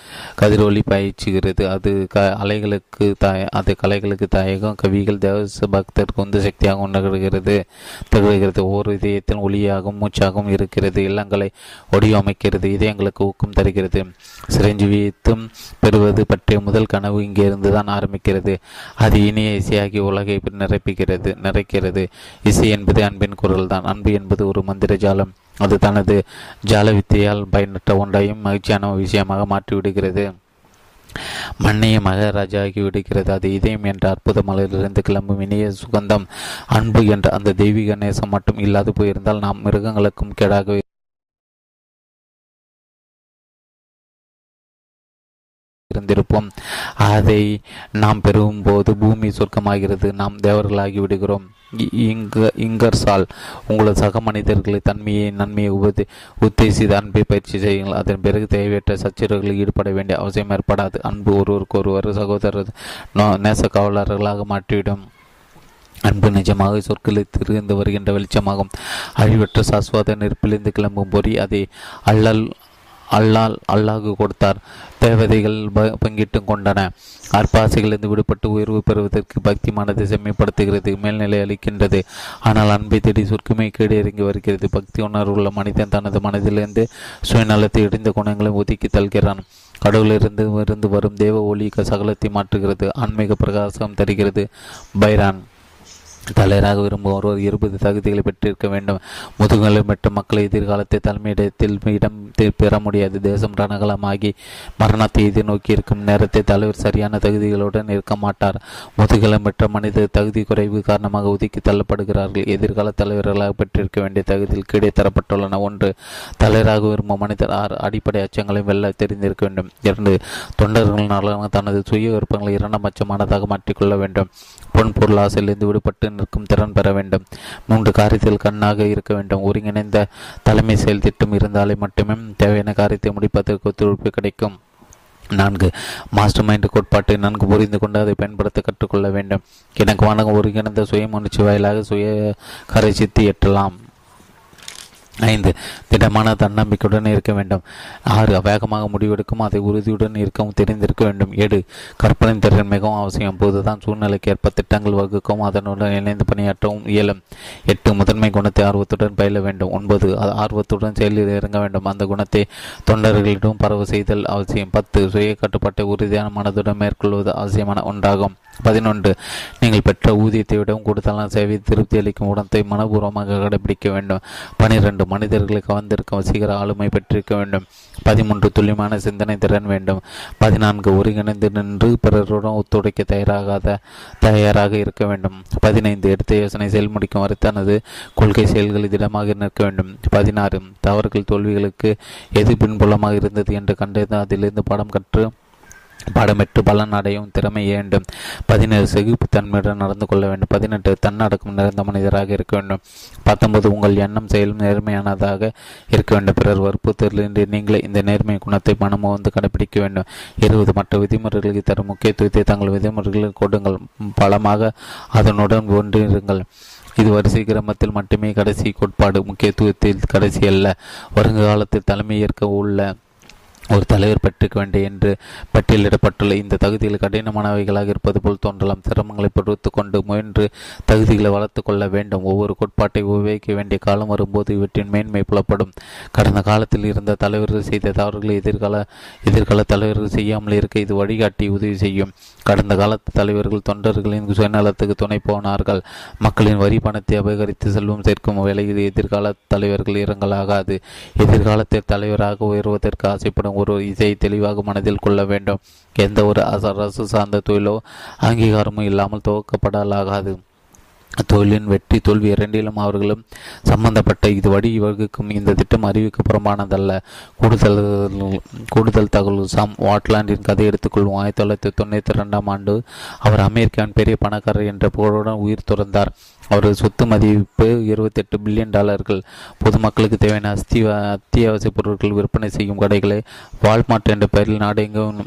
கதிரொலி பயிற்சிகிறது அது க அலைகளுக்கு தாய அது கலைகளுக்கு தாயகம் கவிகள் தேவச பக்தருக்கு உந்து சக்தியாக உணர்கிறது திகழ்கிறது. ஒவ்வொரு இதயத்தின் ஒளியாகவும் மூச்சாகவும் இருக்கிறது. இல்லங்களை ஒடிவமைக்கிறது இதயங்களுக்கு ஊக்கம் தருகிறது. சிரஞ்சீவியத்தும் பெறுவது பற்றிய முதல் கனவு இங்கிருந்து தான் ஆரம்பிக்கிறது. அது இனிய இசையாகி உலகை நிரப்புகிறது நிறைக்கிறது. இசை என்பது அன்பின் குரல் தான் அன்பு என்பது ஒரு மந்திர ஜாலம். அது தனது ஜால வித்தையால் பயனற்ற ஒன்றையும் மகிழ்ச்சியான விஷயமாக மாற்றிவிடுகிறது. மண்ணைய மகாராஜாகி விடுகிறது. அது இதயம் என்ற அற்புத மலரிலிருந்து கிளம்பும் இனிய சுகந்தம் அன்பு என்ற அந்த தெய்வீக நேசம் மட்டும் இல்லாது போயிருந்தால் நாம் மிருகங்களுக்கும் கேடாகவே இருந்திருப்போம். அதை நாம் பெறும்போது பூமி சொர்க்கமாகிறது. நாம் தேவர்களாகி விடுகிறோம். இங்க இங்கர்சால் உங்களது சக மனிதர்களை தன்மையை நன்மையை உபதி உத்தேசித்து அன்பை பயிற்சி செய்யுங்கள். அதன் பிறகு தேவையற்ற சச்சரவுகளில் ஈடுபட வேண்டிய அவசியம் ஏற்படாது. அன்பு ஒருவருக்கு ஒருவர் சகோதரர் நேச காவலர்களாக மாற்றிவிடும். அன்பு நிஜமாக சொற்களை திருந்து வருகின்ற வெளிச்சமாகும். அழிவற்ற சாஸ்வாத நெருப்பிலிருந்து கிளம்பும் பொறி அதை அல்லால் அல்லால் அல்லாஹு கொடுத்தார். தேவதைகள் பங்கிட்டு கொண்டன. அற்பாசைகளிலிருந்து விடுபட்டு உயர்வு பெறுவதற்கு பக்தி மனதை செம்மைப்படுத்துகிறது மேல்நிலை அளிக்கின்றது. ஆனால் அன்பை தேடி சுருக்குமை கேடு இறங்கி வருகிறது. பக்தி உணர்வுள்ள மனிதன் தனது மனதிலிருந்து சுயநலத்தை இடிந்த குணங்களை ஒதுக்கி தல்கிறான் கடவுளிலிருந்து இருந்து வரும் தேவ ஒளி சகலத்தை மாற்றுகிறது ஆன்மீக பிரகாசம் தருகிறது. பைரான். தலைவராக விரும்பும் ஒருவர் இருபது தகுதிகளை பெற்றிருக்க வேண்டும். முதுகலை பெற்ற மக்களை எதிர்காலத்தை தலைமையிடத்தில் இடம் பெற முடியாது. தேசம் ரணகலமாகி மரணத்தை எதிர்நோக்கி இருக்கும் நேரத்தை தலைவர் சரியான தகுதிகளுடன் இருக்க மாட்டார். முதுகலம் பெற்ற மனித தகுதி குறைவு காரணமாக ஒதுக்கி தள்ளப்படுகிறார்கள். எதிர்கால தலைவர்களாக பெற்றிருக்க வேண்டிய தகுதியில் கீழே தரப்பட்டுள்ளன. ஒன்று தலைவராக விரும்பும் மனிதர் ஆறு அடிப்படை அச்சங்களையும் வெல்ல தெரிந்திருக்க வேண்டும். இரண்டு தொண்டர்கள் நலனாக தனது சுய விருப்பங்களை இரண்டாம் அச்சமானதாக மாற்றிக்கொள்ள வேண்டும். பொன் பொருள் ஆசையிலிருந்து விடுபட்டு நிற்கும் திறன் பெற வேண்டும். மூன்று காரியத்தில் கண்ணாக இருக்க வேண்டும். ஒருங்கிணைந்த தலைமை செயல் திட்டம் இருந்தாலே மட்டுமே தேவையான காரியத்தை முடிப்பதற்கு ஒத்துழைப்பு கிடைக்கும். நான்கு மாஸ்டர் மைண்ட் கோட்பாட்டை நன்கு புரிந்து கொண்டு அதை பயன்படுத்த கற்றுக்கொள்ள வேண்டும். எனக்கு வணக்கம். ஒருங்கிணைந்த சுய முயற்சி வாயிலாக சுய கரை சித்தி எட்டலாம் ஐந்து திடமான தன்னம்பிக்கையுடன் இருக்க வேண்டும். ஆறு வேகமாக முடிவெடுக்கும் அதை உறுதியுடன் இருக்கவும் தெரிந்திருக்க வேண்டும். ஏழு கற்பனை திறன் மிகவும் அவசியம். போதுதான் சூழ்நிலைக்கு ஏற்ப திட்டங்கள் வகுக்கவும் அதனுடன் இணைந்து பணியாற்றவும் இயலும். எட்டு முதன்மை குணத்தை ஆர்வத்துடன் பயில வேண்டும். ஒன்பது ஆர்வத்துடன் செயலில் இறங்க வேண்டும். அந்த குணத்தை தொண்டர்களிடம் பரவு செய்தல் அவசியம். பத்து சுய கட்டுப்பாட்டை உறுதியான மனதுடன் மேற்கொள்வது அவசியமான ஒன்றாகும். பதினொன்று. நீங்கள் பெற்ற ஊதியத்தை விடவும் கூடுதலான சேவை திருப்தி அளிக்கும் உடத்தை மனப்பூர்வமாக கடைபிடிக்க வேண்டும். பனிரெண்டு மனிதர்களை கவர்ந்திருக்க வசீகர ஆளுமை பெற்றிருக்க வேண்டும். பதிமூன்று துல்லியமான சிந்தனை திறன் வேண்டும். பதினான்கு ஒருங்கிணைந்து நின்று பிறருடன் ஒத்துழைக்க தயாராகாத தயாராக இருக்க வேண்டும். பதினைந்து எடுத்த யோசனை செயல்முடிக்கும் வரை தனது கொள்கை செயல்களில் திடமாக நிற்க வேண்டும். பதினாறு தவறுகள் தோல்விகளுக்கு எது பின்புலமாக இருந்தது என்று கண்டறிந்து அதிலிருந்து படம் கற்று பாடமிட்டு பலன் அடையும் திறமை வேண்டும். பதினேழு செகுப்புத்தன்மையுடன் நடந்து கொள்ள வேண்டும். பதினெட்டு தன்னடக்கம் நிறைந்த மனிதராக இருக்க வேண்டும். பத்தொன்பது உங்கள் எண்ணம் செயலும் நேர்மையானதாக இருக்க வேண்டும். பிறர் வற்புறுத்தலின்றி நீங்களே இந்த நேர்மை குணத்தை மனம் வந்து கடைபிடிக்க வேண்டும். இருபது மற்ற விதிமுறைகளுக்கு தரும் முக்கியத்துவத்தை தங்கள் விதிமுறைகளுக்கு கொடுங்கள். பலமாக அதனுடன் ஒன்றிருங்கள். இது வரிசை கிரமத்தில் மட்டுமே கடைசி கோட்பாடு முக்கியத்துவத்தில் கடைசி அல்ல. வருங்காலத்தில் தலைமை ஏற்க உள்ள ஒரு தலைவர் பெற்றுக்க வேண்டிய என்று பட்டியலிடப்பட்டுள்ள இந்த தகுதிகள் கடினமானவைகளாக இருப்பது போல் தோன்றலாம். சிரமங்களை பொறுத்து கொண்டு முயன்று தகுதிகளை வளர்த்து கொள்ள வேண்டும். ஒவ்வொரு கோட்பாட்டை உபயோகிக்க வேண்டிய காலம் வரும்போது இவற்றின் மேன்மை புலப்படும். கடந்த காலத்தில் இருந்த தலைவர்கள் செய்த தவறுகளை எதிர்கால எதிர்கால தலைவர்கள் செய்யாமல் இருக்க இது வழிகாட்டி உதவி செய்யும். கடந்த காலத்து தலைவர்கள் தொண்டர்களின் சுயநலத்துக்கு துணை போனார்கள். மக்களின் வரி பணத்தை அபகரித்து செல்வம் சேர்க்கும் வேலையில் எதிர்கால தலைவர்கள் இரங்கலாகாது. எதிர்காலத்தில் தலைவராக உயர்வதற்கு ஆசைப்படும் ஒரு இதை தெளிவாக மனதில் கொள்ள வேண்டும். எந்த ஒரு அரசு சார்ந்த தொழிலோ அங்கீகாரமும் இல்லாமல் துவக்கப்படலாகாது. தொழிலின் வெற்றி தோல்வி இரண்டிலும் அவர்களும் சம்பந்தப்பட்ட இது வழி இந்த திட்டம் அறிவிக்கப்புறமானதல்ல கூடுதல் கூடுதல் தகவல் சாம் வாட்லாண்டின் கதை எடுத்துக்கொள்வோம். ஆயிரத்தி தொள்ளாயிரத்தி தொண்ணூற்றி ரெண்டாம் ஆண்டு அவர் அமெரிக்காவின் பெரிய பணக்காரர் என்ற புகழுடன் உயிர் துறந்தார். அவரது சொத்து மதிப்பு இருபத்தெட்டு பில்லியன் டாலர்கள். பொதுமக்களுக்கு தேவையான அஸ்தி அத்தியாவசிய பொருட்கள் விற்பனை செய்யும் கடைகளை வால்மார்ட் என்ற பெயரில் நாடெங்கும்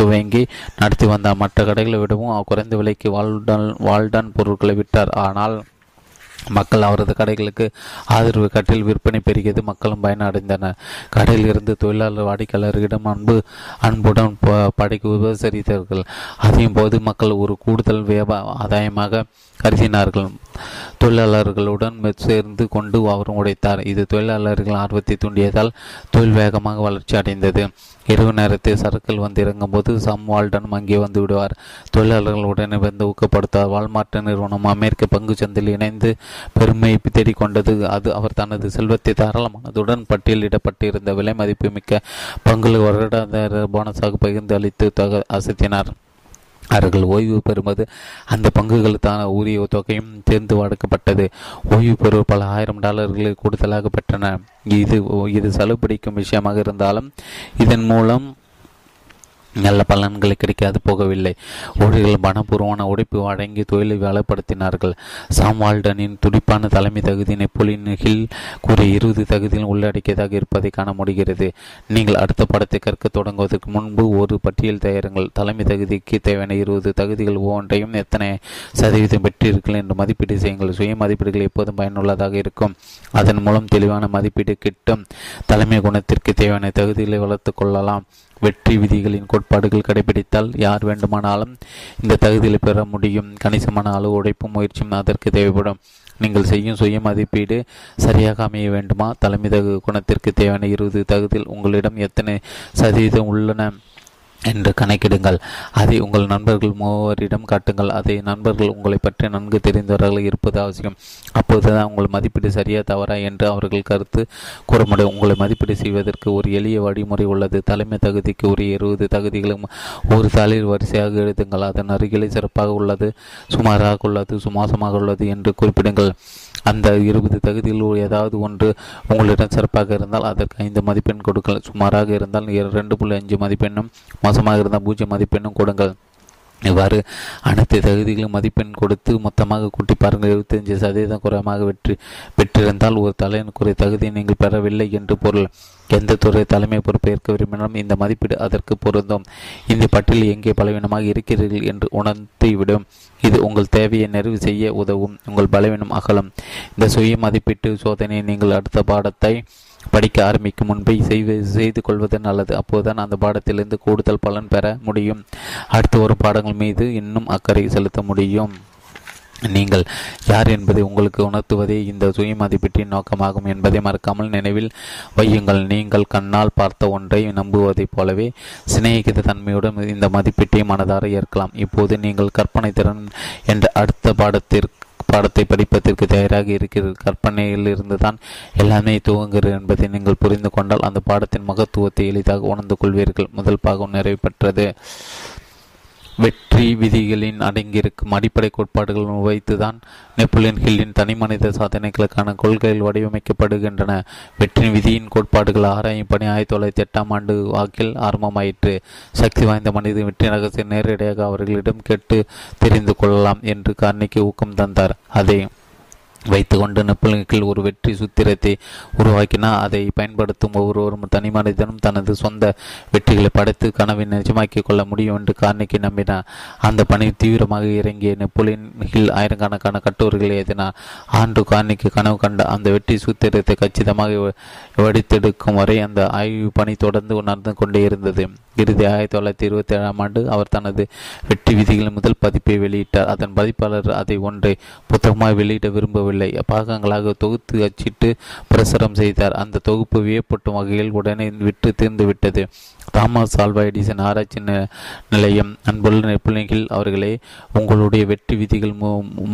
துவங்கி நடத்தி வந்தார். மற்ற கடைகளை விடவும் குறைந்த விலைக்கு வால்டன் வால்டன் பொருட்களை விட்டார் ஆனால் மக்கள் அவரது கடைகளுக்கு ஆதரவு கட்டில் விற்பனை பெருகியது. மக்களும் பயனடைந்தனர். கடையில் இருந்து தொழிலாளர் வாடிக்கையாளர்களிடம் அன்பு அன்புடன் படைக்கு உபசரித்தார்கள். அதையும் போது மக்கள் ஒரு கூடுதல் வியாபார ஆதாயமாக கருதினார்கள் தொழிலாளர்களுடன் சேர்ந்து கொண்டு அவரும் உடைத்தார். இது தொழிலாளர்கள் ஆர்வத்தை தூண்டியதால் தொழில் வேகமாக வளர்ச்சி அடைந்தது. இரவு நேரத்தில் சரக்குகள் வந்து இறங்கும் போது சம் வால்டன் அங்கே வந்து விடுவார். தொழிலாளர்கள் உடனே வந்து ஊக்கப்படுத்தார். வால்மார்ட் நிறுவனம் அமெரிக்க பங்கு சந்தையில் இணைந்து பெருமை தேடிக்கொண்டது. அது அவர் தனது செல்வத்தை தாராளமானதுடன் பட்டியலிடப்பட்டிருந்த விலை மதிப்பு மிக்க பங்குகள் வருடாந்திர போனஸாக பகிர்ந்து அளித்து தக அசத்தினார். அவர்கள் ஓய்வு பெறும்போது அந்த பங்குகளுக்கான ஊதிய தொகையும் தேர்ந்து வழங்கப்பட்டது. ஓய்வு பெறுவோர் பல ஆயிரம் டாலர்களை கூடுதலாக பெற்றனர். இது இது சலுப்பிடிக்கும் விஷயமாக இருந்தாலும் இதன் மூலம் நல்ல பலன்களை கிடைக்காது போகவில்லை. ஊழியர்கள் மனப்பூர்வமான உடைப்பு வழங்கி தொழிலை வேலைப்படுத்தினார்கள். சாம்வால்டனின் துடிப்பான தலைமை தகுதி நெப்போலியன் ஹில் கூறிய இருபது தகுதியில் உள்ளடக்கியதாக இருப்பதை காண முடிகிறது. நீங்கள் அடுத்த படத்தை கற்க தொடங்குவதற்கு முன்பு ஒரு பட்டியல் தயாருங்கள். தலைமை தகுதிக்கு தேவையான இருபது தகுதிகள் ஒவ்வொன்றையும் எத்தனை சதவீதம் பெற்றீர்கள் என்று மதிப்பீடு செய்யுங்கள். சுய மதிப்பீடுகள் எப்போதும் பயனுள்ளதாக இருக்கும். அதன் மூலம் தெளிவான மதிப்பீடு கிட்டும் தலைமை குணத்திற்கு தேவையான தகுதிகளை வளர்த்து கொள்ளலாம். வெற்றி விதிகளின் கோட்பாடுகள் கடைபிடித்தால் யார் வேண்டுமானாலும் இந்த தகுதியில் பெற முடியும். கணிசமான அளவு உழைப்பும் முயற்சியும் அதற்கு தேவைப்படும். நீங்கள் செய்யும் சுய மதிப்பீடு சரியாக அமைய வேண்டுமா? தலைமை தகு குணத்திற்கு தேவையான இருபது தகுதியில் உங்களிடம் எத்தனை சதவீதம் உள்ளன? என்று கணக்கிடுங்கள். அதை உங்கள் நண்பர்கள் மூவரிடம் காட்டுங்கள். அதை நண்பர்கள் உங்களை பற்றி நன்கு தெரிந்தவர்கள் இருப்பது அவசியம். அப்போதுதான் உங்கள் மதிப்பீடு சரியா தவறா என்று அவர்கள் கருத்து கூற முடியும் உங்களை மதிப்பீடு செய்வதற்கு ஒரு எளிய வழிமுறை உள்ளது. தலைமை தகுதிக்கு உரிய இருபது தகுதிகளும் ஒரு தாளில் வரிசையாக எழுதுங்கள். அதன் அருகிலே சிறப்பாக உள்ளது சுமாராக உள்ளது சுமாசமாக உள்ளது என்று குறிப்பிடுங்கள். அந்த இருபது தகுதியில் ஏதாவது ஒன்று உங்களிடம் சிறப்பாக இருந்தால் அதற்கு ஐந்து மதிப்பெண் கொடுங்கள். சுமாராக இருந்தால் ரெண்டு புள்ளி அஞ்சு மதிப்பெண்ணும் மோசமாக இருந்தால் பூஜ்ஜியம் மதிப்பெண்ணும் கொடுங்கள். இவ்வாறு அனைத்து தகுதிகளும் மதிப்பெண் கொடுத்து மொத்தமாக கூட்டி பாருங்கள். இருபத்தஞ்சு சதவீதம் குறைவாக வெற்றி பெற்றிருந்தால் ஒரு தலைவனுக்குரிய தகுதியை நீங்கள் பெறவில்லை என்று பொருள். எந்த துறை தலைமை பொறுப்பேற்க விரும்பினாலும் இந்த மதிப்பீடு அதற்கு பொருந்தும். இந்த பட்டியல் எங்கே பலவீனமாக இருக்கிறீர்கள் என்று உணர்த்திவிடும் இது உங்கள் தேவையை நிறைவு செய்ய உதவும் உங்கள் பலவீனம் அகலம். இந்த சுய மதிப்பீட்டு சோதனையை நீங்கள் அடுத்த பாடத்தை படிக்க ஆரம்பிக்கும் முன்பே செய்து செய்து கொள்வது நல்லது. அப்போதுதான் அந்த பாடத்திலிருந்து கூடுதல் பலன் பெற முடியும். அடுத்து வரும் பாடங்கள் மீது இன்னும் அக்கறை செலுத்த முடியும். நீங்கள் யார் என்பதை உங்களுக்கு உணர்த்துவதே இந்த சுய மதிப்பீட்டின் நோக்கமாகும் என்பதை மறக்காமல் நினைவில் வையுங்கள். நீங்கள் கண்ணால் பார்த்த ஒன்றை நம்புவதைப் போலவே சிநேகித தன்மையுடன் இந்த மதிப்பீட்டை மனதார ஏற்கலாம். இப்போது நீங்கள் கற்பனை திறன் என்ற அடுத்த பாடத்திற்கு பாடத்தை படிப்பதற்கு தயாராக இருக்கிறது கற்பனையில் இருந்துதான் எல்லாமே துவங்குகிறது என்பதை நீங்கள் புரிந்து கொண்டால் அந்த பாடத்தின் மகத்துவத்தை எளிதாக உணர்ந்து கொள்வீர்கள். முதல் பாகம் நிறைவு பெற்றது. வெற்றி விதிகளின் அடங்கியிருக்கும் அடிப்படை கோட்பாடுகள் வைத்துதான் நெப்போலியன் ஹில்லின் தனிமனித சாதனைகளுக்கான கொள்கைகள் வடிவமைக்கப்படுகின்றன. வெற்றி விதியின் கோட்பாடுகள் ஆராயும் பணி ஆயிரத்தி தொள்ளாயிரத்தி எட்டாம் ஆண்டு வாக்கில் ஆரம்பமாயிற்று. சக்தி வாய்ந்த மனித வெற்றி ரகசியம் நேரடியாக அவர்களிடம் கேட்டு தெரிந்து கொள்ளலாம் என்று கார்னிக்கு ஊக்கம் தந்தார். அதையும் வைத்துக்கொண்டு நெப்போலியன்கள் ஒரு வெற்றி சூத்திரத்தை உருவாக்கினால் அதை பயன்படுத்தும் ஒவ்வொருவரும் தனி மனிதனும் தனது சொந்த வெற்றிகளை படைத்து கனவை நிஜமாக்கிக் கொள்ள முடியும் என்று கார்னிக்கு நம்பினார். அந்த பணி தீவிரமாக இறங்கிய நெப்போலியன் ஹில் ஆயிரக்கணக்கான கட்டுரைகளை எழுதினார் ஆண்டு கார்னிக்கு கனவு கண்ட அந்த வெற்றி சூத்திரத்தை கச்சிதமாக வடித்தெடுக்கும் வரை அந்த ஆய்வு பணி தொடர்ந்து நடந்து கொண்டே இருந்தது. இறுதி ஆயிரத்தி தொள்ளாயிரத்தி இருபத்தி ஏழாம் ஆண்டு அவர் தனது வெற்றி விதிகளின் முதல் பதிப்பை வெளியிட்டார். அதன் பதிப்பாளர் அதை ஒன்றை புத்தகமாக வெளியிட விரும்பவில்லை. பாகங்களாக தொகுத்து அச்சிட்டு பிரசுரம் செய்தார். அந்த தொகுப்பு வியப்பட்டும் வகையில் உடனே விட்டு தீர்ந்துவிட்டது. தாமஸ் ஆல்வா எடிசன் ஆராய்ச்சி நிலையம் அன்புள்ள நெப்புலிகள் அவர்களே உங்களுடைய வெற்றி விதிகள்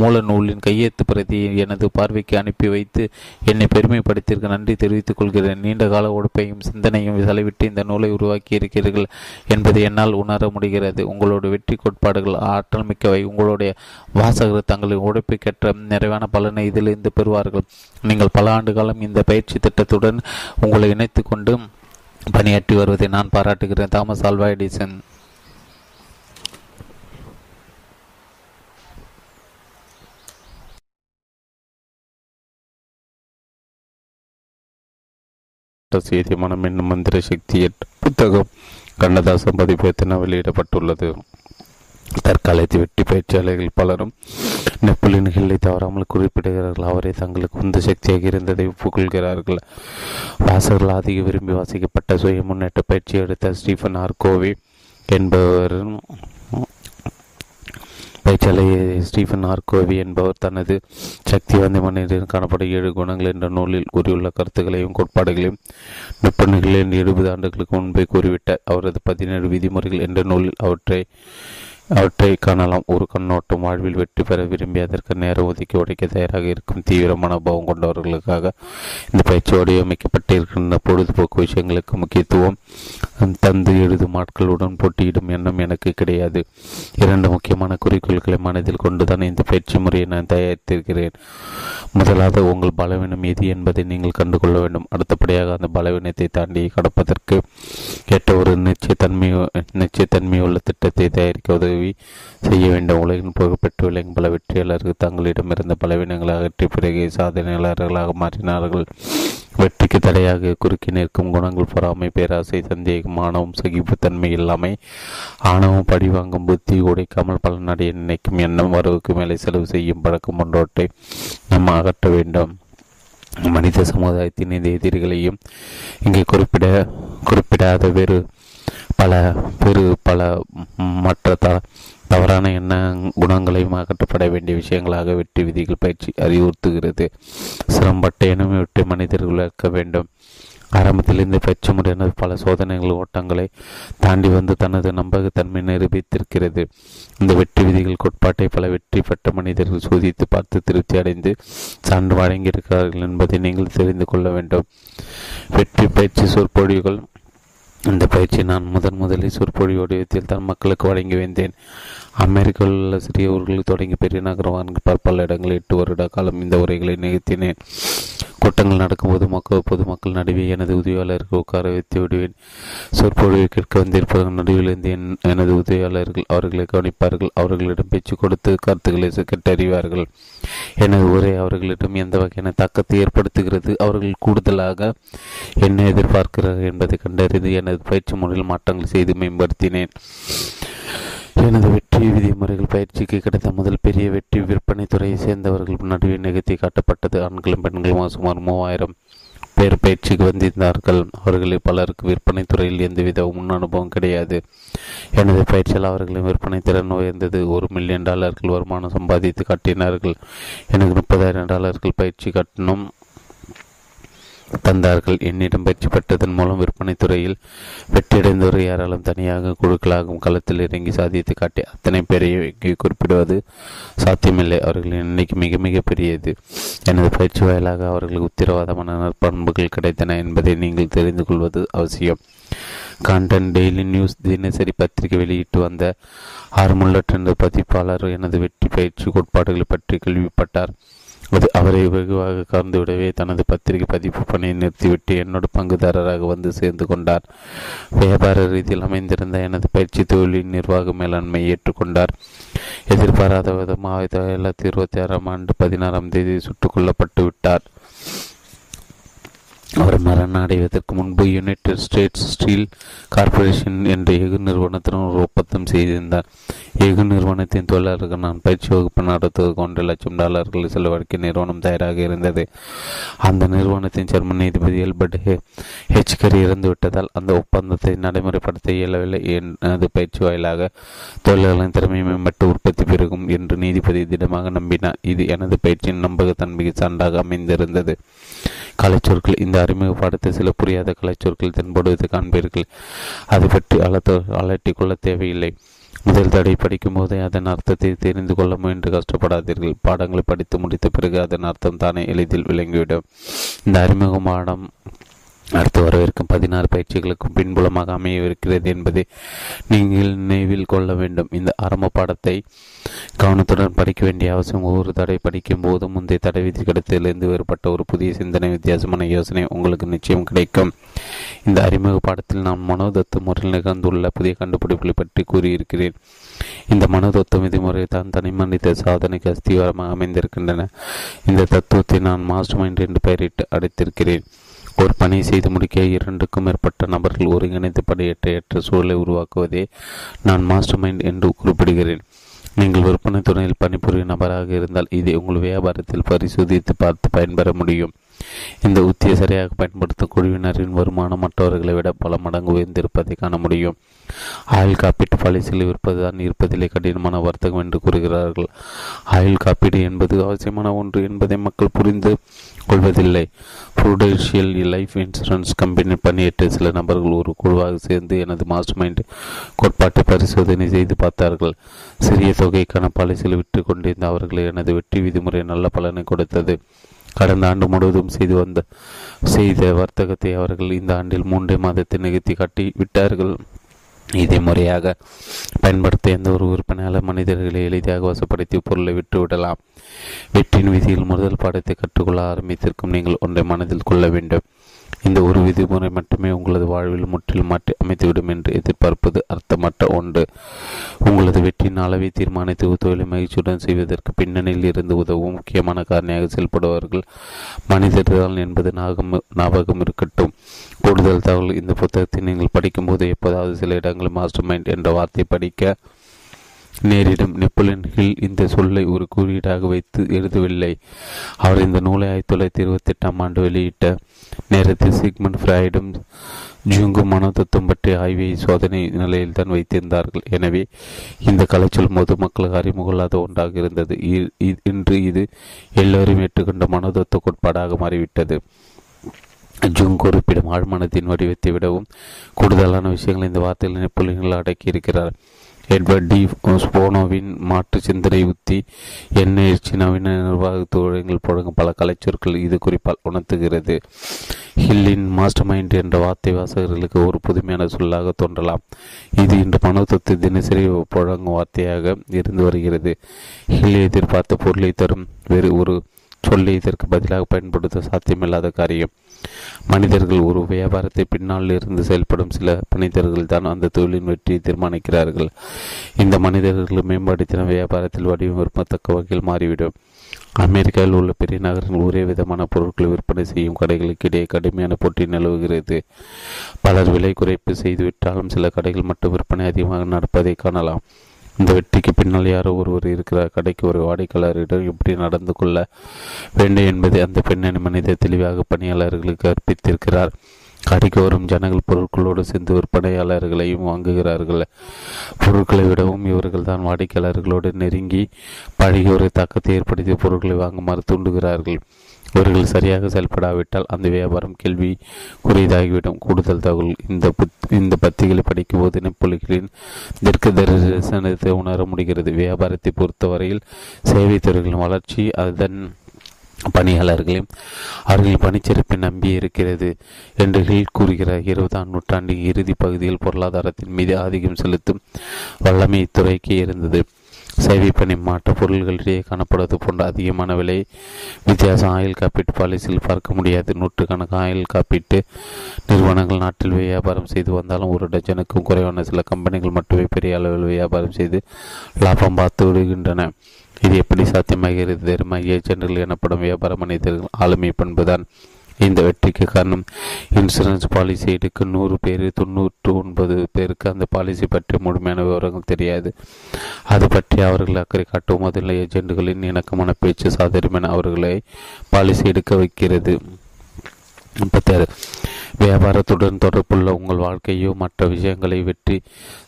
மூல நூலின் கையெழுத்து பிரதி எனது பார்வைக்கு அனுப்பி வைத்து என்னை பெருமைப்படுத்தியிருக்க நன்றி தெரிவித்துக் கொள்கிறேன். நீண்ட கால உழைப்பையும் சிந்தனையும் செலவிட்டு இந்த நூலை உருவாக்கி இருக்கிறீர்கள் என்பதை என்னால் உணர முடிகிறது. உங்களுடைய வெற்றி கோட்பாடுகள் ஆற்றல் மிக்கவை உங்களுடைய வாசகர் தங்களின் உழைப்புக்கேற்ற நிறைவான பலனை இதிலிருந்து பெறுவார்கள். நீங்கள் பல ஆண்டு காலம் இந்த பயிற்சி திட்டத்துடன் உங்களை இணைத்து கொண்டு பணியாற்றி வருவதை நான் பாராட்டுகிறேன். Thomas Alva Edison. செய்தி மனம் என்னும் மந்திர சக்தி புத்தகம் கண்ணதாசன் பதிப்பத்தின வெளியிடப்பட்டுள்ளது தற்காலத்தில் வெட்டி பயிற்சியாளர்கள் பலரும் நெப்போலியன் ஹில்லை தவறாமல் குறிப்பிடுகிறார்கள். அவரை தங்களுக்கு உந்து சக்தியாக இருந்ததை ஒப்புக்கொள்கிறார்கள் வாசகர்கள் அதிக விரும்பி வாசிக்கப்பட்ட சுய முன்னேற்ற பயிற்சி எடுத்த ஸ்டீஃபன் ஆர்கோவி என்பவர் பயிற்சியாளர் ஸ்டீஃபன் ஆர்கோவி என்பவர் தனது சக்தி வாய்ந்த மனிதன் காணப்படும் ஏழு குணங்கள் என்ற நூலில் கூறியுள்ள கருத்துக்களையும் கோட்பாடுகளையும் நிபுணர்களின் எழுபது ஆண்டுகளுக்கு முன்பே கூறிவிட்டார். அவரது பதினேழு விதிமுறைகள் என்ற நூலில் அவற்றை அவற்றை காணலாம் ஒரு கண்ணோட்டம் வாழ்வில் வெற்றி பெற விரும்பி அதற்கு நேரம் ஒதுக்கி உடைக்க தயாராக இருக்கும் தீவிர மனோபாவம் கொண்டவர்களுக்காக இந்த பயிற்சி வடிவமைக்கப்பட்டிருக்கின்ற பொழுதுபோக்கு விஷயங்களுக்கு முக்கியத்துவம் தந்து எழுதும் ஆட்களுடன் போட்டியிடும் எண்ணம் எனக்கு கிடையாது. இரண்டு முக்கியமான குறிக்கோள்களை மனதில் கொண்டுதான் இந்த பயிற்சி முறையை நான் தயாரித்திருக்கிறேன். முதலாவது உங்கள் பலவீனம் எது என்பதை நீங்கள் கண்டுகொள்ள வேண்டும். அடுத்தபடியாக அந்த பலவீனத்தை தாண்டி கடப்பதற்கு ஏற்ற ஒரு நிச்சயத்தன்மை நிச்சயத்தன்மையுள்ள திட்டத்தை தயாரிக்க உதவி செய்ய வேண்டும். உலகின் புகழ்பெற்று விளங்கும் பல வெற்றியாளர்கள் தங்களிடமிருந்த பலவீனங்களை அகற்றி பிறகு சாதனையாளர்களாக மாற்றினார்கள். வெற்றிக்கு தடையாக குறுக்கி நிற்கும் குணங்கள் பொறாமை பேராசை சந்தேகம் ஆணவம் சகிப்புத்தன்மை இல்லாமை ஆணவம் பழிவாங்கும் புத்தி உடைக்காமல் பலனடைய நினைக்கும் எண்ணம் வரவுக்கு மேலே செலவு செய்யும் பழக்கம் ஒன்றோட்டை நம்ம அகற்ற வேண்டும். மனித சமுதாயத்தின் இந்த எதிரிகளையும் இங்கே குறிப்பிட குறிப்பிடாத வேறு பல பெரு பல மற்ற த தவறான எண்ண குணங்களையும் அகற்றப்பட வேண்டிய விஷயங்களாக வெற்றி விதிகள் பயிற்சி அறிவுறுத்துகிறது. சிரம்பட்ட எண்ணமே விட்டு மனிதர்கள் இருக்க வேண்டும். ஆரம்பத்தில் இந்த பயிற்சி முறையானது பல சோதனைகள் ஓட்டங்களை தாண்டி வந்து தனது நம்பகத்தன்மை நிரூபித்திருக்கிறது. இந்த வெற்றி விதிகள் கோட்பாட்டை பல வெற்றி பெற்ற மனிதர்கள் சோதித்து பார்த்து திருப்தி அடைந்து சான்று வழங்கியிருக்கிறார்கள் என்பதை நீங்கள் தெரிந்து கொள்ள வேண்டும். வெற்றி பயிற்சி சொற்பொழிவுகள் இந்த பயிற்சி நான் முதன் முதலில் சொற்பொழி வடிவத்தில் தான் மக்களுக்கு வழங்கி வந்தேன். அமெரிக்காவில் உள்ள சிறியவர்கள் தொடங்கி பெரிய நகரவான்கள் பல இடங்களில் எட்டு வருட காலம் இந்த உரைகளை நிகழ்த்தினேன். கூட்டங்கள் நடக்கும்போது மக்கள் பொதுமக்கள் நடுவே எனது உதவியாளர்கள் உட்கார வைத்து விடுவேன். சொற்பொழிவை கேட்க வந்திருப்பவர்கள் நடுவில் இருந்து எனது உதவியாளர்கள் அவர்களை கவனிப்பார்கள். அவர்களிடம் பேச்சு கொடுத்து கருத்துக்களை கேட்டறிவார்கள். எனது உரை அவர்களிடம் எந்த வகையான தாக்கத்தை ஏற்படுத்துகிறது? அவர்கள் கூடுதலாக என்ன எதிர்பார்க்கிறார்கள் என்பதை கண்டறிந்து எனது பயிற்சி முறையில் மாற்றங்கள் செய்து மேம்படுத்தினேன். எனது வெற்றி விதிமுறைகள் பயிற்சிக்கு கிடைத்த முதல் பெரிய வெற்றி விற்பனை துறையை சேர்ந்தவர்கள் நடுவே நிகழ்த்தி காட்டப்பட்டது. ஆண்களும் பெண்களும் சுமார் மூவாயிரம் பேர் பயிற்சிக்கு வந்திருந்தார்கள். அவர்களில் பலருக்கு விற்பனை துறையில் எந்தவித முன் அனுபவம் கிடையாது. எனது பயிற்சியில் அவர்களின் விற்பனை திறன் உயர்ந்தது. ஒரு மில்லியன் டாலர்கள் வருமானம் சம்பாதித்து காட்டினார்கள். எனக்கு முப்பதாயிரம் டாலர்கள் பயிற்சி கட்டணும். தந்தார்கள். என்னிடம் பயிற்சி பெற்றதன் மூலம் விற்பனை துறையில் வெற்றியடைந்தவர் யாராலும் தனியாக குழுக்களாகும் களத்தில் இறங்கி சாதியத்தை காட்டி அத்தனை பேரையும் குறிப்பிடுவது சாத்தியமில்லை. அவர்களின் எண்ணிக்கை மிக மிக பெரியது. எனது பயிற்சி வாயிலாக அவர்களுக்கு உத்தரவாதமான நற்பண்புகள் கிடைத்தன என்பதை நீங்கள் தெரிந்து கொள்வது அவசியம். காண்டன் டெய்லி நியூஸ் தினசரி பத்திரிகை வெளியிட்டு வந்த ஆர்முல்லட் என்ற பதிப்பாளர் எனது வெற்றி பயிற்சி கோட்பாடுகளை பற்றி கேள்விப்பட்டார். அது அவரை வெகுவாக கலந்துவிடவே தனது பத்திரிகை பதிப்பு பணியை நிறுத்திவிட்டு என்னோட பங்குதாரராக வந்து சேர்ந்து கொண்டார். வியாபார ரீதியில் அமைந்திருந்த எனது பயிற்சி தொழிலின் நிர்வாக மேலாண்மை ஏற்றுக்கொண்டார். எதிர்பாராத விதமாக ஆயிரத்தி தொள்ளாயிரத்தி இருபத்தி ஆறாம் ஆண்டு பதினாறாம் தேதி சுட்டுக் கொல்லப்பட்டு விட்டார். அவர் மரணம் அடைவதற்கு முன்பு யுனைடெட் ஸ்டேட்ஸ் ஸ்டீல் கார்ப்பரேஷன் என்ற எஃகு நிறுவனத்துடன் ஒரு ஒப்பந்தம் செய்திருந்தார். எஃகு நிறுவனத்தின் தொழிலாளர்கள் நான் பயிற்சி வகுப்பு நடத்துவதற்கு ஒன்றரை லட்சம் டாலர்கள் செலவழிக்க நிறுவனம் தயாராக இருந்தது. அந்த நிறுவனத்தின் ஜெர்மன் நீதிபதி எல்பர்ட் ஹெச்கரி இறந்துவிட்டதால் அந்த ஒப்பந்தத்தை நடைமுறைப்படுத்த இயலவில்லை. எனது பயிற்சி வாயிலாக தொழிலாளர்களின் திறமை மேம்பட்டு உற்பத்தி பெருகும் என்று நீதிபதி திடமாக நம்பினார். இது எனது பயிற்சியின் நம்பகத்தன்மைக்கு சான்றாக அமைந்திருந்தது. கலைச்சொற்கள் இந்த அறிமுக பாடத்தை சில புரியாத கலைச்சொற்கள் தென்படுவதை காண்பீர்கள். அதை பற்றி அலத்த அலட்டிக் கொள்ள தேவையில்லை. முதல் தடை படிக்கும் போதே அதன் அர்த்தத்தை தெரிந்து கொள்ள முயன்று கஷ்டப்படாதீர்கள். பாடங்களை படித்து முடித்த பிறகு அதன் அர்த்தம் தானே எளிதில் விளங்கிவிடும். இந்த அறிமுக பாடம் அடுத்து வரவிருக்கும் பதினாறு பயிற்சிகளுக்கும் பின்புலமாக அமையவிருக்கிறது என்பதை நீங்கள் நினைவில் கொள்ள வேண்டும். இந்த ஆரம்ப பாடத்தை கவனத்துடன் படிக்க வேண்டிய அவசியம். ஒவ்வொரு தடை படிக்கும் போது முந்தைய தடை விதி கடத்திலிருந்து வேறுபட்ட ஒரு புதிய சிந்தனை வித்தியாசமான யோசனை உங்களுக்கு நிச்சயம் கிடைக்கும். இந்த அறிமுக பாடத்தில் நான் மனோதத்து முறையில் நிகழ்ந்துள்ள புதிய கண்டுபிடிப்புகளை பற்றி கூறியிருக்கிறேன். இந்த மனோதத்துவ விதிமுறை தான் தனி மனித சாதனைக்கு அஸ்திவாரமாக அமைந்திருக்கின்றன. இந்த தத்துவத்தை நான் மாஸ்டர் மைண்ட் என்று பெயரிட்டு அடைத்திருக்கிறேன் ஒரு பணியை செய்து முடிக்க இரண்டுக்கும் மேற்பட்ட நபர்கள் ஒருங்கிணைந்து படையற்ற சூழலை உருவாக்குவதே நான் மாஸ்டர் மைண்ட் என்று குறிப்பிடுகிறேன். நீங்கள் விற்பனை துறையில் பணிபுரியும் நபராக இருந்தால் இதை உங்கள் வியாபாரத்தில் பரிசோதித்து பார்த்து பயன்பெற முடியும். இந்த உத்தியை சரியாக பயன்படுத்தும் குழுவினரின் வருமானம் மற்றவர்களை விட பல மடங்கு உயர்ந்திருப்பதை காண முடியும். ஆயுள் காப்பீட்டு பாலிசியில் விற்பதுதான் இருப்பதிலே கடினமான வர்த்தகம் என்று கூறுகிறார்கள். ஆயுள் காப்பீடு என்பது அவசியமான ஒன்று என்பதை மக்கள் புரிந்து கொள்வதில்லை. புரூடென்ஷியல் லைஃப் இன்சூரன்ஸ் கம்பெனி பணியேற்ற சில நபர்கள் ஒரு குழுவாக சேர்ந்து எனது மாஸ்டர் மைண்ட் கோட்பாட்டை பரிசோதனை செய்து பார்த்தார்கள். சிறிய தொகைக்கான பாலிசியில் விட்டு கொண்டிருந்த அவர்கள் எனது வெற்றி விதிமுறை நல்ல பலனை கொடுத்தது. கடந்த ஆண்டு முழுவதும் செய்து வந்த செய்த வர்த்தகத்தை அவர்கள் இந்த ஆண்டில் மூன்றே மாதத்தை நிகழ்த்தி காட்டி விட்டார்கள். இதை முறையாக பயன்படுத்த எந்த ஒரு விற்பனையாளர் மனிதர்களை எளிதாக வசப்படுத்தி பொருளை விட்டுவிடலாம் வெற்றியின் விதியில் முதல் பாடத்தை கற்றுக்கொள்ள ஆரம்பித்திருக்கும் நீங்கள் ஒன்றை மனதில் கொள்ள வேண்டும். இந்த ஒரு விதிமுறை மட்டுமே உங்களது வாழ்வில் முற்றிலும் மாற்றி அமைத்துவிடும் என்று எதிர்பார்ப்பது அர்த்தமற்ற ஒன்று. உங்களது வெற்றியின் அளவை தீர்மானித்து தொழிலை மகிழ்ச்சியுடன் செய்வதற்கு பின்னணியில் இருந்து உதவும் முக்கியமான காரணியாக செயல்படுவார்கள் மனிதர்கள் என்பது நாகம் ஞாபகம் இருக்கட்டும். கூடுதல் தகவல் இந்த புத்தகத்தை நீங்கள் படிக்கும்போது எப்போதாவது சில இடங்களில் மாஸ்டர் மைண்ட் என்ற வார்த்தை படிக்க நேரிடும். நெப்போலியன் ஹில் இந்த சொல்லை ஒரு குறியீடாக வைத்து எழுதவில்லை. அவர் இந்த நூலை ஆயிரத்தி தொள்ளாயிரத்தி இருபத்தி எட்டாம் ஆண்டு வெளியிட்ட நேரத்தில் சிக்மண்ட் ஃப்ராய்டும் ஜூங்கும் மனோதத்துவம் பற்றிய ஆய்வை சோதனை நிலையில் தான் வைத்திருந்தார்கள். எனவே இந்த கலைச்சொல் பொதுமக்களுக்கு அறிமுகல்லாத ஒன்றாக இருந்தது. இன்று இது எல்லோரும் ஏற்றுக்கொண்ட மனோதத்துவ கோட்பாடாக மாறிவிட்டது. ஜூங் குறிப்பிடும் ஆழ்மனத்தின் வடிவத்தை விடவும் கூடுதலான விஷயங்கள் இந்த வார்த்தையில் நெப்போலியன்கள் அடக்கியிருக்கிறார். எட்வர்ட் டி ஸ்போனோவின் மாற்று சிந்தனை உத்தி எண்ணெயிற்சி நவீன நிர்வாக தொழில்கள் புழங்கும் பல கலைச்சொற்கள் இது குறிப்பால் உணர்த்துகிறது. ஹில்லின் மாஸ்டர் மைண்ட் என்ற வார்த்தை வாசகர்களுக்கு ஒரு புதுமையான சொல்லாக தோன்றலாம். இது இன்று மனோதத்து தினசரி புழங்கும் வார்த்தையாக இருந்து வருகிறது. ஹில் எதிர்பார்த்த பொருளை தரும் வேறு ஒரு சொல்லை இதற்கு பதிலாக பயன்படுத்த சாத்தியமில்லாத காரியம். மனிதர்கள் ஒரு வியாபாரத்தை பின்னால் இருந்து செயல்படும் சில மனிதர்கள் தான் அந்த தொழிலின் வெற்றியை தீர்மானிக்கிறார்கள். இந்த மனிதர்கள் மேம்படுத்தின வியாபாரத்தில் வடிவம் விரும்பத்தக்க வகையில் மாறிவிடும். அமெரிக்காவில் உள்ள பெரிய நகரங்கள் ஒரே விதமான பொருட்களை விற்பனை செய்யும் கடைகளுக்கு இடையே கடுமையான போட்டி நிலவுகிறது. பலர் விலை குறைப்பு செய்துவிட்டாலும் சில கடைகள் மட்டும் விற்பனை அதிகமாக நடப்பதை காணலாம். இந்த வெற்றிக்கு பின்னால் யாரோ ஒருவர் இருக்கிறார். கடைக்கு ஒரு வாடிக்கையாளரிடம் எப்படி நடந்து கொள்ள வேண்டும் என்பதை அந்த பெண்ணின் மனித தெளிவாக பணியாளர்களுக்கு அர்ப்பித்திருக்கிறார். கடைக்கு வரும் ஜனங்கள் பொருட்களோடு சேர்ந்து விற்பனையாளர்களையும் வாங்குகிறார்கள். பொருட்களை விடவும் இவர்கள் தான் வாடிக்கையாளர்களோடு நெருங்கி பழகி ஒரு தாக்கத்தை ஏற்படுத்தி பொருட்களை வாங்குமாறு தூண்டுகிறார்கள். இவர்கள் சரியாக செயல்படாவிட்டால் அந்த வியாபாரம் கேள்வி குறியதாகிவிடும் கூடுதல் தகவல் இந்த புத் இந்த பத்திகளை படிக்கும்போது நெப்பொலிகளின் தெற்கு தரிசனத்தை உணர முடிகிறது. வியாபாரத்தை பொறுத்தவரையில் சேவை துறைகளின் வளர்ச்சி அதன் பணியாளர்களையும் அவர்களின் பணிச்சிறப்பை நம்பி இருக்கிறது என்று ஹில் கூறுகிறார். இருபதாம் நூற்றாண்டின் இறுதி பகுதியில் பொருளாதாரத்தின் மீது ஆதிக்கம் செலுத்தும் வல்லமை துறைக்கு இருந்தது. சேவை பணி மாற்ற பொருள்களிடையே காணப்படுவது போன்ற அதிகமான விலை வித்தியாசம் ஆயில் காப்பீட்டு பாலிசியில் பார்க்க முடியாது. நூற்றுக்கணக்கான ஆயில் காப்பீட்டு நிறுவனங்கள் நாட்டில் வியாபாரம் செய்து வந்தாலும் ஒரு டஜனுக்கும் குறைவான சில கம்பெனிகள் மட்டுமே பெரிய அளவில் வியாபாரம் செய்து லாபம் பார்த்து விடுகின்றன. இது எப்படி சாத்தியமாகிறது? தெரியுமா ஏஜென்ட்கள் எனப்படும் வியாபார மனிதர்கள் ஆளுமை பண்புதான். இந்த வெற்றிக்கு காரணம் இன்சூரன்ஸ் பாலிசி எடுக்க நூறு பேர் தொண்ணூற்று ஒன்பது பேருக்கு அந்த பாலிசி பற்றி முழுமையான விவரங்கள் தெரியாது. அது பற்றி அவர்கள் அக்கறை காட்டும் முதல்ல ஏஜென்ட்டுகளின் இணக்கமான பேச்சு சாதாரணமான அவர்களை பாலிசி எடுக்க வைக்கிறது. முப்பத்தாறு. வியாபாரத்துடன் தொடர்புள்ள உங்கள் வாழ்க்கையோ மற்ற விஷயங்களை வெற்றி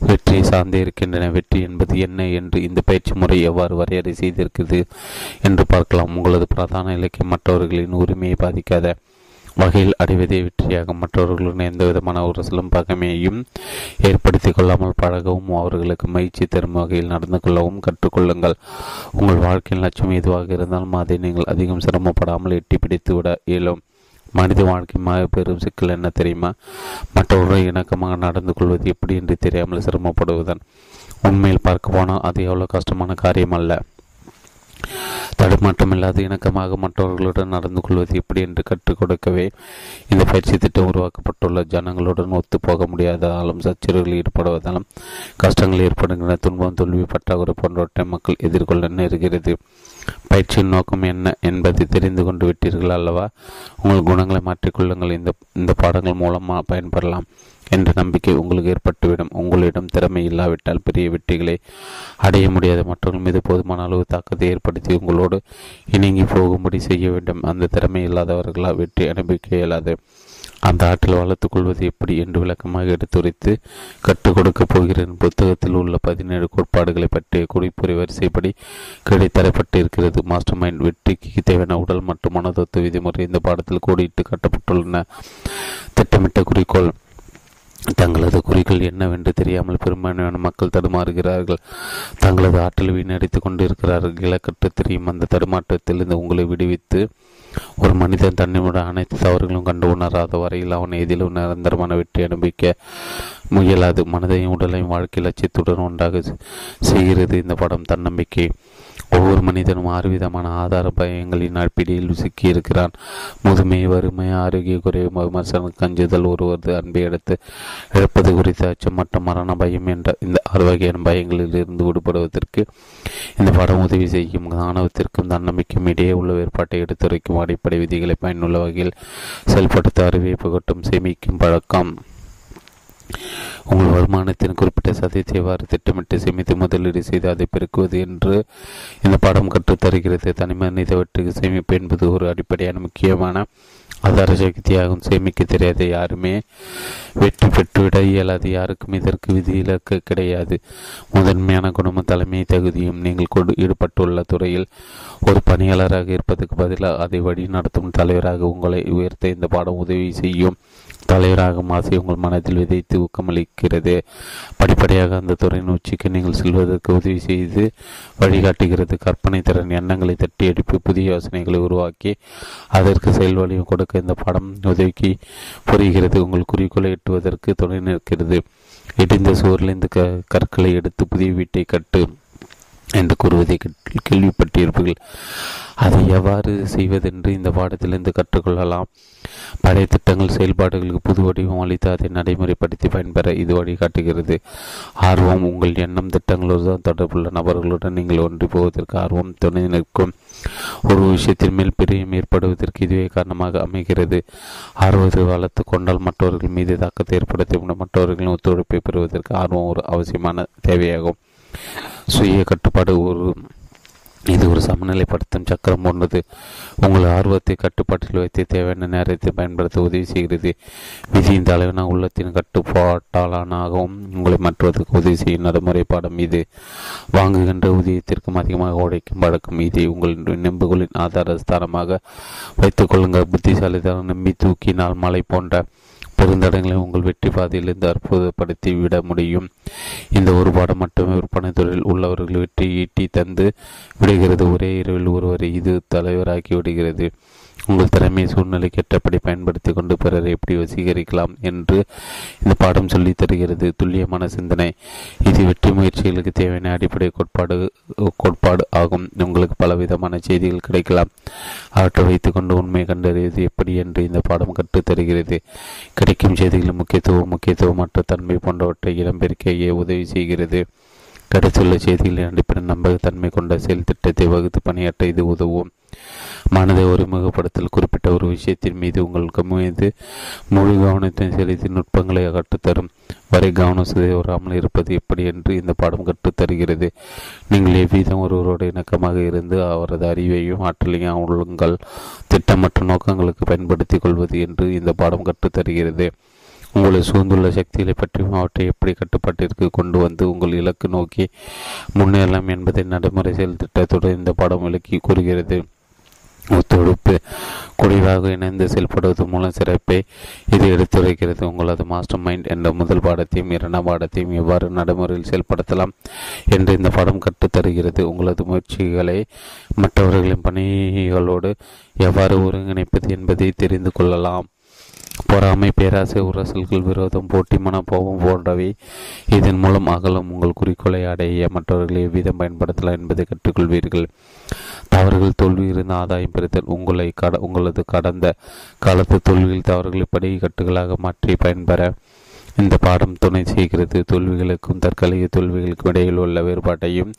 வெற்றியை சார்ந்தே இருக்கின்றன. வெற்றி என்பது என்ன என்று இந்த பயிற்சி முறை எவ்வாறு வரையறை செய்திருக்கிறது என்று பார்க்கலாம். உங்களது பிரதான இலக்கியம் மற்றவர்களின் உரிமையை பாதிக்காத வகையில் அடைவதே வெற்றியாக மற்றவர்களுடன் எந்த விதமான உரசலும் பகைமையையும் ஏற்படுத்தி கொள்ளாமல் பழகவும் அவர்களுக்கு மகிழ்ச்சி தரும் வகையில் நடந்து கொள்ளவும் கற்றுக்கொள்ளுங்கள் உங்கள் வாழ்க்கையின் லட்சியம் எதுவாக இருந்தாலும் அதை நீங்கள் அதிகம் சிரமப்படாமல் எட்டி பிடித்து விட இயலும். மனித வாழ்க்கை பெரும் சிக்கல் என்ன தெரியுமா? மற்றவர்கள் இணக்கமாக நடந்து கொள்வது எப்படி என்று தெரியாமல் சிரமப்படுவதன் உண்மையில் பார்க்க போனால் அது எவ்வளோ கஷ்டமான காரியம் அல்ல. தடுமாற்றமில்லாத இணக்கமாக மற்றவர்களுடன் நடந்து கொள்வது எப்படி என்று கற்றுக் கொடுக்கவே இந்த பயிற்சி திட்டம் உருவாக்கப்பட்டுள்ள. ஜனங்களுடன் ஒத்து போக முடியாததாலும் சச்சரவுகள் ஈடுபடுவதாலும் கஷ்டங்கள் ஏற்படுகின்ற துன்பம் தோல்வி பற்றாக்குறை போன்றவற்றை மக்கள் எதிர்கொள்ள நேருகிறது. பயிற்சியின் நோக்கம் என்ன என்பதை தெரிந்து கொண்டு விட்டீர்கள் அல்லவா? உங்கள் குணங்களை மாற்றிக்கொள்ளுங்கள் இந்த இந்த பாடங்கள் மூலமாக பயன்பெறலாம் என்ற நம்பிக்கை உங்களுக்கு ஏற்பட்டுவிடும். உங்களிடம் திறமை இல்லாவிட்டால் பெரிய வெற்றிகளை அடைய முடியாத மற்றவர்கள் மீது போதுமான அளவு தாக்கத்தை ஏற்படும் பயன்படுத்தி உங்களோடு இணங்கி போகும்படி செய்ய வேண்டும். அந்த திறமை இல்லாதவர்களால் வெற்றி அனுபவிக்க இயலாது. அந்த ஆற்றல் வளர்த்துக் கொள்வது எப்படி என்று விளக்கமாக எடுத்துரைத்து கற்றுக் கொடுக்கப் போகிறேன். புத்தகத்தில் உள்ள பதினேழு கோட்பாடுகளை பற்றிய குறிப்புரை வரிசைப்படி கிடைத்தரப்பட்டிருக்கிறது. மாஸ்டர் மைண்ட் வெற்றிக்கு தேவையான உடல் மற்றும் மனதத்துவ விதிமுறை இந்த பாடத்தில் கோடிட்டு கட்டப்பட்டுள்ளன. திட்டமிட்ட குறிக்கோள். தங்களது குறிகள் என்னவென்று தெரியாமல் பெரும்பான்மையான மக்கள் தடுமாறுகிறார்கள். தங்களது ஆற்றல் வீணடித்துக் கொண்டிருக்கிறார்கள். இலக்கற்று தெரியும் அந்த தடுமாற்றத்திலிருந்து உங்களை விடுவித்து ஒரு மனிதன் தன்னிமுடன் அனைத்து தவறுகளும் கண்டு உணராத வரையில் அவன் எதிலும் நிரந்தரமான வெற்றி அனுபவிக்க முயலாது. மனதையும் உடலையும் வாழ்க்கை லட்சியத்துடன் ஒன்றாக செய்கிறது இந்த படம் தன்னம்பிக்கை. ஒவ்வொரு மனிதனும் ஆறு விதமான ஆதார பயங்களின் அடிப்படையில் சிக்கியிருக்கிறான் முதுமை வறுமை ஆரோக்கிய குறைவு விமர்சனம் கஞ்சுதல் ஒருவரது அன்பை எடுத்து இழப்பது குறித்த அச்சம் மற்றும் மரண பயம் என்ற இந்த ஆறு வகையான பயங்களில் இருந்து விடுபடுவதற்கு இந்த படம் உதவி செய்யும். ஆணவத்திற்கும் தன்னம்பிக்கும் இடையே உள்ள வேறுபாட்டை எடுத்துரைக்கும் அடிப்படை விதிகளை பயனுள்ள வகையில் செயல்படுத்த அறிவை புகட்டும். சேமிக்கும் பழக்கம். உங்கள் வருமானத்தின் குறிப்பிட்ட சதவீதத்தை எவ்வாறு திட்டமிட்டு சேமித்து முதலீடு செய்து அதை பெருக்குவது என்று இந்த பாடம் கற்றுத்தருகிறது. தனிமனிதவற்றுக்கு சேமிப்பு என்பது ஒரு அடிப்படையான முக்கியமான ஆதார சக்தியாகும் சேமிக்க தெரியாத யாருமே வெற்றி பெற்றுவிட இயலாது. யாருக்கும் இதற்கு விதிவிலக்கு கிடையாது. முதன்மையான குடும்ப தலைமை தகுதியும் நீங்கள் கொடு ஈடுபட்டுள்ள துறையில் ஒரு பணியாளராக இருப்பதற்கு பதிலாக அதை வழி நடத்தும் தலைவராக உங்களை உயர்த்த இந்த பாடம் உதவி செய்யும். தலைவராக ஆசை உங்கள் மனதில் விதைத்து ஊக்கமளிக்கிறது. படிப்படியாக அந்த துறையின் உச்சிக்கு நீங்கள் செல்வதற்கு உதவி செய்து வழிகாட்டுகிறது. கற்பனை திறன் எண்ணங்களை தட்டி எடுப்பி புதிய யோசனைகளை உருவாக்கி அதற்கு செயல் வழியும் கொடுக்க இந்த படம் உதவிக்கு புரிகிறது. உங்கள் குறிக்கோளை எட்டுவதற்கு துணை நிற்கிறது. இடிந்த சுவரிலிருந்து க கற்களை எடுத்து புதிய வீட்டை கட்டு என்று கூறுவதை கேள்விப்பட்டிருப்பீர்கள். அதை எவ்வாறு செய்வதென்று இந்த பாடத்திலிருந்து கற்றுக்கொள்ளலாம். பழைய திட்டங்கள் செயல்பாடுகளுக்கு புது வடிவம் அளித்து அதை நடைமுறைப்படுத்தி பயன்பெற இது வழிகாட்டுகிறது. ஆர்வம் உங்கள் எண்ணம் திட்டங்களுடன் தொடர்புள்ள நபர்களுடன் நீங்கள் ஒன்றி போவதற்கு ஆர்வம் துணை நிற்கும். ஒரு விஷயத்தின் மேல் பிரியம் ஏற்படுவதற்கு இதுவே காரணமாக அமைகிறது. ஆர்வத்தை வளர்த்து கொண்டால் மற்றவர்கள் மீது தாக்கத்தை ஏற்படுத்தி மற்றவர்களின் ஒத்துழைப்பை பெறுவதற்கு ஆர்வம் ஒரு அவசியமான தேவையாகும். சுய கட்டுப்பாடு ஒரு இது ஒரு சமநிலைப்படுத்தும் சக்கரம் போன்றது. உங்கள் ஆர்வத்தை கட்டுப்பாட்டில் வைத்து தேவையான நேரத்தை பயன்படுத்த உதவி செய்கிறது. விதியின் தலைவன உள்ளத்தின் கட்டுப்பாட்டாளனாகவும் உங்களை மற்றவதற்கு உதவி செய்யும் நடைமுறை பாடம் இது. வாங்குகின்ற ஊதியத்திற்கும் அதிகமாக உழைக்கும் பழக்கம் இது உங்கள் நெம்புகளின் ஆதார ஸ்தானமாக வைத்துக் கொள்ளுங்கள். புத்திசாலித்தனம் நம்பி தூக்கினால் மலை போன்ற பெருந்தடங்களை உங்கள் வெற்றி பாதையிலிருந்து அற்புதப்படுத்தி விட முடியும். இந்த ஒரு பாடம் மட்டுமே விற்பனை தொழில் உள்ளவர்கள் வெற்றி ஈட்டி தந்து விடுகிறது. ஒரே இரவில் ஒருவரை இது தலைவராக்கி விடுகிறது. உங்கள் திறமை சூழ்நிலைக்கு ஏற்றபடி பயன்படுத்தி கொண்டு பிறரை எப்படி வசீகரிக்கலாம் என்று இந்த பாடம் சொல்லி தருகிறது. துல்லியமான சிந்தனை. இது வெற்றி முயற்சிகளுக்கு தேவையான அடிப்படை கோட்பாடு கோட்பாடு ஆகும். உங்களுக்கு பலவிதமான செய்திகள் கிடைக்கலாம். அவற்றை வைத்துக்கொண்டு உண்மை கண்டறிவது எப்படி என்று இந்த பாடம் கற்றுத்தருகிறது கிடைக்கும் செய்திகளின் முக்கியத்துவம் முக்கியத்துவமற்ற தன்மை போன்றவற்றை இடம்பெருக்கையே உதவி செய்கிறது. கிடைத்துள்ள செய்திகளின் அடிப்படை நம்பகத்தன்மை கொண்ட செயல் திட்டத்தை வகுத்து பணியாற்ற இது உதவும். மனதை ஒருமுகப்படுத்தல் குறிப்பிட்ட ஒரு விஷயத்தின் மீது உங்களுக்கு மீது முழு கவனத்தை செலுத்தி நுட்பங்களை கற்றுத்தரும் வரை கவனம் சிதைவராமல் இருப்பது எப்படி என்று இந்த பாடம் கற்றுத்தருகிறது நீங்கள் எவ்விதம் ஒருவரோடு இணக்கமாக இருந்து அவரது அறிவையும் ஆற்றலையும் உங்கள் திட்டமற்ற நோக்கங்களுக்கு பயன்படுத்திக் கொள்வது என்று இந்த பாடம் கற்றுத்தருகிறது உங்களை சூழ்ந்துள்ள சக்திகளை பற்றியும் அவற்றை எப்படி கட்டுப்பாட்டிற்கு கொண்டு வந்து உங்கள் இலக்கு நோக்கி முன்னேறலாம் என்பதை நடைமுறை செயல் திட்டத்துடன் இந்த பாடம் விளக்கி கூறுகிறது. ஒத்துழைப்பு. குறைவாக இணைந்து செயல்படுவது மூலம் சிறப்பை இது எடுத்துரைக்கிறது. உங்களது மாஸ்டர் மைண்ட் என்ற முதல் பாடத்தையும் இரண்டாம் பாடத்தையும் எவ்வாறு நடைமுறையில் செயல்படுத்தலாம் என்று இந்த பாடம் கற்றுத்தருகிறது. உங்களது முயற்சிகளை மற்றவர்களின் பணிகளோடு எவ்வாறு ஒருங்கிணைப்பது என்பதை தெரிந்து கொள்ளலாம். பொறாமை பேராசை உரசல்கள் விரோதம் போட்டி மனப்போகம் போன்றவை இதன் மூலம் அகலும் உங்கள் குறிக்கோளை அடைய மற்றவர்களை எவ்விதம் பயன்படுத்தலாம் என்பதை கற்றுக்கொள்வீர்கள். தவறுகள் தோல்வி இருந்த ஆதாயம் பெறுதல் உங்களை கட உங்களது கடந்த காலத்து தோல்வியில் தவறுகளை படி கட்டுகளாக மாற்றி பயன்பெற இந்த பாடம் துணை செய்கிறது. தோல்விகளுக்கும் தற்காலிக தோல்விகளுக்கும் இடையில் உள்ள வேறுபாட்டையும்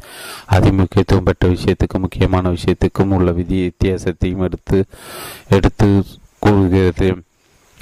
அதிமுக்கியத்துவம் பெற்ற விஷயத்துக்கும் முக்கியமான விஷயத்துக்கும் உள்ள விதி வித்தியாசத்தையும் எடுத்து எடுத்து கூறுகிறது.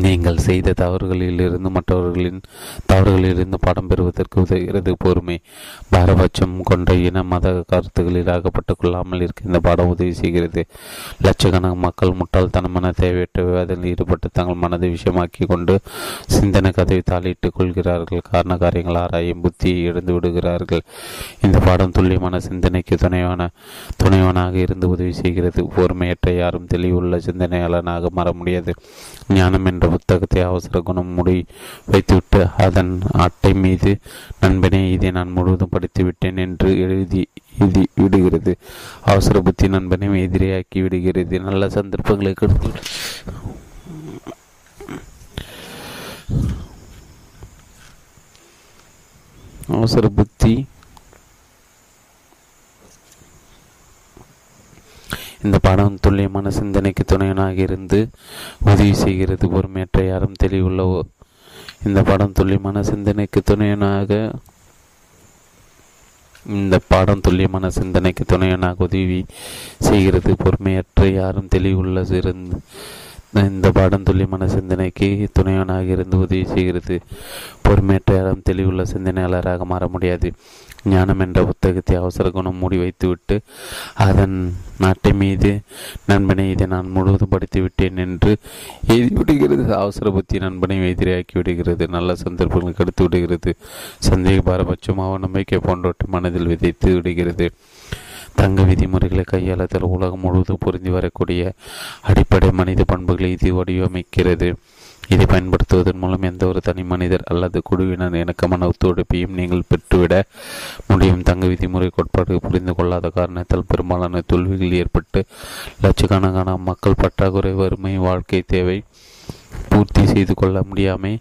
நீங்கள் செய்த தவறுகளிலிருந்து மற்றவர்களின் தவறுகளிலிருந்து பாடம் பெறுவதற்கு உதவுகிறது பொறுமை. பாரபட்சம் கொண்ட இன மத கருத்துக்களில் அகப்பட்டுக் கொள்ளாமல் இருக்க இந்த பாடம் உதவி செய்கிறது. லட்சக்கணக்கான மக்கள் முட்டாள்தனமான தேவையற்ற விவாதத்தில் ஈடுபட்டு தங்கள் மனதை விஷயமாக்கி கொண்டு சிந்தனை கதவை தாளிட்டுக் கொள்கிறார்கள். காரண காரியங்கள் ஆராயும் புத்தியை இழந்து விடுகிறார்கள். இந்த பாடம் துல்லியமான சிந்தனைக்கு துணைவான துணைவனாக இருந்து உதவி செய்கிறது. பொறுமையற்ற யாரும் தெளிவுள்ள சிந்தனையாளனாக மாற முடியாது. ஞானம் என்ற புத்தகத்தை அவசர குணம் முடி வைத்துவிட்டு அதன் அட்டை மீது நண்பனே இதை நான் முழுவதும் படித்து விட்டேன் என்று எழுதி இது விடுகிறது. அவசர புத்தி நண்பனை எதிரியாக்கி விடுகிறது. நல்ல சந்தர்ப்பங்களை கொடுத்து அவசர புத்தி இந்த பாடம் துல்லியமான சிந்தனைக்கு துணையனாக இருந்து உதவி செய்கிறது பொறுமையற்ற யாரும் தெளிவுள்ள இந்த பாடம் துல்லியமான சிந்தனைக்கு துணையனாக இந்த பாடம் துல்லியமான சிந்தனைக்கு துணையனாக உதவி செய்கிறது பொறுமையற்ற யாரும் தெளிவுள்ள இருந்து இந்த பாடம் துல்லியமான சிந்தனைக்கு துணையனாக இருந்து உதவி செய்கிறது பொறுமையற்ற யாரும் தெளிவுள்ள சிந்தனையாளராக மாற முடியாது. ஞானம் என்ற புத்தகத்தை அவசர குணம் மூடி வைத்துவிட்டு அதன் நாட்டை மீது நண்பனை இதை நான் முழுவதும் படித்து விட்டேன் என்று எழுதி விடுகிறது அவசர புத்தி நண்பனை எதிரியாக்கி விடுகிறது நல்ல சந்தர்ப்பங்களுக்கு கெடுத்து விடுகிறது சந்தேக பாரபட்சம் அவநம்பிக்கை போன்றவற்றை மனதில் விதைத்து விடுகிறது. தங்க விதிமுறைகளை கையாளுதல் உலகம் முழுவதும் பொருந்தி வரக்கூடிய அடிப்படை மனித பண்புகளை இது வடிவமைக்கிறது. இதை பயன்படுத்துவதன் மூலம் எந்த ஒரு தனி மனிதர் அல்லது குழுவினர் இணக்கமான ஒத்துழைப்பையும் நீங்கள் பெற்றுவிட முடியும். தங்க விதிமுறை கோட்பாடு புரிந்து கொள்ளாத காரணத்தால் பெரும்பாலான தோல்விகள் ஏற்பட்டு லட்சக்கணக்கான மக்கள் பற்றாக்குறை வறுமை வாழ்க்கை தேவை பூர்த்தி செய்து கொள்ள முடியாமை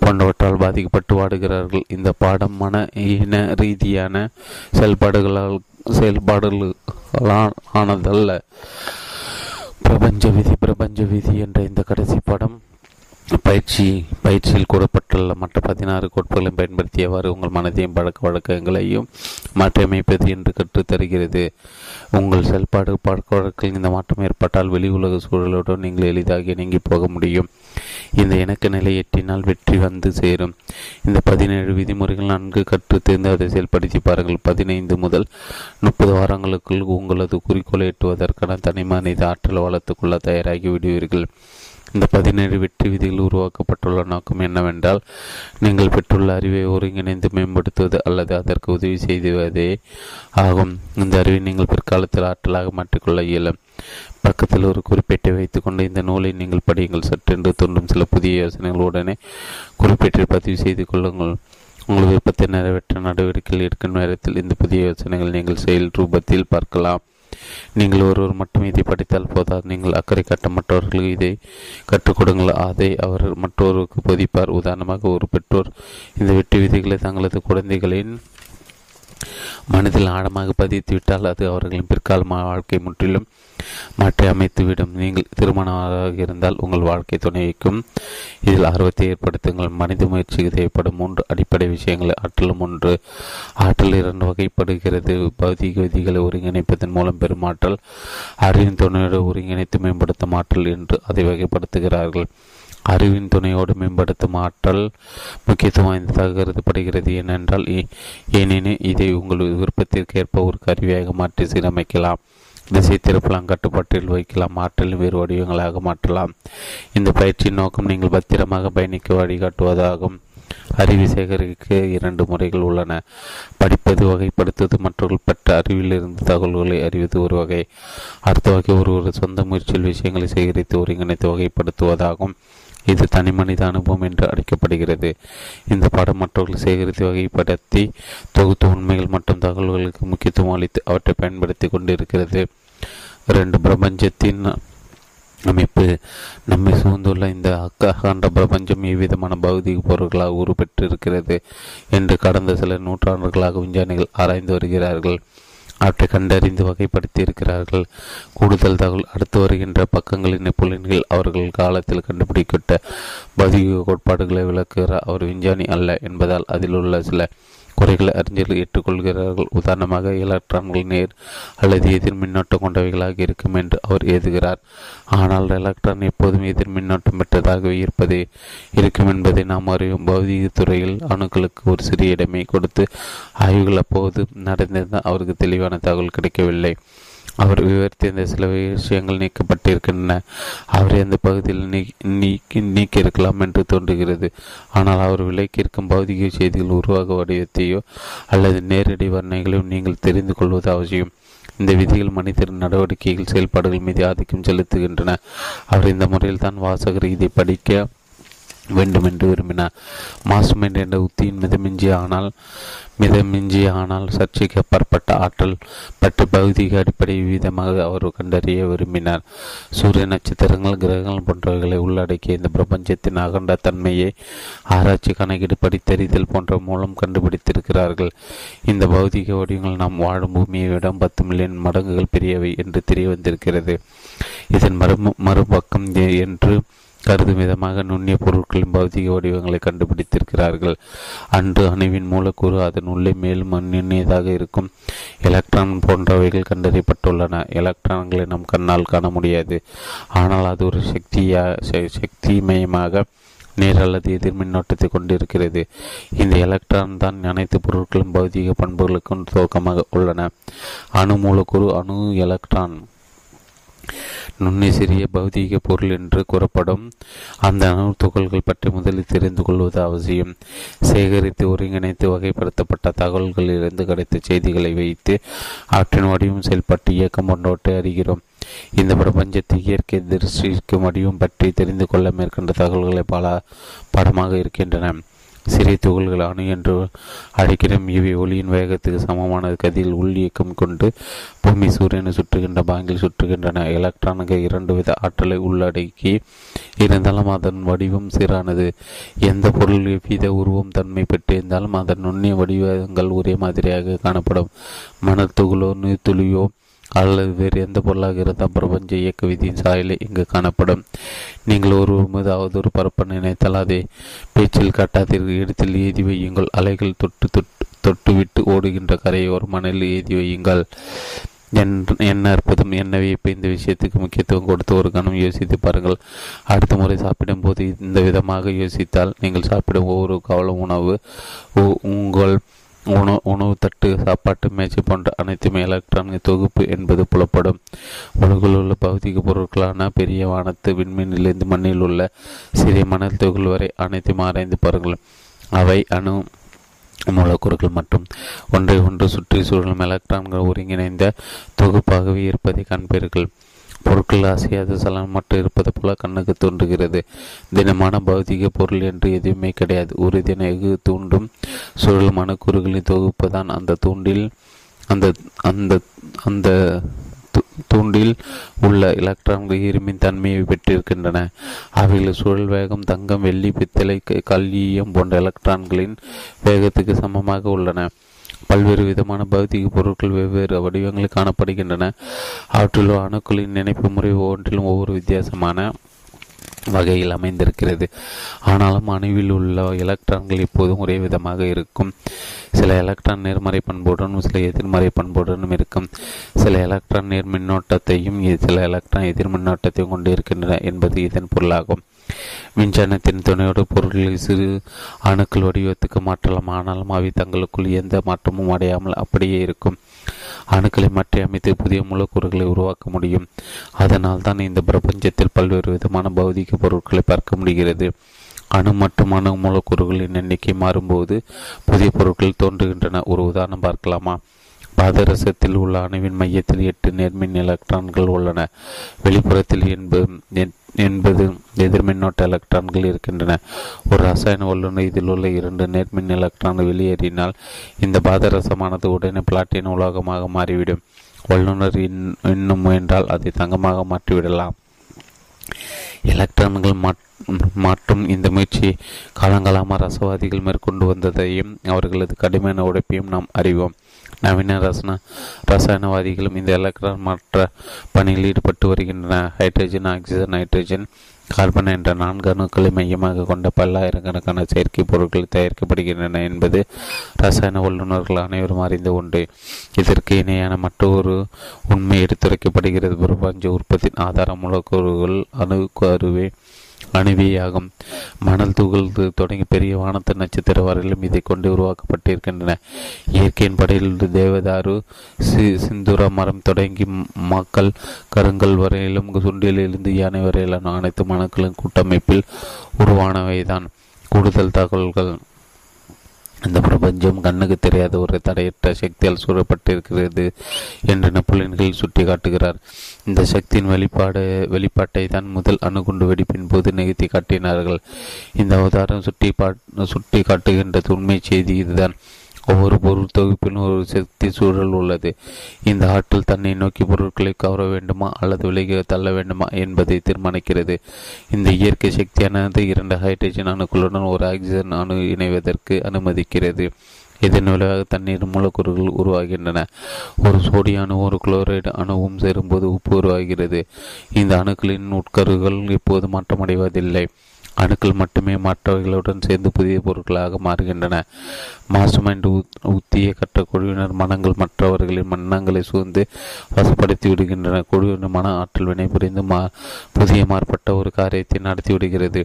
போன்றவற்றால் பாதிக்கப்பட்டு வாடுகிறார்கள். இந்த பாடம் மன இன ரீதியான செயல்பாடுகளால் செயல்பாடுகளால் ஆனதல்ல. பிரபஞ்ச விதி பிரபஞ்ச விதி என்ற இந்த கடைசி படம் பயிற்சி பயிற்சியில் கூறப்பட்டுள்ள மற்ற பதினாறு கோட்பாடுகளையும் பயன்படுத்தியவாறு உங்கள் மனதையும் பழக்க வழக்கங்களையும் மாற்றியமைப்பது என்று கற்றுத்தருகிறது. உங்கள் செயல்பாடு பழக்க வழக்கில் இந்த மாற்றம் ஏற்பட்டால் வெளி உலக சூழலோடு நீங்கள் எளிதாக இணங்கி போக முடியும். இந்த இணக்க நிலை எட்டினால் வெற்றி வந்து சேரும். இந்த பதினேழு விதிமுறைகள் நன்கு கற்று தேர்ந்து அதை செயல்படுத்தி பாருங்கள். பதினைந்து முதல் முப்பது வாரங்களுக்குள் உங்களது குறிக்கோளை எட்டுவதற்கான தனி மனித ஆற்றல் வளர்த்துக்கொள்ள தயாராகி விடுவீர்கள். இந்த பதினேழு வெற்றி விதிகள் உருவாக்கப்பட்டுள்ள நோக்கம் என்னவென்றால் நீங்கள் பெற்றுள்ள அறிவை ஒருங்கிணைந்து மேம்படுத்துவது அல்லது அதற்கு உதவி செய்துவதே ஆகும். இந்த அறிவை நீங்கள் பிற்காலத்தில் ஆற்றலாக மாற்றிக்கொள்ள இயலும். பக்கத்தில் ஒரு குறிப்பேட்டை வைத்துக்கொண்டு இந்த நூலை நீங்கள் படியுங்கள். சற்றென்று தோன்றும் சில புதிய யோசனைகள் உடனே குறிப்பேட்டில் பதிவு செய்து கொள்ளுங்கள். உங்கள் விருப்பத்தை நிறைவேற்ற நடவடிக்கைகள் இருக்கும் நேரத்தில் இந்த புதிய யோசனைகள் நீங்கள் செயல் ரூபத்தில் பார்க்கலாம். நீங்கள் ஒருவர் மட்டும் இதை படித்தால் போதாது. நீங்கள் அக்கறை காட்ட மற்றவர்களுக்கு இதை கற்றுக் கொடுங்கள் அதை அவர் மற்றொருவருக்கு போதிப்பார். உதாரணமாக ஒரு பெற்றோர் இந்த வெற்றி விதிகளை தங்களது குழந்தைகளின் மனதில் ஆழமாக பதித்து விட்டால் அது அவர்களின் பிற்கால வாழ்க்கை முற்றிலும் மாற்றி அமைத்துவிடும். நீங்கள் திருமணமாக இருந்தால் உங்கள் வாழ்க்கை துணைக்கும் இதில் ஆர்வத்தை ஏற்படுத்துங்கள். மனித முயற்சிக்கு தேவைப்படும். மூன்று அடிப்படை விஷயங்கள் ஆற்றலும் ஒன்று. ஆற்றல் இரண்டு வகைப்படுகிறது. பௌதிக விதிகளை ஒருங்கிணைப்பதன் மூலம் பெரும் ஆற்றல். அறிவின் துணையோடு ஒருங்கிணைத்து மேம்படுத்தும் ஆற்றல் என்று அதை வகைப்படுத்துகிறார்கள். அறிவின் துணையோடு மேம்படுத்தும் ஆற்றல் முக்கியத்துவம் வாய்ந்ததாக கருதப்படுகிறது. ஏனென்றால் ஏனெனில் இதை உங்கள் விருப்பத்திற்கு ஏற்ப ஒரு கருவியாக மாற்றி சீரமைக்கலாம். திசை திருப்பலாம் கட்டுப்பாட்டில் வைக்கலாம் ஆற்றல் வேறு வடிவங்களாக மாற்றலாம். இந்த பயிற்சியின் நோக்கம் நீங்கள் பத்திரமாக பயணிக்க வழிகாட்டுவதாகும் அறிவு சேகரிக்க இரண்டு முறைகள் உள்ளன. படிப்பது வகைப்படுத்துவது மற்றவர்கள் பெற்ற அறிவிலிருந்து தகவல்களை அறிவது ஒரு வகை. அடுத்த வகை ஒருவர் சொந்த முயற்சியில் விஷயங்களை சேகரித்து ஒருங்கிணைத்து வகைப்படுத்துவதாகும். இது தனி மனித அனுபவம் என்று அழைக்கப்படுகிறது. இந்த பாடம் மற்றவர்கள் சேகரித்து வகைப்படுத்தி தொகுத்து உண்மைகள் மற்றும் தகவல்களுக்கு முக்கியத்துவம் அளித்து அவற்றை பயன்படுத்தி கொண்டிருக்கிறது. ரெண்டு பிரபஞ்சத்தின் அமைப்பு. நம்மை சூழ்ந்துள்ள இந்த அக்காண்ட பிரபஞ்சம் எவ்விதமான பகுதிக்கு பொருட்களாக உருப்பெற்றிருக்கிறது? என்று கடந்த சில நூற்றாண்டுகளாக விஞ்ஞானிகள் ஆராய்ந்து வருகிறார்கள். அவற்றை கண்டறிந்து வகைப்படுத்தியிருக்கிறார்கள். கூடுதல் தகவல் அடுத்து வருகின்ற பக்கங்களின் புலன்கள் அவர்கள் காலத்தில் கண்டுபிடிக்கப்பட்ட பதிவு கோட்பாடுகளை விளக்குகிறார் அவர் விஞ்ஞானி அல்ல என்பதால் அதில் உள்ள சில குறைகளை அறிஞர்கள் ஏற்றுக்கொள்கிறார்கள். உதாரணமாக எலக்ட்ரான்கள் நேர் அல்லது எதிர் மின்னோட்டம் கொண்டவைகளாக இருக்கும் என்று அவர் எழுதுகிறார். ஆனால் எலக்ட்ரான் எப்போதும் எதிர் மின்னோட்டம் பெற்றதாகவே இருப்பதே இருக்கும் என்பதை நாம் அறியும். பௌதிக துறையில் அணுக்களுக்கு ஒரு சிறிய இடமே கொடுத்து ஆய்வுகள் அப்போது நடந்திருந்தால் அவருக்கு தெளிவான தகவல் கிடைக்கவில்லை. அவர் விவரித்திருந்த சில விஷயங்கள் நீக்கப்பட்டிருக்கின்றன. அவரை அந்த பகுதியில் நீக்கி நீக்கியிருக்கலாம் என்று தோன்றுகிறது. ஆனால் அவர் விலைக்கிருக்கும் பௌதிக செய்திகள் உருவாக வடிவத்தையோ அல்லது நேரடி வர்ணைகளையும் நீங்கள் தெரிந்து கொள்வது அவசியம். இந்த விதிகள் மனிதரின் நடவடிக்கைகள் செயல்பாடுகள் மீது ஆதிக்கம் செலுத்துகின்றன. அவர் இந்த முறையில் தான் வாசகர் இதை படிக்க வேண்டும் என்று விரும்பினார் மாஸ்மெண்ட் என்ற உத்தியின் மிதமிஞ்சி ஆனால் மிதமிஞ்சி ஆனால் சர்ச்சைக்கு அப்பாற்பட்ட ஆற்றல் பற்றி பௌதிக அடிப்படை விதமாக அவர் கண்டறிய விரும்பினார். சூரிய நட்சத்திரங்கள் கிரகங்கள் போன்றவைகளை உள்ளடக்கிய இந்த பிரபஞ்சத்தின் அகண்ட தன்மையை ஆராய்ச்சி கணக்கீடு படித்தறிதல் போன்ற மூலம் கண்டுபிடித்திருக்கிறார்கள். இந்த பௌதிக வடிவங்கள் நாம் வாழும் பூமியை விட பத்து மில்லியன் மடங்குகள் பெரியவை என்று தெரிய வந்திருக்கிறது இதன் மறு மறுபக்கம் என்று கருதும் விதமாக நுண்ணிய பொருட்களின் பௌதிக வடிவங்களை கண்டுபிடித்திருக்கிறார்கள். அன்று அணுவின் மூலக்கூறு அதன் உள்ளே மேலும் நுண்ணியதாக இருக்கும். எலக்ட்ரான் போன்றவைகள் கண்டறியப்பட்டுள்ளன. எலக்ட்ரான்களை நம் கண்ணால் காண முடியாது. ஆனால் அது ஒரு சக்தியா சக்திமயமாக நேர் அல்லது எதிர் மின்னோட்டத்தை கொண்டிருக்கிறது. இந்த எலக்ட்ரான் தான் அனைத்து பொருட்களும் பௌதிக பண்புகளுக்கும் துவக்கமாக உள்ளன. அணு மூலக்கூறு அணு எலக்ட்ரான். நுண்ணி சிறிய பௌதீக பொருள் என்று கூறப்படும். அந்த அணு துகள்கள் பற்றி முதலில் தெரிந்து கொள்வது அவசியம். சேகரித்து ஒருங்கிணைத்து வகைப்படுத்தப்பட்ட தகவல்களிலிருந்து கிடைத்த செய்திகளை வைத்து அவற்றின் வடிவம் செயல்பட்டு இயக்கம் போன்றவற்றை அறிகிறோம். இந்த பிரபஞ்சத்தை இயற்கை திருஷ்டிக்கும் வடிவம் பற்றி தெரிந்து கொள்ள மேற்கொண்ட தகவல்களை பல படமாக இருக்கின்றன. சிறிய துகள்கள் அணு என்று அழைக்கிறோம். இவை ஒளியின் வேகத்துக்கு சமமான கதியில் உள் இயக்கம் கொண்டு பூமி சூரியனை சுற்றுகின்ற பாங்கில் சுற்றுகின்றன. எலக்ட்ரானுக்கு இரண்டு வித ஆற்றலை உள்ளடக்கி இருந்தாலும் அதன் வடிவம் சீரானது எந்த பொருள் எவ்வித உருவம் தன்மை பெற்றிருந்தாலும் அதன் நுண்ணிய வடிவங்கள் ஒரே மாதிரியாக காணப்படும். மணல் துகளோ நீர்த்துளியோ அல்லது வேறு எந்த பொருளாக இருந்தால் பிரபஞ்ச இயக்க விதியின் சாயலே இங்கு காணப்படும். நீங்கள் ஒரு மீது ஒரு பரப்ப நினைத்தால் அதை பேச்சில் காட்டாதீர்கள். இடத்தில் ஏதி வையுங்கள். அலைகள் தொட்டு தொட்டு தொட்டுவிட்டு ஓடுகின்ற கரையை ஒரு மணலில் ஏதி வையுங்கள். என்ன அற்புதம் என்னவே இப்போ இந்த விஷயத்துக்கு முக்கியத்துவம் கொடுத்து ஒரு கணம் யோசித்து பாருங்கள். அடுத்த முறை சாப்பிடும் போது இந்த விதமாக யோசித்தால் நீங்கள் சாப்பிடும் ஒவ்வொரு கவலம் உணவு உங்கள் உணவு உணவு தட்டு சாப்பாட்டு மேய்ச்சி போன்ற அனைத்துமே எலக்ட்ரானிக் தொகுப்பு என்பது புலப்படும். உலகில் உள்ள பௌதிக பொருட்களான பெரிய வானத்து விண்மீனிலிருந்து மண்ணில் உள்ள சிறிய மணல் தொகுள் வரை அனைத்தும் ஆராய்ந்து பாருங்கள். அவை அணு மூலக்கூறுகள் மற்றும் ஒன்றை ஒன்று சுற்றி சூழலும் எலக்ட்ரான்கள் ஒருங்கிணைந்த தொகுப்பாகவே இருப்பதை காண்பீர்கள். பொருட்கள் அசையாது சலனமற்று இருப்பது போல கண்ணுக்கு தோன்றுகிறது. தினமான பௌதிக பொருள் என்று எதுவுமே கிடையாது. ஒரு தினகு தூண்டும் சுழலும் அணுக்கூறுகளின் தொகுப்பு தான் அந்த தூண்டில் அந்த அந்த அந்த தூண்டில் உள்ள எலக்ட்ரான்கள் இருமின் தன்மையை பெற்றிருக்கின்றன. அவைகள் சுழல் வேகம் தங்கம் வெள்ளி பித்தளை கல்லியம் போன்ற எலக்ட்ரான்களின் வேகத்துக்கு சமமாக உள்ளன. பல்வேறு விதமான பௌதிக பொருட்கள் வெவ்வேறு வடிவங்களில் காணப்படுகின்றன. அவற்றில் அணுக்களின் நினைப்பு முறை ஒவ்வொன்றிலும் ஒவ்வொரு வித்தியாசமான வகையில் அமைந்திருக்கிறது. ஆனாலும் அணுவில் உள்ள எலக்ட்ரான்கள் எப்போதும் ஒரே விதமாக இருக்கும். சில எலக்ட்ரான் நேர்மறை பண்புடனும் சில எதிர்மறை பண்புடனும் இருக்கும். சில எலக்ட்ரான் நேர் மின்னோட்டத்தையும் சில எலக்ட்ரான் எதிர் மின்னோட்டத்தையும் கொண்டிருக்கின்றன என்பது இதன் பொருளாகும். மின்சாரத்தின் துணையோடு பொருள்களை சிறு அணுக்கள் வடிவத்துக்கு மாற்றலாம். ஆனாலும் அவை தங்களுக்குள் எந்த மாற்றமும் அடையாமல் அப்படியே இருக்கும். அணுக்களை மாற்றி அமைத்து புதிய மூலக்கூறுகளை உருவாக்க முடியும். அதனால் தான் இந்த பிரபஞ்சத்தில் பல்வேறு விதமான பௌதிக பொருட்களை பார்க்க முடிகிறது. அணு மற்றும் அணு மூலக்கூறுகளின் எண்ணிக்கை மாறும்போது புதிய பொருட்கள் தோன்றுகின்றன. ஒரு உதாரணம் பார்க்கலாமா? பாதரசத்தில் உள்ள அணுவின் மையத்தில் எட்டு நேர்மின் எலக்ட்ரான்கள் உள்ளன. வெளிப்புறத்தில் என்பது என்பது எதிர்மின்னோட்ட எலக்ட்ரான்கள் இருக்கின்றன. ஒரு ரசாயன வல்லுநர் இதில் உள்ள இரண்டு நேர்மின் எலக்ட்ரான்கள் வெளியேறினால் இந்த பாதரசமானது உடனே பிளாட்டின் உலோகமாக மாறிவிடும். வல்லுநர் இன்னும் முயன்றால் அதை தங்கமாக மாற்றிவிடலாம். எலக்ட்ரான்கள் மாற்றும் இந்த முயற்சி காலங்காலமாக ரசவாதிகள் மேற்கொண்டு வந்ததையும் அவர்களது கடுமையான உழைப்பையும் நாம் அறிவோம். நவீன ரசன ரசாயனவாதிகளும் இந்த எலக்ட்ரான் மாற்ற பணியில் ஈடுபட்டு வருகின்றன. ஹைட்ரஜன் ஆக்சிஜன் நைட்ரஜன் கார்பன் என்ற நான்கு அணுக்களை மையமாக கொண்ட பல்லாயிரக்கணக்கான செயற்கை பொருட்கள் தயாரிக்கப்படுகின்றன என்பது ரசாயன வல்லுநர்கள் அனைவரும் அறிந்த ஒன்று. இதற்கு இணையான மற்றொரு உண்மை எடுத்துரைக்கப்படுகிறது. பிரபஞ்ச உற்பத்தியின் ஆதார மூலக்கூறுகள் அணுக்கருவே அருவே அணுவியாகும். மணல் துகள் தொடங்கி பெரிய வானத்து நட்சத்திர வரையிலும் இதை கொண்டு உருவாக்கப்பட்டிருக்கின்றன. இயற்கையின் படையில் தேவதாரு சி சிந்துர மரம் தொடங்கி மக்கள் கருங்கல் வரையிலும் சுண்டிலிருந்து யானை வரையிலான அனைத்து மணக்களின் கூட்டமைப்பில் உருவானவைதான். கூடுதல் தகவல்கள். இந்த பிரபஞ்சம் கண்ணுக்கு தெரியாத ஒரு தடையற்ற சக்தியால் சூழப்பட்டிருக்கிறது என்று நெப்போலியன்கள் சுட்டி காட்டுகிறார். இந்த சக்தியின் வெளிப்பாடு வெளிப்பாட்டை தான் முதல் அணுகுண்டு வெடிப்பின் போது நிகழ்த்தி காட்டினார்கள். இந்த அவதாரம் சுட்டி சுட்டி காட்டுகின்ற உண்மை செய்தி இதுதான். ஒவ்வொரு பொருள் தொகுப்பிலும் ஒரு சக்தி சூழல் உள்ளது. இந்த ஆற்றல் தன்னை நோக்கி பொருட்களை கவர வேண்டுமா அல்லது விலகி தள்ள வேண்டுமா என்பதை தீர்மானிக்கிறது. இந்த இயற்கை சக்தியானது இரண்டு ஹைட்ரஜன் அணுக்களுடன் ஒரு ஆக்சிஜன் அணு இணைவதற்கு அனுமதிக்கிறது. இதன் விளைவாக தண்ணீர் மூலக்கூறுகள் உருவாகின்றன. ஒரு சோடிய அணு ஒரு குளோரைடு அணுவும் சேரும்போது உப்பு உருவாகிறது. இந்த அணுக்களின் உட்கருகள் இப்போது மாற்றமடைவதில்லை. அணுக்கள் மட்டுமே மற்றவர்களுடன் சேர்ந்து புதிய பொருட்களாக மாறுகின்றன. மாசுமைண்டு உத்தியை கற்ற குழுவினர் மனங்கள் மற்றவர்களின் மன்னங்களை சூழ்ந்து வசப்படுத்தி விடுகின்றன குழுவினர் மன ஆற்றல் வினை புரிந்து மா புதிய மாறுபட்ட ஒரு காரியத்தை நடத்தி விடுகிறது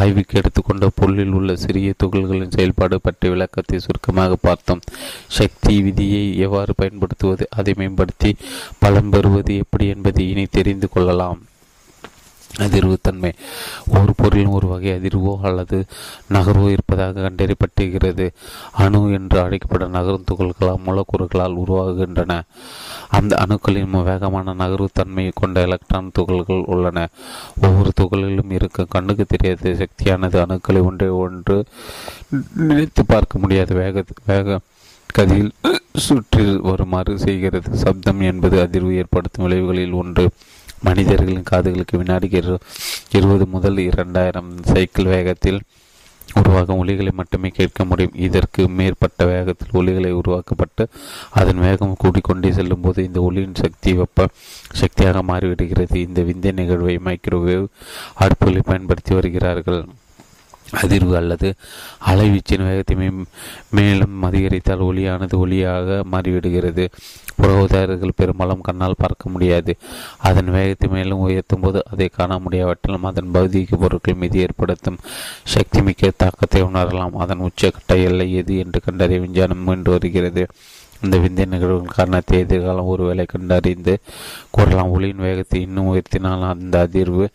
ஆய்வுக்கு எடுத்துக்கொண்ட பொருளில் உள்ள சிறிய துகள்களின் செயல்பாடு பற்றிய விளக்கத்தை சுருக்கமாக பார்த்தோம். சக்தி விதியை எவ்வாறு பயன்படுத்துவது அதை மேம்படுத்தி பலம் பெறுவது எப்படி என்பதை இனி தெரிந்து கொள்ளலாம். அதிர்வுத்தன்மை. ஒரு பொருளின் ஒரு வகை அதிர்வோ அல்லது நகர்வோ இருப்பதாக கண்டறியப்பட்டிருக்கிறது. அணு என்று அழைக்கப்படும் நகரும் துகள்களால் மூலக்கூறுகளால் உருவாகின்றன அந்த அணுக்களின் வேகமான நகர்வுத்தன்மை கொண்ட எலக்ட்ரான் துகள்கள் உள்ளன. ஒவ்வொரு துகளிலும் இருக்கும் கண்ணுக்கு தெரியாத சக்தியானது அணுக்களை ஒன்றை ஒன்று நினைத்து பார்க்க முடியாத வேக வேக கதியில் சுற்றி வருமாறு செய்கிறது. சப்தம் என்பது அதிர்வு ஏற்படுத்தும் விளைவுகளில் ஒன்று. மனிதர்களின் காதுகளுக்கு வினாடிக்கு இரு இருபது முதல் இரண்டாயிரம் சைக்கிள் வேகத்தில் உருவாகும் ஒலிகளை மட்டுமே கேட்க முடியும். இதற்கு மேற்பட்ட வேகத்தில் ஒலிகளை உருவாக்கப்பட்டு அதன் வேகம் கூடிக்கொண்டே செல்லும் போது இந்த ஒளியின் சக்தி வெப்ப சக்தியாக மாறிவிடுகிறது. இந்த விந்தை நிகழ்வை மைக்ரோவேவ் அடுப்புகளை பயன்படுத்தி வருகிறார்கள். அதிர்வு அல்லது அலைவீச்சின் வேகத்தை மேலும் அதிகரித்தால் ஒளியானது ஒளியாக மாறிவிடுகிறது. புறவுதாரர்கள் பெரும்பாலும் கண்ணால் பார்க்க முடியாது. அதன் வேகத்தை மேலும் உயர்த்தும் போது அதை காண முடியாவிட்டாலும் அதன் பௌதீக பொருட்கள் மீது ஏற்படுத்தும் சக்தி மிக்க தாக்கத்தை உணரலாம். அதன் உச்சக்கட்ட எல்லை எது என்று கண்டறிய விஞ்ஞானம் மீண்டு வருகிறது. இந்த விந்தைய நிகழ்வுகள் காரணத்தை எதிர்காலம் ஒருவேளை கண்டறிந்து கூறலாம். ஒளியின் வேகத்தை இன்னும் உயர்த்தினால் அந்த அதிர்வு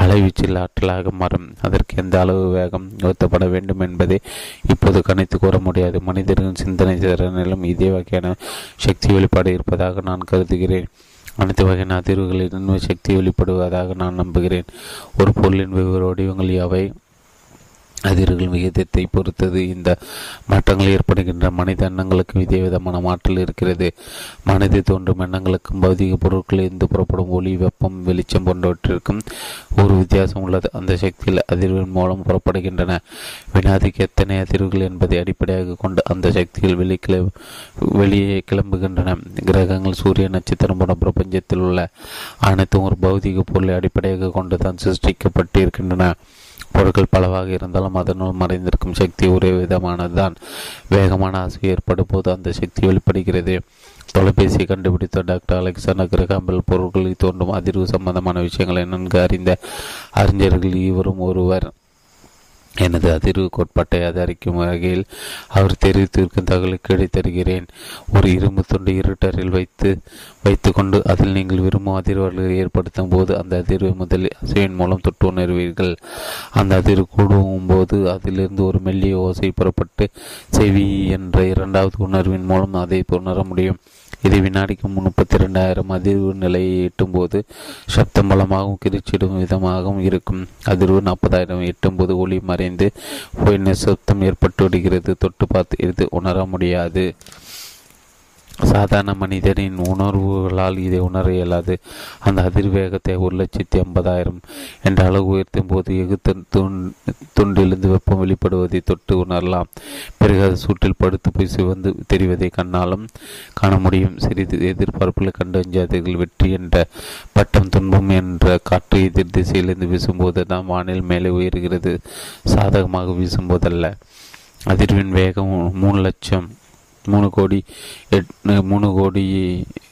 அலைவீச்சில் ஆற்றலாக மாறும். அதற்கு எந்த அளவு வேகம் உயர்த்தப்பட வேண்டும் என்பதை இப்போது கணித்து கூற முடியாது. மனிதர்களின் சிந்தனை திறனிலும் இதே வகையான சக்தி வெளிப்பாடு இருப்பதாக நான் கருதுகிறேன். அனைத்து வகையான அதிர்வுகளிலும் சக்தி வெளிப்படுவதாக நான் நம்புகிறேன். ஒரு பொருளின் வெவ்வேறு வடிவங்கள் அவை அதிர்கள் விகிதத்தை பொறுத்தது. இந்த மாற்றங்கள் ஏற்படுகின்ற மனித எண்ணங்களுக்கு விதவிதமான மாற்றல் இருக்கிறது. மனித தோன்றும் எண்ணங்களுக்கும் பௌதிக பொருட்கள் இருந்து புறப்படும் ஒளி வெப்பம் வெளிச்சம் போன்றவற்றிற்கும் ஒரு வித்தியாசம் உள்ளது. அந்த சக்தியில் அதிர்வின் மூலம் புறப்படுகின்றன. வினாதிக்கு எத்தனை அதிர்வுகள் என்பதை அடிப்படையாக கொண்டு அந்த சக்திகள் வெளிக்கிள வெளியே கிளம்புகின்றன. கிரகங்கள் சூரிய நட்சத்திரம் போன்ற பிரபஞ்சத்தில் உள்ள அனைத்தும் ஒரு பௌதிக பொருளை அடிப்படையாக கொண்டுதான் சிருஷ்டிக்கப்பட்டிருக்கின்றன. பொருட்கள் பலவாக இருந்தாலும் அதனுள் மறைந்திருக்கும் சக்தி ஒரே விதமானதுதான். வேகமான ஆசை ஏற்படும் போது அந்த சக்தி வெளிப்படுகிறது. தொலைபேசியை கண்டுபிடித்த டாக்டர் அலெக்சாண்டர் கிரகாம்பில் பொருட்களில் தோன்றும் அதிர்வு சம்பந்தமான விஷயங்களை நன்கு அறிந்த அறிஞர்கள் இவரும் ஒருவர். எனது அதிர்வு கோட்பாட்டை ஆதரிக்கும் வகையில் அவர் தெரிவித்திருக்கும் தகவலை கிடைத்தருகிறேன் ஒரு இரும்பு துண்டு இருட்டரில் வைத்து வைத்துக்கொண்டு அதில் நீங்கள் விரும்பும் அதிர்வுகளை ஏற்படுத்தும் போது அந்த அதிர்வை முதலில் அசைவின் மூலம் தொட்டு உணர்வீர்கள். அந்த அதிர்வு கூடும் போது அதிலிருந்து ஒரு மெல்லிய ஓசை புறப்பட்டு செவி என்ற இரண்டாவது உணர்வின் மூலம் அதை உணர முடியும். இது வினாடிக்கு முப்பத்தி ரெண்டாயிரம் அதிர்வு நிலையை எட்டும்போது சப்தம் பலமாகவும் கிரிச்சிடும் விதமாகவும் இருக்கும். அதிர்வு நாற்பதாயிரம் எட்டும்போது ஒளி மறைந்து போய் நிசப்தம் ஏற்பட்டு விடுகிறது. தொட்டு பார்த்து இது உணர முடியாது. சாதாரண மனிதனின் உணர்வுகளால் இதை உணர இயலாது. அந்த அதிர்வேகத்தை ஒரு லட்சத்தி ஐம்பதாயிரம் என்ற அளவு உயர்த்தும் போது எகுத்த துண்டிலிருந்து வெப்பம் வெளிப்படுவதை தொட்டு உணரலாம். பிறகு அது சூட்டில் படுத்து போய் சிவந்து தெரிவதை கண்ணாலும் காண முடியும். சிறிது எதிர்பார்ப்புகளை கண்டு அஞ்சாதீர்கள். வெற்றி என்ற பட்டம் துன்பம் என்ற காற்று எதிர் திசையிலிருந்து வீசும்போது தான் வானில் மேலே உயர்கிறது. சாதகமாக வீசும்போதல்ல. அதிர்வின் வேகம் மூணு லட்சம் மூணு கோடி எட் மூணு கோடி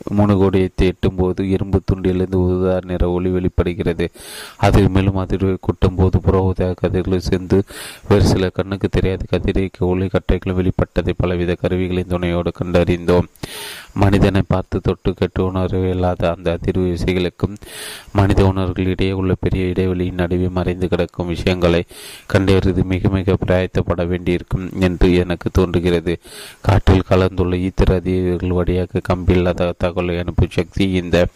மூணு கோடியத்தை எட்டும் போது இரும்பு துண்டிலிருந்து உதா நிற ஒளி வெளிப்படுகிறது. அதில் மேலும் அதிர்வை கொட்டும் போது புற கதிர்கள் சேர்ந்து வேறு சில கண்ணுக்கு தெரியாத கதிரிக்க ஒளி கட்டைகள் வெளிப்பட்டதை பலவித கருவிகளின் துணையோடு கண்டறிந்தோம். மனிதனை பார்த்து தொட்டு கெட்டு உணர்வு இல்லாத அந்த அதிர்வு விசைகளுக்கும் மனித உணர்வுகளிடையே உள்ள பெரிய இடைவெளியின் நடுவே மறைந்து கிடக்கும் விஷயங்களை கண்டறிவது மிக மிக பிராயத்தப்பட வேண்டியிருக்கும் என்று எனக்கு தோன்றுகிறது. காற்றில் கலந்துள்ள ஈத்திர அதிர்வுகள் வழியாக கம்பியில்லாத தகவல் அனுப்பும் சக்தி இந்த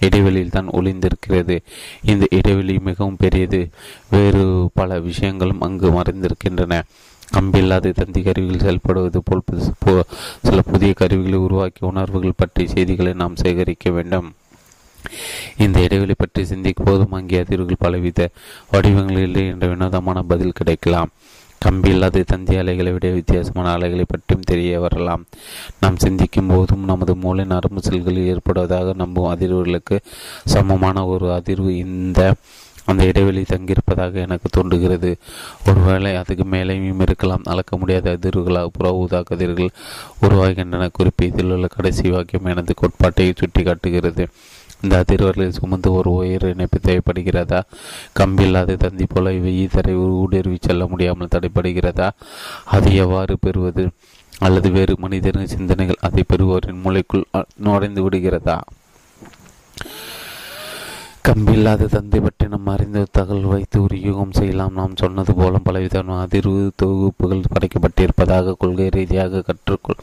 இடைவெளியில் தான் ஒளிந்திருக்கிறது. இந்த இடைவெளி மிகவும் பெரியது. வேறு பல விஷயங்களும் அங்கு மறைந்திருக்கின்றன. கம்பில்லாத தந்தி கருவிகள் செயல்படுவது போல் சில புதிய கருவிகளை உருவாக்கி உணர்வுகள் பற்றிய செய்திகளை நாம் சேகரிக்க வேண்டும். இந்த இடைவெளி பற்றி சிந்திக்கும் போதும் அங்கே அதிர்வுகள் பலவித வடிவங்களில் என்ற வினோதமான பதில் கிடைக்கலாம். கம்பி இல்லாத தந்தி அலைகளை விட வித்தியாசமான அலைகளை பற்றியும் தெரிய வரலாம். நாம் சிந்திக்கும் போதும் நமது மூளை நரம்பு செல்களில் ஏற்படுவதாக நம்பும் அதிர்வுகளுக்கு சமமான ஒரு அதிர்வு இந்த அந்த இடைவெளி தங்கியிருப்பதாக எனக்கு தோன்றுகிறது. ஒருவேளை அதுக்கு மேலேயும் இருக்கலாம். அளக்க முடியாத அதிர்வுகளாக புற ஊதா கதிர்கள் உருவாகின்றன. குறிப்பு இதில் உள்ள கடைசி வாக்கியம் எனது கோட்பாட்டை சுட்டி காட்டுகிறது இந்த அதிர்வர்களை சுமந்து ஒரு உயர் இணைப்பு தேவைப்படுகிறதா? கம்பி இல்லாத தந்தி போல இவை ஈதரை ஊடுருவி செல்ல முடியாமல் தடைப்படுகிறதா அது எவ்வாறு பெறுவது? அல்லது வேறு மனிதரின் சிந்தனைகள் அதை பெறுவோரின் மூளைக்குள் நுழைந்து விடுகிறதா? கம்பில்லாத தந்தை பற்றி நாம் அறிந்த தகவல் வைத்து ஒரு யூகம் செய்யலாம். நாம் சொன்னது போல பலவிதமான அதிர்வு தொகுப்புகள் படைக்கப்பட்டிருப்பதாக கொள்கை ரீதியாக கற்றுக்கொள்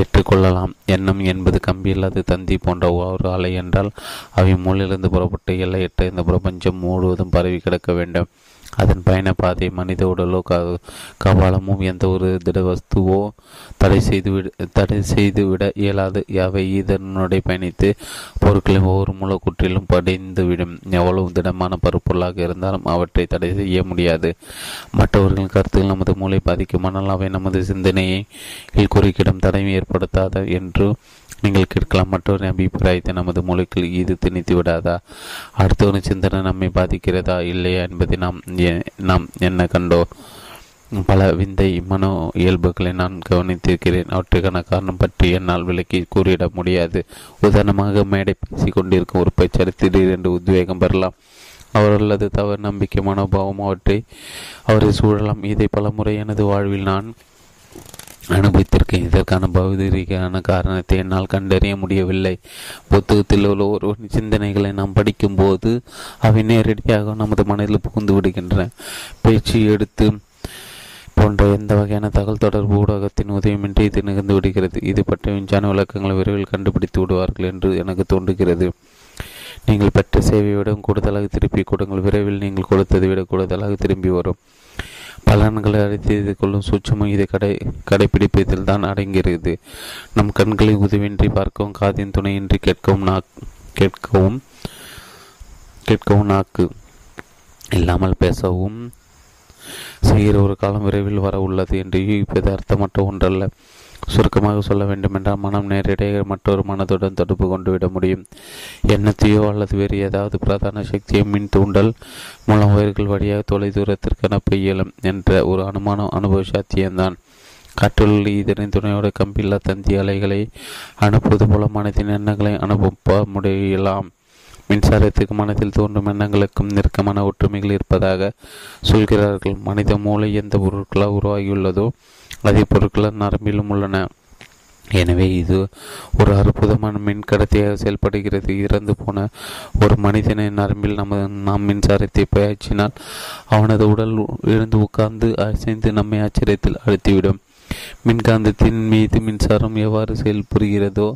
ஏற்றுக்கொள்ளலாம். எண்ணம் என்பது கம்பியில்லாத தந்தி போன்ற ஒரு அலை என்றால் அவை மூலிலிருந்து புறப்பட்டு எல்லையற்ற இந்த பிரபஞ்சம் முழுவதும் பரவி கிடக்க வேண்டும். அதன் பயண பாதை மனித உடலோ கபாலமும் எந்த ஒரு திட வஸ்துவோ தடை செய்து விட தடை செய்து விட இயலாது. யாவை இதனுடைய பயணித்து பொருட்களின் ஒவ்வொரு மூலக்கூற்றிலும் படைந்துவிடும். எவ்வளவு திடமான பருப்பொருளாக இருந்தாலும் அவற்றை தடை செய்ய முடியாது. மற்றவர்களின் கருத்துக்கள் நமது மூளை பாதிக்குமானால் அவை நமது சிந்தனையை குறுக்கிடம் தடையும் ஏற்படுத்தாத என்று நீங்கள் கேட்கலாம் மற்றொரு அபிப்பிராயத்தை நமது மூளைக்குள் இது திணித்து விடாதா? அடுத்தவரின் சிந்தனை நம்மை பாதிக்கிறதா? இல்லையா என்பதை நாம் நாம் என்ன கண்டோ பல விந்தை மனோ இயல்புகளை நான் கவனித்திருக்கிறேன். அவற்றுக்கான காரணம் பற்றி என்னால் விளக்கி கூறிட முடியாது. உதாரணமாக மேடை பேசி கொண்டிருக்கும் ஒரு பேச்சரை திடீரென்று உத்வேகம் பெறலாம். அவர்களது தவறு நம்பிக்கை மனோபாவம் அவற்றை அவரை சூழலாம். இதை பலமுறை எனது வாழ்வில் நான் அனுபவித்திருக்கேன். இதற்கான பௌதீரிகான காரணத்தை என்னால் கண்டறிய முடியவில்லை. புத்தகத்தில் உள்ள ஒருவரின் சிந்தனைகளை நாம் படிக்கும்போது அவை நேரடியாக நமது மனதில் புகுந்து விடுகின்றன. பேச்சு எடுத்து போன்ற எந்த வகையான தகவல் தொடர்பு ஊடகத்தின் உதவியின்றி இது நிகழ்ந்து விடுகிறது. இது பற்றி விஞ்ஞான விளக்கங்களை விரைவில் கண்டுபிடித்து விடுவார்கள் என்று எனக்கு தோன்றுகிறது. நீங்கள் பெற்ற சேவையை விட கூடுதலாக திருப்பி கொடுங்கள். விரைவில் நீங்கள் கொடுத்ததை விட கூடுதலாக திரும்பி வரும். பலன்களை அறிந்து கொள்ளும் சூட்சமும் இதை கடை கடைபிடிப்பதில் தான் அடங்குகிறது. நம் கண்களை உதவியின்றி பார்க்கவும் காதின் துணையின்றி கேட்கவும் நாக் கேட்கவும் கேட்கவும் நாக்கு இல்லாமல் பேசவும். செய்கிற ஒரு காலம் விரைவில் வர உள்ளது என்று யூகிப்பது அர்த்தமற்ற ஒன்றல்ல. சுருக்கமாக சொல்ல வேண்டுமென்றால் மனம் நேரடியாக மற்றொரு மனதுடன் தொடர்பு கொண்டு விட முடியும். எண்ணத்தையோ அல்லது வேறு ஏதாவது பிரதான சக்தியை மின் தூண்டல் மூலம் உயிர்கள் வழியாக தொலை தூரத்திற்கு அனுப்ப இயலும் என்ற ஒரு அனுமானம் அனுபவ சாத்தியம்தான். காற்றுள்ள இதனின் துணையோட கம்பில்லா தந்தி அலைகளை அனுப்புவது போல மனத்தின் எண்ணங்களை அனுப்ப முடியலாம். மின்சாரத்துக்கு மனத்தில் தோன்றும் எண்ணங்களுக்கும் நெருக்கமான ஒற்றுமைகள் இருப்பதாக சொல்கிறார்கள். மனித மூளை எந்த பொருட்களால் உருவாகியுள்ளதோ அதே பொருட்கள் நரம்பிலும் உள்ளன. எனவே இது ஒரு அற்புதமான மின் கடத்தியாக செயல்படுகிறது. இறந்து போன ஒரு மனிதனை நரம்பில் நமது நாம் மின்சாரத்தை பயிற்சினால் அவனது உடல் எழுந்து உட்கார்ந்து அசைந்து நம்மை ஆச்சரியத்தில் அழுத்திவிடும். மின்காந்தத்தின் மீது மின்சாரம் எவ்வாறு செயல்புரிகிறதோ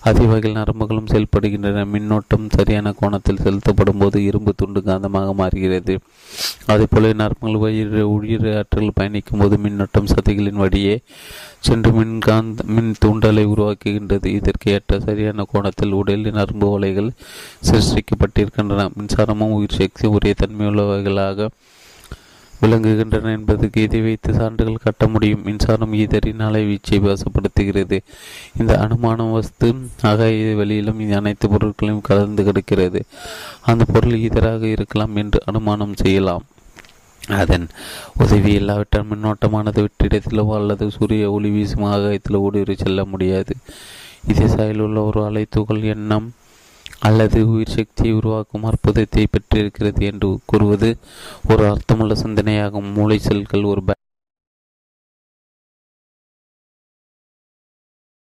அதே வகையில் நரம்புகளும் செயல்படுகின்றன. மின்னோட்டம் சரியான கோணத்தில் செலுத்தப்படும் போது இரும்பு துண்டு காந்தமாக மாறுகிறது. அதேபோல நரம்புகள் உயிர் உயிர் ஆற்றல் பயணிக்கும் போது மின்னோட்டம் சதிகளின் வழியே சென்று மின்காந்த மின் தூண்டலை உருவாக்குகின்றது. இதற்கு ஏற்ற சரியான கோணத்தில் உடலில் நரம்பு வலைகள் சிருஷ்டிக்கப்பட்டிருக்கின்றன. மின்சாரமும் உயிர் சக்தியும் ஒரே தன்மையுள்ளவைகளாக விளங்குகின்றன என்பதற்கு இதை வைத்து சான்றுகள் கட்ட முடியும். மின்சாரம் ஈதரின் அலைவீச்சை வசப்படுத்துகிறது இந்த அனுமானம் வஸ்து ஆகாய வெளியிலும் அனைத்து பொருட்களையும் கலந்து கிடக்கிறது. அந்த பொருள் ஈதராக இருக்கலாம் என்று அனுமானம் செய்யலாம். அதன் உதவி இல்லாவிட்டால் மின்னோட்டமானது வெற்றிடத்திலோ அல்லது சூரிய ஒளி வீசும் ஆகாயத்தில் ஊடுருவி செல்ல முடியாது. இதே சாயில் உள்ள ஒரு அலைத்துகள் எண்ணம் அல்லது உயிர் சக்தியை உருவாக்கும் அற்புதத்தை பெற்றிருக்கிறது என்று கூறுவது ஒரு அர்த்தமுள்ள சிந்தனையாகும். மூளை செல்கள் ஒரு